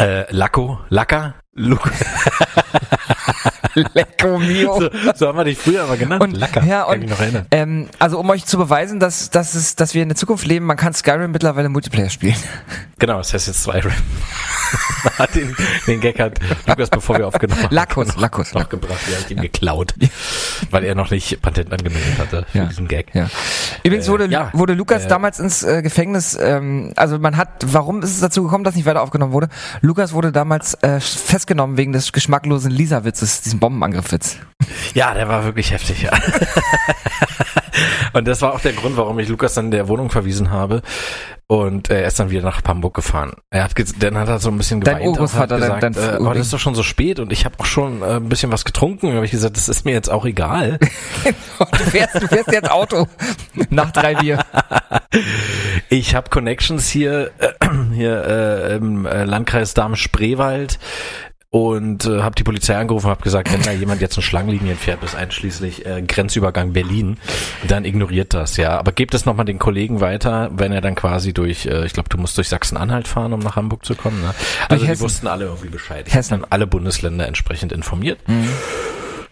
äh, Lacko, Lacker, Luke. [laughs] [laughs] Lecco mio. So, so haben wir dich früher aber genannt. Und- Lacker, ja, kann und- ich mich noch erinnern. Ähm, also um euch zu beweisen, dass, dass, es, dass wir in der Zukunft leben, man kann Skyrim mittlerweile Multiplayer spielen. Genau, das heißt jetzt zwei [laughs] den, den Gag hat Lukas, bevor wir aufgenommen haben, Lakos, Lakos, noch gebracht. Er hat ihm geklaut, weil er noch nicht Patent angemeldet hatte für Ja. diesen Gag. Ja. Übrigens Äh, wurde, ja, wurde Lukas äh, damals ins äh, Gefängnis, ähm, also man hat, warum ist es dazu gekommen, dass nicht weiter aufgenommen wurde? Lukas wurde damals äh, festgenommen wegen des geschmacklosen Lisa-Witzes, diesem Bombenangriff-Witz. Ja, der war wirklich heftig, ja. [laughs] Und das war auch der Grund, warum ich Lukas dann in der Wohnung verwiesen habe. Und er ist dann wieder nach Hamburg gefahren. Er hat, dann hat er so ein bisschen Dein geweint und hat Urgroßvater, dein- gesagt, dein äh, oh, das ist doch schon so spät und ich habe auch schon äh, ein bisschen was getrunken. Und habe ich gesagt, das ist mir jetzt auch egal. [laughs] Du fährst, du fährst jetzt Auto nach drei Bier. [laughs] Ich habe Connections hier, äh, hier äh, im äh, Landkreis Darm-Spreewald und äh, habe die Polizei angerufen und habe gesagt, wenn da jemand jetzt eine Schlangenlinien fährt bis einschließlich äh, Grenzübergang Berlin, dann ignoriert das, ja. Aber gebt es nochmal den Kollegen weiter, wenn er dann quasi durch, äh, ich glaube, du musst durch Sachsen-Anhalt fahren, um nach Hamburg zu kommen. Ne? Also die wussten alle irgendwie Bescheid. Ich Hessen. dann alle Bundesländer entsprechend informiert.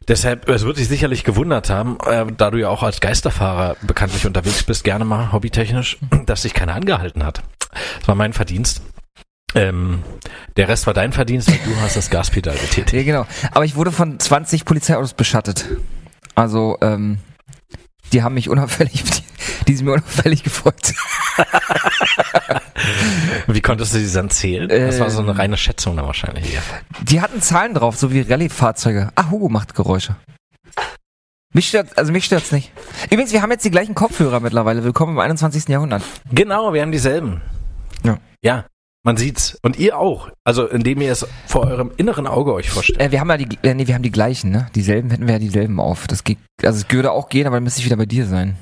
Deshalb, es wird sich sicherlich gewundert haben, äh, da du ja auch als Geisterfahrer bekanntlich unterwegs bist, gerne mal hobbytechnisch, dass sich keiner angehalten hat. Das war mein Verdienst. Ähm, der Rest war dein Verdienst, weil du hast das Gaspedal betätigt. [laughs] Ja, genau. Aber ich wurde von 20 Polizeiautos beschattet. Also, ähm, die haben mich unauffällig, die, [laughs] die sind mir unauffällig gefolgt. [laughs] Wie konntest du die dann zählen? Das war so eine Ähm. reine Schätzung dann wahrscheinlich. Ja. Die hatten Zahlen drauf, so wie Rallye-Fahrzeuge. Ah, Hugo macht Geräusche. Mich stört, also mich stört's nicht. Übrigens, wir haben jetzt die gleichen Kopfhörer mittlerweile. Willkommen im 21. Jahrhundert. Genau, wir haben dieselben. Ja. Ja, man sieht's. Und ihr auch. Also indem ihr es vor eurem inneren Auge euch vorstellt. Äh, wir haben ja die, äh, nee, wir haben die gleichen, ne? Dieselben hätten wir ja dieselben auf. Das geht, also es würde auch gehen, aber dann müsste ich wieder bei dir sein.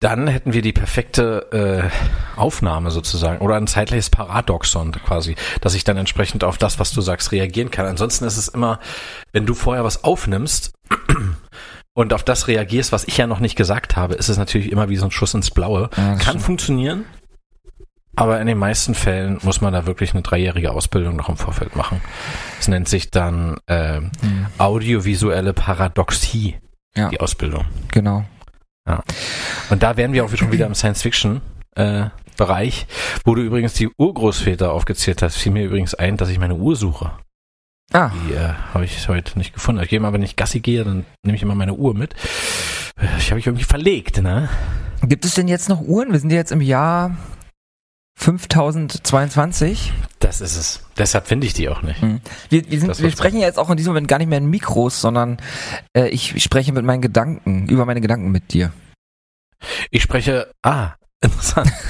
Dann hätten wir die perfekte äh, Aufnahme sozusagen oder ein zeitliches Paradoxon quasi, dass ich dann entsprechend auf das, was du sagst, reagieren kann. Ansonsten ist es immer, wenn du vorher was aufnimmst [clears throat] und auf das reagierst, was ich ja noch nicht gesagt habe, ist es natürlich immer wie so ein Schuss ins Blaue. Ja, kann stimmt. funktionieren, aber in den meisten Fällen muss man da wirklich eine dreijährige Ausbildung noch im Vorfeld machen. Es nennt sich dann äh, audiovisuelle Paradoxie, Ja. die Ausbildung. Genau. Und da wären wir auch schon wieder im Science-Fiction-Bereich, wo du übrigens die Urgroßväter aufgezählt hast. Fiel mir übrigens ein, dass ich meine Uhr suche. Ah, Die äh, habe ich heute nicht gefunden. Ich gehe mal, wenn ich Gassi gehe, dann nehme ich immer meine Uhr mit. Äh, Ich habe ich irgendwie verlegt, ne? gibt es denn jetzt noch Uhren? Wir sind ja jetzt im Jahr 5022. Das ist es. Deshalb finde ich die auch nicht. Mhm. Wir, wir, sind, wir sprechen ja jetzt auch in diesem Moment gar nicht mehr in Mikros, sondern äh, ich spreche mit meinen Gedanken, über meine Gedanken mit dir. Ich spreche, ah, [laughs] interessant. [laughs]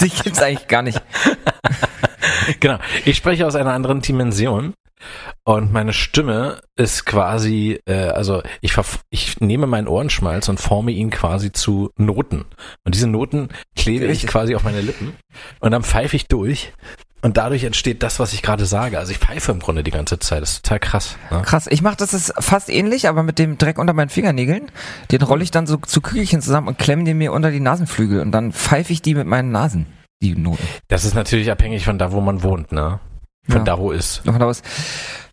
Dich gibt's eigentlich gar nicht. [laughs] genau. Ich spreche aus einer anderen Dimension. Und meine Stimme ist quasi, äh, also ich, verf- ich nehme meinen Ohrenschmalz und forme ihn quasi zu Noten. Und diese Noten klebe ich quasi auf meine Lippen und dann pfeife ich durch. Und dadurch entsteht das, was ich gerade sage. Also ich pfeife im Grunde die ganze Zeit. Das ist total krass. Ne? Krass, ich mache das ist fast ähnlich, aber mit dem Dreck unter meinen Fingernägeln. Den rolle ich dann so zu Kügelchen zusammen und klemme den mir unter die Nasenflügel und dann pfeife ich die mit meinen Nasen. die Noten. Das ist natürlich abhängig von da, wo man wohnt, ne? Von Ja. da, wo ist. Noch mal was.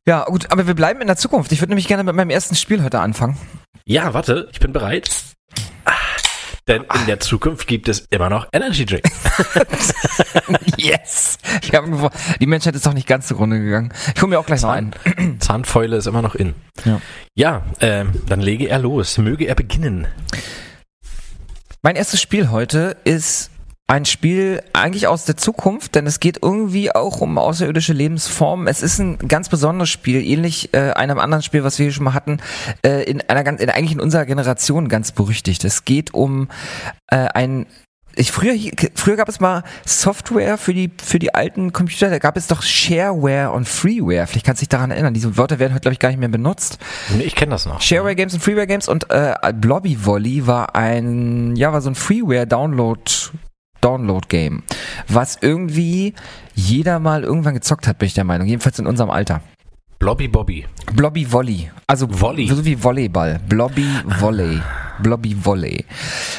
Ja, gut, aber wir bleiben in der Zukunft. Ich würde nämlich gerne mit meinem ersten Spiel heute anfangen. Ja, warte, ich bin bereit. Ah, Denn in der Zukunft gibt es immer noch Energy Drink. [laughs] yes! Ich hab, die Menschheit ist doch nicht ganz zugrunde gegangen. Ich hole mir auch gleich noch einen. [clears throat] Zahnfäule ist immer noch in. Ja. Ja, ähm, dann lege er los. Möge er beginnen. Mein erstes Spiel heute ist ein Spiel eigentlich aus der Zukunft, denn es geht irgendwie auch um außerirdische Lebensformen. Es ist ein ganz besonderes Spiel, ähnlich äh, einem anderen Spiel, was wir hier schon mal hatten, äh, in einer ganz, in, eigentlich in unserer Generation ganz berüchtigt. Es geht um äh, ein ich, früher, früher gab es mal Software für die, für die alten Computer, da gab es doch Shareware und Freeware. Vielleicht kannst du dich daran erinnern. Diese Wörter werden heute, glaube ich, gar nicht mehr benutzt. Nee, Ich kenne das noch. Shareware Games und Freeware Games und äh, Blobby Volley war ein, ja, war so ein Freeware Download Download Game, was irgendwie jeder mal irgendwann gezockt hat, bin ich der Meinung, jedenfalls in unserem Alter. Blobby Bobby. Blobby Volley, also Volley. so wie Volleyball, Blobby Volley, Blobby Volley.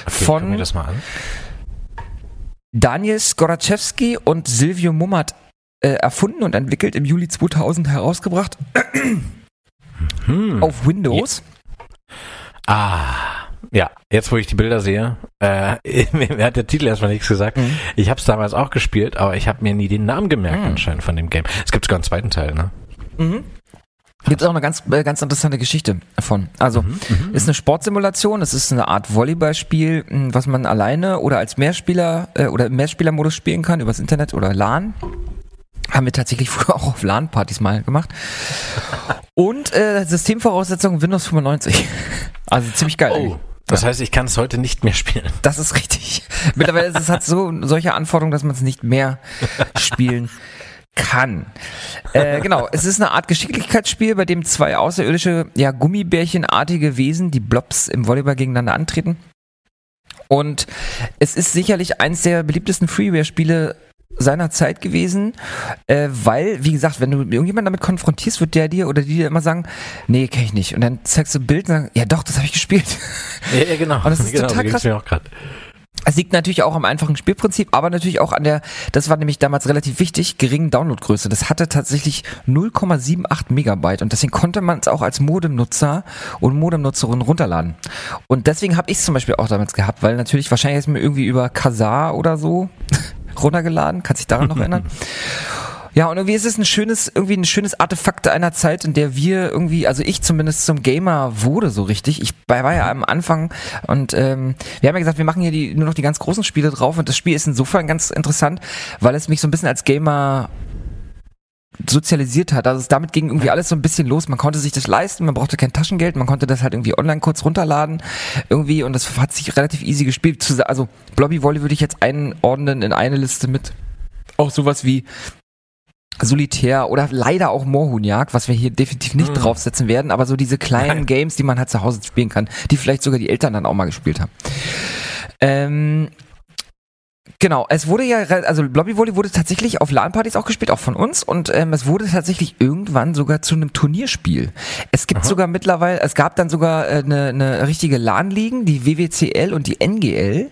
Okay, guck mir Von das mal an. Daniel Skoraczewski und Silvio Mummert äh, erfunden und entwickelt im Juli 2000 herausgebracht Hm. auf Windows. Ah, ja, jetzt wo ich die Bilder sehe, äh, [laughs] mir hat der Titel erstmal nichts gesagt. Mhm. Ich habe es damals auch gespielt, aber ich habe mir nie den Namen gemerkt Mhm. anscheinend von dem Game. Es gibt sogar einen zweiten Teil, ne? Gibt es auch eine ganz, äh, ganz interessante Geschichte davon. Also, ist eine Sportsimulation, es ist eine Art Volleyballspiel, mh, was man alleine oder als Mehrspieler äh, oder im Mehrspielermodus spielen kann, übers Internet oder LAN. Haben wir tatsächlich [laughs] früher auch auf LAN-Partys mal gemacht. Und äh, Systemvoraussetzungen Windows 95. [laughs] Also ziemlich geil. Oh, das heißt, ich kann es heute nicht mehr spielen. Das ist richtig. Mittlerweile ist es hat so solche Anforderungen, dass man es nicht mehr spielen kann. Äh, genau, es ist eine Art Geschicklichkeitsspiel, bei dem zwei außerirdische, ja, Gummibärchenartige Wesen, die Blobs im Volleyball gegeneinander antreten. Und es ist sicherlich eins der beliebtesten Freeware-Spiele seiner Zeit gewesen, äh, weil, wie gesagt, wenn du irgendjemanden damit konfrontierst, wird der dir oder die dir immer sagen, nee, kenn ich nicht. Und dann zeigst du ein Bild und sagen, ja doch, das habe ich gespielt. [laughs] Ja, ja genau. Und das ist [laughs] genau, total so krass. mir auch grad. Es liegt natürlich auch am einfachen Spielprinzip, aber natürlich auch an der, das war nämlich damals relativ wichtig, geringen Downloadgröße. Das hatte tatsächlich 0,78 Megabyte und deswegen konnte man es auch als Modemnutzer und Modemnutzerin runterladen. Und deswegen habe ich es zum Beispiel auch damals gehabt, weil natürlich wahrscheinlich ist mir irgendwie über Kazaa oder so runtergeladen. Kannst dich daran noch erinnern? [laughs] Ja, und irgendwie ist es ein schönes, irgendwie ein schönes Artefakt einer Zeit, in der wir irgendwie, also ich zumindest zum Gamer wurde so richtig. Ich war ja am Anfang und ähm, wir haben ja gesagt, wir machen hier die, nur noch die ganz großen Spiele drauf und das Spiel ist insofern ganz interessant, weil es mich so ein bisschen als Gamer sozialisiert hat. Also es damit ging irgendwie alles so ein bisschen los. Man konnte sich das leisten, man brauchte kein Taschengeld, man konnte das halt irgendwie online kurz runterladen irgendwie und das hat sich relativ easy gespielt. Also Blobby Volley würde ich jetzt einordnen in eine Liste mit auch sowas wie Solitär oder leider auch Moorhuhnjagd, was wir hier definitiv nicht Mm. draufsetzen werden, aber so diese kleinen Games, die man halt zu Hause spielen kann, die vielleicht sogar die Eltern dann auch mal gespielt haben. Ähm, Genau, es wurde ja, also Blobby Volley wurde tatsächlich auf LAN-Partys auch gespielt, auch von uns, und ähm, es wurde tatsächlich irgendwann sogar zu einem Turnierspiel. Es gibt sogar mittlerweile, es gab dann sogar äh, eine, eine richtige LAN-Ligen, die WWCL und die NGL.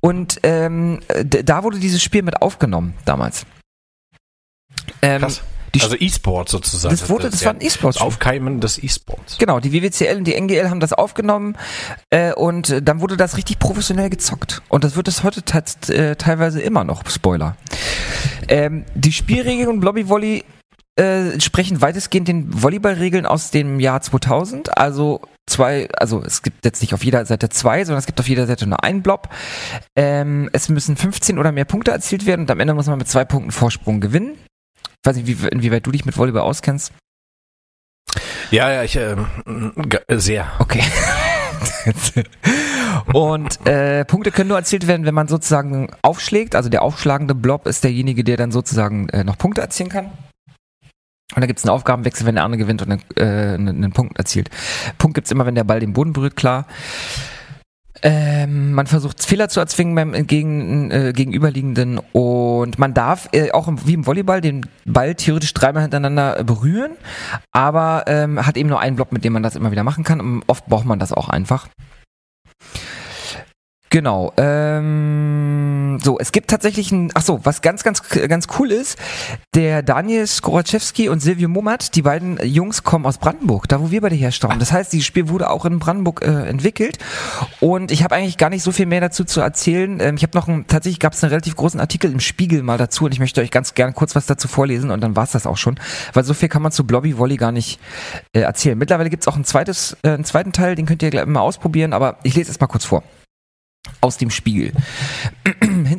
Und ähm, da wurde dieses Spiel mit aufgenommen damals. Ähm, Krass. Die- also E-Sport sozusagen. das wurde, das war ein E-Sports. Das Aufkeimen des E-Sports. Genau, die WWCL und die NGL haben das aufgenommen äh, und dann wurde das richtig professionell gezockt. Und das wird es heute äh, teilweise immer noch, Spoiler. Ähm, die Spielregeln und Blobby Volley äh, entsprechen weitestgehend den Volleyballregeln aus dem Jahr 2000. Also zwei, also es gibt jetzt nicht auf jeder Seite zwei, sondern es gibt auf jeder Seite nur einen Blob. Ähm, es müssen 15 oder mehr Punkte erzielt werden und am Ende muss man mit zwei Punkten Vorsprung gewinnen. Ich weiß nicht, wie, inwieweit du dich mit Volleyball auskennst. Ja, ja, ich, ähm, ge- sehr. Okay. [laughs] Und äh, Punkte können nur erzielt werden, wenn man sozusagen aufschlägt. Also der aufschlagende Blob ist derjenige, der dann sozusagen äh, noch Punkte erzielen kann. Und da gibt es einen Aufgabenwechsel, wenn der andere gewinnt und einen, äh, einen, Punkt erzielt. Punkt gibt's immer, wenn der Ball den Boden berührt, klar. Ähm, man versucht Fehler zu erzwingen beim entgegen, äh, gegenüberliegenden und man darf äh, auch im, wie im Volleyball den Ball theoretisch dreimal hintereinander äh, berühren, aber ähm, hat eben nur einen Block, mit dem man das immer wieder machen kann und oft braucht man das auch einfach. Genau. Ähm, so, es gibt tatsächlich ein, ach so, was ganz, ganz, ganz cool ist, der Daniel Skoraczewski und Silvio Mummert, die beiden Jungs kommen aus Brandenburg, da wo wir beide herstammen. Das heißt, dieses Spiel wurde auch in Brandenburg äh, entwickelt und ich habe eigentlich gar nicht so viel mehr dazu zu erzählen. Ähm, ich habe noch ein, tatsächlich gab es einen relativ großen Artikel im Spiegel mal dazu und ich möchte euch ganz gerne kurz was dazu vorlesen und dann war's das auch schon, weil so viel kann man zu Blobby Volley gar nicht äh, erzählen. Mittlerweile gibt's auch ein zweites, äh, einen zweiten Teil, den könnt ihr gleich mal ausprobieren, aber ich lese es mal kurz vor aus dem Spiegel.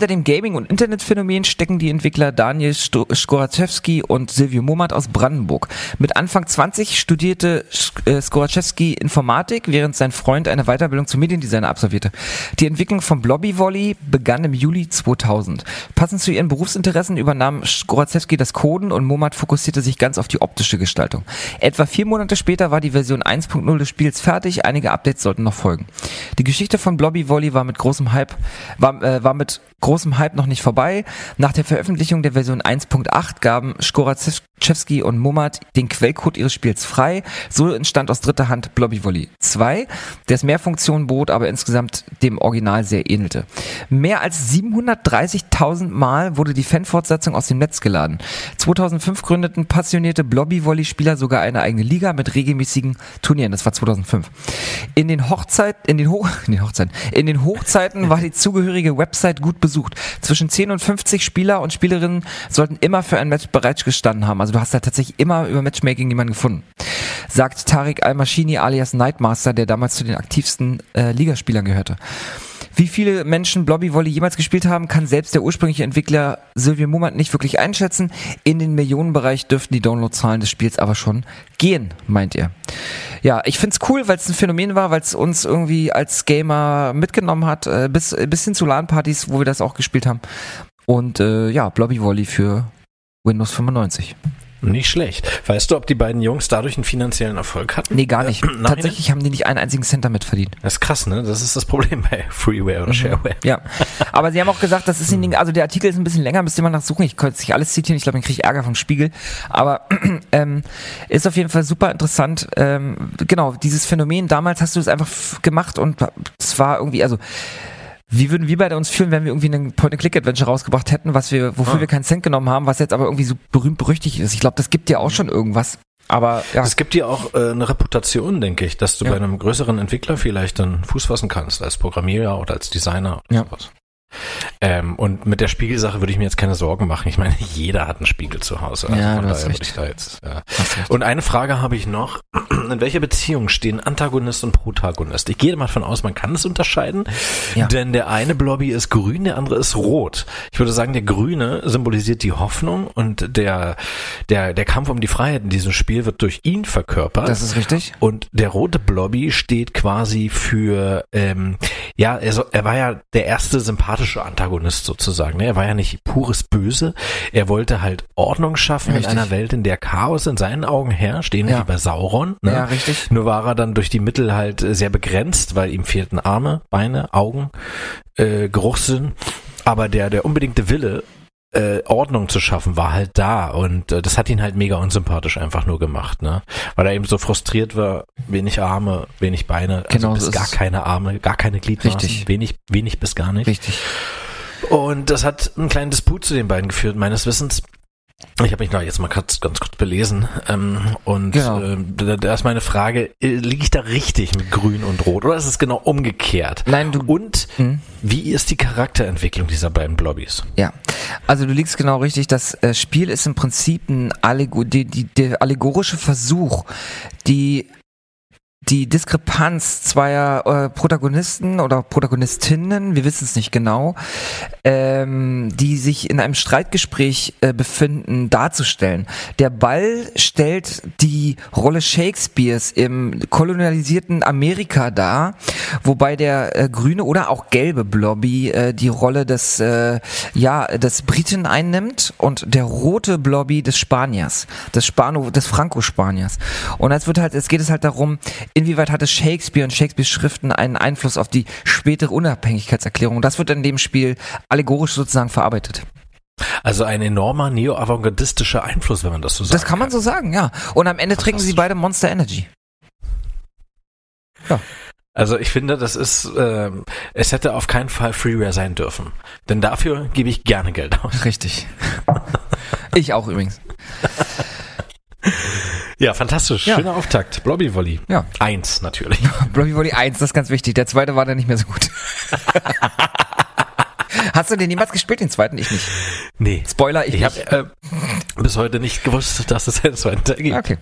Hinter dem Gaming- und Internetphänomen stecken die Entwickler Daniel Skoraczewski und Silvio Momat aus Brandenburg. Mit Anfang 20 studierte äh, Skoraczewski Informatik, während sein Freund eine Weiterbildung zum Mediendesigner absolvierte. Die Entwicklung von Blobby Volley begann im Juli 2000. Passend zu ihren Berufsinteressen übernahm Skoraczewski das Coden und Momat fokussierte sich ganz auf die optische Gestaltung. Etwa vier Monate später war die Version 1.0 des Spiels fertig, einige Updates sollten noch folgen. Die Geschichte von Blobby Volley war mit großem Hype, war, äh, war mit großem Hype noch nicht vorbei. Nach der Veröffentlichung der Version 1.8 gaben Skoraczewski und Momat den Quellcode ihres Spiels frei. So entstand aus dritter Hand Blobby Volley 2, das mehr Funktionen bot, aber insgesamt dem Original sehr ähnelte. Mehr als 730.000 Mal wurde die Fanfortsetzung aus dem Netz geladen. 2005 gründeten passionierte Blobby Volley Spieler sogar eine eigene Liga mit regelmäßigen Turnieren. Das war 2005. In den Hochzeit, in den, Hoch, [laughs] in den Hochzeiten, in den Hochzeiten war die zugehörige Website gut besucht. Zwischen 10 und 50 Spieler und Spielerinnen sollten immer für ein Match bereitgestanden haben. Also du hast da tatsächlich immer über Matchmaking jemanden gefunden. Sagt Tarek Al-Mashini alias Nightmaster, der damals zu den aktivsten äh, Ligaspielern gehörte. Wie viele Menschen Blobby Volley jemals gespielt haben, kann selbst der ursprüngliche Entwickler Sylvia Mummert nicht wirklich einschätzen. In den Millionenbereich dürften die Downloadzahlen des Spiels aber schon gehen, meint er. Ja, ich find's cool, weil es ein Phänomen war, weil es uns irgendwie als Gamer mitgenommen hat, äh, bis, bis hin zu LAN-Partys, wo wir das auch gespielt haben. Und äh, ja, Blobby Volley für Windows 95. Nicht schlecht. Weißt du, ob die beiden Jungs dadurch einen finanziellen Erfolg hatten? Nee, gar nicht. Äh? Tatsächlich haben die nicht einen einzigen Cent damit verdient. Das ist krass, ne? Das ist das Problem bei [laughs] Freeware oder Shareware. Ja, aber sie haben auch gesagt, das ist ihnen, also der Artikel ist ein bisschen länger, müsst ihr mal nachsuchen. Ich könnte nicht alles zitieren, ich glaube, dann kriege ich Ärger vom Spiegel. Aber [clears throat] ähm, ist auf jeden Fall super interessant. Ähm, genau, dieses Phänomen, damals hast du es einfach gemacht und es war irgendwie, also wie würden wir beide uns fühlen, wenn wir irgendwie einen Point-and-Click-Adventure rausgebracht hätten, was wir, wofür Ah. wir keinen Cent genommen haben, was jetzt aber irgendwie so berühmt berüchtigt ist. Ich glaube, das gibt ja auch schon irgendwas. Aber ja, Es gibt dir auch äh, eine Reputation, denke ich, dass du Ja. bei einem größeren Entwickler vielleicht dann Fuß fassen kannst, als Programmierer oder als Designer oder Ja. sowas. Ähm, und mit der Spiegelsache würde ich mir jetzt keine Sorgen machen. Ich meine, [laughs] jeder hat einen Spiegel zu Hause. Also Ja, von daher würde ich da jetzt. Ja. recht. Und eine Frage habe ich noch. [clears throat] In welcher Beziehung stehen Antagonist und Protagonist? Ich gehe mal davon aus, man kann es unterscheiden, Ja. denn der eine Blobby ist grün, der andere ist rot. Ich würde sagen, der grüne symbolisiert die Hoffnung und der, der, der Kampf um die Freiheit in diesem Spiel wird durch ihn verkörpert. das ist richtig. Und der rote Blobby steht quasi für, ähm, ja, er, so, er war ja der erste sympathische Antagonist sozusagen. Ne? Er war ja nicht pures Böse. Er wollte halt Ordnung schaffen Richtig. in einer Welt, in der Chaos in seinen Augen herrscht, ähnlich Ja. wie bei Sauron. Ne? Ja, richtig. Nur war er dann durch die Mittel halt sehr begrenzt, weil ihm fehlten Arme, Beine, Augen, äh, Geruchssinn. Aber der, der unbedingte Wille, äh, Ordnung zu schaffen, war halt da und äh, das hat ihn halt mega unsympathisch einfach nur gemacht, ne? Weil er eben so frustriert war, wenig Arme, wenig Beine, also Genau, bis gar keine Arme, gar keine Gliedmaßen, Richtig. wenig, wenig bis gar nicht. Richtig. Und das hat einen kleinen Disput zu den beiden geführt, meines Wissens. Ich habe mich da jetzt mal kurz, ganz kurz belesen. Ähm, und Genau. ähm, da, da ist meine Frage, äh, liege ich da richtig mit Grün und Rot oder ist es genau umgekehrt? Nein, du. Und Hm? wie ist die Charakterentwicklung dieser beiden Blobbys? Ja, also du liegst genau richtig. Das äh, Spiel ist im Prinzip ein Allego die, die, der allegorische Versuch, die die Diskrepanz zweier äh, Protagonisten oder Protagonistinnen, wir wissen es nicht genau, ähm, die sich in einem Streitgespräch äh, befinden, darzustellen. Der Ball stellt die Rolle Shakespeares im kolonialisierten Amerika dar, wobei der äh, grüne oder auch gelbe Blobby äh, die Rolle des äh, ja des Briten einnimmt und der rote Blobby des Spaniers, des Spano, des Franco-Spaniers. Und es wird halt, es geht es halt darum, inwieweit hatte Shakespeare und Shakespeares Schriften einen Einfluss auf die spätere Unabhängigkeitserklärung. Das wird in dem Spiel allegorisch sozusagen verarbeitet. Also ein enormer neo-avantgardistischer Einfluss, wenn man das so sagt. Das kann man so sagen, ja. Und am Ende trinken sie beide Monster Energy. Ja. Also ich finde, das ist, ähm, es hätte auf keinen Fall Freeware sein dürfen. Denn dafür gebe ich gerne Geld aus. Richtig. ich auch übrigens. [laughs] Ja, fantastisch. Ja. Schöner Auftakt. Blobby Volley. Ja. Eins natürlich. Bloody Volley 1, das ist ganz wichtig. Der zweite war dann nicht mehr so gut. [laughs] Hast du den niemals gespielt, den zweiten? Ich nicht. Nee. Spoiler, ich, Ich habe äh, bis heute nicht gewusst, dass es einen zweiten Teil gibt. Okay.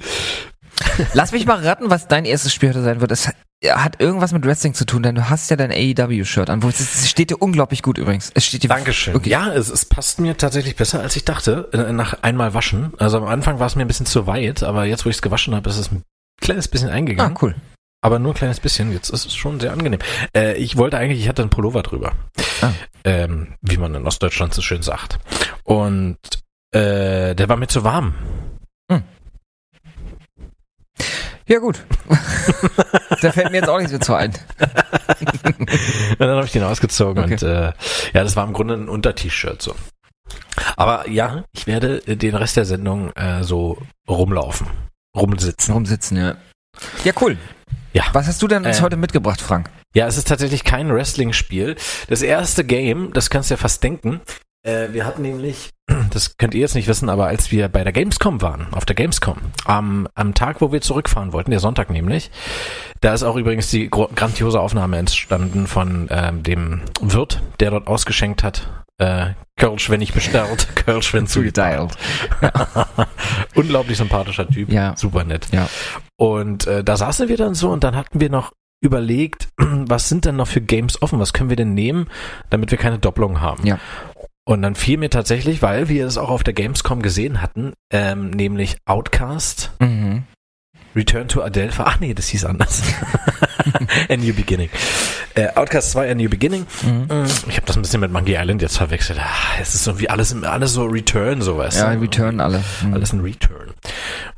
Lass mich mal raten, was dein erstes Spiel heute sein wird. Es hat irgendwas mit Wrestling zu tun, denn du hast ja dein AEW-Shirt an. Wo es, steht dir unglaublich gut übrigens. Es steht dir Dankeschön. Okay. Ja, es, es passt mir tatsächlich besser, als ich dachte, äh, nach einmal waschen. Also am Anfang war es mir ein bisschen zu weit, aber jetzt, wo ich es gewaschen habe, ist es ein kleines bisschen Ah, eingegangen. cool. Aber nur ein kleines bisschen. Jetzt ist es schon sehr angenehm. Äh, ich wollte eigentlich, ich hatte einen Pullover drüber. Ah. Ähm, wie man in Ostdeutschland so schön sagt. Und äh, der war mir zu warm. Ja, gut. [laughs] da fällt mir jetzt auch nichts mehr zu ein. [laughs] Und dann habe ich den ausgezogen Okay. und äh, ja, das war im Grunde ein Unter-T-Shirt so. Aber ja, ich werde den Rest der Sendung äh, so rumlaufen, rumsitzen. Rumsitzen, ja. Ja, cool. Ja. Was hast du denn uns Ähm. heute mitgebracht, Frank? Ja, es ist tatsächlich kein Wrestling-Spiel. Das erste Game, das kannst du ja fast denken. Äh, wir hatten nämlich, das könnt ihr jetzt nicht wissen, aber als wir bei der Gamescom waren, auf der Gamescom, am, am Tag, wo wir zurückfahren wollten, der Sonntag nämlich, da ist auch übrigens die grandiose Aufnahme entstanden von ähm, dem Wirt, der dort ausgeschenkt hat. Äh, Kölsch, wenn nicht bestellt, [laughs] Kölsch, wenn zugeteilt. [laughs] Unglaublich sympathischer Typ, Ja. super nett. Ja. Und äh, da saßen wir dann so und dann hatten wir noch überlegt, [clears throat] was sind denn noch für Games offen, was können wir denn nehmen, damit wir keine Doppelung haben. Ja. Und dann fiel mir tatsächlich, weil wir es auch auf der Gamescom gesehen hatten, ähm, nämlich Outcast, Mhm. Return to Adelpha, ach nee, das hieß anders. [laughs] A New Beginning. Äh, Outcast 2, A New Beginning. Mhm. Ich habe das ein bisschen mit Monkey Island jetzt verwechselt. Ah, Es ist so wie alles, alles so Return, sowas. Ja, Return alle. Mhm. Alles ein Return.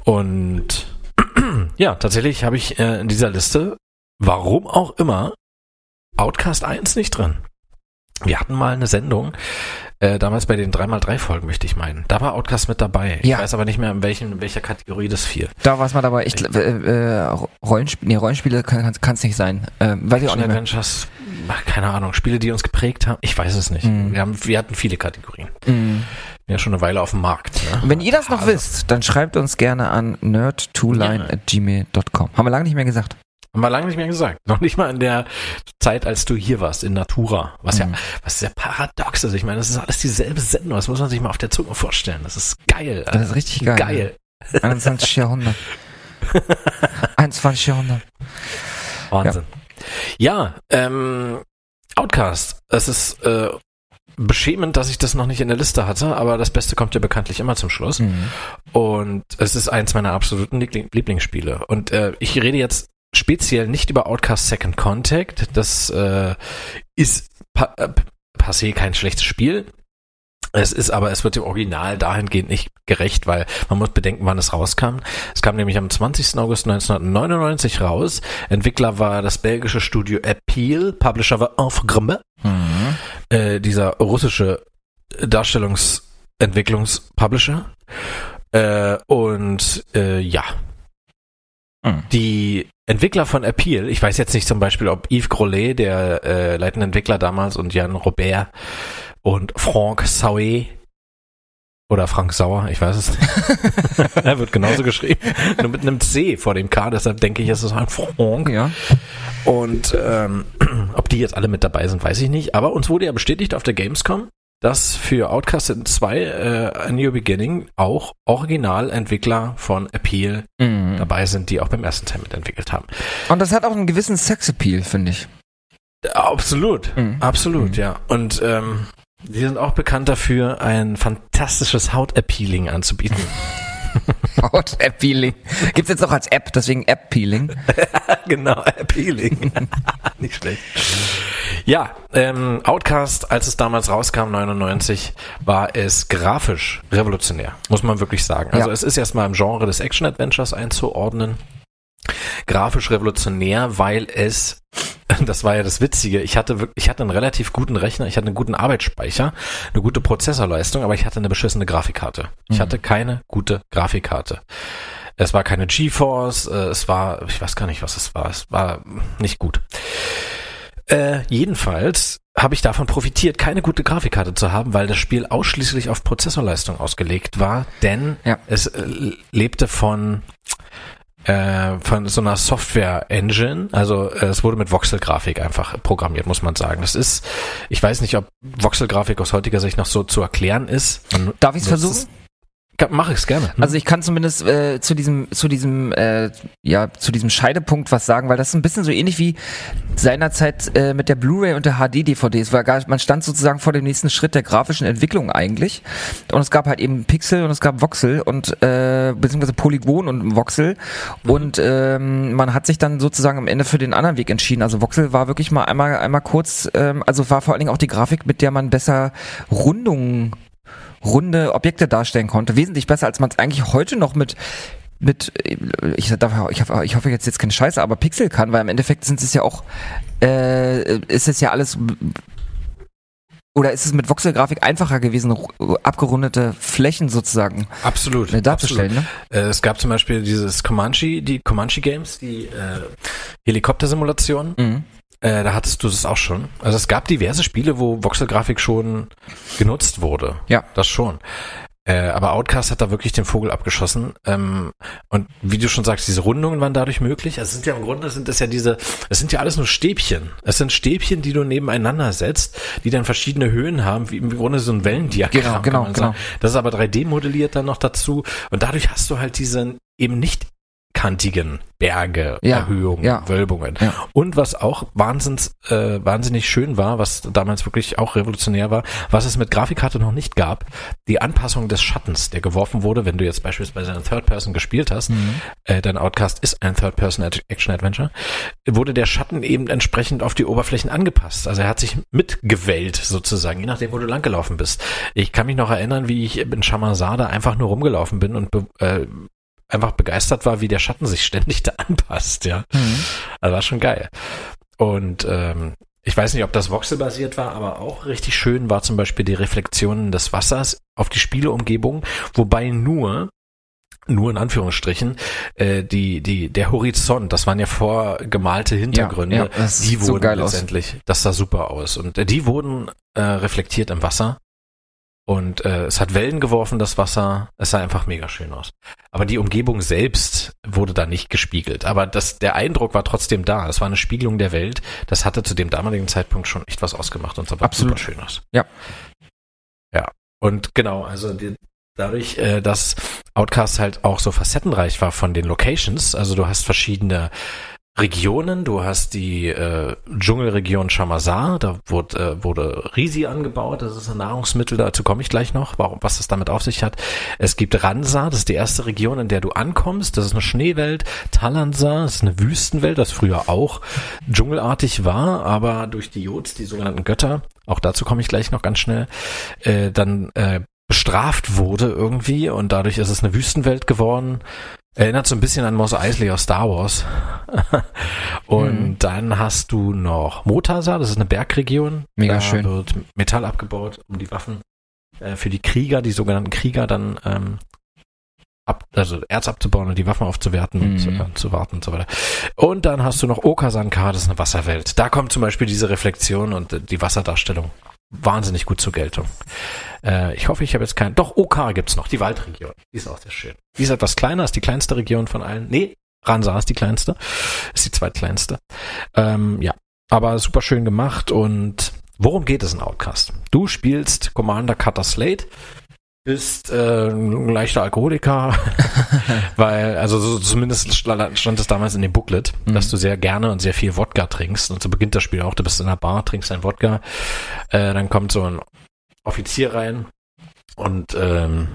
Und [clears throat] ja, tatsächlich habe ich äh, in dieser Liste, warum auch immer, Outcast 1 nicht drin. Wir hatten mal eine Sendung, äh, damals bei den 3x3 Folgen, möchte ich meinen. Da war Outcast mit dabei. Ich Ja. weiß aber nicht mehr, in, welchen, in welcher Kategorie das fiel. Da war es mal dabei. Ich, gl- äh, äh, Rollenspiele, nee, Rollenspiele kann es nicht sein. Äh, weiß ich auch nicht mehr. Adventures, keine Ahnung, Spiele, die uns geprägt haben. Ich weiß es nicht. Mhm. Wir, haben, wir hatten viele Kategorien. Mhm. Ja, schon eine Weile auf dem Markt. Ne? Wenn ihr das noch Also, wisst, dann schreibt uns gerne an nerd2line@gmail.com. Haben wir lange nicht mehr gesagt. Haben wir lange nicht mehr gesagt. [laughs] Noch nicht mal in der Zeit, als du hier warst, in Natura. Was ja, Mhm. was sehr paradox ist. Ich meine, das ist alles dieselbe Sendung. Das muss man sich mal auf der Zunge vorstellen. Das ist geil. Das ist richtig geil. Geil. [laughs] 21. Jahrhundert. [laughs] 21. Jahrhundert. Wahnsinn. Ja, ähm, Outcast. Es ist äh, beschämend, dass ich das noch nicht in der Liste hatte, aber das Beste kommt ja bekanntlich immer zum Schluss. Mhm. Und es ist eins meiner absoluten Liebling- Lieblingsspiele. Und äh, ich rede jetzt speziell nicht über Outcast Second Contact. Das äh, ist pa äh, passé kein schlechtes Spiel. Es ist aber, es wird dem Original dahingehend nicht gerecht, weil man muss bedenken, wann es rauskam. Es kam nämlich am 20. August 1999 raus. Entwickler war das belgische Studio Appeal, Publisher war Aufgrimme Mhm. äh, dieser russische Darstellungsentwicklungspublisher. Äh, und äh, ja, Mhm. die Entwickler von Appeal, ich weiß jetzt nicht zum Beispiel, ob Yves Grollet, der äh, leitende Entwickler damals, und Jan Robert und Franck Sauer oder Frank Sauer, ich weiß es nicht. [laughs] er wird genauso geschrieben, nur mit einem C vor dem K, deshalb denke ich, es ist ein Franck. Ja. Und ähm, [clears throat] ob die jetzt alle mit dabei sind, weiß ich nicht. Aber uns wurde ja bestätigt auf der Gamescom, dass für Outcast 2 äh, A New Beginning auch Originalentwickler von Appeal Mhm. dabei sind, die auch beim ersten Teil mitentwickelt haben. Und das hat auch einen gewissen Sexappeal, finde ich. Absolut, Mhm. absolut, Mhm. ja. Und ähm, die sind auch bekannt dafür, ein fantastisches Haut-Appealing anzubieten. [laughs] Haut-App-Peeling. Gibt's jetzt auch als App, deswegen App-Peeling. [laughs] genau, Appealing. [laughs] Nicht schlecht. Ja, ähm, Outcast, als es damals rauskam, 99, war es grafisch revolutionär, muss man wirklich sagen. Also Ja. es ist erstmal im Genre des Action-Adventures einzuordnen. Grafisch revolutionär, weil es, [laughs] das war ja das Witzige, ich hatte wirklich, ich hatte einen relativ guten Rechner, ich hatte einen guten Arbeitsspeicher, eine gute Prozessorleistung, aber ich hatte eine beschissene Grafikkarte. Ich Mhm. hatte keine gute Grafikkarte. Es war keine GeForce, äh, es war, ich weiß gar nicht, was es war. Es war nicht gut. Äh, jedenfalls habe ich davon profitiert, keine gute Grafikkarte zu haben, weil das Spiel ausschließlich auf Prozessorleistung ausgelegt war, denn Ja. es äh, lebte von äh, von so einer Software-Engine, also äh, es wurde mit Voxel-Grafik einfach programmiert, muss man sagen. Das ist, ich weiß nicht, ob Voxel-Grafik aus heutiger Sicht noch so zu erklären ist. Man Darf ich es versuchen? Mach ich es gerne. Hm? Also ich kann zumindest äh, zu diesem, zu diesem, äh, ja, zu diesem Scheidepunkt was sagen, weil das ist ein bisschen so ähnlich wie seinerzeit äh, mit der Blu-ray und der HD-DVDs. War gar, man stand sozusagen vor dem nächsten Schritt der grafischen Entwicklung eigentlich. Und es gab halt eben Pixel und es gab Voxel und äh, beziehungsweise Polygon und Voxel. Und ähm, man hat sich dann sozusagen am Ende für den anderen Weg entschieden. Also Voxel war wirklich mal einmal, einmal kurz, ähm, also war vor allen Dingen auch die Grafik, mit der man besser Rundungen runde Objekte darstellen konnte. Wesentlich besser, als man es eigentlich heute noch mit mit, ich, darf, ich, hoffe, ich hoffe jetzt jetzt keine Scheiße, aber Pixel kann, weil im Endeffekt sind es ja auch, äh, ist es ja alles, oder ist es mit Voxelgrafik einfacher gewesen, ru- abgerundete Flächen sozusagen Absolut. äh, darzustellen, ne? Äh, Es gab zum Beispiel dieses Comanche, die Comanche Games, die äh, Helikoptersimulation. Mhm. Äh, da hattest du das auch schon. Also es gab diverse Spiele, wo Voxelgrafik schon genutzt wurde. Ja. Das schon. Äh, aber Outcast hat da wirklich den Vogel abgeschossen. Ähm, und wie du schon sagst, diese Rundungen waren dadurch möglich. Also es sind ja im Grunde sind das ja diese, es sind ja alles nur Stäbchen. Es sind Stäbchen, die du nebeneinander setzt, die dann verschiedene Höhen haben, wie im Grunde so ein Wellendiagramm. Genau, genau, genau. Das ist aber 3D modelliert dann noch dazu. Und dadurch hast du halt diese eben nicht kantigen Berge, Ja, Erhöhungen, ja. Wölbungen. Ja. Und was auch wahnsinns, äh, wahnsinnig schön war, was damals wirklich auch revolutionär war, was es mit Grafikkarte noch nicht gab, die Anpassung des Schattens, der geworfen wurde, wenn du jetzt beispielsweise einen Third Person gespielt hast, äh, dein Outcast ist ein Third Person Action Adventure, wurde der Schatten eben entsprechend auf die Oberflächen angepasst. Also er hat sich mitgewellt sozusagen, je nachdem, wo du langgelaufen bist. Ich kann mich noch erinnern, wie ich in Shamazada einfach nur rumgelaufen bin und äh, einfach begeistert war, wie der Schatten sich ständig da anpasst, ja. Also war schon geil. Und ähm, ich weiß nicht, ob das voxelbasiert war, aber auch richtig schön war zum Beispiel die Reflexionen des Wassers auf die Spieleumgebung, wobei nur nur in Anführungsstrichen, äh, die, die, der Horizont, das waren ja vorgemalte Hintergründe, ja, das die sieht so wurden geil aus. letztendlich, das sah super aus. Und äh, die wurden äh, reflektiert im Wasser. Und äh, es hat Wellen geworfen, das Wasser. Es sah einfach mega schön aus. Aber die Umgebung selbst wurde da nicht gespiegelt. Aber das, der Eindruck war trotzdem da. Es war eine Spiegelung der Welt. Das hatte zu dem damaligen Zeitpunkt schon echt was ausgemacht und sah Absolut. super schön aus. Ja. Ja. Und genau, also die, dadurch, äh, dass Outcast halt auch so facettenreich war von den Locations, also du hast verschiedene Regionen, du hast die äh, Dschungelregion Shamazar, da wurde, äh, wurde Risi angebaut, das ist ein Nahrungsmittel, dazu komme ich gleich noch, warum, was das damit auf sich hat. Es gibt Ransa, das ist die erste Region, in der du ankommst, das ist eine Schneewelt, Talansa, das ist eine Wüstenwelt, das früher auch dschungelartig war, aber durch die Jods, die sogenannten Götter, auch dazu komme ich gleich noch ganz schnell, äh, dann äh, bestraft wurde irgendwie. Und dadurch ist es eine Wüstenwelt geworden. Erinnert so ein bisschen an Mos Eisley aus Star Wars. [laughs] und Mhm. dann hast du noch Motasa, das ist eine Bergregion. Mega da schön. wird Metall abgebaut, um die Waffen äh, für die Krieger, die sogenannten Krieger dann ähm, ab, also Erz abzubauen und die Waffen aufzuwerten und Mhm. äh, zu warten und so weiter. Und dann hast du noch Okasanka, das ist eine Wasserwelt. Da kommt zum Beispiel diese Reflexion und äh, die Wasserdarstellung wahnsinnig gut zur Geltung. Äh, ich hoffe, ich habe jetzt keinen. Doch, OK gibt's noch, die Waldregion. Die ist auch sehr schön. Die ist etwas kleiner, ist die kleinste Region von allen. Nee, Ransa ist die kleinste. Ist die zweitkleinste. Ähm, ja, aber super schön gemacht und worum geht es in Outcast? Du spielst Commander Cutter Slate, bist äh, ein leichter Alkoholiker, [laughs] weil, also so, zumindest stand stand es damals in dem Booklet, Mhm. dass du sehr gerne und sehr viel Wodka trinkst. Und so beginnt das Spiel auch, du bist in einer Bar, trinkst ein Wodka, äh, dann kommt so ein Offizier rein und ähm,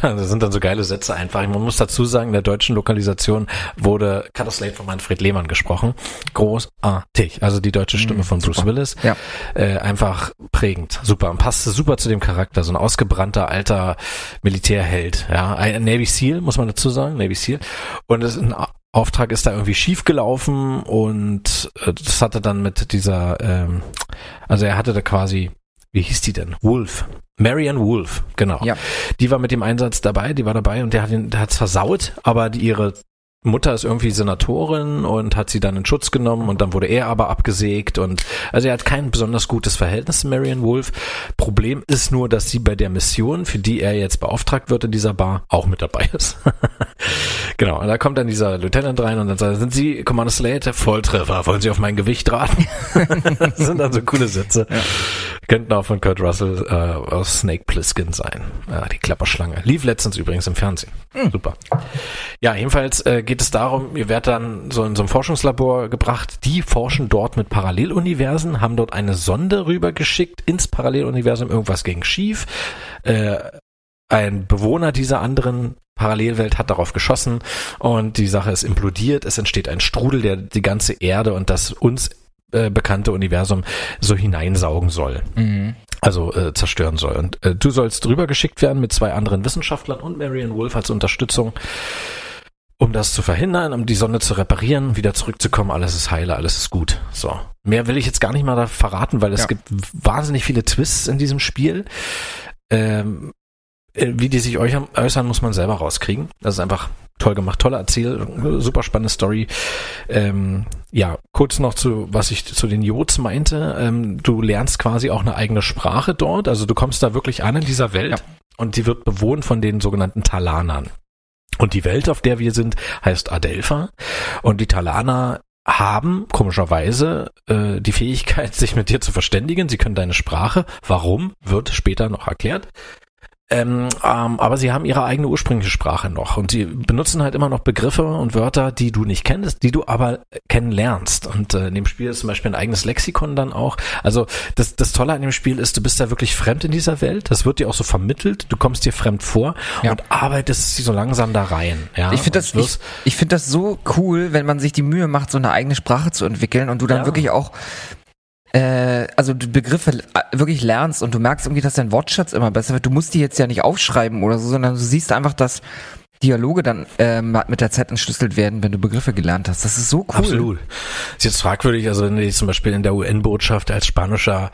[laughs] das sind dann so geile Sätze einfach. Man muss dazu sagen, in der deutschen Lokalisation wurde Cutter Slate von Manfred Lehmann gesprochen. Großartig. Also die deutsche Stimme Mhm, von Bruce super. Willis. Ja. Äh, einfach prägend. Super. Und passte super zu dem Charakter. So ein ausgebrannter alter Militärheld. Ja, ein Navy SEAL, muss man dazu sagen. Navy SEAL. Und es, ein Auftrag ist da irgendwie schief gelaufen und äh, das hatte dann mit dieser, ähm, also er hatte da quasi wie hieß die denn? Wolf. Marian Wolf, genau. Ja. Die war mit dem Einsatz dabei, die war dabei und der hat ihn, der hat's versaut, aber die, ihre Mutter ist irgendwie Senatorin und hat sie dann in Schutz genommen und dann wurde er aber abgesägt und also er hat kein besonders gutes Verhältnis zu Marion Wolf. Problem ist nur, dass sie bei der Mission, für die er jetzt beauftragt wird in dieser Bar, auch mit dabei ist. [laughs] genau, und da kommt dann dieser Lieutenant rein und dann sagt er, sind Sie Commander Slate? Volltreffer, wollen Sie auf mein Gewicht raten? [laughs] das sind dann so coole Sätze. Könnten auch von Kurt Russell äh, aus Snake Plissken sein. Ja, die Klapperschlange. Lief letztens übrigens im Fernsehen. Super. Ja, jedenfalls äh, geht es darum, ihr werdet dann so in so ein Forschungslabor gebracht. Die forschen dort mit Paralleluniversen, haben dort eine Sonde rübergeschickt ins Paralleluniversum. Irgendwas ging schief. Äh, ein Bewohner dieser anderen Parallelwelt hat darauf geschossen und die Sache ist implodiert. Es entsteht ein Strudel, der die ganze Erde und das uns äh, bekannte Universum so hineinsaugen soll. Also äh, zerstören soll. Und äh, du sollst drüber geschickt werden mit zwei anderen Wissenschaftlern und Marion Wolf als Unterstützung, um das zu verhindern, um die Sonne zu reparieren, wieder zurückzukommen. Alles ist heile, alles ist gut. So. Mehr will ich jetzt gar nicht mal da verraten, weil es Ja. gibt wahnsinnig viele Twists in diesem Spiel. Ähm, äh, wie die sich euch äußern, muss man selber rauskriegen. Das ist einfach toll gemacht, tolle Erzähl, super spannende Story. Ähm, ja, kurz noch zu, was ich zu den Jods meinte. Ähm, du lernst quasi auch eine eigene Sprache dort. Also du kommst da wirklich an in dieser Welt Ja. und die wird bewohnt von den sogenannten Talanern. Und die Welt, auf der wir sind, heißt Adelpha. Und die Talaner haben komischerweise äh, die Fähigkeit, [laughs] sich mit dir zu verständigen. Sie können deine Sprache. Warum, wird später noch erklärt. Ähm, ähm, aber sie haben ihre eigene ursprüngliche Sprache noch und sie benutzen halt immer noch Begriffe und Wörter, die du nicht kennst, die du aber kennenlernst. Und äh, in dem Spiel ist zum Beispiel ein eigenes Lexikon dann auch. Also das, das Tolle an dem Spiel ist, du bist da wirklich fremd in dieser Welt. Das wird dir auch so vermittelt. Du kommst dir fremd vor Ja. und arbeitest sie so langsam da rein. Ja, Ich finde das, ich, ich finde das so cool, wenn man sich die Mühe macht, so eine eigene Sprache zu entwickeln und du dann Ja. wirklich auch, äh, also du Begriffe äh, wirklich lernst und du merkst irgendwie, dass dein Wortschatz immer besser wird. Du musst die jetzt ja nicht aufschreiben oder so, sondern du siehst einfach, dass Dialoge dann ähm, mit der Zeit entschlüsselt werden, wenn du Begriffe gelernt hast. Das ist so cool. Absolut. Ist jetzt fragwürdig, also wenn du dich zum Beispiel in der UN-Botschaft als spanischer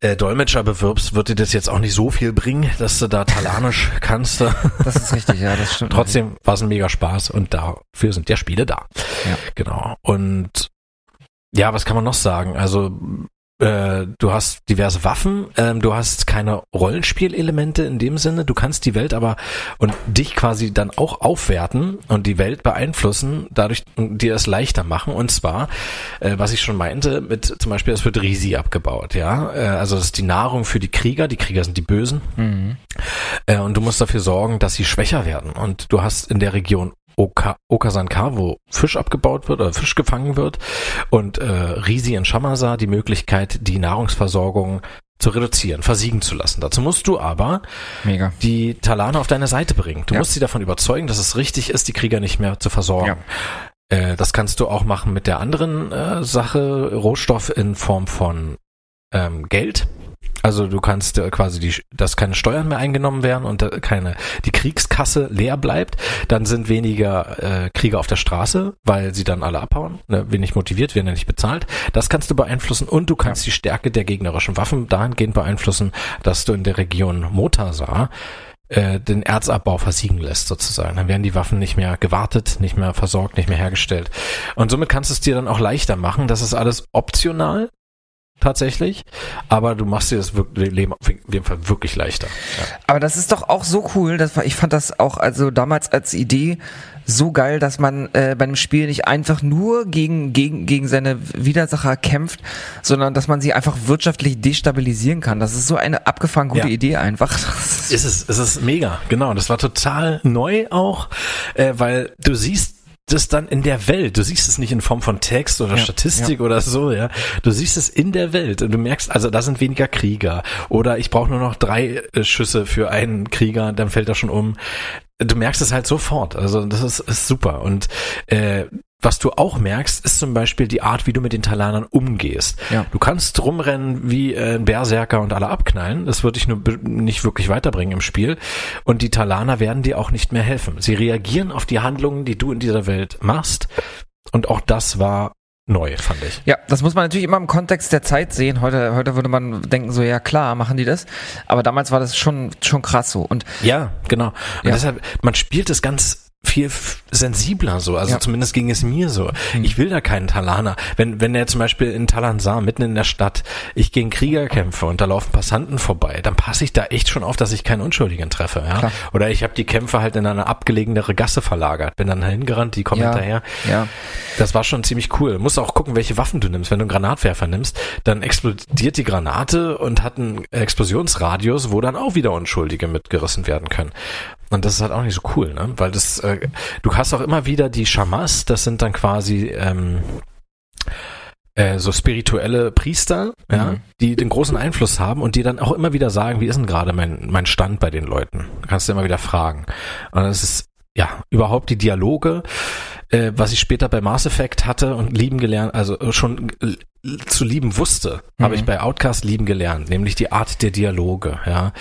äh, Dolmetscher bewirbst, wird dir das jetzt auch nicht so viel bringen, dass du da Talanisch [laughs] kannst. Das ist richtig, ja, das stimmt. Trotzdem war es ein mega Spaß und dafür sind ja Spiele da. Ja. Genau. Und ja, was kann man noch sagen? Also äh, du hast diverse Waffen, ähm, du hast keine Rollenspielelemente in dem Sinne, du kannst die Welt aber und dich quasi dann auch aufwerten und die Welt beeinflussen, dadurch dir es leichter machen und zwar, äh, was ich schon meinte, mit zum Beispiel, es wird Risi abgebaut, ja, äh, also das ist die Nahrung für die Krieger, die Krieger sind die Bösen, Mhm. äh, und du musst dafür sorgen, dass sie schwächer werden. Und du hast in der Region Oka, wo Fisch abgebaut wird oder Fisch gefangen wird, und äh, Risi in Shamasa die Möglichkeit, die Nahrungsversorgung zu reduzieren, versiegen zu lassen. Dazu musst du aber Mega. die Talaner auf deine Seite bringen. Du Ja. musst sie davon überzeugen, dass es richtig ist, die Krieger nicht mehr zu versorgen. Äh, das kannst du auch machen mit der anderen äh, Sache, Rohstoff in Form von ähm, Geld. Also du kannst äh, quasi die, dass keine Steuern mehr eingenommen werden und äh, keine die Kriegskasse leer bleibt, dann sind weniger äh, Krieger auf der Straße, weil sie dann alle abhauen, ne, wenig motiviert, werden ja nicht bezahlt. Das kannst du beeinflussen und du kannst die Stärke der gegnerischen Waffen dahingehend beeinflussen, dass du in der Region Motasar äh, den Erzabbau versiegen lässt sozusagen. Dann werden die Waffen nicht mehr gewartet, nicht mehr versorgt, nicht mehr hergestellt. Und somit kannst du es dir dann auch leichter machen. Das ist alles optional tatsächlich, aber du machst dir das wirklich, Leben auf jeden Fall wirklich leichter. Ja. Aber das ist doch auch so cool. Das war, ich fand das auch also damals als Idee so geil, dass man äh, bei einem Spiel nicht einfach nur gegen, gegen, gegen seine Widersacher kämpft, sondern dass man sie einfach wirtschaftlich destabilisieren kann. Das ist so eine abgefahren gute Ja. Idee einfach. [laughs] Ist es, ist es mega, genau. Das war total neu auch, äh, weil du siehst das dann in der Welt. Du siehst es nicht in Form von Text oder Ja, Statistik oder so, ja. Du siehst es in der Welt und du merkst, also da sind weniger Krieger oder ich brauche nur noch drei äh, Schüsse für einen Krieger, dann fällt er schon um. Du merkst es halt sofort. Also das ist, ist super und äh, was du auch merkst, ist zum Beispiel die Art, wie du mit den Talanern umgehst. Ja. Du kannst rumrennen wie äh, ein Berserker und alle abknallen. Das wird dich nur nicht wirklich weiterbringen im Spiel. Und die Talaner werden dir auch nicht mehr helfen. Sie reagieren auf die Handlungen, die du in dieser Welt machst. Und auch das war neu, fand ich. Ja, das muss man natürlich immer im Kontext der Zeit sehen. Heute, heute würde man denken, so ja klar, machen die das. Aber damals war das schon, schon krass so. Und Ja, genau. Und Ja. deshalb, man spielt es ganz viel sensibler so. Also Ja. zumindest ging es mir so. Ich will da keinen Talaner. Wenn, wenn er zum Beispiel in Talansar, mitten in der Stadt, ich gegen Krieger kämpfe und da laufen Passanten vorbei, dann passe ich da echt schon auf, dass ich keinen Unschuldigen treffe. Ja? Klar. Oder ich habe die Kämpfe halt in eine abgelegenere Gasse verlagert. Bin dann hingerannt, die kommen Ja. hinterher. ja, Das war schon ziemlich cool. Musst auch gucken, welche Waffen du nimmst. Wenn du einen Granatwerfer nimmst, dann explodiert die Granate und hat einen Explosionsradius, wo dann auch wieder Unschuldige mitgerissen werden können. Und das ist halt auch nicht so cool, ne? Weil das, äh, du hast auch immer wieder die Shamas, das sind dann quasi ähm, äh, so spirituelle Priester, ja, Mhm. die den großen Einfluss haben und die dann auch immer wieder sagen, wie ist denn gerade mein, mein Stand bei den Leuten? Kannst du immer wieder fragen. Und das ist, ja, überhaupt die Dialoge, äh, was ich später bei Mass Effect hatte und lieben gelernt, also schon zu lieben wusste, habe Mhm. ich bei Outcast lieben gelernt, nämlich die Art der Dialoge, ja,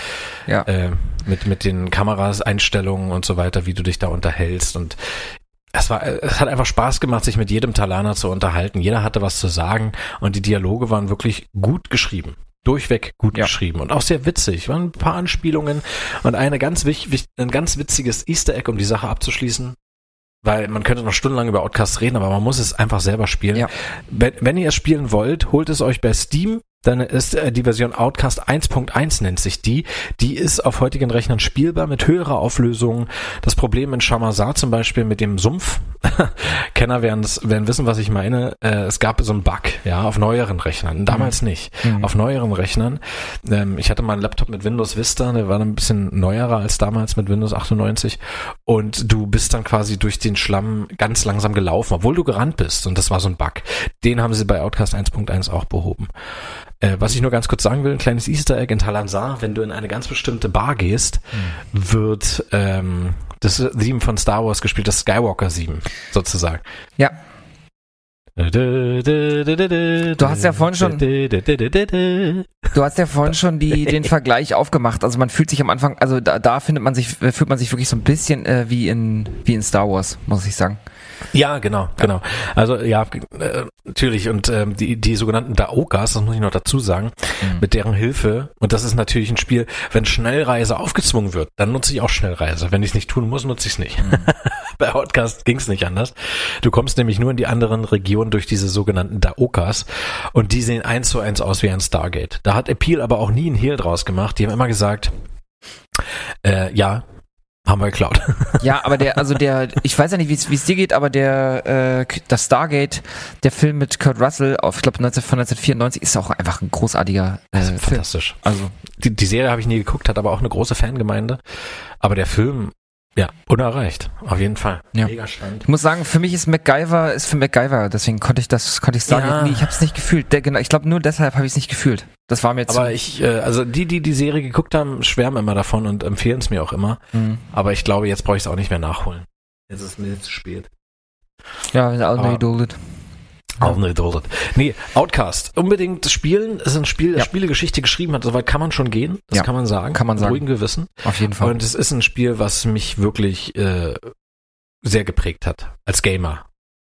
ja. äh, mit mit den Kameras, Einstellungen und so weiter, wie du dich da unterhältst und es war, es hat einfach Spaß gemacht, sich mit jedem Talaner zu unterhalten. Jeder hatte was zu sagen und die Dialoge waren wirklich gut geschrieben. Durchweg gut Ja. geschrieben und auch sehr witzig. Waren ein paar Anspielungen und eine ganz wich, wich, ein ganz witziges Easter Egg, um die Sache abzuschließen. Weil man könnte noch stundenlang über Outcast reden, aber man muss es einfach selber spielen. Ja. Wenn, wenn ihr es spielen wollt, holt es euch bei Steam. Dann ist äh, die Version Outcast 1.1 nennt sich die. Die ist auf heutigen Rechnern spielbar mit höherer Auflösung. Das Problem in Shamazar zum Beispiel mit dem Sumpf. [laughs] Kenner werden, werden wissen, was ich meine. Äh, es gab so einen Bug, ja, auf neueren Rechnern. Damals nicht. Mhm. Auf neueren Rechnern. Ähm, ich hatte mal einen Laptop mit Windows Vista, der war ein bisschen neuerer als damals mit Windows 98. Und du bist dann quasi durch den Schlamm ganz langsam gelaufen, obwohl du gerannt bist. Und das war so ein Bug. Den haben sie bei Outcast 1.1 auch behoben. Äh, was ich nur ganz kurz sagen will, ein kleines Easter Egg in Talansar, wenn du in eine ganz bestimmte Bar gehst, wird ähm, das Theme von Star Wars gespielt, das Skywalker 7 sozusagen. Ja. Du hast ja vorhin schon- Du hast ja vorhin schon die, [laughs] den Vergleich aufgemacht. Also man fühlt sich am Anfang, also da, da findet man sich, äh, fühlt man sich wirklich so ein bisschen äh, wie in wie in Star Wars, muss ich sagen. Ja, genau, genau. Also ja, äh, natürlich. Und ähm, die, die sogenannten Daokas, das muss ich noch dazu sagen, Mhm. mit deren Hilfe, und das ist natürlich ein Spiel, wenn Schnellreise aufgezwungen wird, dann nutze ich auch Schnellreise. Wenn ich es nicht tun muss, nutze ich es nicht. Mhm. [laughs] Bei Outcast ging es nicht anders. Du kommst nämlich nur in die anderen Regionen durch diese sogenannten Daokas und die sehen eins zu eins aus wie ein Stargate. Da hat Appeal aber auch nie einen Hehl draus gemacht. Die haben immer gesagt, äh, ja, haben wir geklaut. [laughs] Ja, aber der, also der, ich weiß ja nicht, wie es dir geht, aber der, äh, das Stargate, der Film mit Kurt Russell, auf, ich glaube von 1994, ist auch einfach ein großartiger äh, Film. Fantastisch. Also Die, die Serie habe ich nie geguckt, hat aber auch eine große Fangemeinde. Aber der Film, ja, unerreicht. Auf jeden Fall. Ja. Mega spannend. ich muss sagen, für mich ist MacGyver, ist für MacGyver, deswegen konnte ich das, konnte ich sagen, Ja. nee, ich habe es nicht gefühlt. Der, genau, ich glaube nur deshalb habe ich es nicht gefühlt. Das war mir jetzt. Aber ich, äh, also die, die die Serie geguckt haben, schwärmen immer davon und empfehlen es mir auch immer. Mhm. Aber ich glaube, jetzt brauche ich es auch nicht mehr nachholen. Jetzt ist es mir zu spät. Ja, all Aber- geduldet. Auch nicht duldet. Nee, Outcast. Unbedingt spielen. Es ist ein Spiel, das Ja. Spielegeschichte geschrieben hat. Soweit kann man schon gehen. Das Ja, kann man sagen. kann man sagen. Ruhigen Gewissen. Auf jeden Fall. Und es ist ein Spiel, was mich wirklich äh, sehr geprägt hat. Als Gamer.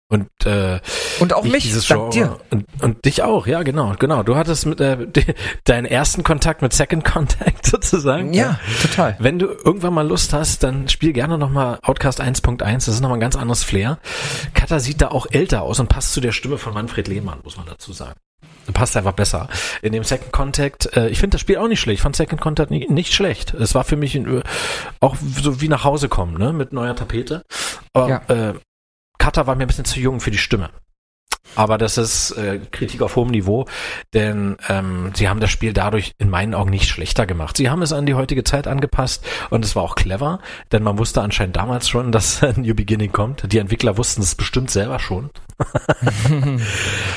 Und äh, Und auch ich mich, dieses dank Genre dir. und, und dich auch, ja genau, genau. Du hattest mit äh, [laughs] de, deinen ersten Kontakt mit Second Contact [laughs] sozusagen. Ja, total. Wenn du irgendwann mal Lust hast, dann spiel gerne nochmal Outcast 1.1. Das ist nochmal ein ganz anderes Flair. Kata sieht da auch älter aus und passt zu der Stimme von Manfred Lehmann, muss man dazu sagen. Passt einfach besser. In dem Second Contact, äh, ich finde das Spiel auch nicht schlecht. Ich fand Second Contact nicht, nicht schlecht. Es war für mich äh, auch so wie nach Hause kommen, ne, mit neuer Tapete. Aber Ja. äh, Kata war mir ein bisschen zu jung für die Stimme. Aber das ist äh, Kritik auf hohem Niveau, denn ähm, sie haben das Spiel dadurch in meinen Augen nicht schlechter gemacht. Sie haben es an die heutige Zeit angepasst und es war auch clever, denn man wusste anscheinend damals schon, [laughs] dass ein New Beginning kommt. Die Entwickler wussten es bestimmt selber schon. [laughs]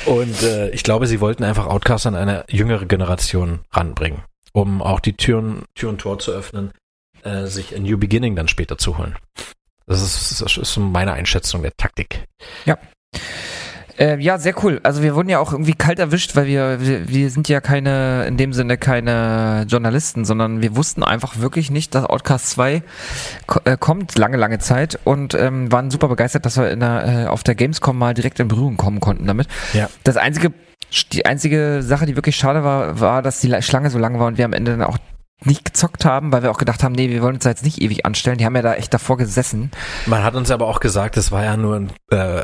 und äh, ich glaube, sie wollten einfach Outcast an eine jüngere Generation ranbringen, um auch die Türen, Tür und Tor zu öffnen, äh, sich ein New Beginning dann später zu holen. Das ist, das ist so meine Einschätzung der Taktik. Äh, ja, sehr cool. Also wir wurden ja auch irgendwie kalt erwischt, weil wir, wir, wir sind ja keine, in dem Sinne keine Journalisten, sondern wir wussten einfach wirklich nicht, dass Outcast 2 ko äh, kommt, lange, lange Zeit und ähm, waren super begeistert, dass wir in der, äh, auf der Gamescom mal direkt in Berührung kommen konnten damit. Ja. Das einzige, die einzige Sache, die wirklich schade war, war, dass die La- Schlange so lang war und wir am Ende dann auch nicht gezockt haben, weil wir auch gedacht haben, nee, wir wollen uns da jetzt nicht ewig anstellen. Die haben ja da echt davor gesessen. Man hat uns aber auch gesagt, das war ja nur ein, äh,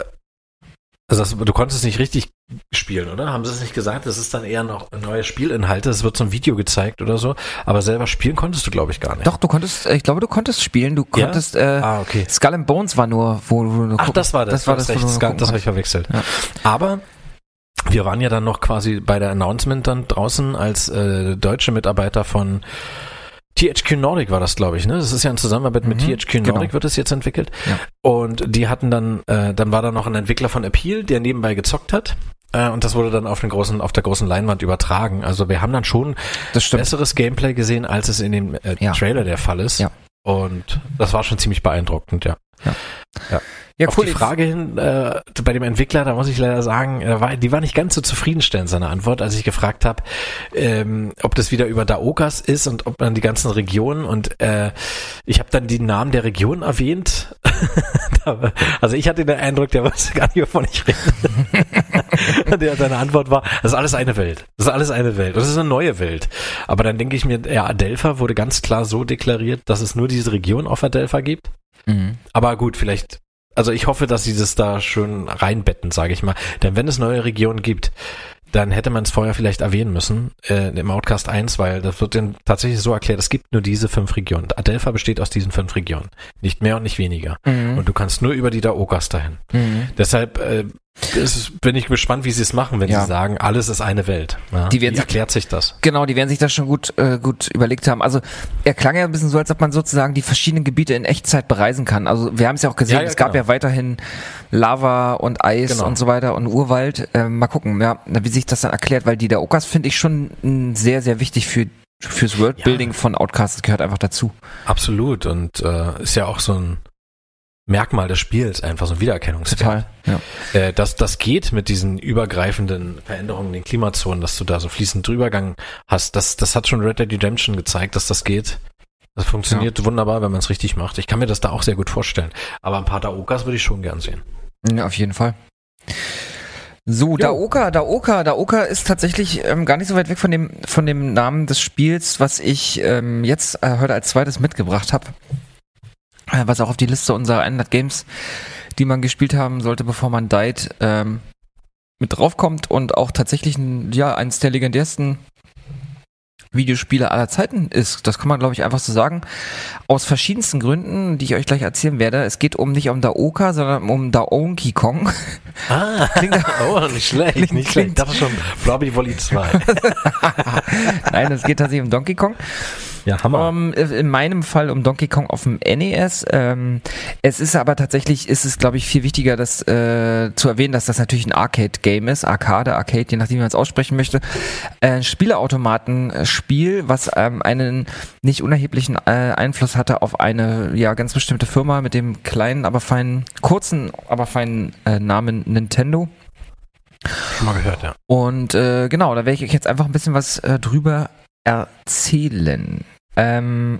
also das, du konntest nicht richtig spielen, oder? Haben sie es nicht gesagt? Das ist dann eher noch neue Spielinhalte, es wird so ein Video gezeigt oder so, aber selber spielen konntest du, glaube ich, gar nicht. Doch, du konntest, äh, ich glaube, du konntest spielen. Du Ja? konntest, äh, Ah, okay. Skull and Bones war nur, wo, du Ach, gucken- das war das. Das war das, wo recht, das, gucken das habe ich verwechselt. Ja. Aber wir waren ja dann noch quasi bei der Announcement dann draußen als äh, deutsche Mitarbeiter von THQ Nordic war das, glaube ich, ne? Das ist ja in Zusammenarbeit mit Mhm, THQ genau. Nordic wird es jetzt entwickelt. Ja. Und die hatten dann, äh, dann war da noch ein Entwickler von Appeal, der nebenbei gezockt hat. Äh, und das wurde dann auf den großen, auf der großen Leinwand übertragen. Also wir haben dann schon besseres Gameplay gesehen, als es in dem äh, Ja. Trailer der Fall ist. Ja. Und das war schon ziemlich beeindruckend, ja. Ja, Auf die Frage hin, äh, bei dem Entwickler, da muss ich leider sagen, äh, war, die war nicht ganz so zufriedenstellend, seine Antwort, als ich gefragt habe, ähm, ob das wieder über Daokas ist und ob man die ganzen Regionen und äh, ich habe dann die Namen der Region erwähnt. [laughs] Also ich hatte den Eindruck, der wusste gar nicht, wovon ich rede. [laughs] der, seine Antwort war, das ist alles eine Welt. Das ist alles eine Welt. Und das ist eine neue Welt. Aber dann denke ich mir, ja, Adelpha wurde ganz klar so deklariert, dass es nur diese Region auf Adelpha gibt. Mhm. Aber gut, vielleicht, also ich hoffe, dass sie das da schön reinbetten, sage ich mal. Denn wenn es neue Regionen gibt, dann hätte man es vorher vielleicht erwähnen müssen äh, im Outcast 1, weil das wird dann tatsächlich so erklärt, es gibt nur diese fünf Regionen. Adelpha besteht aus diesen fünf Regionen. Nicht mehr und nicht weniger. Mhm. Und du kannst nur über die Daokas dahin. Mhm. Deshalb äh, ist, bin ich gespannt, wie sie es machen, wenn Ja. sie sagen, alles ist eine Welt. Ja, Die werden wie sich- erklärt sich das? Genau, die werden sich das schon gut, äh, gut überlegt haben. Also er klang ja ein bisschen so, als ob man sozusagen die verschiedenen Gebiete in Echtzeit bereisen kann. Also wir haben es ja auch gesehen, Ja, es gab genau. ja weiterhin Lava und Eis Genau. und so weiter und Urwald. Ähm, mal gucken, ja, wie sich das dann erklärt, weil die der Okas finde ich schon sehr, sehr wichtig für fürs Worldbuilding von Outcast. Das gehört einfach dazu. Absolut. Und äh, ist ja auch so ein Merkmal des Spiels, einfach so ein Wiedererkennungswert. Ja. Äh, das, das geht mit diesen übergreifenden Veränderungen in den Klimazonen, dass du da so fließend Drübergang hast. Das, das hat schon Red Dead Redemption gezeigt, dass das geht. Das funktioniert wunderbar, wenn man es richtig macht. Ich kann mir das da auch sehr gut vorstellen. Aber ein paar Daokas würde ich schon gern sehen. Ja, auf jeden Fall. So, Daoka, Daoka, Daoka ist tatsächlich ähm, gar nicht so weit weg von dem von dem Namen des Spiels, was ich ähm, jetzt äh, heute als zweites mitgebracht habe, was auch auf die Liste unserer 100 Games, die man gespielt haben sollte, bevor man died, ähm, mit draufkommt und auch tatsächlich ein, ja eines der legendärsten Videospiele aller Zeiten ist. Das kann man, glaube ich, einfach so sagen. Aus verschiedensten Gründen, die ich euch gleich erzählen werde. Es geht um nicht um Daoka, sondern um Daonky Kong. [laughs] Ah, oh, [laughs] nicht schlecht, Klingt- nicht klingt- schlecht. Das ist schon Blobby Volley 2. [laughs] Nein, es geht tatsächlich um Donkey Kong. Ja, Hammer. Um, in meinem Fall um Donkey Kong auf dem NES. Ähm, es ist aber tatsächlich, ist es glaube ich viel wichtiger, das äh, zu erwähnen, dass das natürlich ein Arcade-Game ist, Arcade, Arcade, je nachdem wie man es aussprechen möchte. Äh, Spieleautomaten-Spiel, was ähm, einen nicht unerheblichen äh, Einfluss hatte auf eine ja ganz bestimmte Firma mit dem kleinen, aber feinen, kurzen, aber feinen äh, Namen Nintendo. Schon mal gehört, ja. Und äh, genau, da werde ich euch jetzt einfach ein bisschen was äh, drüber erzählen. Ähm,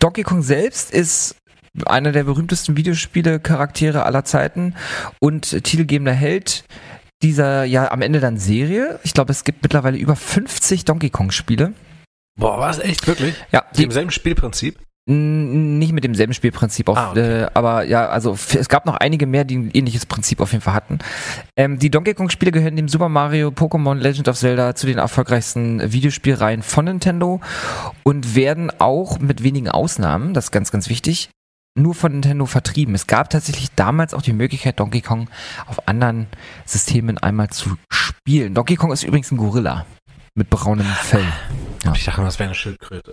Donkey Kong selbst ist einer der berühmtesten Videospiele-Charaktere aller Zeiten und titelgebender Held dieser ja am Ende dann Serie. Ich glaube, es gibt mittlerweile über 50 Donkey Kong-Spiele. Boah, war es echt wirklich? Ja, Die im selben Spielprinzip? Nicht mit demselben Spielprinzip, auf, Ah, okay. äh, aber ja, also es gab noch einige mehr, die ein ähnliches Prinzip auf jeden Fall hatten. Ähm, die Donkey Kong Spiele gehören dem Super Mario, Pokémon, Legend of Zelda zu den erfolgreichsten Videospielreihen von Nintendo und werden auch mit wenigen Ausnahmen, das ist ganz, ganz wichtig, nur von Nintendo vertrieben. Es gab tatsächlich damals auch die Möglichkeit, Donkey Kong auf anderen Systemen einmal zu spielen. Donkey Kong ist übrigens ein Gorilla mit braunem Fell. Ja. Ich dachte, das wäre eine Schildkröte.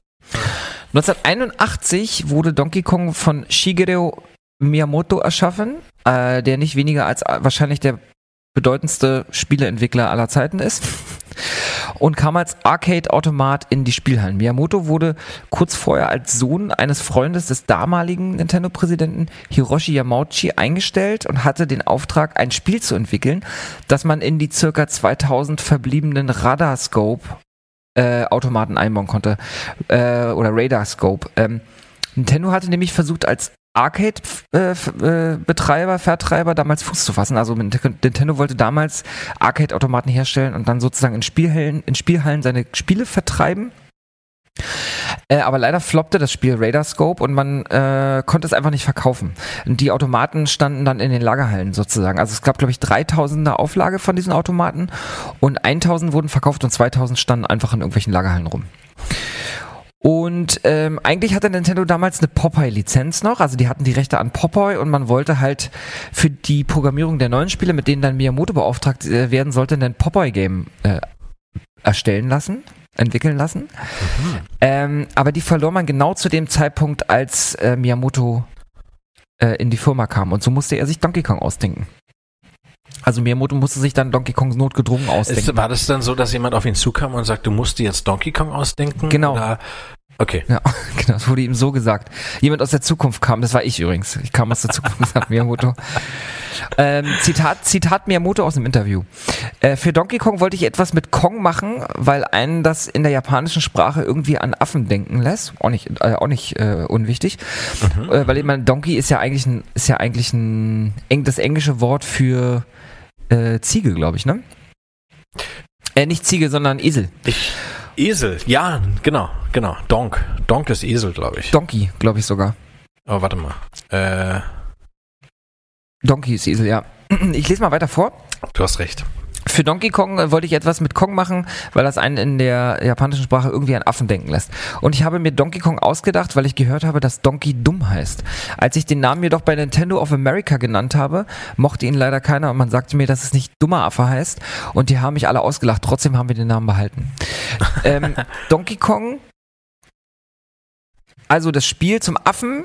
1981 wurde Donkey Kong von Shigeru Miyamoto erschaffen, äh, der nicht weniger als äh, wahrscheinlich der bedeutendste Spieleentwickler aller Zeiten ist. Und kam als Arcade-Automat in die Spielhallen. Miyamoto wurde kurz vorher als Sohn eines Freundes des damaligen Nintendo-Präsidenten Hiroshi Yamauchi eingestellt und hatte den Auftrag, ein Spiel zu entwickeln, das man in die circa 2000 verbliebenen Radarscope äh, Automaten einbauen konnte äh, oder Radarscope. Ähm, Nintendo hatte nämlich versucht, als Arcade-Betreiber, Vertreiber damals Fuß zu fassen. Also Nintendo wollte damals Arcade-Automaten herstellen und dann sozusagen in Spielhallen, in Spielhallen seine Spiele vertreiben. Äh, aber leider floppte das Spiel Radar Scope und man äh, konnte es einfach nicht verkaufen. Die Automaten standen dann in den Lagerhallen sozusagen. Also es gab, glaube ich, 3000er Auflage von diesen Automaten und 1000 wurden verkauft und 2000 standen einfach in irgendwelchen Lagerhallen rum. Und ähm, eigentlich hatte Nintendo damals eine Popeye-Lizenz noch, also die hatten die Rechte an Popeye und man wollte halt für die Programmierung der neuen Spiele, mit denen dann Miyamoto beauftragt äh, werden sollte, ein Popeye-Game äh, erstellen lassen, entwickeln lassen. Mhm. Ähm, aber die verlor man genau zu dem Zeitpunkt, als äh, Miyamoto äh, in die Firma kam und so musste er sich Donkey Kong ausdenken. Also Miyamoto musste sich dann Donkey Kongs notgedrungen ausdenken. Ist, war das dann so, dass jemand auf ihn zukam und sagt, du musst dir jetzt Donkey Kong ausdenken? Genau. Oder? Okay. Ja, [laughs] genau, das wurde ihm so gesagt. Jemand aus der Zukunft kam, das war ich übrigens. Ich kam aus der Zukunft, [laughs] sagt Miyamoto. Ähm, Zitat, Zitat Miyamoto aus dem Interview. Äh, für Donkey Kong wollte ich etwas mit Kong machen, weil einen das in der japanischen Sprache irgendwie an Affen denken lässt. Auch nicht, äh, auch nicht äh, unwichtig. Mhm. Äh, weil ich meine, Donkey ist ja eigentlich ein, ist ja eigentlich ein, das englische Wort für äh, Ziege, glaube ich, ne? Äh, nicht Ziege, sondern Esel. Ich, Esel, ja, genau, genau. Donk. Donk ist Esel, glaube ich. Donkey, glaube ich sogar. Oh, warte mal. Äh, Donkey ist Esel, ja. [clears throat] Ich lese mal weiter vor. du hast recht. Für Donkey Kong äh, wollte ich etwas mit Kong machen, weil das einen in der japanischen Sprache irgendwie an Affen denken lässt. Und ich habe mir Donkey Kong ausgedacht, weil ich gehört habe, dass Donkey dumm heißt. Als ich den Namen jedoch bei Nintendo of America genannt habe, mochte ihn leider keiner und man sagte mir, dass es nicht dummer Affe heißt. Und die haben mich alle ausgelacht. Trotzdem haben wir den Namen behalten. [laughs] ähm, Donkey Kong, also das Spiel zum Affen,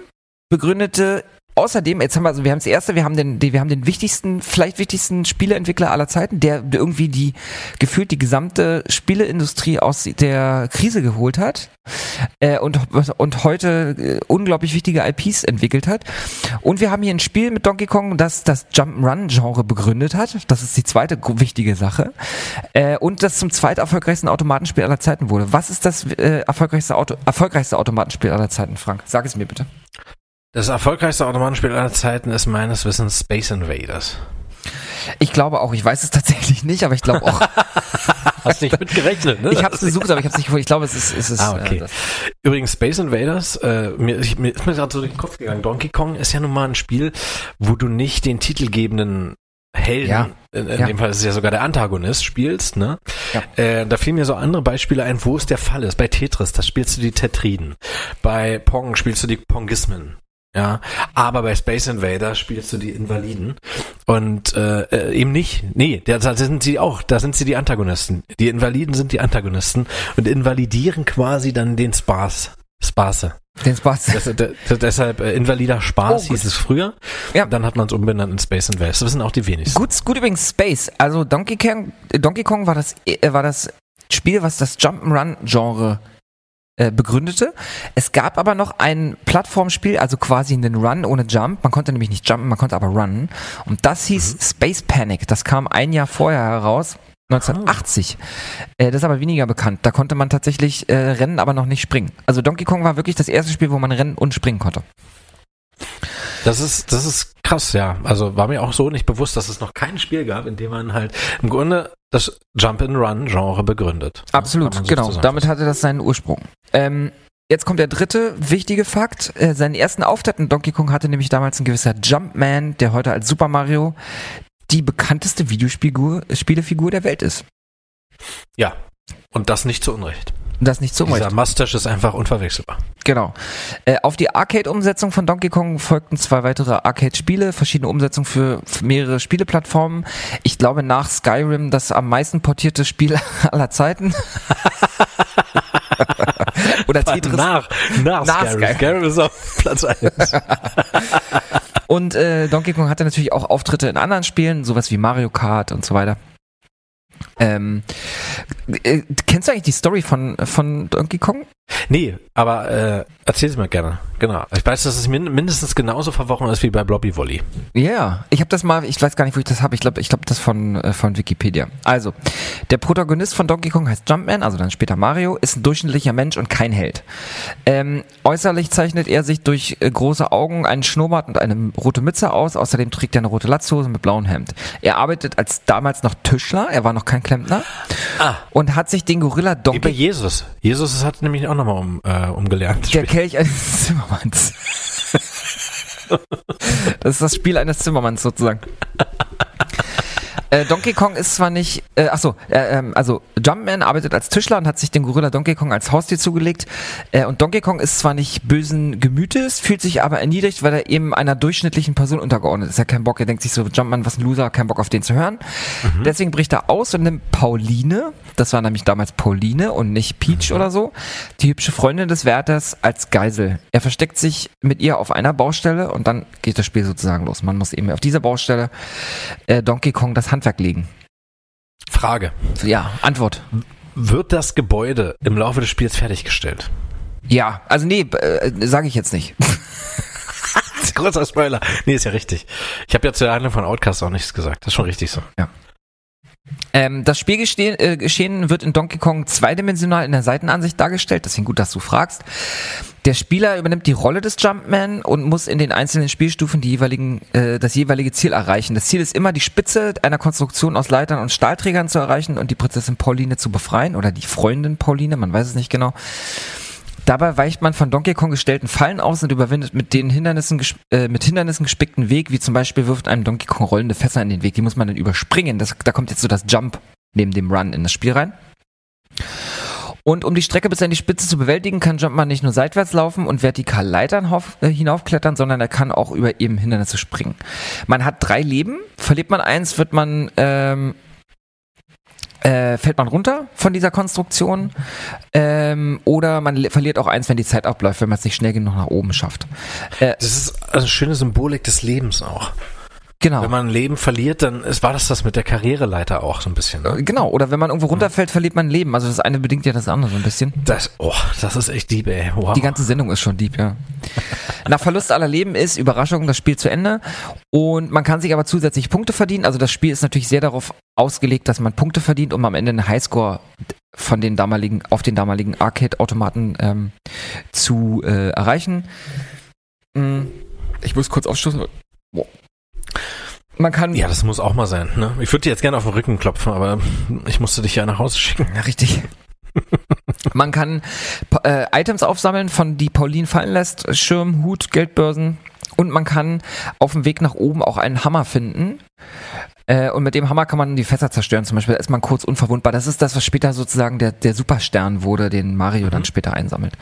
begründete außerdem, jetzt haben wir, also wir haben das erste, wir haben den, wir haben den wichtigsten, vielleicht wichtigsten Spieleentwickler aller Zeiten, der irgendwie die, gefühlt die gesamte Spieleindustrie aus der Krise geholt hat, äh, und, und heute äh, unglaublich wichtige IPs entwickelt hat. Und wir haben hier ein Spiel mit Donkey Kong, das das Jump'n'Run-Genre begründet hat. Das ist die zweite wichtige Sache. Äh, und das zum zweiterfolgreichsten Automatenspiel aller Zeiten wurde. Was ist das äh, erfolgreichste, Auto, erfolgreichste Automatenspiel aller Zeiten, Frank? Sag es mir bitte. Das erfolgreichste Automatenspiel aller Zeiten ist meines Wissens Space Invaders. Ich glaube auch, ich weiß es tatsächlich nicht, aber ich glaube auch. [laughs] Hast nicht mit gerechnet, ne? Ich habe es gesucht, aber ich habe es nicht gefunden. Ich glaube, es ist, es ist. Ah, okay. Äh, Übrigens, Space Invaders, äh, mir, ich, mir ist mir gerade so durch den Kopf gegangen. Donkey Kong ist ja nun mal ein Spiel, wo du nicht den titelgebenden Helden, Ja. in, in Ja. dem Fall ist es ja sogar der Antagonist, spielst, ne? Ja. Äh, da fielen mir so andere Beispiele ein, wo es der Fall ist. Bei Tetris, da spielst du die Tetriden. Bei Pong spielst du die Pongismen. Ja, aber bei Space Invader spielst du die Invaliden und äh, äh, eben nicht. Nee, da da sind sie auch, da sind sie die Antagonisten. Die Invaliden sind die Antagonisten und invalidieren quasi dann den Spaß. Spaße. den Spaß. Das, de, deshalb äh, invalider Spaß Oh, hieß es früher. Ja. Dann hat man es umbenannt in Space Invaders. Das wissen auch die wenigsten. Gut, gut übrigens Space. Also Donkey Kong, Donkey Kong war das, äh, war das Spiel, was das Jump'n'Run-Genre äh, begründete. Es gab aber noch ein Plattformspiel, also quasi einen Run ohne Jump. Man konnte nämlich nicht jumpen, man konnte aber runnen. Und das hieß Space Panic. Das kam ein Jahr vorher heraus. 1980. Äh, das ist aber weniger bekannt. Da konnte man tatsächlich äh, rennen, aber noch nicht springen. Also Donkey Kong war wirklich das erste Spiel, wo man rennen und springen konnte. Das ist, das ist krass, ja. Also war mir auch so nicht bewusst, dass es noch kein Spiel gab, in dem man halt im Grunde das Jump-and-Run-Genre begründet. Absolut, so genau. Damit hatte das seinen Ursprung. Ähm, jetzt kommt der dritte wichtige Fakt. Äh, seinen ersten Auftritt in Donkey Kong hatte nämlich damals ein gewisser Jumpman, der heute als Super Mario die bekannteste Videospielfigur der Welt ist. Ja. Und das nicht zu Unrecht. Und das nicht so Dieser Unrecht. Mustache ist einfach unverwechselbar. Genau. Äh, auf die Arcade-Umsetzung von Donkey Kong folgten zwei weitere Arcade-Spiele, verschiedene Umsetzungen für, für mehrere Spieleplattformen. Ich glaube nach Skyrim das am meisten portierte Spiel [laughs] aller Zeiten. [laughs] Oder Tetris. Nach, nach, Nach Skyrim. Skyrim. Skyrim ist auf Platz 1. [laughs] Und äh, Donkey Kong hatte natürlich auch Auftritte in anderen Spielen, sowas wie Mario Kart und so weiter. Ähm, Äh, kennst du eigentlich die Story von, von Donkey Kong? Nee, aber äh, erzähl sie mir gerne. Genau. Ich weiß, dass es min mindestens genauso verworren ist wie bei Blobby Volley. Ja, yeah. ich habe das mal, ich weiß gar nicht, wo ich das habe. Ich glaube, ich glaube das von äh, von Wikipedia. Also, der Protagonist von Donkey Kong heißt Jumpman, also dann später Mario, ist ein durchschnittlicher Mensch und kein Held. Ähm, äußerlich zeichnet er sich durch äh, große Augen, einen Schnurrbart und eine rote Mütze aus. Außerdem trägt er eine rote Latzhose mit blauem Hemd. Er arbeitet als damals noch Tischler, er war noch kein Klempner Ah. und hat sich den Gorilla Wie bei Donkey Jesus. Jesus hat nämlich auch nochmal um, äh, umgelernt. der Kelch eines [laughs] Zimmermanns. das ist das Spiel eines Zimmermanns sozusagen. Äh, Donkey Kong ist zwar nicht, äh, achso, äh, ähm, also Jumpman arbeitet als Tischler und hat sich den Gorilla Donkey Kong als Haustier zugelegt. Äh, und Donkey Kong ist zwar nicht bösen Gemütes, fühlt sich aber erniedrigt, weil er eben einer durchschnittlichen Person untergeordnet ist. Er hat keinen Bock, er denkt sich so, Jumpman, was ein Loser, kein Bock auf den zu hören. Deswegen bricht er aus und nimmt Pauline, das war nämlich damals Pauline und nicht Peach oder so, die hübsche Freundin des Wärters als Geisel. Er versteckt sich mit ihr auf einer Baustelle und dann geht das Spiel sozusagen los. Man muss eben auf dieser Baustelle äh, Donkey Kong das Handwerk legen. Frage. Ja, Antwort. Wird das Gebäude im Laufe des Spiels fertiggestellt? Ja, also nee, äh, sage ich jetzt nicht. [laughs] Großer Spoiler. Nee, ist ja richtig. Ich habe ja zu der Handlung von Outcast auch nichts gesagt. Das ist schon richtig so. Ähm, das Spielgeschehen äh, wird in Donkey Kong zweidimensional in der Seitenansicht dargestellt, deswegen gut, dass du fragst. Der Spieler übernimmt die Rolle des Jumpman und muss in den einzelnen Spielstufen die jeweiligen, äh, das jeweilige Ziel erreichen. Das Ziel ist immer, die Spitze einer Konstruktion aus Leitern und Stahlträgern zu erreichen und die Prinzessin Pauline zu befreien oder die Freundin Pauline, man weiß es nicht genau. Dabei weicht man von Donkey Kong gestellten Fallen aus und überwindet mit den Hindernissen, äh, mit Hindernissen gespickten Weg, wie zum Beispiel wirft einem Donkey Kong rollende Fässer in den Weg. Die muss man dann überspringen. Das, da kommt jetzt so das Jump neben dem Run in das Spiel rein. Und um die Strecke bis an die Spitze zu bewältigen, kann Jumpman nicht nur seitwärts laufen und vertikal Leitern äh, hinaufklettern, sondern er kann auch über eben Hindernisse springen. Man hat drei Leben. Verliert man eins, wird man ähm, äh, fällt man runter von dieser Konstruktion ähm, oder man verliert auch eins, wenn die Zeit abläuft, wenn man es nicht schnell genug nach oben schafft. Äh, Das ist also eine schöne Symbolik des Lebens auch. Genau. Wenn man ein Leben verliert, dann ist, war das das mit der Karriereleiter auch so ein bisschen. Ne? Genau, oder wenn man irgendwo runterfällt, verliert man Leben. Also das eine bedingt ja das andere so ein bisschen. Das, oh, das ist echt lieb, ey. Wow. Die ganze Sendung ist schon deep, ja. [laughs] Nach Verlust aller Leben ist Überraschung das Spiel zu Ende und man kann sich aber zusätzlich Punkte verdienen. Also das Spiel ist natürlich sehr darauf ausgelegt, dass man Punkte verdient, um am Ende einen Highscore von den damaligen auf den damaligen Arcade-Automaten ähm, zu äh, erreichen. Mm, Ich muss kurz aufstoßen. Boah. Man kann ja, das muss auch mal sein. Ne? Ich würde dir jetzt gerne auf den Rücken klopfen, aber ich musste dich ja nach Hause schicken. Ja, richtig. [laughs] Man kann äh, Items aufsammeln, von die Pauline fallen lässt, Schirm, Hut, Geldbörsen und man kann auf dem Weg nach oben auch einen Hammer finden. Äh, und mit dem Hammer kann man die Fässer zerstören, zum Beispiel da ist man kurz unverwundbar. Das ist das, was später sozusagen der, der Superstern wurde, den Mario dann später einsammelt.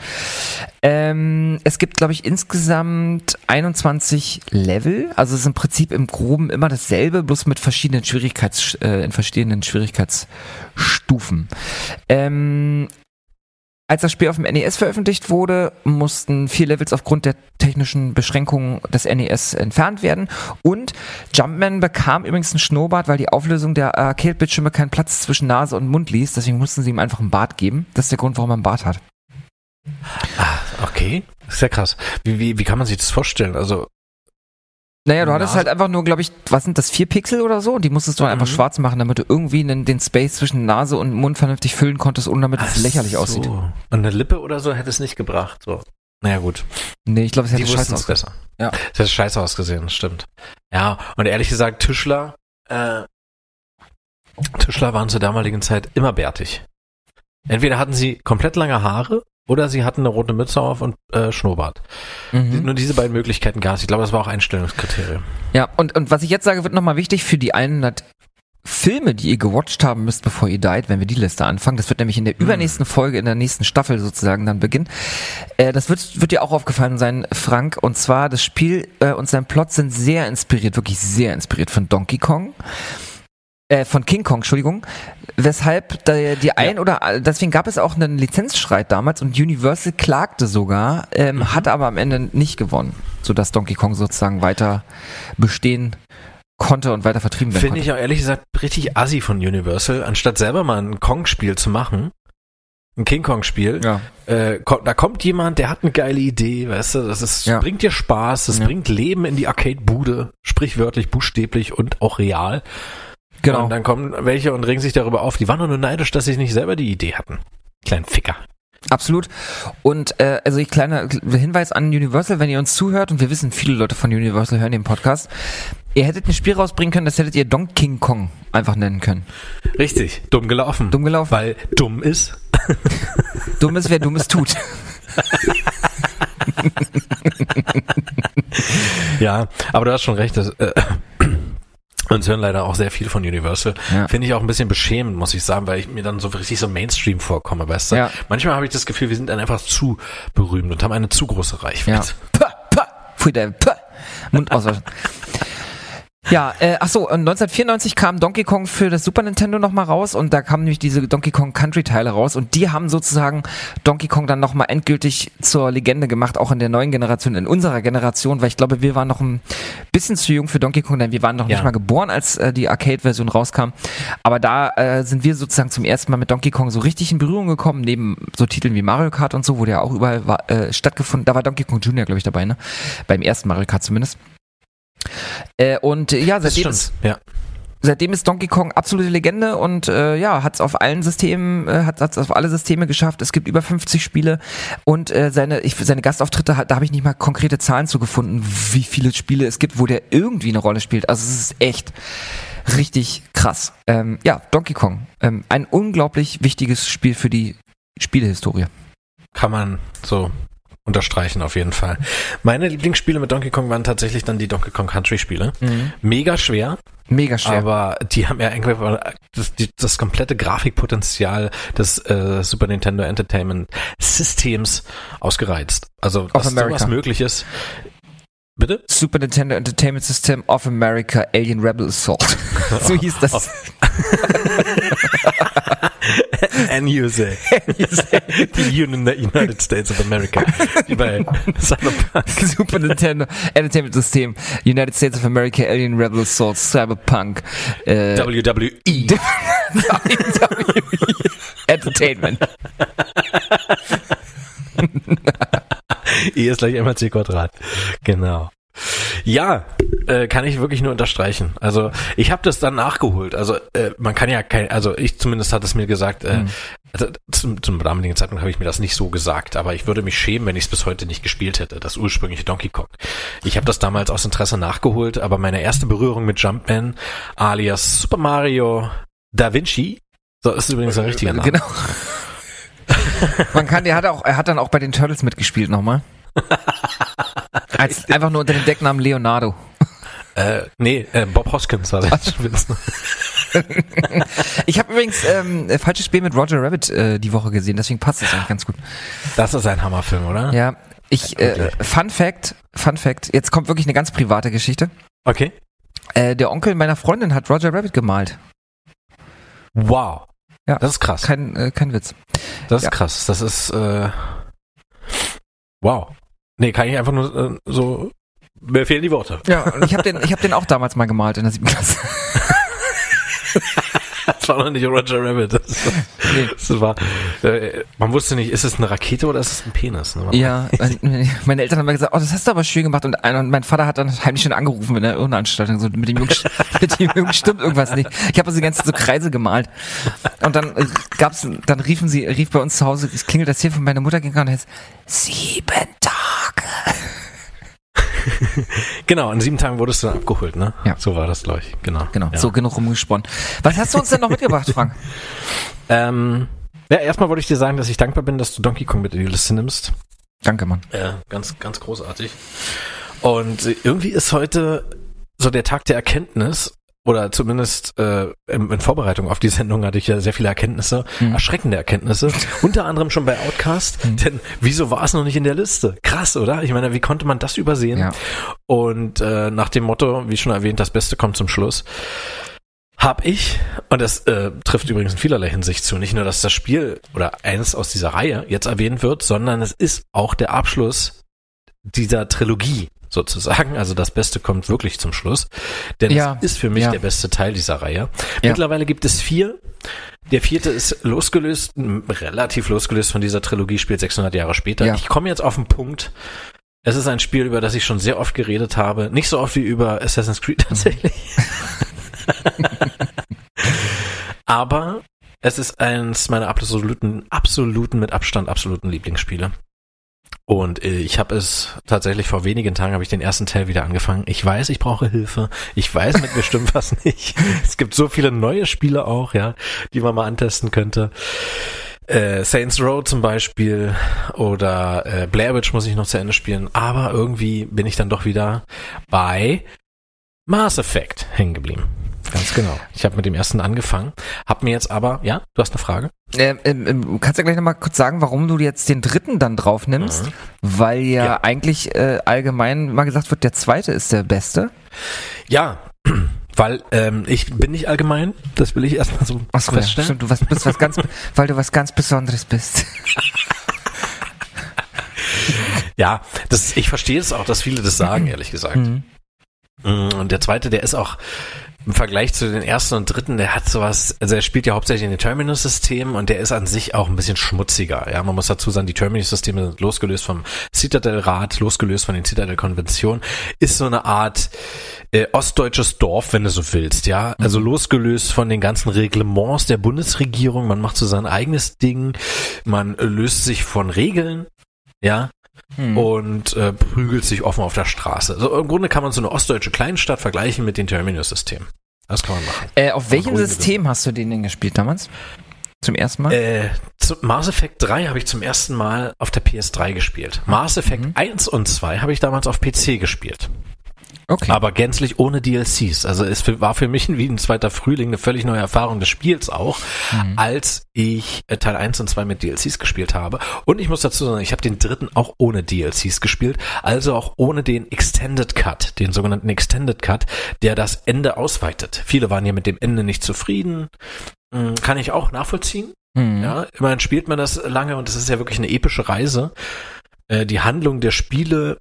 Ähm, es gibt, glaube ich, insgesamt 21 Level. Also es ist im Prinzip im Groben immer dasselbe, bloß mit verschiedenen Schwierigkeits, äh, in verschiedenen Schwierigkeitsstufen. Ähm, als das Spiel auf dem NES veröffentlicht wurde, mussten vier Levels aufgrund der technischen Beschränkungen des NES entfernt werden. Und Jumpman bekam übrigens einen Schnurrbart, weil die Auflösung der Arcade-Bildschirme keinen Platz zwischen Nase und Mund ließ. Deswegen mussten sie ihm einfach einen Bart geben. Das ist der Grund, warum er einen Bart hat. Okay, ist ja krass. Wie, wie, wie kann man sich das vorstellen? Also, Naja, du hattest halt einfach nur, glaube ich, was sind das, vier Pixel oder so? Und die musstest du einfach Mhm. schwarz machen, damit du irgendwie den, den Space zwischen Nase und Mund vernünftig füllen konntest, ohne damit es lächerlich so. aussieht. Und eine Lippe oder so hätte es nicht gebracht. So. Naja, gut. Nee, ich glaube, es hätte scheiße es ausgesehen. Ja. Das hätte scheiße ausgesehen, stimmt. Ja, und ehrlich gesagt, Tischler, äh, Tischler waren zur damaligen Zeit immer bärtig. Entweder hatten sie komplett lange Haare oder sie hatten eine rote Mütze auf und äh, Schnurrbart. Mhm. Nur diese beiden Möglichkeiten gab es. Ich glaube, das war auch Einstellungskriterium. Ja, und, und was ich jetzt sage, wird nochmal wichtig für die 100 Filme, die ihr gewatcht haben müsst, bevor ihr died, wenn wir die Liste anfangen. Das wird nämlich in der übernächsten Folge, in der nächsten Staffel sozusagen dann beginnen. Äh, das wird, wird dir auch aufgefallen sein, Frank. Und zwar, das Spiel äh, und sein Plot sind sehr inspiriert, wirklich sehr inspiriert von Donkey Kong. Äh, von King Kong, Entschuldigung. Weshalb da die ein oder deswegen gab es auch einen Lizenzstreit damals und Universal klagte sogar, ähm, hatte aber am Ende nicht gewonnen, sodass Donkey Kong sozusagen weiter bestehen konnte und weiter vertrieben werden Finde ich auch ehrlich gesagt richtig assi von Universal, anstatt selber mal ein Kong-Spiel zu machen, ein King Kong-Spiel, Ja. äh, da kommt jemand, der hat eine geile Idee, weißt du, das ist, Ja. bringt dir Spaß, das Ja. bringt Leben in die Arcade-Bude, sprichwörtlich, buchstäblich und auch real. Genau. Und dann kommen welche und regen sich darüber auf. Die waren doch nur neidisch, dass sie nicht selber die Idee hatten. Kleinen Ficker. Absolut. Und äh, also ich kleiner Hinweis an Universal, wenn ihr uns zuhört und wir wissen, viele Leute von Universal hören den Podcast. Ihr hättet ein Spiel rausbringen können, das hättet ihr Donkey Kong einfach nennen können. Richtig, dumm gelaufen. Dumm gelaufen. Weil dumm ist. [laughs] Dummes, wer Dummes tut. [laughs] Ja, aber du hast schon recht. Das, äh, uns hören leider auch sehr viel von Universal. Ja. Finde ich auch ein bisschen beschämend, muss ich sagen, weil ich mir dann so richtig so Mainstream vorkomme, weißt du? Ja. Manchmal habe ich das Gefühl, wir sind dann einfach zu berühmt und haben eine zu große Ja. Reichweite. Pah, pah, Pfui, der pah. Mund auswaschen. Ja, äh, ach so, und 1994 kam Donkey Kong für das Super Nintendo nochmal raus und da kamen nämlich diese Donkey Kong Country Teile raus und die haben sozusagen Donkey Kong dann nochmal endgültig zur Legende gemacht, auch in der neuen Generation, in unserer Generation, weil ich glaube, wir waren noch ein bisschen zu jung für Donkey Kong, denn wir waren noch Ja. nicht mal geboren, als äh, die Arcade-Version rauskam. Aber da äh, sind wir sozusagen zum ersten Mal mit Donkey Kong so richtig in Berührung gekommen, neben so Titeln wie Mario Kart und so, wo der ja auch überall war, äh, stattgefunden. Da war Donkey Kong Jr., glaube ich, dabei, ne? Beim ersten Mario Kart zumindest. Äh, und äh, ja, seitdem ist, Ja. seitdem ist Donkey Kong absolute Legende und äh, ja, hat es auf allen Systemen, äh, hat es auf alle Systeme geschafft. Es gibt über 50 Spiele und äh, seine, ich, seine Gastauftritte, da habe ich nicht mal konkrete Zahlen zu gefunden, wie viele Spiele es gibt, wo der irgendwie eine Rolle spielt. Also es ist echt richtig krass. Ähm, ja, Donkey Kong, ähm, ein unglaublich wichtiges Spiel für die Spielehistorie. Kann man so unterstreichen auf jeden Fall. Meine Lieblingsspiele mit Donkey Kong waren tatsächlich dann die Donkey Kong Country Spiele. Mega schwer, Mega schwer. aber die haben ja irgendwie das, die, das komplette Grafikpotenzial des äh, Super Nintendo Entertainment Systems ausgereizt. Also America. sowas möglich ist. Bitte? Super Nintendo Entertainment System of America Alien Rebel Assault. [laughs] so hieß das. [laughs] NUSA. die Union United States of America. Wie bei Cyberpunk. [laughs] Super Nintendo Entertainment System, United States of America, Alien Rebel Assault, Cyberpunk, äh, WWE. WWE Entertainment. [laughs] E ist gleich einmal C Quadrat. Genau. Ja, äh, kann ich wirklich nur unterstreichen. Also ich habe das dann nachgeholt. Also äh, man kann ja kein, also ich zumindest hat es mir gesagt, äh, also, zum, zum damaligen Zeitpunkt habe ich mir das nicht so gesagt, aber ich würde mich schämen, wenn ich es bis heute nicht gespielt hätte, das ursprüngliche Donkey Kong. Ich habe das damals aus Interesse nachgeholt, aber meine erste Berührung mit Jumpman alias Super Mario Da Vinci, so ist übrigens ein richtiger Name. Genau. [laughs] Man kann, der hat auch, er hat dann auch bei den Turtles mitgespielt nochmal. [laughs] Als, einfach nur unter dem Decknamen Leonardo. Äh, nee, äh, Bob Hoskins war das. [laughs] Ich habe übrigens ähm, äh, falsches Spiel mit Roger Rabbit äh, die Woche gesehen, deswegen passt das eigentlich ganz gut. Das ist ein Hammerfilm, oder? Ja, ich, äh, Fun Fact, Fun Fact, jetzt kommt wirklich eine ganz private Geschichte. Okay. Äh, der Onkel meiner Freundin hat Roger Rabbit gemalt. Wow. Ja. Das ist krass. Kein, äh, kein Witz. Das ist Ja. krass. Das ist äh, wow. Nee, kann ich einfach nur äh, so mir fehlen die Worte. Ja, und ich habe den, ich habe den auch damals mal gemalt in der siebten Klasse. [laughs] Das war noch nicht Roger Rabbit. Das, Nee. das war, äh, man wusste nicht, ist es eine Rakete oder ist es ein Penis? Ne? Ja, mein- meine Eltern haben mir gesagt, oh, das hast du aber schön gemacht. Und, und mein Vater hat dann heimlich schon angerufen in der Irrenanstaltung, so mit dem Jungen, [laughs] mit dem Jungen stimmt irgendwas nicht. Ich habe also die ganze Zeit so Kreise gemalt. Und dann äh, gab's, dann riefen sie, rief bei uns zu Hause, es klingelt das Telefon, meine Mutter ging ran und heißt, sieben Tage. [laughs] Genau, in sieben Tagen wurdest du dann abgeholt, ne? Ja. So war das, glaube ich. Genau. Genau, Ja. so genug rumgesponnen. Was hast du uns denn noch mitgebracht, Frank? [laughs] Ähm, ja, erstmal wollte ich dir sagen, dass ich dankbar bin, dass du Donkey Kong mit in die Liste nimmst. Danke, Mann. Ja, ganz, ganz großartig. Und äh, irgendwie ist heute so der Tag der Erkenntnis, oder zumindest äh, in, in Vorbereitung auf die Sendung hatte ich ja sehr viele Erkenntnisse, Mhm. erschreckende Erkenntnisse, [laughs] unter anderem schon bei Outcast, Mhm. denn wieso war es noch nicht in der Liste? Krass, oder? Ich meine, wie konnte man das übersehen? Ja. Und äh, nach dem Motto, wie schon erwähnt, das Beste kommt zum Schluss, hab ich, und das äh, trifft übrigens in vielerlei Hinsicht zu, nicht nur, dass das Spiel oder eines aus dieser Reihe jetzt erwähnt wird, sondern es ist auch der Abschluss dieser Trilogie sozusagen. Also das Beste kommt wirklich zum Schluss. Denn Ja, es ist für mich ja. der beste Teil dieser Reihe. Ja. Mittlerweile gibt es vier. Der vierte ist losgelöst, relativ losgelöst von dieser Trilogie, spielt 600 Jahre später. Ich komme jetzt auf den Punkt. Es ist ein Spiel, über das ich schon sehr oft geredet habe. Nicht so oft wie über Assassin's Creed tatsächlich. [laughs] Aber es ist eins meiner absoluten, absoluten, mit Abstand absoluten Lieblingsspiele. Und äh, ich habe es tatsächlich vor wenigen Tagen habe ich den ersten Teil wieder angefangen. Ich weiß, ich brauche Hilfe. Ich weiß, mit mir stimmt [laughs] was nicht. Es gibt so viele neue Spiele auch, ja, die man mal antesten könnte. Äh, Saints Row zum Beispiel oder äh, Blair Witch muss ich noch zu Ende spielen. Aber irgendwie bin ich dann doch wieder bei Mass Effect hängen geblieben. Ganz genau. Ich habe mit dem ersten angefangen, habe mir jetzt aber, ja, du hast eine Frage? Ähm, ähm, ähm, kannst du gleich nochmal kurz sagen, warum du jetzt den dritten dann drauf nimmst? Mhm. Weil ja, Ja. eigentlich äh, allgemein mal gesagt wird, der zweite ist der beste. Ja, [clears throat] weil ähm, ich bin nicht allgemein, das will ich erstmal so Achso, ja, feststellen. stimmt, du was, bist was ganz, [laughs] weil du was ganz Besonderes bist. [laughs] Ja, das, ich verstehe es auch, dass viele das sagen, ehrlich gesagt. Mhm. Mm, Und der zweite, der ist auch im Vergleich zu den ersten und dritten, der hat sowas, also er spielt ja hauptsächlich in den Terminus-Systemen und der ist an sich auch ein bisschen schmutziger. Ja, man muss dazu sagen, die Terminus-Systeme sind losgelöst vom Citadel-Rat, losgelöst von den Citadel-Konventionen, ist so eine Art äh, ostdeutsches Dorf, wenn du so willst, ja. Also losgelöst von den ganzen Reglements der Bundesregierung, man macht so sein eigenes Ding, man löst sich von Regeln, ja, Hm. und äh, prügelt sich offen auf der Straße. Also im Grunde kann man so eine ostdeutsche Kleinstadt vergleichen mit den Terminus-Systemen. Das kann man machen. Äh, auf welchem System hast du den denn gespielt damals? Zum ersten Mal? Äh, zu Mass Effect 3 habe ich zum ersten Mal auf der PS3 gespielt. Mass Effect Mhm. 1 und 2 habe ich damals auf PC gespielt. Okay. Aber gänzlich ohne DLCs. Also es war für mich wie ein zweiter Frühling eine völlig neue Erfahrung des Spiels auch, Mhm. als ich äh, Teil 1 und 2 mit DLCs gespielt habe. Und ich muss dazu sagen, ich habe den dritten auch ohne DLCs gespielt, also auch ohne den Extended Cut, den sogenannten Extended Cut, der das Ende ausweitet. Viele waren ja mit dem Ende nicht zufrieden. Hm, Kann ich auch nachvollziehen. Hm. Ja, immerhin spielt man das lange und es ist ja wirklich eine epische Reise. Äh, die Handlung der Spiele,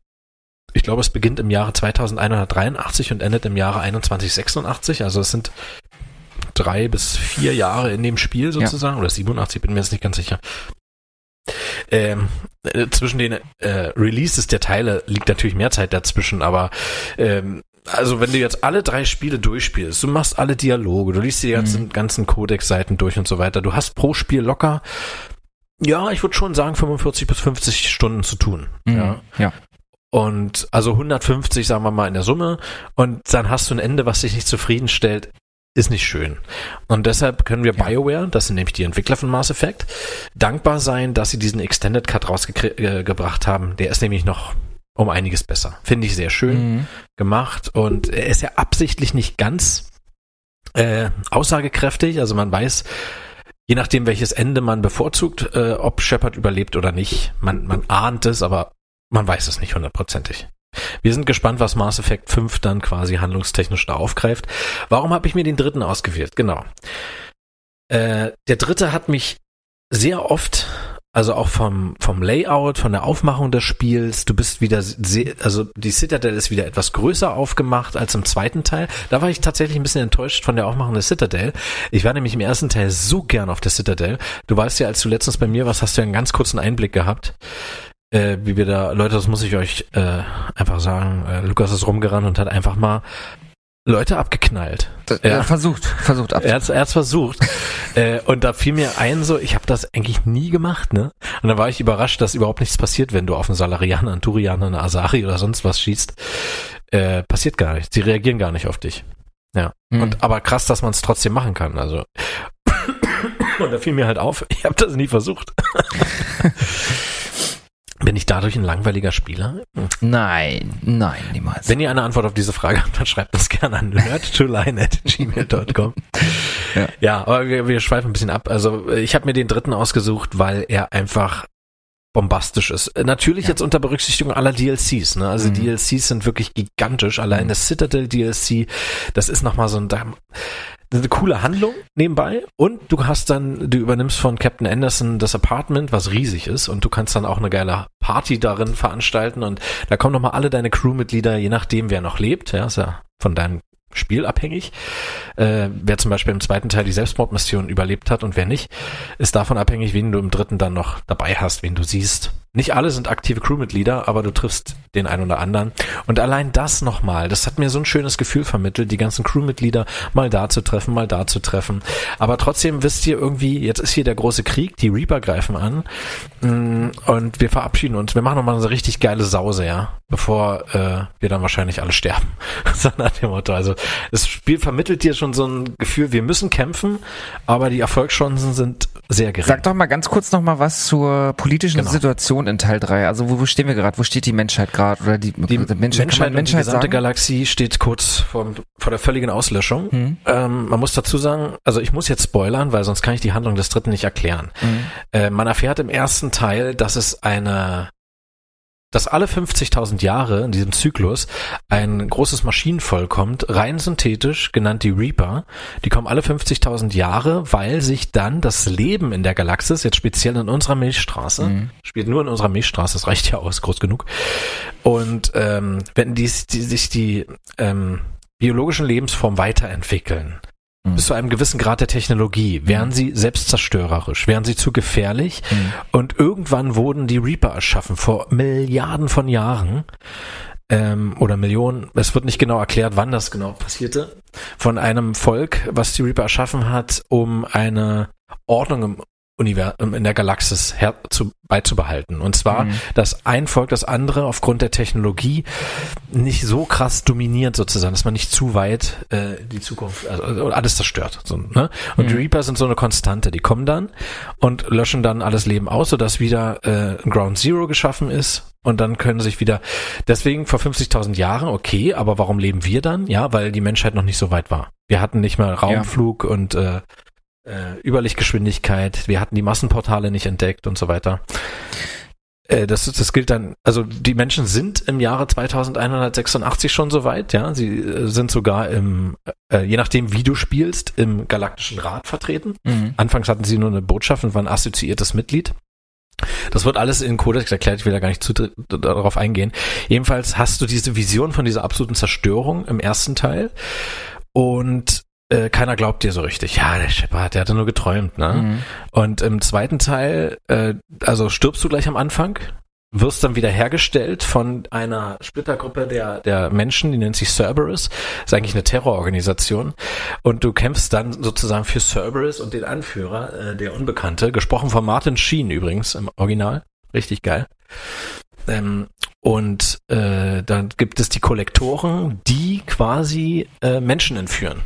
ich glaube, es beginnt im Jahre 2183 und endet im Jahre 2186. Also es sind drei bis vier Jahre in dem Spiel sozusagen, oder 87, bin mir jetzt nicht ganz sicher. Ähm, äh, zwischen den äh, Releases der Teile liegt natürlich mehr Zeit dazwischen, aber ähm, also wenn du jetzt alle drei Spiele durchspielst, du machst alle Dialoge, du liest die ganzen, ganzen Codex-Seiten durch und so weiter, du hast pro Spiel locker, ja, ich würde schon sagen 45 bis 50 Stunden zu tun. Mhm. Ja. ja. Und also 150, sagen wir mal, in der Summe. Und dann hast du ein Ende, was dich nicht zufriedenstellt. Ist nicht schön. Und deshalb können wir Ja. BioWare, das sind nämlich die Entwickler von Mass Effect, dankbar sein, dass sie diesen Extended Cut rausgebracht haben. Der ist nämlich noch um einiges besser. Finde ich sehr schön Mhm. gemacht. Und er ist ja absichtlich nicht ganz äh, aussagekräftig. Also man weiß, je nachdem, welches Ende man bevorzugt, äh, ob Shepard überlebt oder nicht. Man, man ahnt es, aber man weiß es nicht hundertprozentig. Wir sind gespannt, was Mass Effect 5 dann quasi handlungstechnisch da aufgreift. Warum habe ich mir den dritten ausgewählt? Genau. Äh, der dritte hat mich sehr oft, also auch vom, vom Layout, von der Aufmachung des Spiels, du bist wieder sehr, also die Citadel ist wieder etwas größer aufgemacht als im zweiten Teil. Da war ich tatsächlich ein bisschen enttäuscht von der Aufmachung der Citadel. Ich war nämlich im ersten Teil so gern auf der Citadel. Du weißt ja, als du letztens bei mir warst, hast du ja einen ganz kurzen Einblick gehabt äh, wie wir da, Leute, das muss ich euch äh, einfach sagen, äh, Lukas ist rumgerannt und hat einfach mal Leute abgeknallt. Ja. äh, Versucht, versucht ab. Er hat's, er hat's versucht. [laughs] äh, und da fiel mir ein, so, ich habe das eigentlich nie gemacht, ne? Und da war ich überrascht, dass überhaupt nichts passiert, wenn du auf einen Salarianer, einen Turianer, eine Asari oder sonst was schießt. Äh, passiert gar nichts. Sie reagieren gar nicht auf dich. Ja. Mhm. Und aber krass, dass man es trotzdem machen kann. Also. [coughs] Und da fiel mir halt auf, ich habe das nie versucht. [laughs] Bin ich dadurch ein langweiliger Spieler? Nein, nein, niemals. Wenn ihr eine Antwort auf diese Frage habt, dann schreibt das gerne an nerdtoline.gmail.com. Ja. ja, aber wir, wir schweifen ein bisschen ab. Also ich habe mir den dritten ausgesucht, weil er einfach bombastisch ist. Äh, Natürlich jetzt unter Berücksichtigung aller DLCs. Ne? Also Mhm. DLCs sind wirklich gigantisch. Allein das Citadel DLC, das ist nochmal so ein eine coole Handlung nebenbei und du hast dann, du übernimmst von Captain Anderson das Apartment, was riesig ist und du kannst dann auch eine geile Party darin veranstalten und da kommen nochmal alle deine Crewmitglieder, je nachdem wer noch lebt, ja, ist ja von deinem Spiel abhängig. Äh, wer zum Beispiel im zweiten Teil die Selbstmordmission überlebt hat und wer nicht, ist davon abhängig, wen du im dritten dann noch dabei hast, wen du siehst. Nicht alle sind aktive Crewmitglieder, aber du triffst den einen oder anderen. Und allein das nochmal, das hat mir so ein schönes Gefühl vermittelt, die ganzen Crewmitglieder mal da zu treffen, mal da zu treffen. Aber trotzdem wisst ihr irgendwie, jetzt ist hier der große Krieg, die Reaper greifen an mm, und wir verabschieden uns. Wir machen nochmal so richtig geile Sause, ja, bevor äh, wir dann wahrscheinlich alle sterben. [laughs] so nach dem Motto. Also das Spiel vermittelt dir schon so ein Gefühl, wir müssen kämpfen, aber die Erfolgschancen sind sehr gering. Sag doch mal ganz kurz noch mal was zur politischen Genau. Situation in Teil 3. Also wo, wo stehen wir gerade? Wo steht die Menschheit gerade? Oder die, Die Menschheit, Menschheit, und die Menschheit gesamte sagen? Galaxie steht kurz vor, vor der völligen Auslöschung. Mhm. Ähm, man muss dazu sagen, also ich muss jetzt spoilern, weil sonst kann ich die Handlung des dritten nicht erklären. Mhm. Äh, man erfährt im ersten Teil, dass es eine, dass alle 50.000 Jahre in diesem Zyklus ein großes Maschinenvolk kommt, rein synthetisch, genannt die Reaper. Die kommen alle 50.000 Jahre, weil sich dann das Leben in der Galaxis, jetzt speziell in unserer Milchstraße, Mhm. spielt nur in unserer Milchstraße, das reicht ja aus, groß genug. Und ähm, wenn die, die sich die ähm, biologischen Lebensformen weiterentwickeln. Bis zu einem gewissen Grad der Technologie, wären sie selbstzerstörerisch, wären sie zu gefährlich? Mhm. und irgendwann wurden die Reaper erschaffen, vor Milliarden von Jahren ähm, oder Millionen, es wird nicht genau erklärt, wann das genau passierte, von einem Volk, was die Reaper erschaffen hat, um eine Ordnung im Universum, in der Galaxis her zu, beizubehalten. Und zwar, Mhm. dass ein Volk das andere aufgrund der Technologie nicht so krass dominiert sozusagen, dass man nicht zu weit äh, die Zukunft, also, alles zerstört. So, ne? Und die Mhm. Reaper sind so eine Konstante, die kommen dann und löschen dann alles Leben aus, sodass wieder äh, Ground Zero geschaffen ist und dann können sich wieder, deswegen vor 50.000 Jahren, okay, aber warum leben wir dann? Ja, weil die Menschheit noch nicht so weit war. Wir hatten nicht mal Raumflug und äh, äh, Überlichtgeschwindigkeit, wir hatten die Massenportale nicht entdeckt und so weiter. Äh, Das, das gilt dann, also die Menschen sind im Jahre 2186 schon so weit, ja. Sie äh, sind sogar im, äh, je nachdem wie du spielst, im Galaktischen Rat vertreten. Mhm. Anfangs hatten sie nur eine Botschaft und waren assoziiertes Mitglied. Das wird alles in Codex erklärt, ich will da gar nicht zu, darauf eingehen. Jedenfalls hast du diese Vision von dieser absoluten Zerstörung im ersten Teil und äh, keiner glaubt dir so richtig. Ja, der Shepard, der hatte nur geträumt, ne? Mhm. Und im zweiten Teil, äh, also stirbst du gleich am Anfang, wirst dann wieder hergestellt von einer Splittergruppe der, der Menschen, die nennt sich Cerberus, ist eigentlich eine Terrororganisation und du kämpfst dann sozusagen für Cerberus und den Anführer, äh, der Unbekannte, gesprochen von Martin Sheen übrigens im Original, richtig geil. Ähm, und äh, dann gibt es die Kollektoren, die quasi äh, Menschen entführen.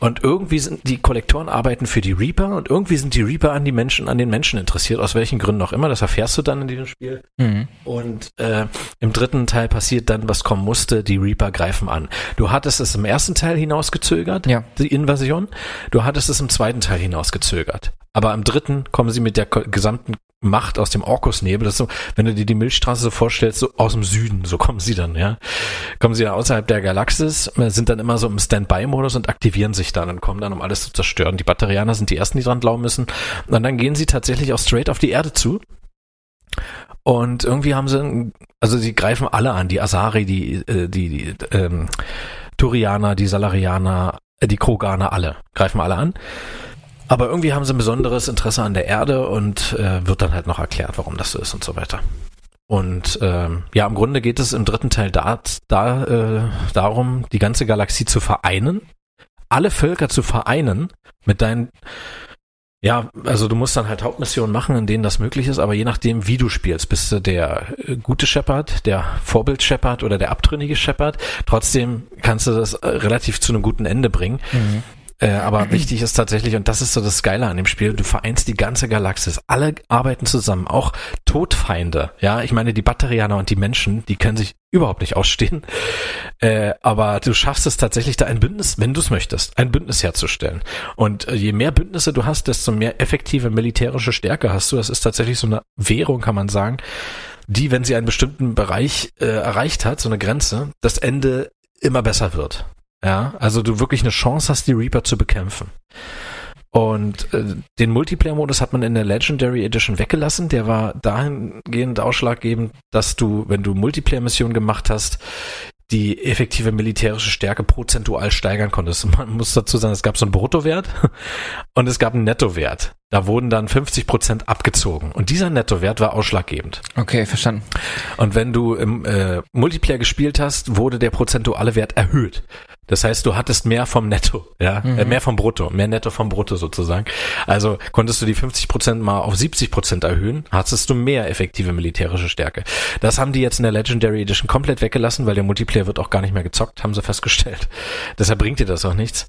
Und irgendwie sind die Kollektoren arbeiten für die Reaper und irgendwie sind die Reaper an die Menschen, an den Menschen interessiert, aus welchen Gründen auch immer. Das erfährst du dann in diesem Spiel. Mhm. Und äh, im dritten Teil passiert dann, was kommen musste, die Reaper greifen an. Du hattest es im ersten Teil hinausgezögert, Ja. die Invasion. Du hattest es im zweiten Teil hinausgezögert. Aber im dritten kommen sie mit der gesamten Macht aus dem Orkusnebel. Das ist so, wenn du dir die Milchstraße so vorstellst, so aus dem Süden, so kommen sie dann, ja. Kommen sie dann außerhalb der Galaxis, äh, sind dann immer so im Standby-Modus und aktivieren sich dann und kommen dann, um alles zu zerstören. Die Batterianer sind die ersten, die dran glauben müssen. Und dann gehen sie tatsächlich auch straight auf die Erde zu. Und irgendwie haben sie, also sie greifen alle an, die Asari, die, äh, die, die ähm, Turianer, die Salarianer, äh, die Kroganer, alle, greifen alle an. Aber irgendwie haben sie ein besonderes Interesse an der Erde und äh, wird dann halt noch erklärt, warum das so ist und so weiter. Und ähm, ja, im Grunde geht es im dritten Teil da, da äh, darum, die ganze Galaxie zu vereinen, alle Völker zu vereinen mit deinen ja, also du musst dann halt Hauptmissionen machen, in denen das möglich ist, aber je nachdem, wie du spielst, bist du der äh, gute Shepard, der Vorbild Shepard oder der abtrünnige Shepard. Trotzdem kannst du das äh, relativ zu einem guten Ende bringen. Mhm. Äh, aber wichtig ist tatsächlich, und das ist so das Geile an dem Spiel, du vereinst die ganze Galaxis. Alle arbeiten zusammen, auch Todfeinde. Ja, ich meine, die Batterianer und die Menschen, die können sich überhaupt nicht ausstehen. Äh, aber du schaffst es tatsächlich, da ein Bündnis, wenn du es möchtest, ein Bündnis herzustellen. Und äh, je mehr Bündnisse du hast, desto mehr effektive militärische Stärke hast du. Das ist tatsächlich so eine Währung, kann man sagen, die, wenn sie einen bestimmten Bereich äh, erreicht hat, so eine Grenze, das Ende immer besser wird. Ja, also du wirklich eine Chance hast, die Reaper zu bekämpfen. Und äh, den Multiplayer-Modus hat man in der Legendary Edition weggelassen. Der war dahingehend ausschlaggebend, dass du, wenn du Multiplayer-Missionen gemacht hast, die effektive militärische Stärke prozentual steigern konntest. [laughs] Man muss dazu sagen, es gab so einen Bruttowert [laughs] und es gab einen Nettowert. Da wurden dann 50 Prozent abgezogen. Und dieser Nettowert war ausschlaggebend. Okay, verstanden. Und wenn du im äh, Multiplayer gespielt hast, wurde der prozentuale Wert erhöht. Das heißt, du hattest mehr vom Netto, ja, äh, mehr vom Brutto, mehr Netto vom Brutto sozusagen. Also konntest du die 50 Prozent mal auf 70 Prozent erhöhen, hattest du mehr effektive militärische Stärke. Das haben die jetzt in der Legendary Edition komplett weggelassen, weil der Multiplayer wird auch gar nicht mehr gezockt, haben sie festgestellt. [laughs] Deshalb bringt dir das auch nichts.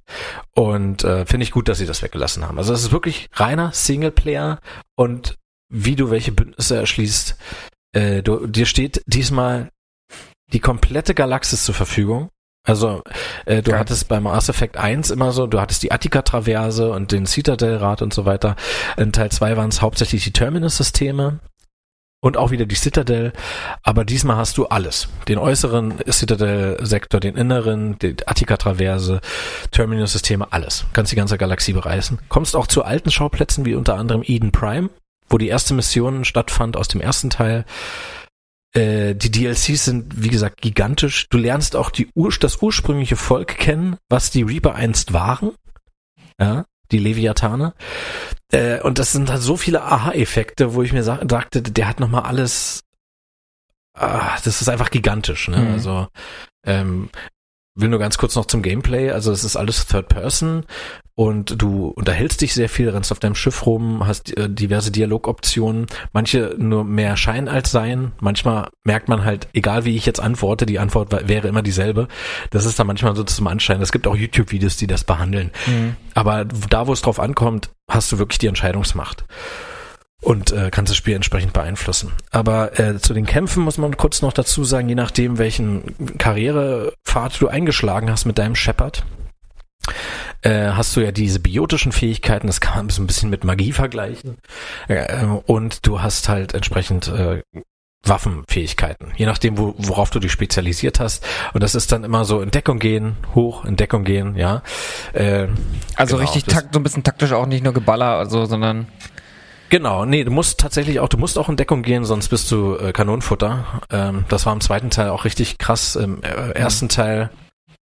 Und äh, finde ich gut, dass sie das weggelassen haben. Also es ist wirklich reiner Singleplayer und wie du welche Bündnisse erschließt. Äh, du, dir steht diesmal die komplette Galaxis zur Verfügung also äh, du Geil. hattest beim Mass Effect 1 immer so, du hattest die Attica-Traverse und den Citadel-Rad und so weiter. In Teil 2 waren es hauptsächlich die Terminus-Systeme und auch wieder die Citadel, aber diesmal hast du alles. Den äußeren Citadel-Sektor, den inneren, die Attica-Traverse, Terminus-Systeme, alles. Kannst die ganze Galaxie bereisen. Kommst auch zu alten Schauplätzen, wie unter anderem Eden Prime, wo die erste Mission stattfand aus dem ersten Teil. Äh, die DLCs sind, wie gesagt, gigantisch. Du lernst auch die Ur das ursprüngliche Volk kennen, was die Reaper einst waren. Ja, die Leviathane. Äh, und das sind halt so viele Aha-Effekte, wo ich mir sa sagte, der hat nochmal alles. Ah, das ist einfach gigantisch. Ne? Mhm. Also ähm, will nur ganz kurz noch zum Gameplay. Also es ist alles Third Person und du unterhältst dich sehr viel, rennst auf deinem Schiff rum, hast äh, diverse Dialogoptionen, manche nur mehr Schein als Sein. Manchmal merkt man halt, egal wie ich jetzt antworte, die Antwort wäre immer dieselbe. Das ist dann manchmal so zum Anschein. Es gibt auch YouTube-Videos, die das behandeln. Aber da, wo es drauf ankommt, hast du wirklich die Entscheidungsmacht und äh, kannst das Spiel entsprechend beeinflussen. Aber äh, zu den Kämpfen muss man kurz noch dazu sagen, je nachdem, welchen Karrierepfad du eingeschlagen hast mit deinem Shepard, äh, hast du ja diese biotischen Fähigkeiten, das kann man so ein bisschen mit Magie vergleichen. Äh, und du hast halt entsprechend äh, Waffenfähigkeiten, je nachdem, wo, worauf du dich spezialisiert hast. Und das ist dann immer so in Deckung gehen, hoch, in Deckung gehen, ja. Äh, Also genau, richtig takt, so ein bisschen taktisch auch nicht nur Geballer, also, sondern Genau, nee, du musst tatsächlich auch, du musst auch in Deckung gehen, sonst bist du äh, Kanonenfutter. Ähm, das war im zweiten Teil auch richtig krass. Im äh, ersten Teil,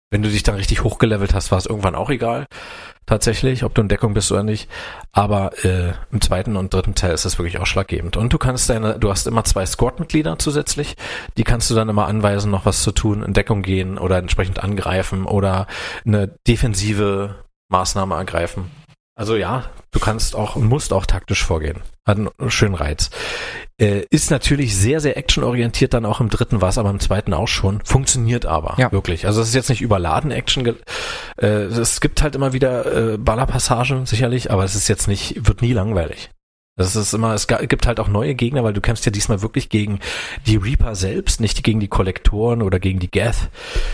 wenn du dich dann richtig hochgelevelt hast, war es irgendwann auch egal. Tatsächlich, ob du in Deckung bist oder nicht. Aber äh, im zweiten und dritten Teil ist das wirklich ausschlaggebend. Und du kannst deine, du hast immer zwei Squad-Mitglieder zusätzlich. Die kannst du dann immer anweisen, noch was zu tun, in Deckung gehen oder entsprechend angreifen oder eine defensive Maßnahme ergreifen. Also ja, du kannst auch und musst auch taktisch vorgehen. Hat einen schönen Reiz. Äh, ist natürlich sehr, sehr actionorientiert dann auch im dritten, war es aber im zweiten auch schon. Funktioniert aber, Ja. wirklich. Also es ist jetzt nicht überladen Action. Äh, es gibt halt immer wieder äh, Ballerpassagen, sicherlich, aber es ist jetzt nicht, wird nie langweilig. Das ist immer, es gibt halt auch neue Gegner, weil du kämpfst ja diesmal wirklich gegen die Reaper selbst, nicht gegen die Kollektoren oder gegen die Geth,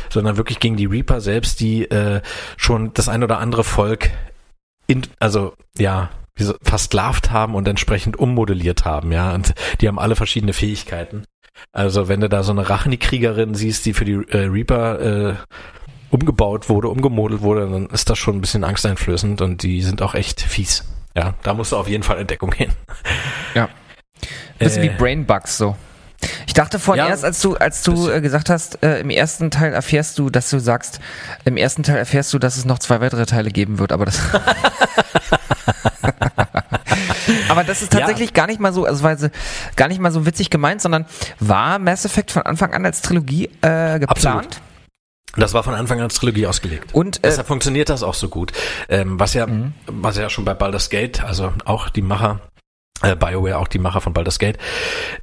sondern wirklich gegen die Reaper selbst, die äh, schon das ein oder andere Volk in, also ja, versklavt haben und entsprechend ummodelliert haben, ja, und die haben alle verschiedene Fähigkeiten. Also wenn du da so eine Rachni-Kriegerin siehst, die für die äh, Reaper äh, umgebaut wurde, umgemodelt wurde, dann ist das schon ein bisschen angsteinflößend und die sind auch echt fies. Ja, da musst du auf jeden Fall in Deckung gehen. Ja. Bisschen Äh, wie Brainbugs so. Ich dachte vorhin Ja, erst, als du, als du bisschen. äh, gesagt hast, äh, im ersten Teil erfährst du, dass du sagst, im ersten Teil erfährst du, dass es noch zwei weitere Teile geben wird, aber das. [laughs] aber das ist Ja. tatsächlich gar nicht mal so, also weil sie gar nicht mal so witzig gemeint, sondern war Mass Effect von Anfang an als Trilogie äh, geplant? Absolut. Das war von Anfang an als Trilogie ausgelegt. Und äh, Deshalb funktioniert das auch so gut. Ähm, was ja, Mhm. was ja schon bei Baldur's Gate, also auch die Macher äh, BioWare, auch die Macher von Baldur's Gate,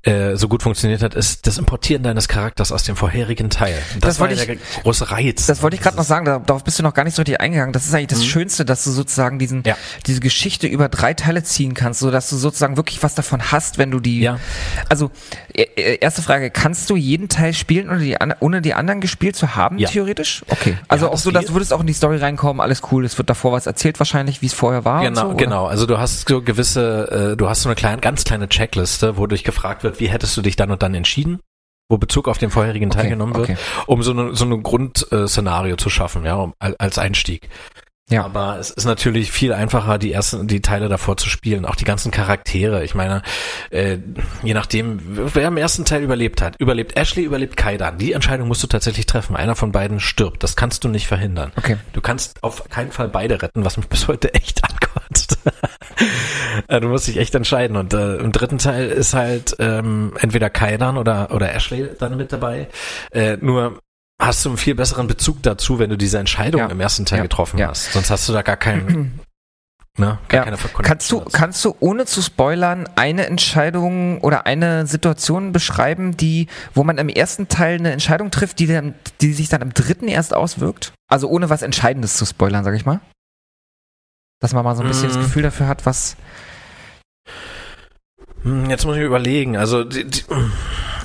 äh, so gut funktioniert hat, ist das Importieren deines Charakters aus dem vorherigen Teil. Und das, Das war ja der große Reiz. Das wollte ich gerade noch sagen, da- darauf bist du noch gar nicht so richtig eingegangen. Das ist eigentlich das Schönste, dass du sozusagen diesen, Mhm. Ja. diese Geschichte über drei Teile ziehen kannst, so dass du sozusagen wirklich was davon hast, wenn du die. Ja. Also äh, äh, erste Frage: Kannst du jeden Teil spielen, ohne die, ohne die anderen gespielt zu haben? Ja. Theoretisch? Okay. Also auch das so, dass du würdest auch in die Story reinkommen, alles cool. Es wird davor was erzählt wahrscheinlich, wie es vorher war. und Genau, so, genau. Also du hast so gewisse, äh, du hast so eine kleine, ganz kleine Checkliste, wo dich gefragt wird, wie hättest du dich dann und dann entschieden, wo Bezug auf den vorherigen Teil Okay, genommen wird, okay. um so eine, so ein Grundszenario zu schaffen, ja, um, al- als Einstieg. Ja. Aber es ist natürlich viel einfacher, die ersten, die Teile davor zu spielen, auch die ganzen Charaktere. Ich meine, äh, je nachdem, wer im ersten Teil überlebt hat, überlebt Ashley, überlebt Kaidan. Die Entscheidung musst du tatsächlich treffen. Einer von beiden stirbt. Das kannst du nicht verhindern. Okay. Du kannst auf keinen Fall beide retten, was mich bis heute echt [laughs] ankotzt. Äh, du musst dich echt entscheiden. Und äh, im dritten Teil ist halt ähm, entweder Kaidan oder, oder Ashley dann mit dabei. Äh, nur hast du einen viel besseren Bezug dazu, wenn du diese Entscheidung Ja. im ersten Teil Ja. getroffen Ja. hast. Sonst hast du da gar keinen, [clears throat] ne, gar keine Kannst du, dazu. kannst du ohne zu spoilern eine Entscheidung oder eine Situation beschreiben, die, wo man im ersten Teil eine Entscheidung trifft, die, dann, die sich dann im dritten erst auswirkt? Also ohne was Entscheidendes zu spoilern, sag ich mal. Dass man mal so ein bisschen Mm. das Gefühl dafür hat, was. Hm, Jetzt muss ich überlegen. Also die, die,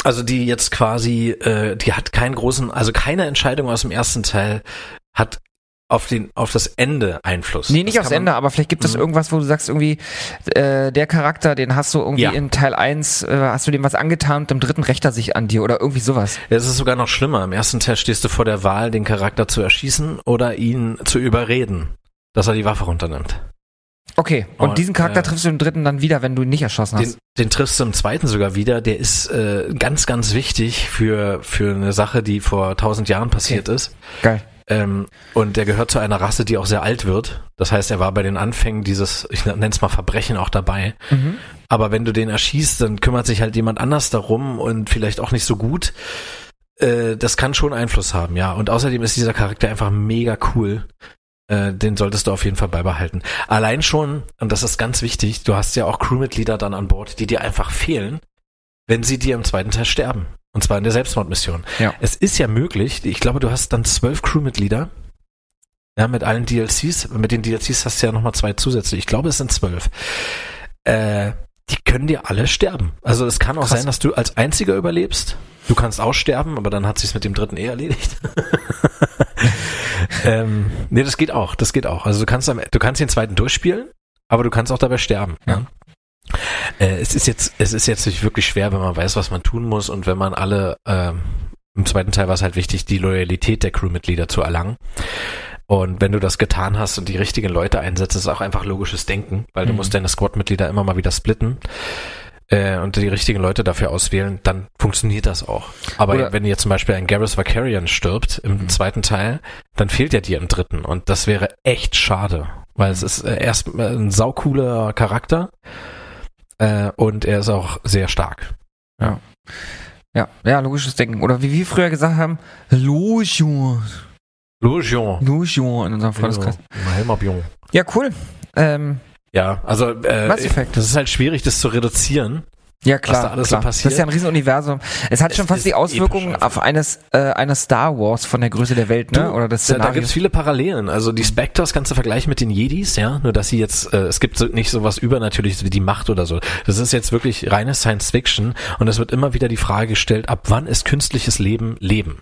also die jetzt quasi, äh, die hat keinen großen, also keine Entscheidung aus dem ersten Teil hat auf den auf das Ende Einfluss. Nee, nicht Das aufs kann man- Ende, aber vielleicht gibt es Mhm. irgendwas, wo du sagst, irgendwie, äh, der Charakter, den hast du irgendwie Ja. in Teil 1, äh, hast du dem was angetan und im dritten rächt er sich an dir oder irgendwie sowas. Es ist sogar noch schlimmer. Im ersten Teil stehst du vor der Wahl, den Charakter zu erschießen oder ihn zu überreden, dass er die Waffe runternimmt. Okay, und, Und, diesen Charakter äh, triffst du im dritten dann wieder, wenn du ihn nicht erschossen hast. Den, den triffst du im zweiten sogar wieder. Der ist äh, ganz, ganz wichtig für, für eine Sache, die vor tausend Jahren passiert ist. Geil. Ähm, und der gehört zu einer Rasse, die auch sehr alt wird. Das heißt, er war bei den Anfängen dieses, ich nenne es mal Verbrechen auch dabei. Mhm. Aber wenn du den erschießt, dann kümmert sich halt jemand anders darum und vielleicht auch nicht so gut. Äh, das kann schon Einfluss haben, ja. Und außerdem ist dieser Charakter einfach mega cool. Äh, den solltest du auf jeden Fall beibehalten. Allein schon, und das ist ganz wichtig, du hast ja auch Crewmitglieder dann an Bord, die dir einfach fehlen, wenn sie dir im zweiten Teil sterben. Und zwar in der Selbstmordmission. Ja. Es ist ja möglich, ich glaube, du hast dann zwölf Crewmitglieder. Ja, mit allen DLCs. Mit den DLCs hast du ja nochmal zwei zusätzlich. Ich glaube, es sind zwölf. Äh, die können dir alle sterben. Also es kann auch Krass. sein, dass du als einziger überlebst. Du kannst auch sterben, aber dann hat sich's mit dem dritten eh erledigt. [laughs] ähm, nee, das geht auch. Das geht auch. Also du kannst, am, du kannst den zweiten durchspielen, aber du kannst auch dabei sterben. Ja. Ja. Äh, es ist jetzt, es ist jetzt nicht wirklich schwer, wenn man weiß, was man tun muss und wenn man alle, ähm, im zweiten Teil war es halt wichtig, die Loyalität der Crewmitglieder zu erlangen. Und wenn du das getan hast und die richtigen Leute einsetzt, ist auch einfach logisches Denken, weil du Mhm. musst deine Squad-Mitglieder immer mal wieder splitten äh, und die richtigen Leute dafür auswählen, dann funktioniert das auch. Aber Oder- wenn jetzt zum Beispiel ein Garrus Vakarian stirbt im Mhm. zweiten Teil, dann fehlt er dir im dritten und das wäre echt schade, weil es ist äh, erst äh, ein saucooler Charakter äh, und er ist auch sehr stark. Ja, ja, logisches Denken. Oder wie wir früher gesagt haben, Logion. Logion. Logion in unserem Freundeskreis. Helmer Bion. Ja, cool. Ähm, Ja, also äh, Mass Effect. das ist halt schwierig, das zu reduzieren. ja, klar. da alles so klar. passiert. Das ist ja ein Riesenuniversum. Es hat Es schon fast die Auswirkungen auf eines, äh, eines Star Wars von der Größe der Welt, ne? Du, Oder des da, da Szenarios. gibt's viele Parallelen. Also die Spectres kannst du vergleichen mit den Jedis, ja. Nur dass sie jetzt, äh, es gibt so, nicht sowas Übernatürliches wie die Macht oder so. Das ist jetzt wirklich reine Science Fiction und es wird immer wieder die Frage gestellt, ab wann ist künstliches Leben Leben?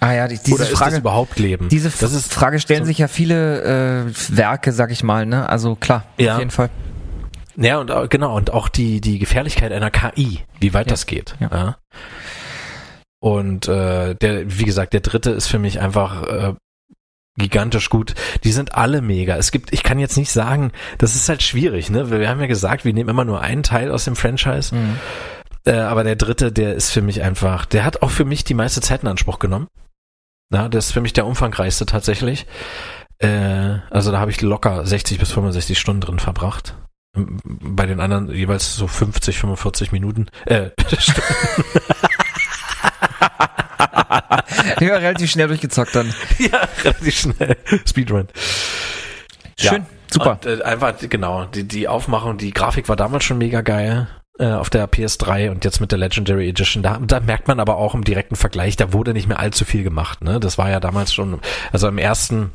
Ah ja, die, diese oder Frage. überhaupt Leben? Diese das ist Frage stellen so- sich ja viele äh, Werke, sag ich mal, ne? Also klar, Ja. auf jeden Fall. Ja, und auch- genau, und auch die, die Gefährlichkeit einer KI, wie weit Ja. das geht. Ja. Ja. Und äh, der, wie gesagt, der dritte ist für mich einfach äh, gigantisch gut. Die sind alle mega. Es gibt, ich kann jetzt nicht sagen, das ist halt schwierig, ne? Wir haben ja gesagt, wir nehmen immer nur einen Teil aus dem Franchise. Mhm. Äh, aber der dritte, der ist für mich einfach, der hat auch für mich die meiste Zeit in Anspruch genommen. Na, das ist für mich der umfangreichste tatsächlich. Äh, also da habe ich locker 60 bis 65 Stunden drin verbracht. Bei den anderen jeweils so 50, 45 Minuten. Äh, [laughs] war [laughs] relativ schnell durchgezockt dann. [laughs] ja, relativ schnell. Speedrun. Schön. Ja. Super. Und, äh, einfach, genau, die, die Aufmachung, die Grafik war damals schon mega geil äh, auf der PS3 und jetzt mit der Legendary Edition. Da, da merkt man aber auch im direkten Vergleich, da wurde nicht mehr allzu viel gemacht. Ne? Das war ja damals schon, also im ersten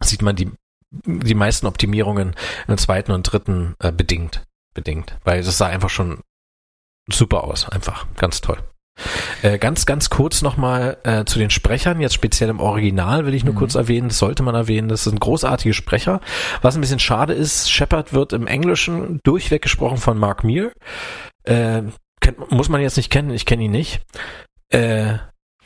sieht man die, die meisten Optimierungen im zweiten und dritten äh, bedingt. Bedingt. Weil das sah einfach schon super aus. Einfach ganz toll. Äh, ganz, ganz kurz nochmal äh, zu den Sprechern, jetzt speziell im Original will ich nur Mhm. kurz erwähnen, das sollte man erwähnen, das sind großartige Sprecher. Was ein bisschen schade ist, Shepard wird im Englischen durchweg gesprochen von Mark Meir. Äh, kennt, muss man jetzt nicht kennen, ich kenne ihn nicht. Äh,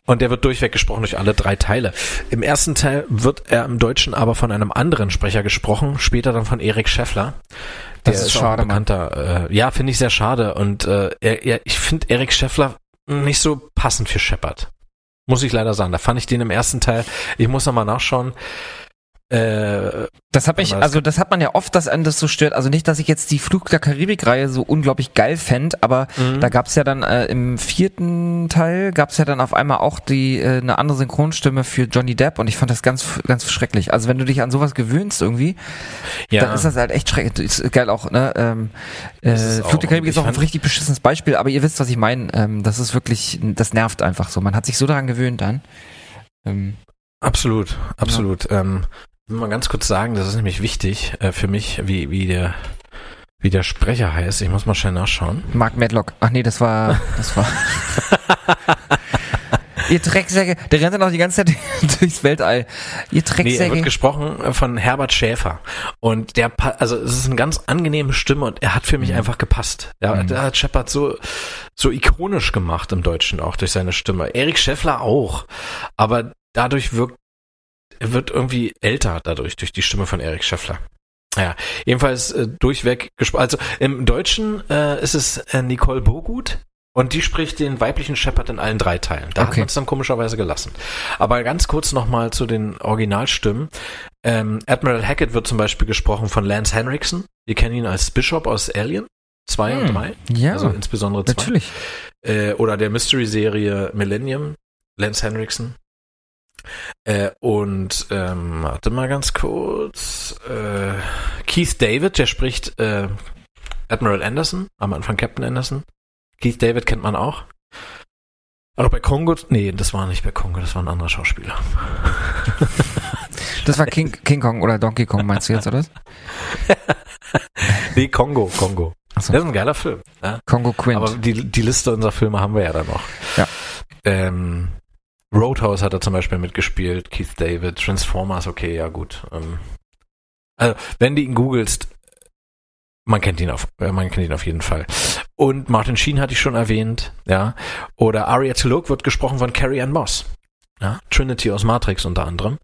und der wird durchweg gesprochen durch alle drei Teile. Im ersten Teil wird er im Deutschen aber von einem anderen Sprecher gesprochen, später dann von Erik Scheffler. Das ist auch schade, ein bekannter. Äh, ja, finde ich sehr schade. Und äh, er, er, ich finde Erik Scheffler nicht so passend für Shepard. Muss ich leider sagen. Da fand ich den im ersten Teil. Ich muss nochmal nachschauen. Äh, Das Aber das- also das hat man ja oft, dass einen das so stört. Also nicht, dass ich jetzt die Flug der Karibik-Reihe so unglaublich geil fänd, aber Mhm. da gab's ja dann äh, im vierten Teil gab's ja dann auf einmal auch die äh, eine andere Synchronstimme für Johnny Depp und ich fand das ganz ganz schrecklich. Also wenn du dich an sowas gewöhnst irgendwie, ja, dann ist das halt echt schrecklich. Ist geil auch, ne? Ähm, äh, Flug der Karibik ist ich auch ein richtig beschissenes Beispiel, aber ihr wisst, was ich meine. Ähm, das ist wirklich, das nervt einfach so. Man hat sich so daran gewöhnt dann. Ähm, absolut, absolut. Ähm, will mal ganz kurz sagen, das ist nämlich wichtig äh, für mich, wie, wie der wie der Sprecher heißt. Ich muss mal schnell nachschauen. Mark Medlock. Ach nee, das war, das war. [laughs] Ihr Drecksäcke, der rennt dann auch die ganze Zeit [laughs] durchs Weltall. Ihr Nee, er Drecksäcke. wird gesprochen äh, von Herbert Schäfer. Und der, also es ist eine ganz angenehme Stimme und er hat für mich Mhm. einfach gepasst. Ja, Mhm. der hat Shepard so, so ikonisch gemacht im Deutschen auch durch seine Stimme. Erik Scheffler auch. Aber dadurch wirkt, er wird irgendwie älter dadurch, durch die Stimme von Erik Scheffler. Ja, jedenfalls äh, durchweg gesprochen. Also im Deutschen äh, ist es äh, Nicole Bogut und die spricht den weiblichen Shepard in allen drei Teilen. Da hat Okay. man es dann komischerweise gelassen. Aber ganz kurz nochmal zu den Originalstimmen. Ähm, Admiral Hackett wird zum Beispiel gesprochen von Lance Henriksen. Wir kennen ihn als Bishop aus Alien 2 und Hm, 3. Ja, Also insbesondere 2. natürlich. Äh, oder der Mystery-Serie Millennium, Lance Henriksen. Äh, und ähm, warte mal ganz kurz. Äh, Keith David, der spricht äh, Admiral Anderson, am Anfang Captain Anderson. Keith David kennt man auch. Aber bei Kongo, nee, das war nicht bei Kongo, das war ein anderer Schauspieler. Das war King, King Kong oder Donkey Kong, meinst du jetzt, oder? Nee, Kongo, Kongo. Achso. Das ist ein geiler Film. Ja? Kongo Quint. Aber die, die Liste unserer Filme haben wir ja dann noch. Ja. Ähm, Roadhouse hat er zum Beispiel mitgespielt, Keith David, Transformers, okay, ja gut. Ähm, also, wenn du ihn googelst, man kennt ihn auf, äh, man kennt ihn auf jeden Fall. Und Martin Sheen hatte ich schon erwähnt, ja. Oder Aria Tuluk wird gesprochen von Carrie Ann Moss. Ja. Trinity aus Matrix unter anderem.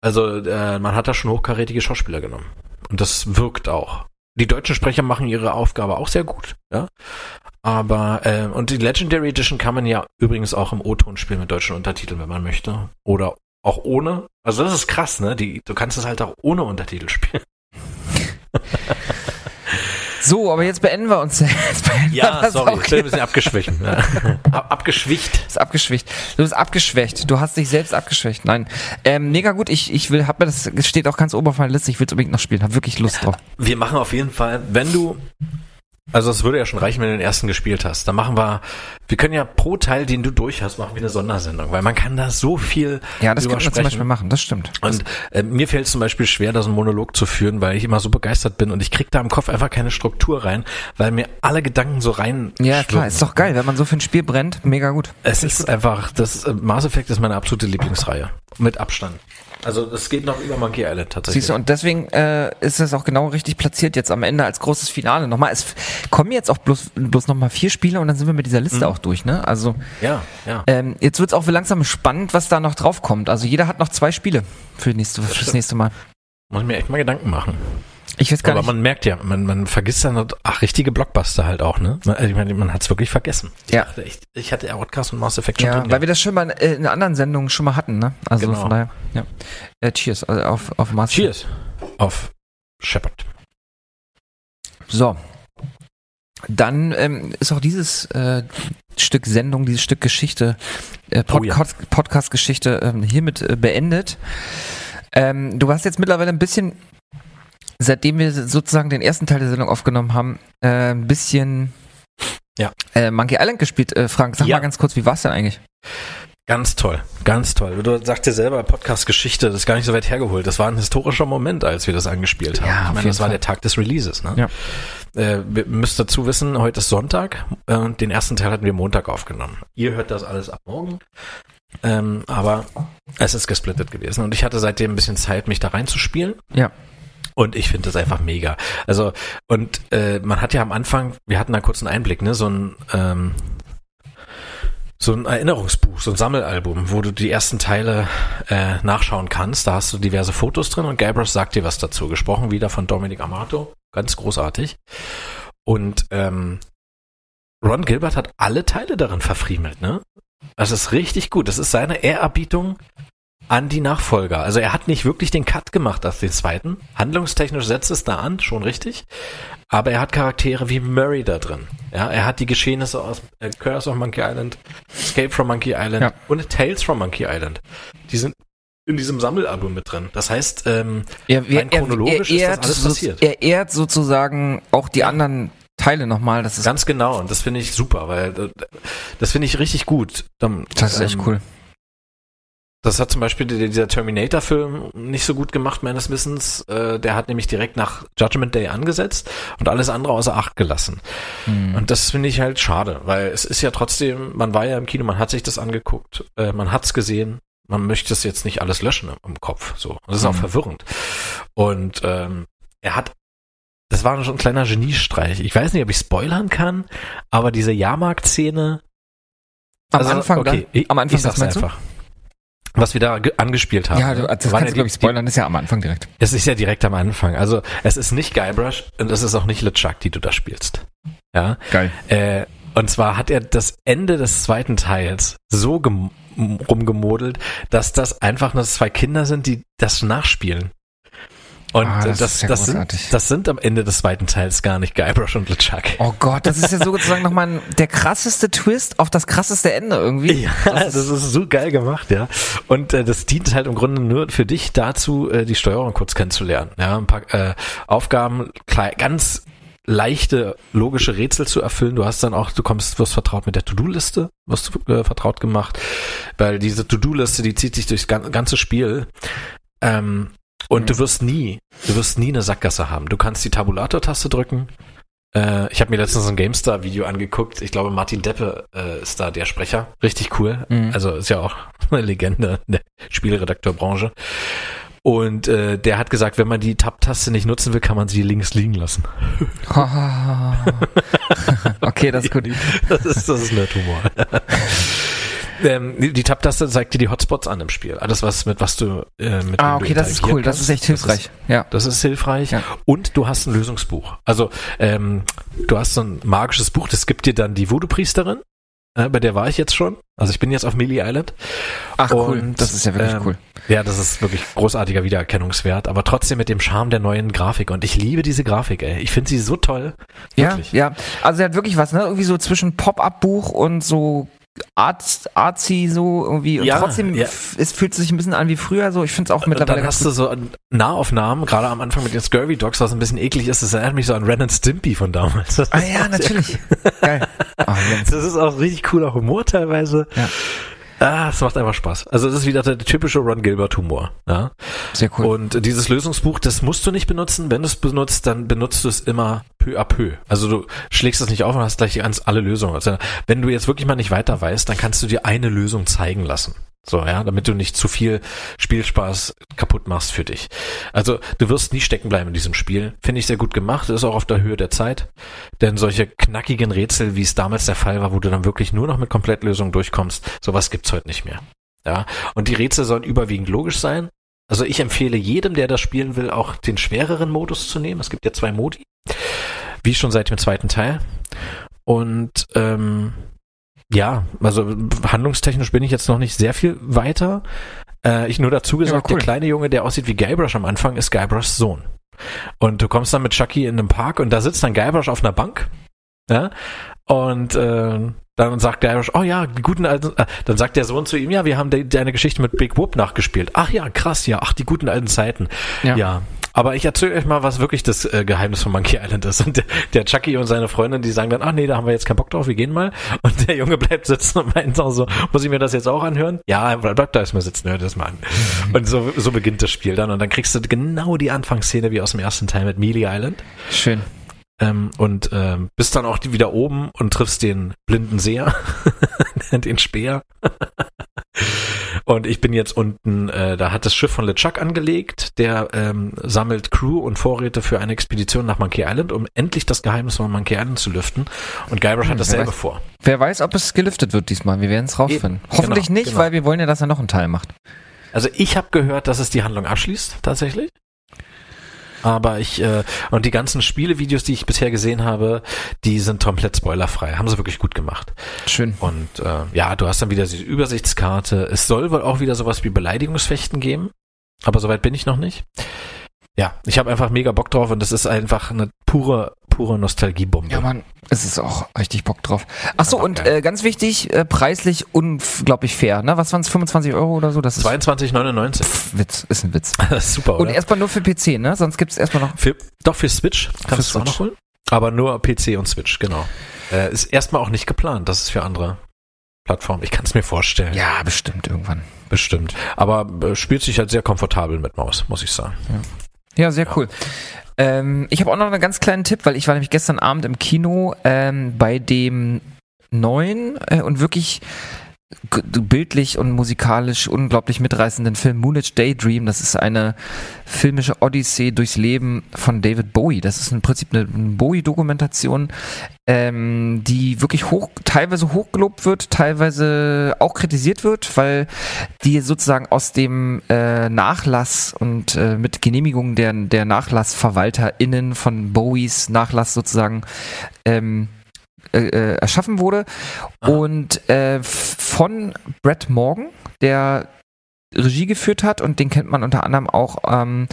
Also, äh, man hat da schon hochkarätige Schauspieler genommen. Und das wirkt auch. Die deutschen Sprecher machen ihre Aufgabe auch sehr gut, ja. Aber, äh, und die Legendary Edition kann man ja übrigens auch im O-Ton spielen mit deutschen Untertiteln, wenn man möchte. Oder auch ohne. Also das ist krass, ne? Die, du kannst es halt auch ohne Untertitel spielen. [laughs] so, aber jetzt beenden wir uns. [laughs] Jetzt beenden wir das auch ich bin ein bisschen abgeschwächt. Ja. [laughs] Ab, abgeschwicht. ist abgeschwächt. Du bist abgeschwächt. Du hast dich selbst abgeschwächt. Nein. Ähm, mega gut. Ich, ich will, hab mir das, steht auch ganz oben auf meiner Liste. Ich will es unbedingt noch spielen. Hab wirklich Lust drauf. Wir machen auf jeden Fall, wenn du, also es würde ja schon reichen, wenn du den ersten gespielt hast. Dann machen wir, wir können ja pro Teil, den du durch hast, machen wir eine Sondersendung, weil man kann da so viel Ja, das könnte man zum. Beispiel machen. Das stimmt. Und äh, mir fällt es zum Beispiel schwer, da so einen Monolog zu führen, weil ich immer so begeistert bin und ich krieg da im Kopf einfach keine Struktur rein, weil mir alle Gedanken so rein. Ja, klar. Ist doch geil. Wenn man so für ein Spiel brennt, mega gut. Es ist einfach, das äh, Mass Effect ist meine absolute Lieblingsreihe. Mit Abstand. Also es geht noch über Monkey Island tatsächlich. Siehst du, und deswegen äh, ist es auch genau richtig platziert jetzt am Ende als großes Finale. Nochmal, es kommen jetzt auch bloß, bloß nochmal vier Spiele und dann sind wir mit dieser Liste auch durch, ne? Also ja, ja. ähm, jetzt wird's auch langsam spannend, was da noch drauf kommt. Also jeder hat noch zwei Spiele für nächste, fürs nächste Mal. Muss ich mir echt mal Gedanken machen. Ich weiß gar Aber nicht. man merkt ja, man, man vergisst dann, ach, richtige Blockbuster halt auch, ne? Man- Ich meine, man hat's wirklich vergessen. Ich Ja. dachte echt, ich hatte Outcast und Mass Effect schon ja, drin. weil wir das schon mal in, äh, in anderen Sendungen schon mal hatten, ne? Also Genau. von daher, ja. Äh, cheers, also auf, auf Master. Cheers. Auf Shepard. So. Dann ähm, ist auch dieses äh, Stück Sendung, dieses Stück Geschichte, äh, Oh ja. Podcast, Podcast-Geschichte ähm, hiermit äh, beendet. Ähm, du hast jetzt mittlerweile ein bisschen seitdem wir sozusagen den ersten Teil der Sendung aufgenommen haben, äh, ein bisschen Ja. äh, Monkey Island gespielt. Äh, Frank, sag Ja. mal ganz kurz, wie war's denn eigentlich? Ganz toll, ganz toll. Du sagst dir selber, Podcast-Geschichte, das ist gar nicht so weit hergeholt. Das war ein historischer Moment, als wir das angespielt haben. Ja, ich meine, das war Fall. der Tag des Releases. Ne? Ja. Äh, wir müsst dazu wissen, heute ist Sonntag äh, und den ersten Teil hatten wir Montag aufgenommen. Ihr hört das alles ab morgen. Ähm, aber es ist gesplittet gewesen und ich hatte seitdem ein bisschen Zeit, mich da reinzuspielen. Ja. Und ich finde das einfach mega. Also, und äh, man hat ja am Anfang, wir hatten da kurz einen Einblick, ne, so ein ähm, so ein Erinnerungsbuch, so ein Sammelalbum, wo du die ersten Teile äh, nachschauen kannst. Da hast du diverse Fotos drin und Guybrush sagt dir was dazu. Gesprochen wieder von Dominic Amato. Ganz großartig. Und ähm, Ron Gilbert hat alle Teile darin verfriemelt, ne? Das ist richtig gut. Das ist seine Ehrerbietung an die Nachfolger. Also er hat nicht wirklich den Cut gemacht aus den zweiten. Handlungstechnisch setzt es da an, schon richtig. Aber er hat Charaktere wie Murray da drin. Ja, er hat die Geschehnisse aus äh, Curse of Monkey Island, Escape from Monkey Island Ja. und Tales from Monkey Island. Die sind in diesem Sammelalbum mit drin. Das heißt, ähm, Er, Rein chronologisch ist das alles so, passiert. er ehrt sozusagen auch die anderen Teile nochmal. Das ist, ganz genau. Und das finde ich super, weil äh, das finde ich richtig gut. Dann, das ist echt ähm, cool. Das hat zum Beispiel dieser Terminator-Film nicht so gut gemacht, meines Wissens. Äh, Der hat nämlich direkt nach Judgment Day angesetzt und alles andere außer Acht gelassen. Hm. Und das finde ich halt schade, weil es ist ja trotzdem, man war ja im Kino, man hat sich das angeguckt, äh, man hat's gesehen, man möchte es jetzt nicht alles löschen im, Kopf. So. Das ist auch Mhm. verwirrend. Und ähm, er hat, das war schon ein kleiner Geniestreich. Ich weiß nicht, ob ich spoilern kann, aber diese Jahrmarkt-Szene. Am also, Anfang, okay, dann? ich, am Anfang, ich sag's einfach. Was wir da ge- angespielt haben. Ja, du, das waren kannst du, glaube ich, spoilern. Das ist ja am Anfang direkt. es ist ja direkt am Anfang. Also es ist nicht Guybrush und es ist auch nicht LeChuck, die du da spielst. Ja. Geil. Äh, und zwar hat er das Ende des zweiten Teils so gem rumgemodelt, dass das einfach nur zwei Kinder sind, die das nachspielen. Und Ah, das, das ist ja das, sind, das sind am Ende des zweiten Teils gar nicht Guybrush und LeChuck. Oh Gott, das ist ja sozusagen nochmal ein- der krasseste Twist auf das krasseste Ende irgendwie. Ja, das ist, so geil gemacht, ja. Und äh, das dient halt im Grunde nur für dich dazu, äh, die Steuerung kurz kennenzulernen. Ja, ein paar äh, Aufgaben, klei- ganz leichte logische Rätsel zu erfüllen. Du hast dann auch, du kommst, wirst vertraut mit der To-Do-Liste, wirst du äh, vertraut gemacht, weil diese To-Do-Liste, die zieht sich durchs gan- ganze Spiel. Ähm, und du wirst nie, du wirst nie eine Sackgasse haben. Du kannst die Tabulator-Taste drücken. Äh, ich habe mir letztens ein GameStar-Video angeguckt. Ich glaube, Martin Deppe äh, ist da der Sprecher. Richtig cool. Mhm. Also ist ja auch [laughs] eine Legende in der Spielredakteurbranche. Und äh, der hat gesagt, wenn man die Tab-Taste nicht nutzen will, kann man sie links liegen lassen. [laughs] okay, das ist gut. [laughs] Das ist, das ist Nerdhumor. Ähm, die die Tab-Taste zeigt dir die Hotspots an im Spiel. Alles, was mit was du äh, mit Ah, okay, das ist cool. Das kannst. ist echt hilfreich. Ja. Das ist hilfreich. Ja. Und du hast ein Lösungsbuch. Also ähm, du hast so ein magisches Buch, das gibt dir dann die Voodoo-Priesterin. Äh, bei der war ich jetzt schon. Also ich bin jetzt auf Melee Island. Ach cool, Und, das ist ja wirklich ähm, cool. Ja, das ist wirklich großartiger Wiedererkennungswert, aber trotzdem mit dem Charme der neuen Grafik. Und ich liebe diese Grafik, ey. Ich finde sie so toll. Ja, Wirklich. ja. Also er hat wirklich was, ne? Irgendwie so zwischen Pop-Up-Buch und so Art, artsy so irgendwie. Und Ja, trotzdem, ja. es fühlt sich ein bisschen an wie früher so. Ich finde es auch Und mittlerweile dann hast du so Nahaufnahmen, gerade am Anfang mit den Scurvy Dogs, was ein bisschen eklig ist. Das erinnert mich so an Ren and Stimpy von damals. Das Ah ja, natürlich. [laughs] Geil. Ah, Jens. Das ist auch richtig cooler Humor teilweise. Ja. Ah, es macht einfach Spaß. Also das ist wieder der typische Ron Gilbert Humor. Ja? Sehr cool. Und dieses Lösungsbuch, das musst du nicht benutzen. Wenn du es benutzt, dann benutzt du es immer peu à peu. Also du schlägst es nicht auf und hast gleich ganz alle Lösungen. Also wenn du jetzt wirklich mal nicht weiter weißt, dann kannst du dir eine Lösung zeigen lassen. So, ja, damit du nicht zu viel Spielspaß kaputt machst für dich. Also, du wirst nie stecken bleiben in diesem Spiel. Finde ich sehr gut gemacht, ist auch auf der Höhe der Zeit. Denn solche knackigen Rätsel, wie es damals der Fall war, wo du dann wirklich nur noch mit Komplettlösungen durchkommst, sowas gibt's heute nicht mehr. Ja, und die Rätsel sollen überwiegend logisch sein. Also ich empfehle jedem, der das spielen will, auch den schwereren Modus zu nehmen. Es gibt ja zwei Modi. Wie schon seit dem zweiten Teil. Und ähm, ja, also handlungstechnisch bin ich jetzt noch nicht sehr viel weiter. Äh, ich nur dazu gesagt, cool. der kleine Junge, der aussieht wie Guybrush am Anfang, ist Guybrushs Sohn. Und du kommst dann mit Chucky in einem Park und da sitzt dann Guybrush auf einer Bank. Ja, und äh, dann sagt Guybrush, oh ja, die guten alten, äh, dann sagt der Sohn zu ihm, ja, wir haben de deine Geschichte mit Big Whoop nachgespielt. Ach ja, krass, ja, ach, die guten alten Zeiten. Ja. Ja, Aber ich erzähle euch mal, was wirklich das äh, Geheimnis von Monkey Island ist. Und der, der Chucky und seine Freundin, die sagen dann, ach nee, da haben wir jetzt keinen Bock drauf, wir gehen mal. Und der Junge bleibt sitzen und meint auch so, muss ich mir das jetzt auch anhören? Ja, bleibt da erstmal sitzen, hör das mal an. Und so, so beginnt das Spiel dann. Und dann kriegst du genau die Anfangsszene wie aus dem ersten Teil mit Mealy Island. Schön. Ähm, und ähm, bist dann auch wieder oben und triffst den blinden Seher, [laughs] den Speer. Und ich bin jetzt unten, äh, da hat das Schiff von LeChuck angelegt, der ähm, sammelt Crew und Vorräte für eine Expedition nach Monkey Island, um endlich das Geheimnis von Monkey Island zu lüften. Und Guybrush hat dasselbe weiß. vor. Wer weiß, ob es gelüftet wird diesmal. Wir werden es rausfinden. Eben. Hoffentlich Genau, nicht, genau. weil wir wollen ja, dass er noch einen Teil macht. Also ich habe gehört, dass es die Handlung abschließt, tatsächlich. Aber ich, äh, und die ganzen Spielevideos, die ich bisher gesehen habe, die sind komplett spoilerfrei. Haben sie wirklich gut gemacht. Schön. Und äh, ja, du hast dann wieder diese Übersichtskarte. Es soll wohl auch wieder sowas wie Beleidigungsfechten geben, aber soweit bin ich noch nicht. Ja, ich habe einfach mega Bock drauf und das ist einfach eine pure, pure Nostalgiebombe. Ja, Mann, es ist auch richtig Bock drauf. Ach so, Einfach und äh, ganz wichtig, äh, preislich unglaublich fair. Ne? Was waren es, 25 Euro oder so? Das ist 22,99. Pff, Witz, ist ein Witz. [laughs] Super, Und oder? erstmal nur für PC, ne? Sonst gibt es erstmal noch. Für, doch, für Switch kannst du es auch noch holen. Aber nur PC und Switch, genau. Äh, ist erstmal auch nicht geplant, das ist für andere Plattformen. Ich kann es mir vorstellen. Ja, bestimmt irgendwann. Bestimmt. Aber äh, spielt sich halt sehr komfortabel mit Maus, muss ich sagen. Ja, sehr cool. Ähm, ich habe auch noch einen ganz kleinen Tipp, weil ich war nämlich gestern Abend im Kino ähm, bei dem neuen äh, und wirklich bildlich und musikalisch unglaublich mitreißenden Film Moonage Daydream. Das ist eine filmische Odyssee durchs Leben von David Bowie. Das ist im Prinzip eine Bowie-Dokumentation, ähm, die wirklich hoch, teilweise hochgelobt wird, teilweise auch kritisiert wird, weil die sozusagen aus dem äh, Nachlass und äh, mit Genehmigung der, der NachlassverwalterInnen von Bowies Nachlass sozusagen ähm, äh, äh, erschaffen wurde. Und äh, von Brett Morgan, der Regie geführt hat und den kennt man unter anderem auch ähm,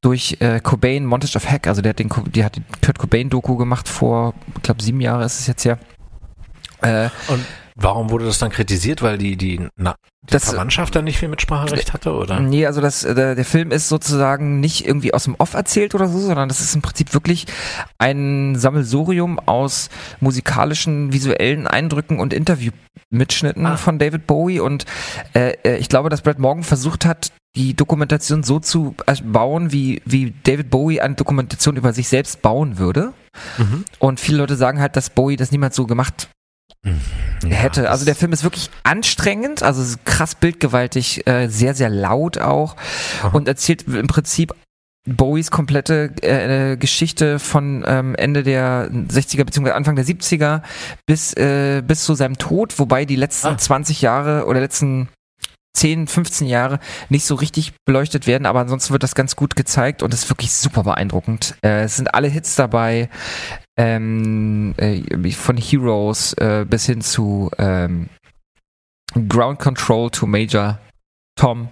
durch äh, Cobain Montage of Hack, also der hat den, die hat die Kurt Cobain Doku gemacht vor, ich glaube sieben Jahre ist es jetzt her. Äh, Und warum wurde das dann kritisiert? Weil die, die, na, die Das- Verwandtschaft da nicht viel Mitspracherecht hatte, oder? Nee, also das, äh, der, der Film ist sozusagen nicht irgendwie aus dem Off erzählt oder so, sondern das ist im Prinzip wirklich ein Sammelsurium aus musikalischen, visuellen Eindrücken und Interviewmitschnitten Ah. von David Bowie und äh, äh, ich glaube, dass Brad Morgan versucht hat, die Dokumentation so zu äh, bauen, wie, wie David Bowie eine Dokumentation über sich selbst bauen würde. Mhm. Und viele Leute sagen halt, dass Bowie das niemals so gemacht hätte. Ja, Also der Film ist wirklich anstrengend, also krass bildgewaltig, äh, sehr, sehr laut auch Aha. und erzählt im Prinzip Bowies komplette äh, Geschichte von ähm, Ende der 60er bzw. Anfang der 70er bis, äh, bis zu seinem Tod, wobei die letzten Ah. 20 Jahre oder letzten 10, 15 Jahre nicht so richtig beleuchtet werden, aber ansonsten wird das ganz gut gezeigt und ist wirklich super beeindruckend. Äh, es sind alle Hits dabei, ähm, äh, von Heroes äh, bis hin zu ähm, Ground Control to Major Tom.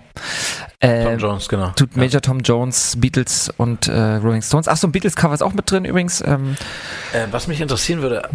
Äh, Tom Jones, genau. Tut Major Tom Jones, Beatles und äh, Rolling Stones. Achso, ein Beatles-Cover ist auch mit drin übrigens. Ähm, Äh, was mich interessieren würde,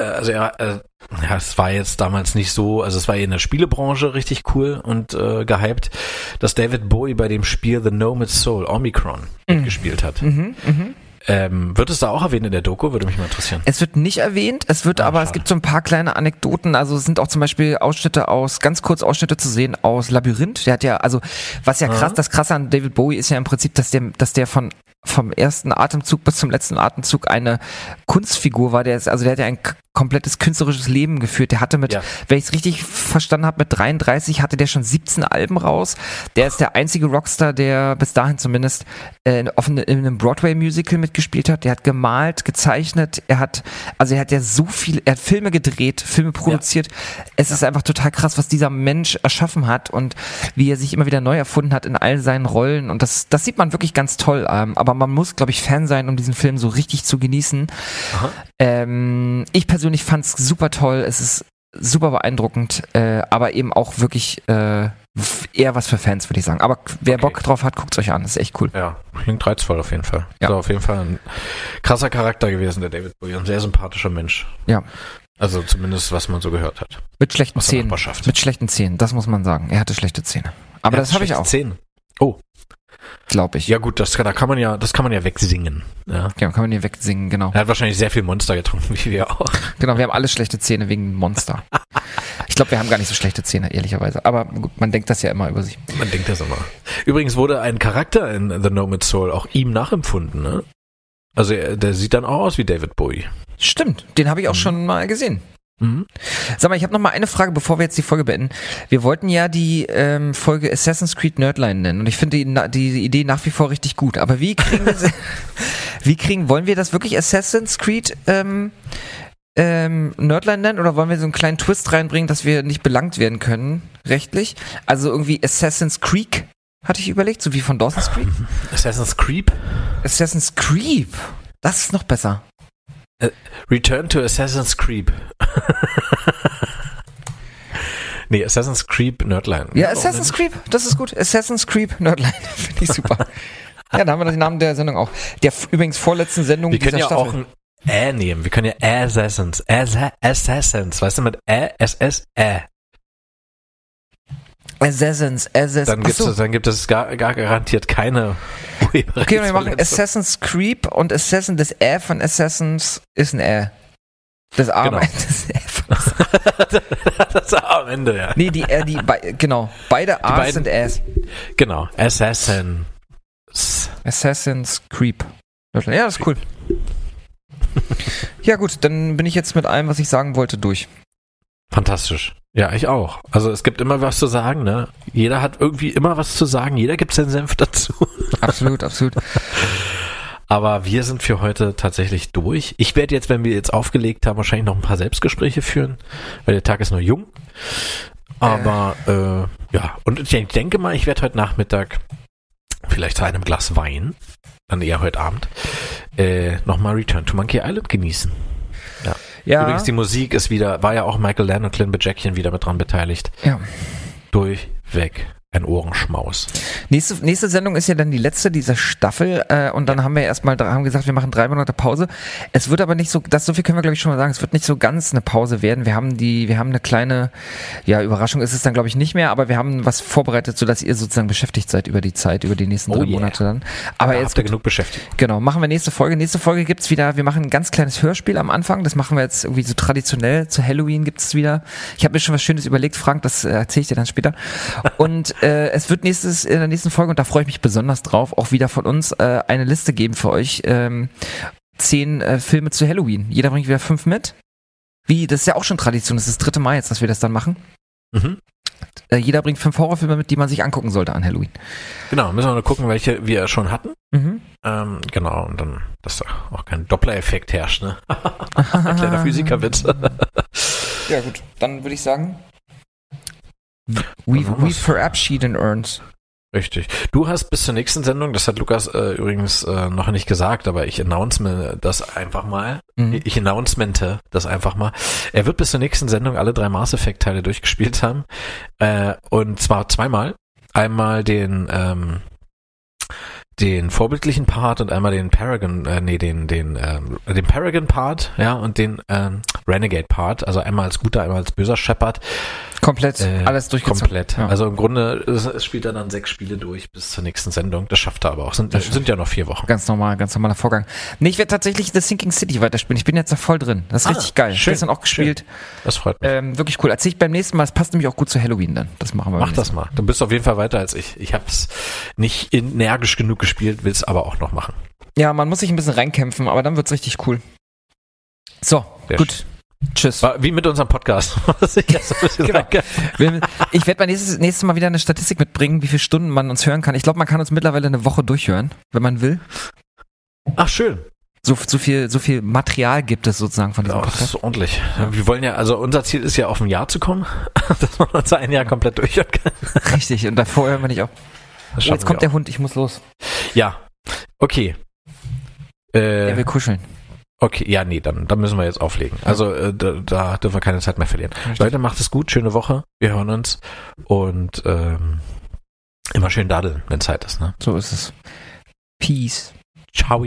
also ja, äh, ja, es war jetzt damals nicht so, also es war in der Spielebranche richtig cool und äh, gehypt, dass David Bowie bei dem Spiel The Nomad Soul Omicron gespielt hat. mhm, mhm. Ähm, wird es da auch erwähnt in der Doku? Würde mich mal interessieren. Es wird nicht erwähnt, es wird Ah, aber, es schade. gibt so ein paar kleine Anekdoten, also es sind auch zum Beispiel Ausschnitte aus, ganz kurz Ausschnitte zu sehen aus Labyrinth. Der hat ja, also, was ja krass, Aha. das krasse an David Bowie ist ja im Prinzip, dass der, dass der von, vom ersten Atemzug bis zum letzten Atemzug eine Kunstfigur war, der ist, also der hat ja ein komplettes künstlerisches Leben geführt. Der hatte mit, Ja. wenn ich es richtig verstanden habe, mit 33 hatte der schon 17 Alben raus. Der ist der einzige Rockstar, der bis dahin zumindest äh, in, in einem Broadway-Musical mitgespielt hat. Der hat gemalt, gezeichnet, er hat, also er hat ja so viel, er hat Filme gedreht, Filme produziert. Es ist einfach total krass, was dieser Mensch erschaffen hat und wie er sich immer wieder neu erfunden hat in all seinen Rollen. Und das, das sieht man wirklich ganz toll. Ähm, aber man muss, glaube ich, Fan sein, um diesen Film so richtig zu genießen. Ähm, ich persönlich fand es super toll. Es ist super beeindruckend, äh, aber eben auch wirklich äh, eher was für Fans, würde ich sagen. Aber wer Okay. Bock drauf hat, guckt euch an. Das ist echt cool. Ja, klingt reizvoll auf jeden Fall. Ja. Also auf jeden Fall ein krasser Charakter gewesen, der David Bowie. Ein sehr sympathischer Mensch. Ja. Also zumindest, was man so gehört hat. Mit schlechten Zähnen. Mit schlechten Zähnen, das muss man sagen. Er hatte schlechte Zähne. Aber Er das habe ich auch. Zähne. Oh. Glaube ich. Ja gut, das, da kann man ja, das kann man ja wegsingen. Ja. Ja, kann man hier wegsingen, genau. Er hat wahrscheinlich sehr viel Monster getrunken, wie wir auch. Genau, wir haben alle schlechte Zähne wegen Monster. Ich glaube, wir haben gar nicht so schlechte Zähne, ehrlicherweise. Aber gut, man denkt das ja immer über sich. Man denkt das immer. Übrigens wurde ein Charakter in The Nomad Soul auch ihm nachempfunden, ne? Also er, der sieht dann auch aus wie David Bowie. Stimmt, den habe ich auch schon mal gesehen. Sag mal, ich habe noch mal eine Frage, bevor wir jetzt die Folge beenden. Wir wollten ja die ähm, Folge Assassin's Creed Nerdline nennen und ich finde die, die Idee nach wie vor richtig gut. Aber wie kriegen wir, sie- [laughs] wie kriegen, wollen wir das wirklich Assassin's Creed ähm, ähm, Nerdline nennen oder wollen wir so einen kleinen Twist reinbringen, dass wir nicht belangt werden können rechtlich? Also irgendwie Assassin's Creek hatte ich überlegt, so wie von Dawson's Creek. Assassin's Creep? Assassin's Creep, das ist noch besser. Return to Assassin's Creep. nee, Assassin's Creep Nerdline. Ja, Assassin's Creep, das ist gut. Assassin's Creep Nerdline, [laughs] finde ich super. ja, da haben wir den Namen der Sendung auch. Der übrigens vorletzten Sendung Wir können dieser ja Staffel. auch ein Ä nehmen. Wir können ja Assassins. Assa Assassins. Weißt du, mit Ä, S, S, Ä. Assassins, Assassins. Dann, gibt's, Achso. dann gibt es gar, gar garantiert keine [laughs] Okay, wir machen Urheberrechtsverletzung. Assassin's Creep und Assassin, das Ä von Assassins ist ein Ä. Das A Genau. [laughs] das Ä [laughs] das ist am Ende, ja. Nee, die, äh, die, bei, genau. Beide A's beiden- sind Äs. Genau. Assassin. Assassin's Creep. Ja, das ist cool. Ja gut, dann bin ich jetzt mit allem, was ich sagen wollte, durch. Fantastisch. Ja, ich auch. Also es gibt immer was zu sagen, ne? Jeder hat irgendwie immer was zu sagen. Jeder gibt seinen Senf dazu. [laughs] Absolut, absolut. Aber wir sind für heute tatsächlich durch. Ich werde jetzt, wenn wir jetzt aufgelegt haben, wahrscheinlich noch ein paar Selbstgespräche führen, weil der Tag ist noch jung. Aber äh, ja, und ich denke mal, ich werde heute Nachmittag vielleicht zu einem Glas Wein, dann eher heute Abend, äh, nochmal Return to Monkey Island genießen. Ja, Übrigens, die Musik ist wieder, war ja auch Michael Land und Clint Bajackian wieder mit dran beteiligt. ja. Durchweg ein Ohrenschmaus. Nächste, nächste Sendung ist ja dann die letzte dieser Staffel äh, und dann haben wir erstmal haben gesagt, wir machen drei Monate Pause. Es wird aber nicht so, das so viel können wir glaube ich schon mal sagen, es wird nicht so ganz eine Pause werden. Wir haben die, wir haben eine kleine, ja Überraschung ist es dann glaube ich nicht mehr, aber wir haben was vorbereitet, sodass ihr sozusagen beschäftigt seid über die Zeit, über die nächsten Oh drei yeah. Monate dann. Aber Da jetzt habt ihr genug beschäftigt. Genau, machen wir nächste Folge. Nächste Folge gibt's wieder, wir machen ein ganz kleines Hörspiel am Anfang. Das machen wir jetzt irgendwie so traditionell. Zu Halloween gibt's wieder. Ich habe mir schon was Schönes überlegt, Frank, das äh, erzähle ich dir dann später. Und äh, es wird nächstes, in der nächsten Folge, und da freue ich mich besonders drauf, auch wieder von uns äh, eine Liste geben für euch. Ähm, zehn äh, Filme zu Halloween. Jeder bringt wieder fünf mit. Wie, das ist ja auch schon Tradition, das ist das dritte Mal jetzt, dass wir das dann machen. Mhm. Äh, jeder bringt fünf Horrorfilme mit, die man sich angucken sollte an Halloween. Genau, müssen wir nur gucken, welche wir schon hatten. Mhm. Ähm, genau, und dann, dass da auch kein Doppler-Effekt herrscht, ne? [laughs] Kleiner Physikerwitz. Ja, gut. Dann würde ich sagen. We, we verabschieden uns. Richtig. Du hast bis zur nächsten Sendung, das hat Lukas äh, übrigens äh, noch nicht gesagt, aber ich announceme das einfach mal. Mhm. Ich announcemente das einfach mal. Er wird bis zur nächsten Sendung alle drei Mass Effect Teile durchgespielt haben. Äh, und zwar zweimal. Einmal den, ähm, den vorbildlichen Part und einmal den Paragon, äh, nee, den, den, ähm, den Paragon Part, ja, und den ähm, Renegade Part, also einmal als guter, einmal als böser Shepard. Komplett. Äh, alles durchgezogen. Komplett. Ja. Also im Grunde es, spielt er dann sechs Spiele durch bis zur nächsten Sendung. Das schafft er aber auch. Sind, Das sind ja noch vier Wochen. Ganz normal, ganz normaler Vorgang. Nee, ich werde tatsächlich The Sinking City weiterspielen. Ich bin jetzt da voll drin. Das ist Ah, richtig geil. schön, Gestern auch gespielt. Das freut mich. Ähm, wirklich cool. Erzähl ich beim nächsten Mal. Es passt nämlich auch gut zu Halloween dann. Das machen wir. Mach das mal. Du bist auf jeden Fall weiter als ich. Ich habe es nicht energisch genug gespielt, will es aber auch noch machen. Ja, man muss sich ein bisschen reinkämpfen, aber dann wird's richtig cool. So, Sehr gut. Tschüss. War wie mit unserem Podcast. [laughs] Ich Genau. Ich werde mal nächstes, nächstes Mal wieder eine Statistik mitbringen, wie viele Stunden man uns hören kann. Ich glaube, man kann uns mittlerweile eine Woche durchhören, wenn man will. Ach, schön. So, so viel, so viel Material gibt es sozusagen von diesem Ja, das Podcast. ist ordentlich. Wir wollen ja, also unser Ziel ist ja auf ein Jahr zu kommen, [laughs] dass man uns ein Jahr komplett durchhören kann. Richtig. Und davor hören wir nicht auf. Das Oh, jetzt kommt der Hund, ich muss los. Ja. Okay. Äh, Er will kuscheln. Okay, ja, nee, dann, dann müssen wir jetzt auflegen. Also äh, da, da dürfen wir keine Zeit mehr verlieren. Leute, macht es gut, schöne Woche, wir hören uns und ähm, immer schön daddeln, wenn Zeit ist. Ne? So ist es. Peace. Ciao.